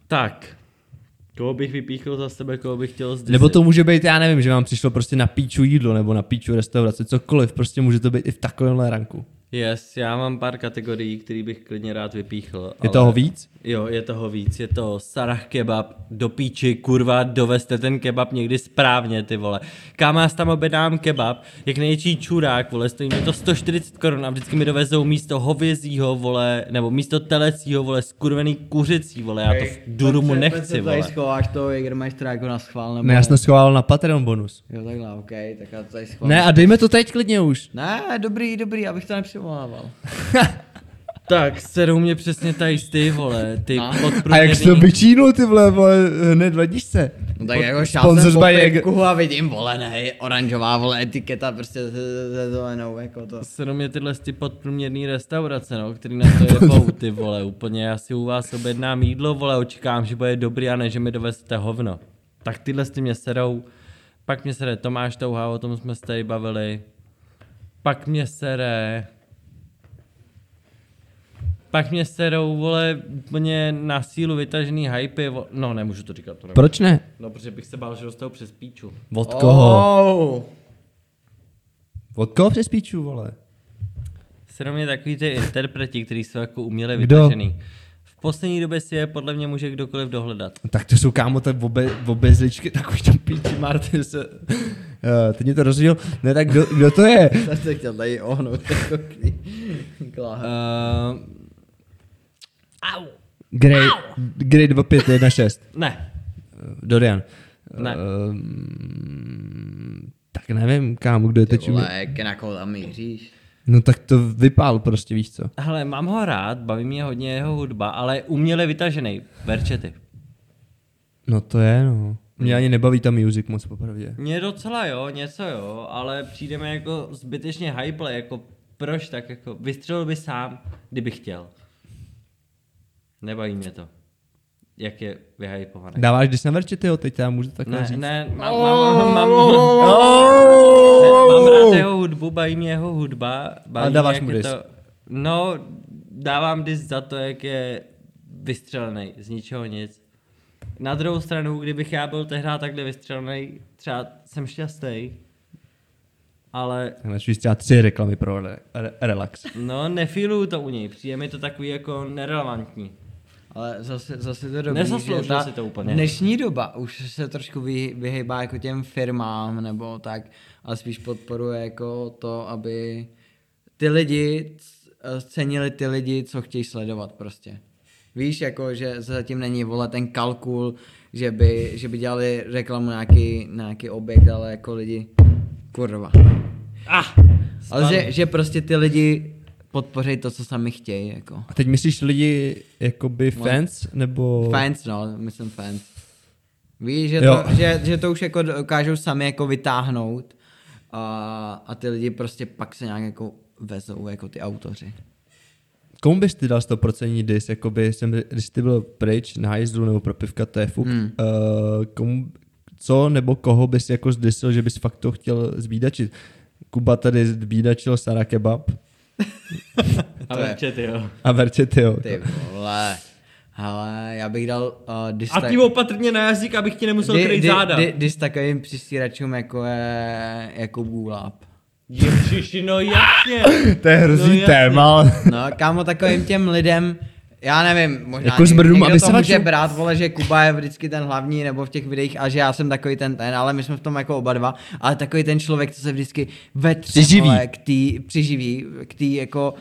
Tak. Koho bych vypíchl za sebe, koho bych chtěl zdisit? Nebo to může být, já nevím, že vám přišlo prostě na píču jídlo nebo na píču restauraci, cokoliv, prostě může to být i v takovémhle ranku. Yes, já mám pár kategorií, který bych klidně rád vypíchl. Je toho víc? Jo, je toho víc. Je to Sarah kebab, do píči, kurva, dovezte ten kebab někdy správně, ty vole. Kámo, já tam objednám kebab, jak největší čurák, vole, stojí mi to 140 korun a vždycky mi dovezou místo hovězího, vole, nebo místo telecího, vole, skurvený kuřecí, vole, já to v durumu nechci, Tady vole. schováš to Jägermeistera jako na schvál, nebo... Ne, já jsem schoval na Patreon bonus. Jo, takhle, ok, tak já to tady schválím. Ne, a dejme to teď klidně už. Ne, dobrý, dobrý, abych to nepřivolával. Tak, serou mě přesně tady ty, vole, ty No. A jak jsi to vyčínul, ty vole, vole, hned vadíš se. No tak jako šel jsem po pivku a vidím, vole, ne, oranžová, vole, etiketa prostě se zelenou, jako to. Serou mě tyhle ty podprůměrný restaurace, no, který na to jebou, ty vole, úplně, já si u vás objednám jídlo, vole, očekávám, že bude dobrý a ne, že mi dovezete hovno. Tak tyhle ty mě serou, pak mě sere Tomáš Touha, o tom jsme se tady bavili, pak mě sere, pak mě serou, vole, úplně na sílu vytažený hypy, vo... no nemůžu to říkat, to nemůžu. Proč ne? No, protože bych se bál, že dostanu přes píču. Od koho? Oh. Od koho přes píču, vole? Serou mě takový ty interpreti, kteří jsou jako uměle Kdo? vytažený. V poslední době si je podle mě může kdokoliv dohledat. Tak to jsou kámo, tak obe, obezličky, takový tam píči, Martin se... Uh, teď mě to rozhodil. Ne, tak kdo, kdo to je? Já se chtěl tady ohnout. Uh, au, Grey, Grey 2516. ne, Dorian. Ne. Um, nevím, kámo, kdo je teď. vole, jak na koho tam míříš? No tak to vypál prostě, víš co. Hele, mám ho rád, baví mě hodně jeho hudba, ale uměle vytažený. Verčety. No to je, no. Mě ani nebaví ta music moc popravdě. Mě docela jo, něco jo, ale přijdeme jako zbytečně hype, jako proč tak jako, vystřelil by sám, kdyby chtěl. Nebaví mě to. Jak je vyhypovaný. Dáváš když na verčetyho, teď já můžu takhle Ne, říct. ne, mám, mám, mám, mám, mám rád jeho hudbu, baví mě jeho hudba. Baví mě, dáváš mu je diss. To, no, dávám dis za to, jak je vystřelený, z ničeho nic. Na druhou stranu, kdybych já byl tehdy takhle vystřelený, třeba jsem šťastný, ale Máš třeba tři reklamy pro re, re, relax. no, nefiluju to u něj, přijde mi to takový jako nerelevantní. Ale zase, zase to dobrý, že ta si to úplně. dnešní doba už se trošku vy, vyhejbá jako těm firmám nebo tak, ale spíš podporuje jako to, aby ty lidi eh, cenili ty lidi, co chtějí sledovat prostě. Víš, jako, že zatím není vole ten kalkul, že by, že by dělali reklamu na nějaký, na nějaký objekt, ale jako lidi, kurva. Ah, Ale že, že prostě ty lidi podpoří to, co sami chtějí, jako. A teď myslíš lidi jakoby fans, nebo... Fans, no, myslím fans. Víš, že Jo. to, že, že to už jako dokážou sami jako vytáhnout a, a ty lidi prostě pak se nějak jako vezou jako ty autoři. Komu bys ty dal 100% dis, jakoby jsem, když ty byl pryč na hajzlu nebo pro pivka, to je fuk. Hmm. Uh, komu, co nebo koho bys jako zdisil, že bys fakt to chtěl zbídačit? Kuba tady zbídačil Sara Kebab a jo. a Verčety, jo. Ty vole. Ale já bych dal uh, dis, A tím opatrně na jazyk, abych ti nemusel di, kryt di, záda. di, dis takovým přistíračům jako je jako Gulab. Ježiši, no jasně. To je hrozný No jasně. téma. No, kámo, takovým těm lidem, já nevím, možná Jako zmrdům někdo a to může brát, vole, že Kuba je vždycky ten hlavní, nebo v těch videích, a že já jsem takový ten ten, ale my jsme v tom jako oba dva, ale takový ten člověk, co se vždycky vetře, Přiživí. vole, k tý, přiživí, k tý jako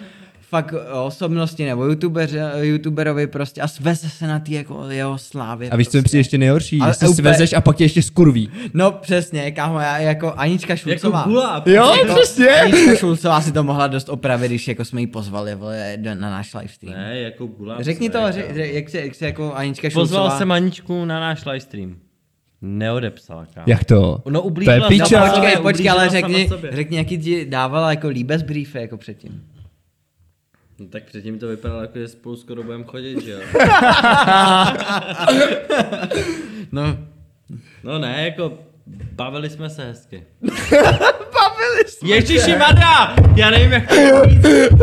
fakt osobnosti nebo youtuber, youtuberovi prostě a sveze se na tý jako jeho slávě. A víš, co mi prostě. přijde ještě nejhorší? Ale Že se úplně- svezeš a pak tě ještě skurví. No přesně, kámo, já jako Anička Jako Šulcová. gulák. Jo, Jako přesně. Anička Šulcová si to mohla dost opravit, když jako jsme ji pozvali vole, na náš livestream. Ne, jako gulák. Řekni to, jako. řek, řek, jak, se, jak se jako Anička Šulcová... Pozval jsem Aničku na náš livestream. Neodepsala, kámo. Jak to? No to je ublížila piča. sama No, počkej, počkej, ale ublížila řekni, řekni, jaký ti dávala jako líbez briefy jako předtím. No, tak předtím to vypadalo jako, že spolu skoro budeme chodit, že jo? No, No ne, jako bavili jsme se hezky. bavili jsme Ježiši Madra! Já nevím, jak to říct.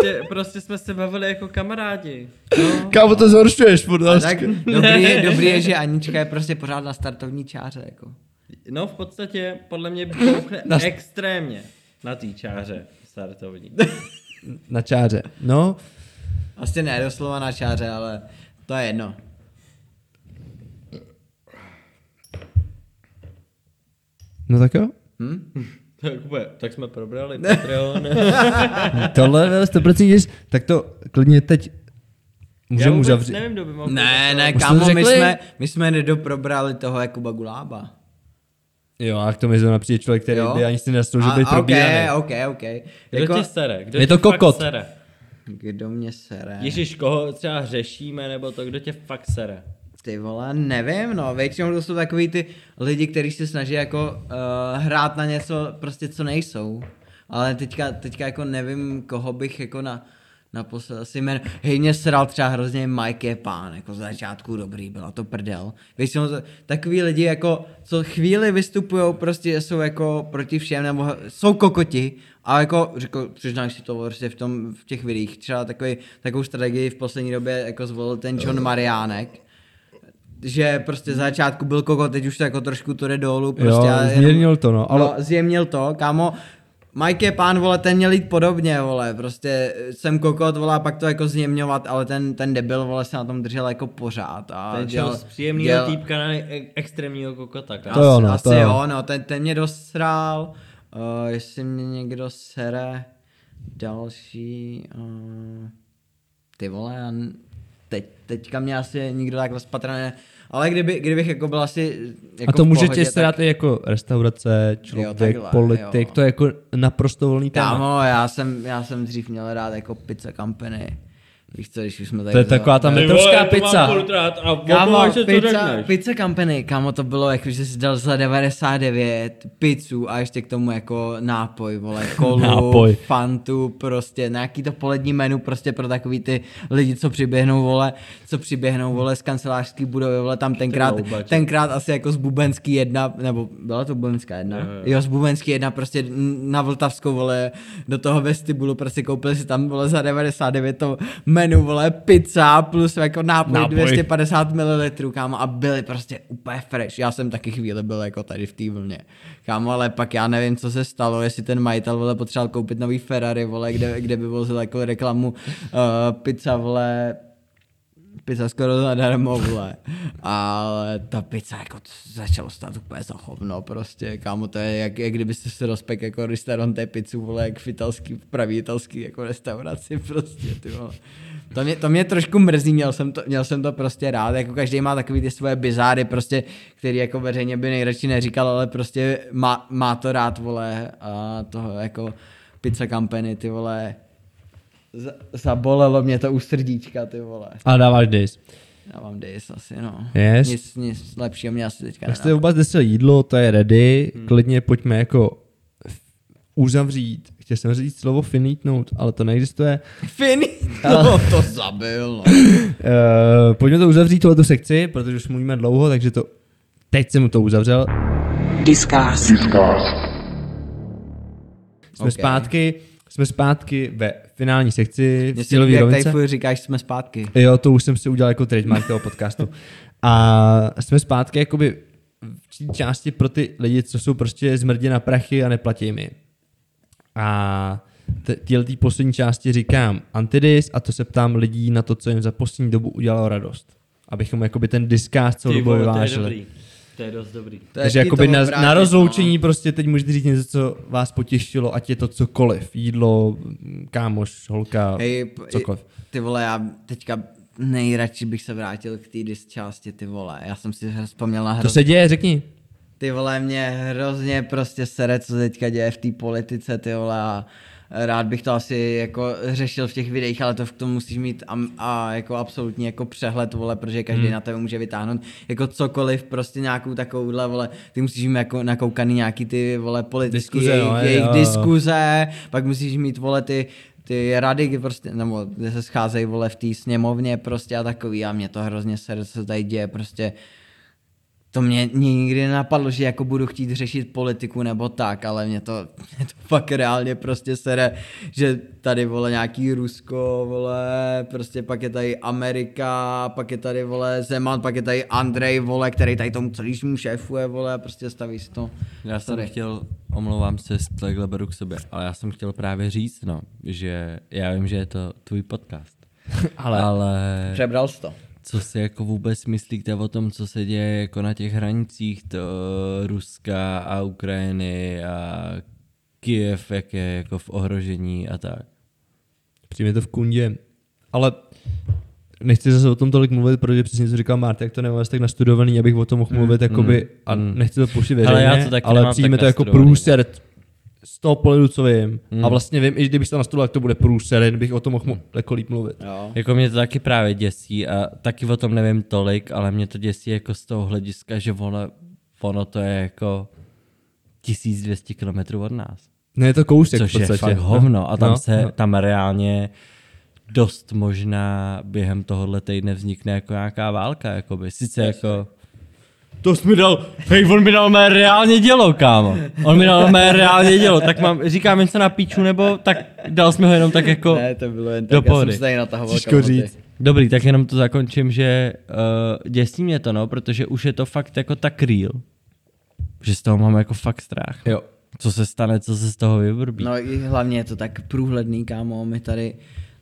Prostě, prostě jsme se bavili jako kamarádi. No. Kámo, to zhoršuješ, a tak dobrý, je, dobrý je, že Anička je prostě pořád na startovní čáře, jako. no v podstatě podle mě bouchne Na- extrémně na té čáře startovní. Na čáře. No, Vlastně ne doslova na čáře, ale to je jedno. no tak jo. tak, úplně, tak jsme probrali Patreon. Tohle je 100% dis, tak to klidně teď Já můžeme uzavřít. nevím, kdo by mohl Ne, ne, kámo, my řekli? jsme, my jsme nedoprobrali toho Jakuba Gulába. Jo, a k tomu je zrovna přijde člověk, který Jo. by ani si nesloužil být probíraný. Ok, ok, ok. Kdo Jako, tě sere? Kdo Je to kokot. Sere? kdo mě sere? Ježíš, koho třeba řešíme, nebo to, kdo tě fakt sere? Ty vole, nevím, no, většinou to jsou takový ty lidi, kteří se snaží jako uh, hrát na něco prostě, co nejsou. Ale teďka, teďka jako nevím, koho bych jako na, naposled asi jmen. Hej, mě sral třeba hrozně Mike je pán, jako z začátku dobrý, byla to prdel. Většinou takový lidi jako, co chvíli vystupují, prostě jsou jako proti všem, nebo jsou kokoti, a jako, řekl, přiznáš si to prostě v, tom, v těch videích, třeba takový, takovou strategii v poslední době jako zvolil ten John Mariánek, že prostě za začátku byl kokot, teď už to jako trošku to jde dolů. Prostě Jo, zmírnil to, no, ale- No, zjemnil to, kámo. Mike je pán, vole, ten měl jít podobně, vole, prostě jsem kokot, vole, a pak to jako zjemňovat, ale ten, ten debil, vole, se na tom držel jako pořád. A Ten šel z příjemného dělal- týpka na e- extrémního kokota. kámo. To jo, no, asi to jo. jo, no, ten, ten mě dosral, uh, jestli mě někdo sere, další, uh, ty vole, teď, teďka mě asi nikdo takhle spatrá ne. Ale kdyby, kdybych jako byl asi jako A to můžete pohodě, stát i jako restaurace, člověk, takhle, politik, jo. to je jako naprosto volný téma. Kámo, já jsem, já jsem dřív měl rád jako pizza company. Víš co, když už jsme tady... To je taková ta metrovská pizza. Kámo, pizza, pizza company, kámo, to bylo jako, že jsi dal za 99 pizzu a ještě k tomu jako nápoj, vole, kolu, Nápoj. fantu, prostě nějaký to polední menu prostě pro takový ty lidi, co přiběhnou, vole, co přiběhnou, vole, z kancelářský budovy, vole, tam tenkrát, tenkrát asi jako z Bubenský jedna, nebo byla to Bubenská jedna? Jo, jo. z Bubenský jedna prostě na Vltavskou, vole, do toho vestibulu prostě koupili si tam, vole, za 99 to menu, vole, pizza plus jako nápoj, Nápoj. nápoj. 250 ml, kámo, a byly prostě úplně fresh. Já jsem taky chvíli byl jako tady v té vlně. Kámo, ale pak já nevím, co se stalo, jestli ten majitel, vole, potřeboval koupit nový Ferrari, vole, kde, kde by vozil jako reklamu uh, pizza, vole, pizza skoro zadarmo, vole. Ale ta pizza jako to začalo stát úplně za hovno prostě, kámo, to je jak, jak kdybyste se rozpek jako restaurante pizzu, vole, jak v italský, v pravý italský jako restauraci prostě, ty vole. To mě, to mě trošku mrzí, měl jsem, to, měl jsem to prostě rád, jako každý má takový ty svoje bizáry, prostě, který jako veřejně by nejradši neříkal, ale prostě má, má to rád, vole, a toho jako pizza company, ty vole, Z- zabolelo mě to u srdíčka, ty vole. A dáváš dis. Já vám dis asi, no. Yes. Nic, nic lepšího mě asi teďka Jak jste vůbec desil jídlo, to je ready, hmm. klidně pojďme jako uzavřít. Chtěl jsem říct slovo finitnout, ale to neexistuje. Fini, no, to zabil, no. Uh, pojďme to uzavřít, tohleto sekci, protože už mluvíme dlouho, takže to teď jsem mu to uzavřel. Discast. Jsme Ok. zpátky, jsme zpátky ve finální sekci v cílové líbí, jak tady rovince. říkáš, jsme zpátky. Jo, to už jsem si udělal jako trademark toho podcastu. A jsme zpátky jakoby v části pro ty lidi, co jsou prostě zmrdě na prachy a neplatí mi. A téhle tý poslední části říkám antidis a to se ptám lidí na to, co jim za poslední dobu udělalo radost. Abychom jakoby ten diskář celou dobu vyvážili. To je dost dobrý. To je Takže jakoby to na, obrátit, na rozloučení no. prostě teď můžete říct něco, co vás potěšilo, ať je to cokoliv. Jídlo, kámoš, holka, Hej, p- cokoliv. Ty vole, já teďka nejradši bych se vrátil k té dis části, ty vole. Já jsem si vzpomněl na To hroz... se děje, řekni. Ty vole, mě hrozně prostě sere, co se teďka děje v té politice, ty vole, a rád bych to asi jako řešil v těch videích, ale to v tom musíš mít a, a jako absolutní jako přehled, vole, protože každý hmm. na tebe může vytáhnout jako cokoliv, prostě nějakou takovouhle, vole, ty musíš mít jako nakoukaný nějaký ty, vole, politické Diskuze, jejich, no, jejich jo. diskuze, pak musíš mít, vole, ty, ty rady, kdy prostě, nebo kde se scházejí, vole, v té sněmovně prostě a takový a mě to hrozně se tady děje, prostě to mě, mě nikdy nenapadlo, že jako budu chtít řešit politiku nebo tak, ale mě to, mě to fakt reálně prostě sere, že tady vole nějaký Rusko, vole, prostě pak je tady Amerika, pak je tady vole Zeman, pak je tady Andrej, vole, který tady tomu celýmu šéfuje, vole, prostě staví si to. Já jsem Sorry. chtěl, omlouvám se, z takhle beru k sobě, ale já jsem chtěl právě říct, no, že já vím, že je to tvůj podcast, ale, ale Přebral jsi to. Co si jako vůbec myslíte o tom, co se děje jako na těch hranicích to Ruska a Ukrajiny a Kiev, jak je jako v ohrožení a tak. Přijme to v kundě. Ale nechci zase o tom tolik mluvit, protože přesně co říkal Marta, jak to nemám asi tak nastudovaný, abych o tom mohl mluvit, jakoby, a mm. nechci to pouštět veřejně, já to taky ale přijme to jako průser z toho pohledu, co vím. Mm. A vlastně vím, i kdybych to nastudoval, jak to bude průser, jen bych o tom mohl mo- jako líp mluvit. Jo. Jako mě to taky právě děsí a taky o tom nevím tolik, ale mě to děsí jako z toho hlediska, že ono, ono to je jako 1200 km od nás. Ne, je to kousek Což v podstatě. je fakt hovno a tam, No, se, no. tam reálně dost možná během tohohle týdne vznikne jako nějaká válka, jakoby. Sice jako... To jsi mi dal, hej, on mi dal mé reálně dělo, kámo. On mi dal mé reálně dělo, tak mám, říkám něco na píču, nebo tak dal jsi mi ho jenom tak jako... Ne, to bylo jen do tak, já jsem pohody. se tady natahoval Těžko říct. Dobrý, tak jenom to zakončím, že uh, děsí mě to, no, protože už je to fakt jako tak real, že z toho mám jako fakt strach. Jo. Co se stane, co se z toho vyvrbí. No i hlavně je to tak průhledný, kámo, my tady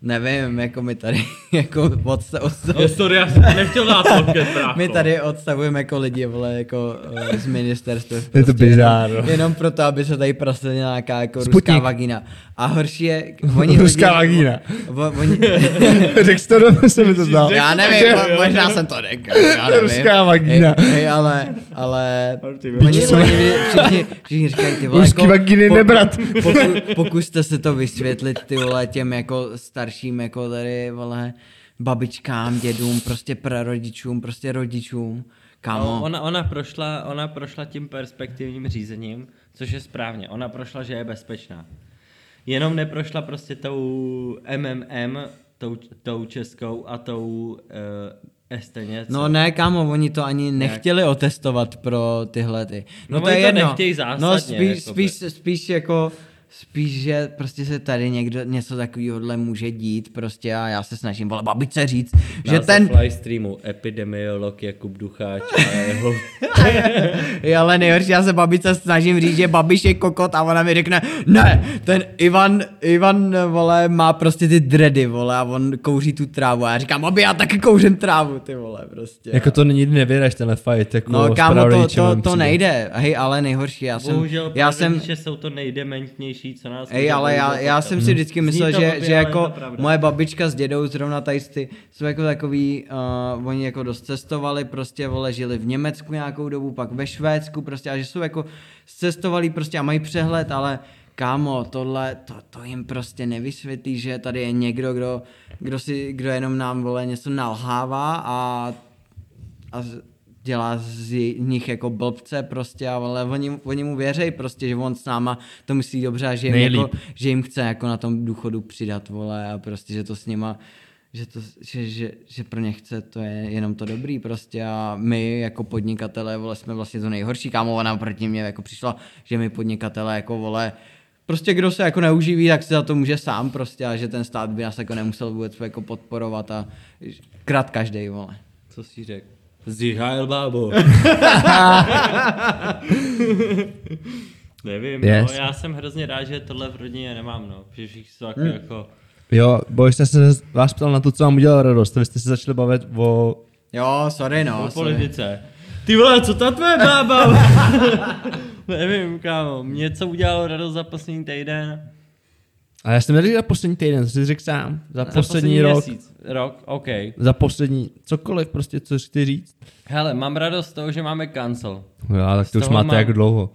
Nevím, jako my tady jako odsta- odsta- No sorry, já jsem nechtěl dát podcast, brácho. my tady odstavujeme jako lidi, vole, jako uh, z ministerstva. Je to bizár, no. Jenom proto, aby se tady prosadila nějaká jako Sputnik. ruská vagína. A horší je, oni Ruská lidi- vagína. Vo- oni, Řekl jsi to, do se mi to zdal. já nevím, mo- možná jsem to řekl. Ruská vagína. Hej, hej, ale, ale, oni, oni všichni, všichni říkají, ty vole, Ruský jako, vagíny nebrat. poku, pokuste se to vysvětlit, ty vole, těm jako starším, jako tady, vole, babičkám, dědům, prostě prarodičům, prostě rodičům. Kámo, No, ona, ona, prošla, ona prošla tím perspektivním řízením, což je správně. Ona prošla, že je bezpečná. Jenom neprošla prostě tou MMM, tou, tou českou a tou uh, Esteně. No ne, kámo, oni to ani nechtěli otestovat pro tyhle ty. No oni to nechtějí zásadně, No spíš, jakoby. spíš, spíš jako, spíš, že prostě se tady někdo něco takového může dít prostě a já se snažím, vole, babičce říct, že ten, live streamu epidemiolog Jakub Ducháč a jeho... je ale nejhorší, já se babičce snažím říct, že babiš je kokot a ona mi řekne, ne, ten Ivan, Ivan, vole, má prostě ty dredy, vole, a on kouří tu trávu a já říkám, babi, já taky kouřím trávu, ty vole, prostě. Jako to nikdy nevědeš, tenhle fight. Jako No kámo, to, to, to nejde, hej, ale nejhorší, já jsem, Bohužel já jsem, že jsou to nejdementnější, co nás Ej, ale já, já jsem si vždycky myslel, že, blbě, že jako moje babička s dědou zrovna tady ty, jsou jako takový, uh, oni jako dost cestovali, prostě vole, žili v Německu nějakou dobu, pak ve Švédsku prostě a že jsou jako cestovali prostě a mají přehled, ale kámo, tohle, to, to jim prostě nevysvětlí, že tady je někdo, kdo, kdo si, kdo jenom nám, vole, něco nalhává a, a dělá z nich jako blbce prostě, ale oni, oni mu věří prostě, že on s náma to myslí dobře a že jim, Nejlíp. jako, že jim chce jako na tom důchodu přidat, vole, a prostě, že to s nima, že, to, že, že, že pro ně chce, to je jenom to dobrý prostě a my jako podnikatelé, vole, jsme vlastně to nejhorší, kámo, ona proti mě jako přišla, že my podnikatelé jako, vole, prostě kdo se jako neuživí, tak se za to může sám prostě a že ten stát by nás jako nemusel vůbec jako podporovat a krát každý, vole. Co jsi řekl? Zíhajl bábo. Nevím, Yes. no, já jsem hrozně rád, že tohle v rodině nemám, no. Že všichni jsou taky jako... Jo, bo jste se vás ptal na to, co vám udělal radost. Vy jste se začali bavit o... Jo, sorry no, o sorry. politice. Ty vole, co ta tvoje bába? Nevím, kámo, mě co udělalo radost za poslední týden? A já jsem neřekl za poslední týden, co jsi řekl sám. Za, poslední, rok. Měsíc. Rok, OK. Za poslední, cokoliv prostě, co chci říct. Hele, mám radost z toho, že máme cancel. Jo, tak to už máte mám- jak dlouho.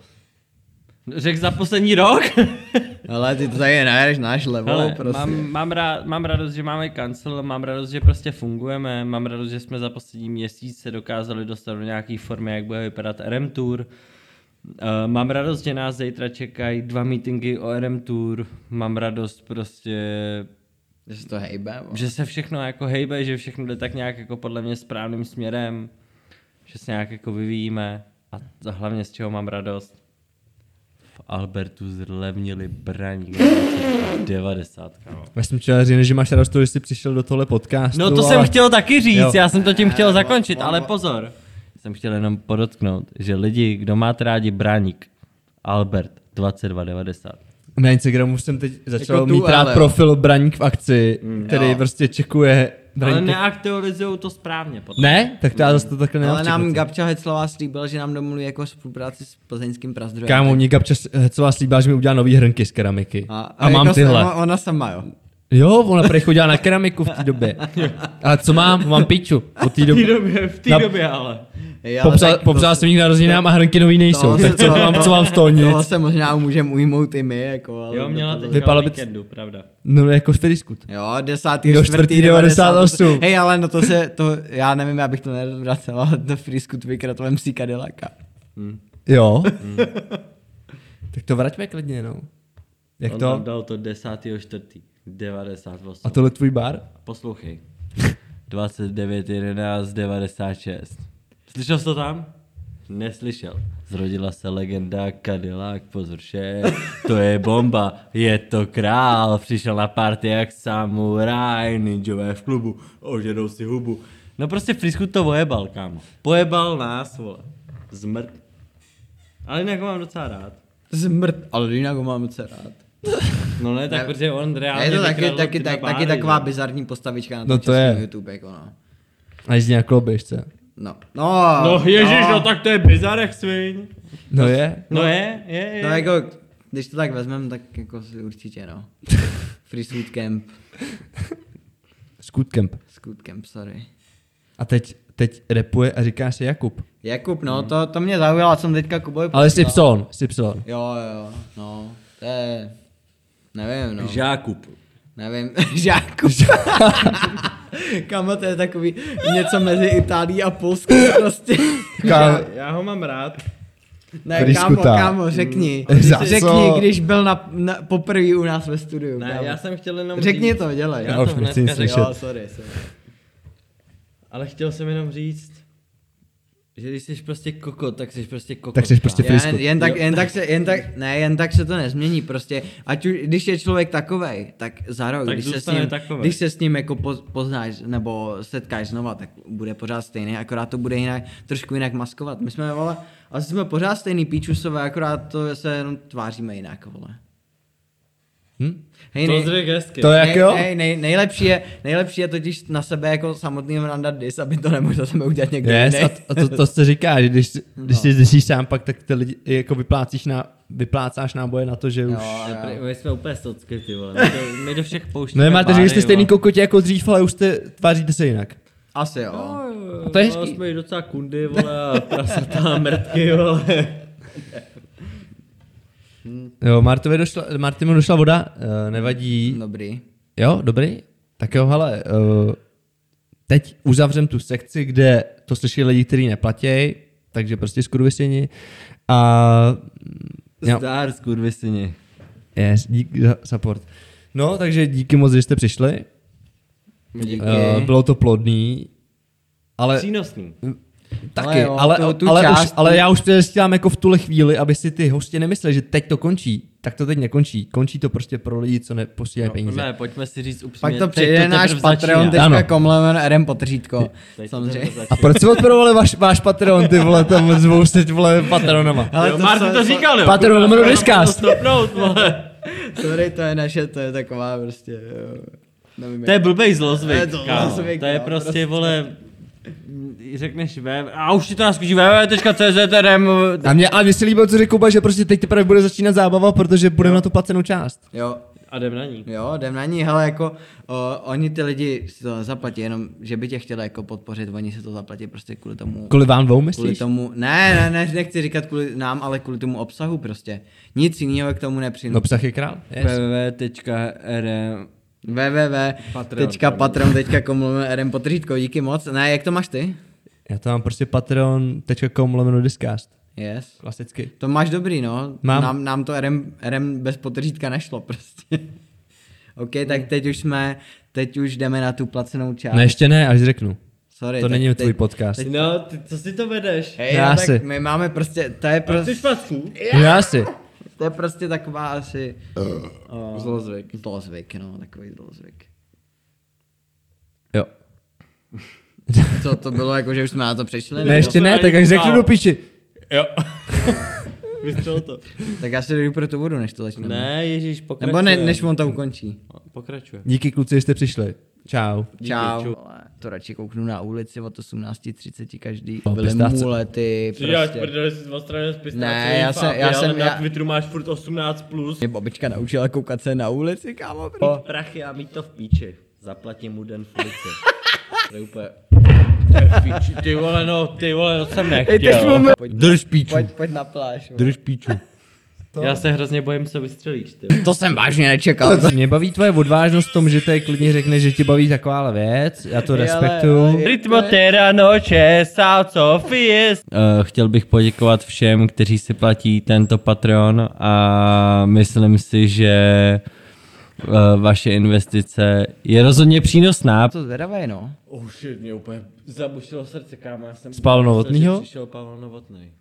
Řekl za poslední rok? Ale ty to tady najedeš náš level, Hele, prostě. mám, mám, rád, mám radost, že máme cancel, mám radost, že prostě fungujeme, mám radost, že jsme za poslední měsíc se dokázali dostat do nějaké formy, jak bude vypadat RM Tour. Uh, mám radost, že nás zítra čekají dva meetingy o RM Tour, mám radost prostě, Že se to hejbe, vole. že se všechno jako hejbe, že všechno jde tak nějak jako podle mě správným směrem, že se nějak jako vyvíjíme a za hlavně z čeho mám radost. V Albertu zlevnili braník 90, kámo. Já jsem chtěl říct, že máš radost že jsi přišel do tohle podcastu. No to ale... jsem chtěl taky říct, Jo. já jsem to tím chtěl zakončit, on- ale pozor. Jsem chtěl jenom podotknout, že lidi, kdo máte rádi Bráník, Albert 2290. Na Instagramu jsem teď začal Jako tu, mít rád ale profil Braník v akci, který Jo. prostě čekuje Ale Braník. neaktualizují to správně potom. Ne? Tak to já zase to takhle nemám Ale nám čekat. Gabča Heclová slíbil, že nám domluví jako spolupráci s plzeňským prazdrojem. Kámo, mě Gabča Hecová slíbila, že mi udělá nový hrnky z keramiky. a, A, mám jako tyhle. Sama, ona sama, jo. Jo, ona prý chodila na keramiku v té době. Ale co mám? Mám piču. Od té V té doby. době, v té Na- době ale. Popřál, tak popřál jsem jich narozeninám a hrnky nový nejsou. toho Tak se- co toho- mám, co mám z toho Toho nic? se možná můžeme ujmout i my, jako. Ale Jo, měla to- teďka Vypadalo o by- víkendu, pravda. No jako Feriskut. Jo, desátý, Do čtvrtý, čtvrtý 98. Hej, ale no to se, to, já nevím, já bych to nevracel, ale to Frisku dvakrát MC Cadillaca. Jo. tak to vraťme klidně, no. Jak On tam to? dal to 10.4. 98. A tohle je tvůj bar? Poslouchej. 29, 11, 96. Slyšel jsi to tam? Neslyšel. Zrodila se legenda Cadillac, pozor vše, to je bomba, je to král, přišel na party jak samuraj, ninjové v klubu, ožedou si hubu. No prostě Frisku to ojebal, kámo. Pojebal nás, vole. Zmrt. Ale jinak ho mám docela rád. Zmrt, ale jinak ho mám moc rád. No ne, tak Ne. protože on reálně je to taky, taky, dva tak, páry, taky taková že? bizarní postavička na No to je. YouTube, jako no. A jezdí na koloběžce. No, no, No ježiš, no tak to je bizarek sviň. No je. No je, je, je. No jako, když to tak vezmeme, tak jako si určitě no. Free Scoot Camp, Scoot Camp. Scoot Camp, sorry. A teď, teď repuje a říká se Jakub. Jakub, no, to, to mě zaujalo, jsem teďka Kubovi Ale s posílal. Y, s Y. Jo, jo, no, to je, nevím, no. Žákup. Nevím, Žáku. Kamo, to je takový něco mezi Itálií a Polskou prostě. Ká... Já ho mám rád. Ne, Když kámo, skutá. kámo, řekni. Za Řekni, co? když byl na, na, poprvé u nás ve studiu. Ne, kámo. já jsem chtěl jenom Řekni říct, to, dělej. Já už to nechci nic řeknu. slyšet. Jo, sorry, sorry. Ale chtěl jsem jenom říct, že když jsi prostě kokot, tak jsi prostě kokot. Tak jsi prostě kámo. Jen, frisko. jen, tak, jen, tak se, jen, tak, ne, jen tak se to nezmění, prostě, ať už, když je člověk takovej, tak za rok, Tak když se, s zůstane ním, takovej. když se s ním jako poz, poznáš, nebo setkáš znova, tak bude pořád stejný, akorát to bude jinak, trošku jinak maskovat. My jsme, vole, asi jsme pořád stejný píčusové, akorát to se jenom tváříme jinak, vole. Hm? Hej, To nej- hezky. To jak nej, jo? nej, nej, nejlepší, je, nejlepší je totiž na sebe jako samotným randat dis, aby to nemohl zase udělat někdo Yes, jiný. a, a to, to se říká, že když, když si zjistíš sám, pak tak ty lidi jako vyplácíš na, vyplácáš náboje na to, že už... Jo, jo. Pr- My jsme úplně socky, ty vole. My do, my do všech pouštíme No nemáte, že jste stejný kokotě jako dřív, ale už jste, tváříte se jinak. Asi jo. A to je No, hezký. jsme i docela kundy, vole, a prasatá mrtky, vole. Jo, Martovi došla, Martimu došla voda, uh, nevadí. Dobrý. Jo, dobrý. Tak jo, hele, uh, teď uzavřem tu sekci, kde to slyší lidi, kteří neplatí, takže prostě skurvisini. A... Jo, Zdár, skurvysyni. yes, díky za support. No, takže díky moc, že jste přišli. Díky. Uh, bylo to plodný, ale Přínosný. Taky, jo, ale, tu- ale, tu ale, část- už, ale já už předestírám jako v tuhle chvíli, aby si ty hosti nemysleli, že teď to končí. Tak to teď nekončí. Končí to prostě pro lidi, co neposílají peníze. Ne, pojďme si říct upřímně. Pak to přijde náš začíná. Ano. patreon.com lomeno RM potržítko. To Samozřejmě. A proč si odporovali váš, váš Patreon, ty vole, tam zvou se vole Patreonama. Ale Jo, to Martin se- to říkal, jo. Patron lomeno to Discast. Sorry, to je naše, to je taková prostě, jo. Nevím, To je blbej To je zlozvyk, to To je no, prostě, prostě. vole, řekneš web, a už ti to naskočí www.czrm, A mě, a mě se líbilo, co řekl Kuba, že prostě teď teprve bude začínat zábava, protože budeme na tu placenou část. Jo, a jdem na ní. jo, jdem na ní, hele, jako, o, oni ty lidi si to zaplatí, jenom, že by tě chtěli jako podpořit, oni si to zaplatí prostě kvůli tomu, Kvůli vám dvou, kvůli myslíš? tomu, ne, ne, ne, nechci říkat kvůli nám, ale kvůli tomu obsahu prostě. Nic jiného k tomu nepřijde. No psach je král. Yes. www.rm www.patreon.com lomeno RM potržítko, díky moc. Ne, jak to máš ty? Já to mám prostě patreon.com lomeno discast. Yes. Klasicky. To máš dobrý, no. Mám. Nám, nám to RM, RM bez potržítka nešlo prostě. OK, tak teď už jsme, teď už jdeme na tu placenou část. Ne, ještě ne, až řeknu. Sorry, To tak není teď- tvůj podcast. No, ty, co si to vedeš? Hej, Já no, tak si. my máme prostě, to je prostě? Já si. To je prostě taková asi... Uh, Zlozvyk. Zlozvyk, no, takový zlozvyk. Jo. Co to bylo, jako, že už jsme na to přišli? Ne, ještě ne, tak až řeknu do piči. Jo. Vystřel to. Tak já si jdu pro tu vodu, než to začneme. Ne, ježíš, pokračuje. Nebo ne, než on to ukončí. Pokračuje. Díky kluci, že jste přišli. Čau. Čau. čau. Vole, To radši kouknu na ulici od 18.30 každý. O, Byly mulety, Ty prostě. prdele si odstraněn z pistáce. Ne, já jsem- já jsem- na já- Twitteru máš furt 18+. Plus. Mě babička naučila koukat se na ulici, kámo. bro. Prachy a mít to v píči. Zaplatím mu den v ulici. To je úplně... To je v píči. Ty vole, no, ty vole, no jsem nechtěl. Pojď, Drž píču. pojď, pojď na pláž. Drž píču. Já se hrozně bojím, co vystřelíš, ty. To jsem vážně nečekal. Mě baví tvoje odvážnost v tom, že tady klidně řekne, že ti baví taková věc. Já to respektuju. Noche, South of jest. Uh, chtěl bych poděkovat všem, kteří si platí tento Patreon a myslím si, že uh, vaše investice je rozhodně přínosná. To zvedavé, no. Oh shit, mě úplně zabušilo srdce, kámo, já jsem... Spal Novotnýho? že Přišel Pavel Novotný.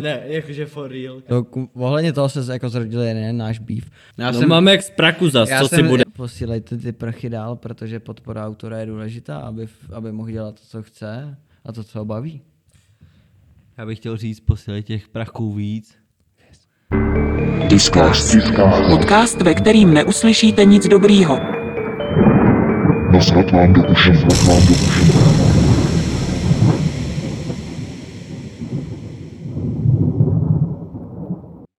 Ne, jakože for real. To, ku- ohledně toho se jako zrodil jeden náš býv. No, já No máme jak z praku zas, já co jsem, si bude. Posílejte ty prachy dál, protože podpora autora je důležitá, aby, aby mohl dělat to, co chce a to, co ho baví. Já bych chtěl říct, posílej těch prachů víc. Discast. Podcast, ve kterým neuslyšíte nic dobrýho. Nasrat vám do uši, vám do uši.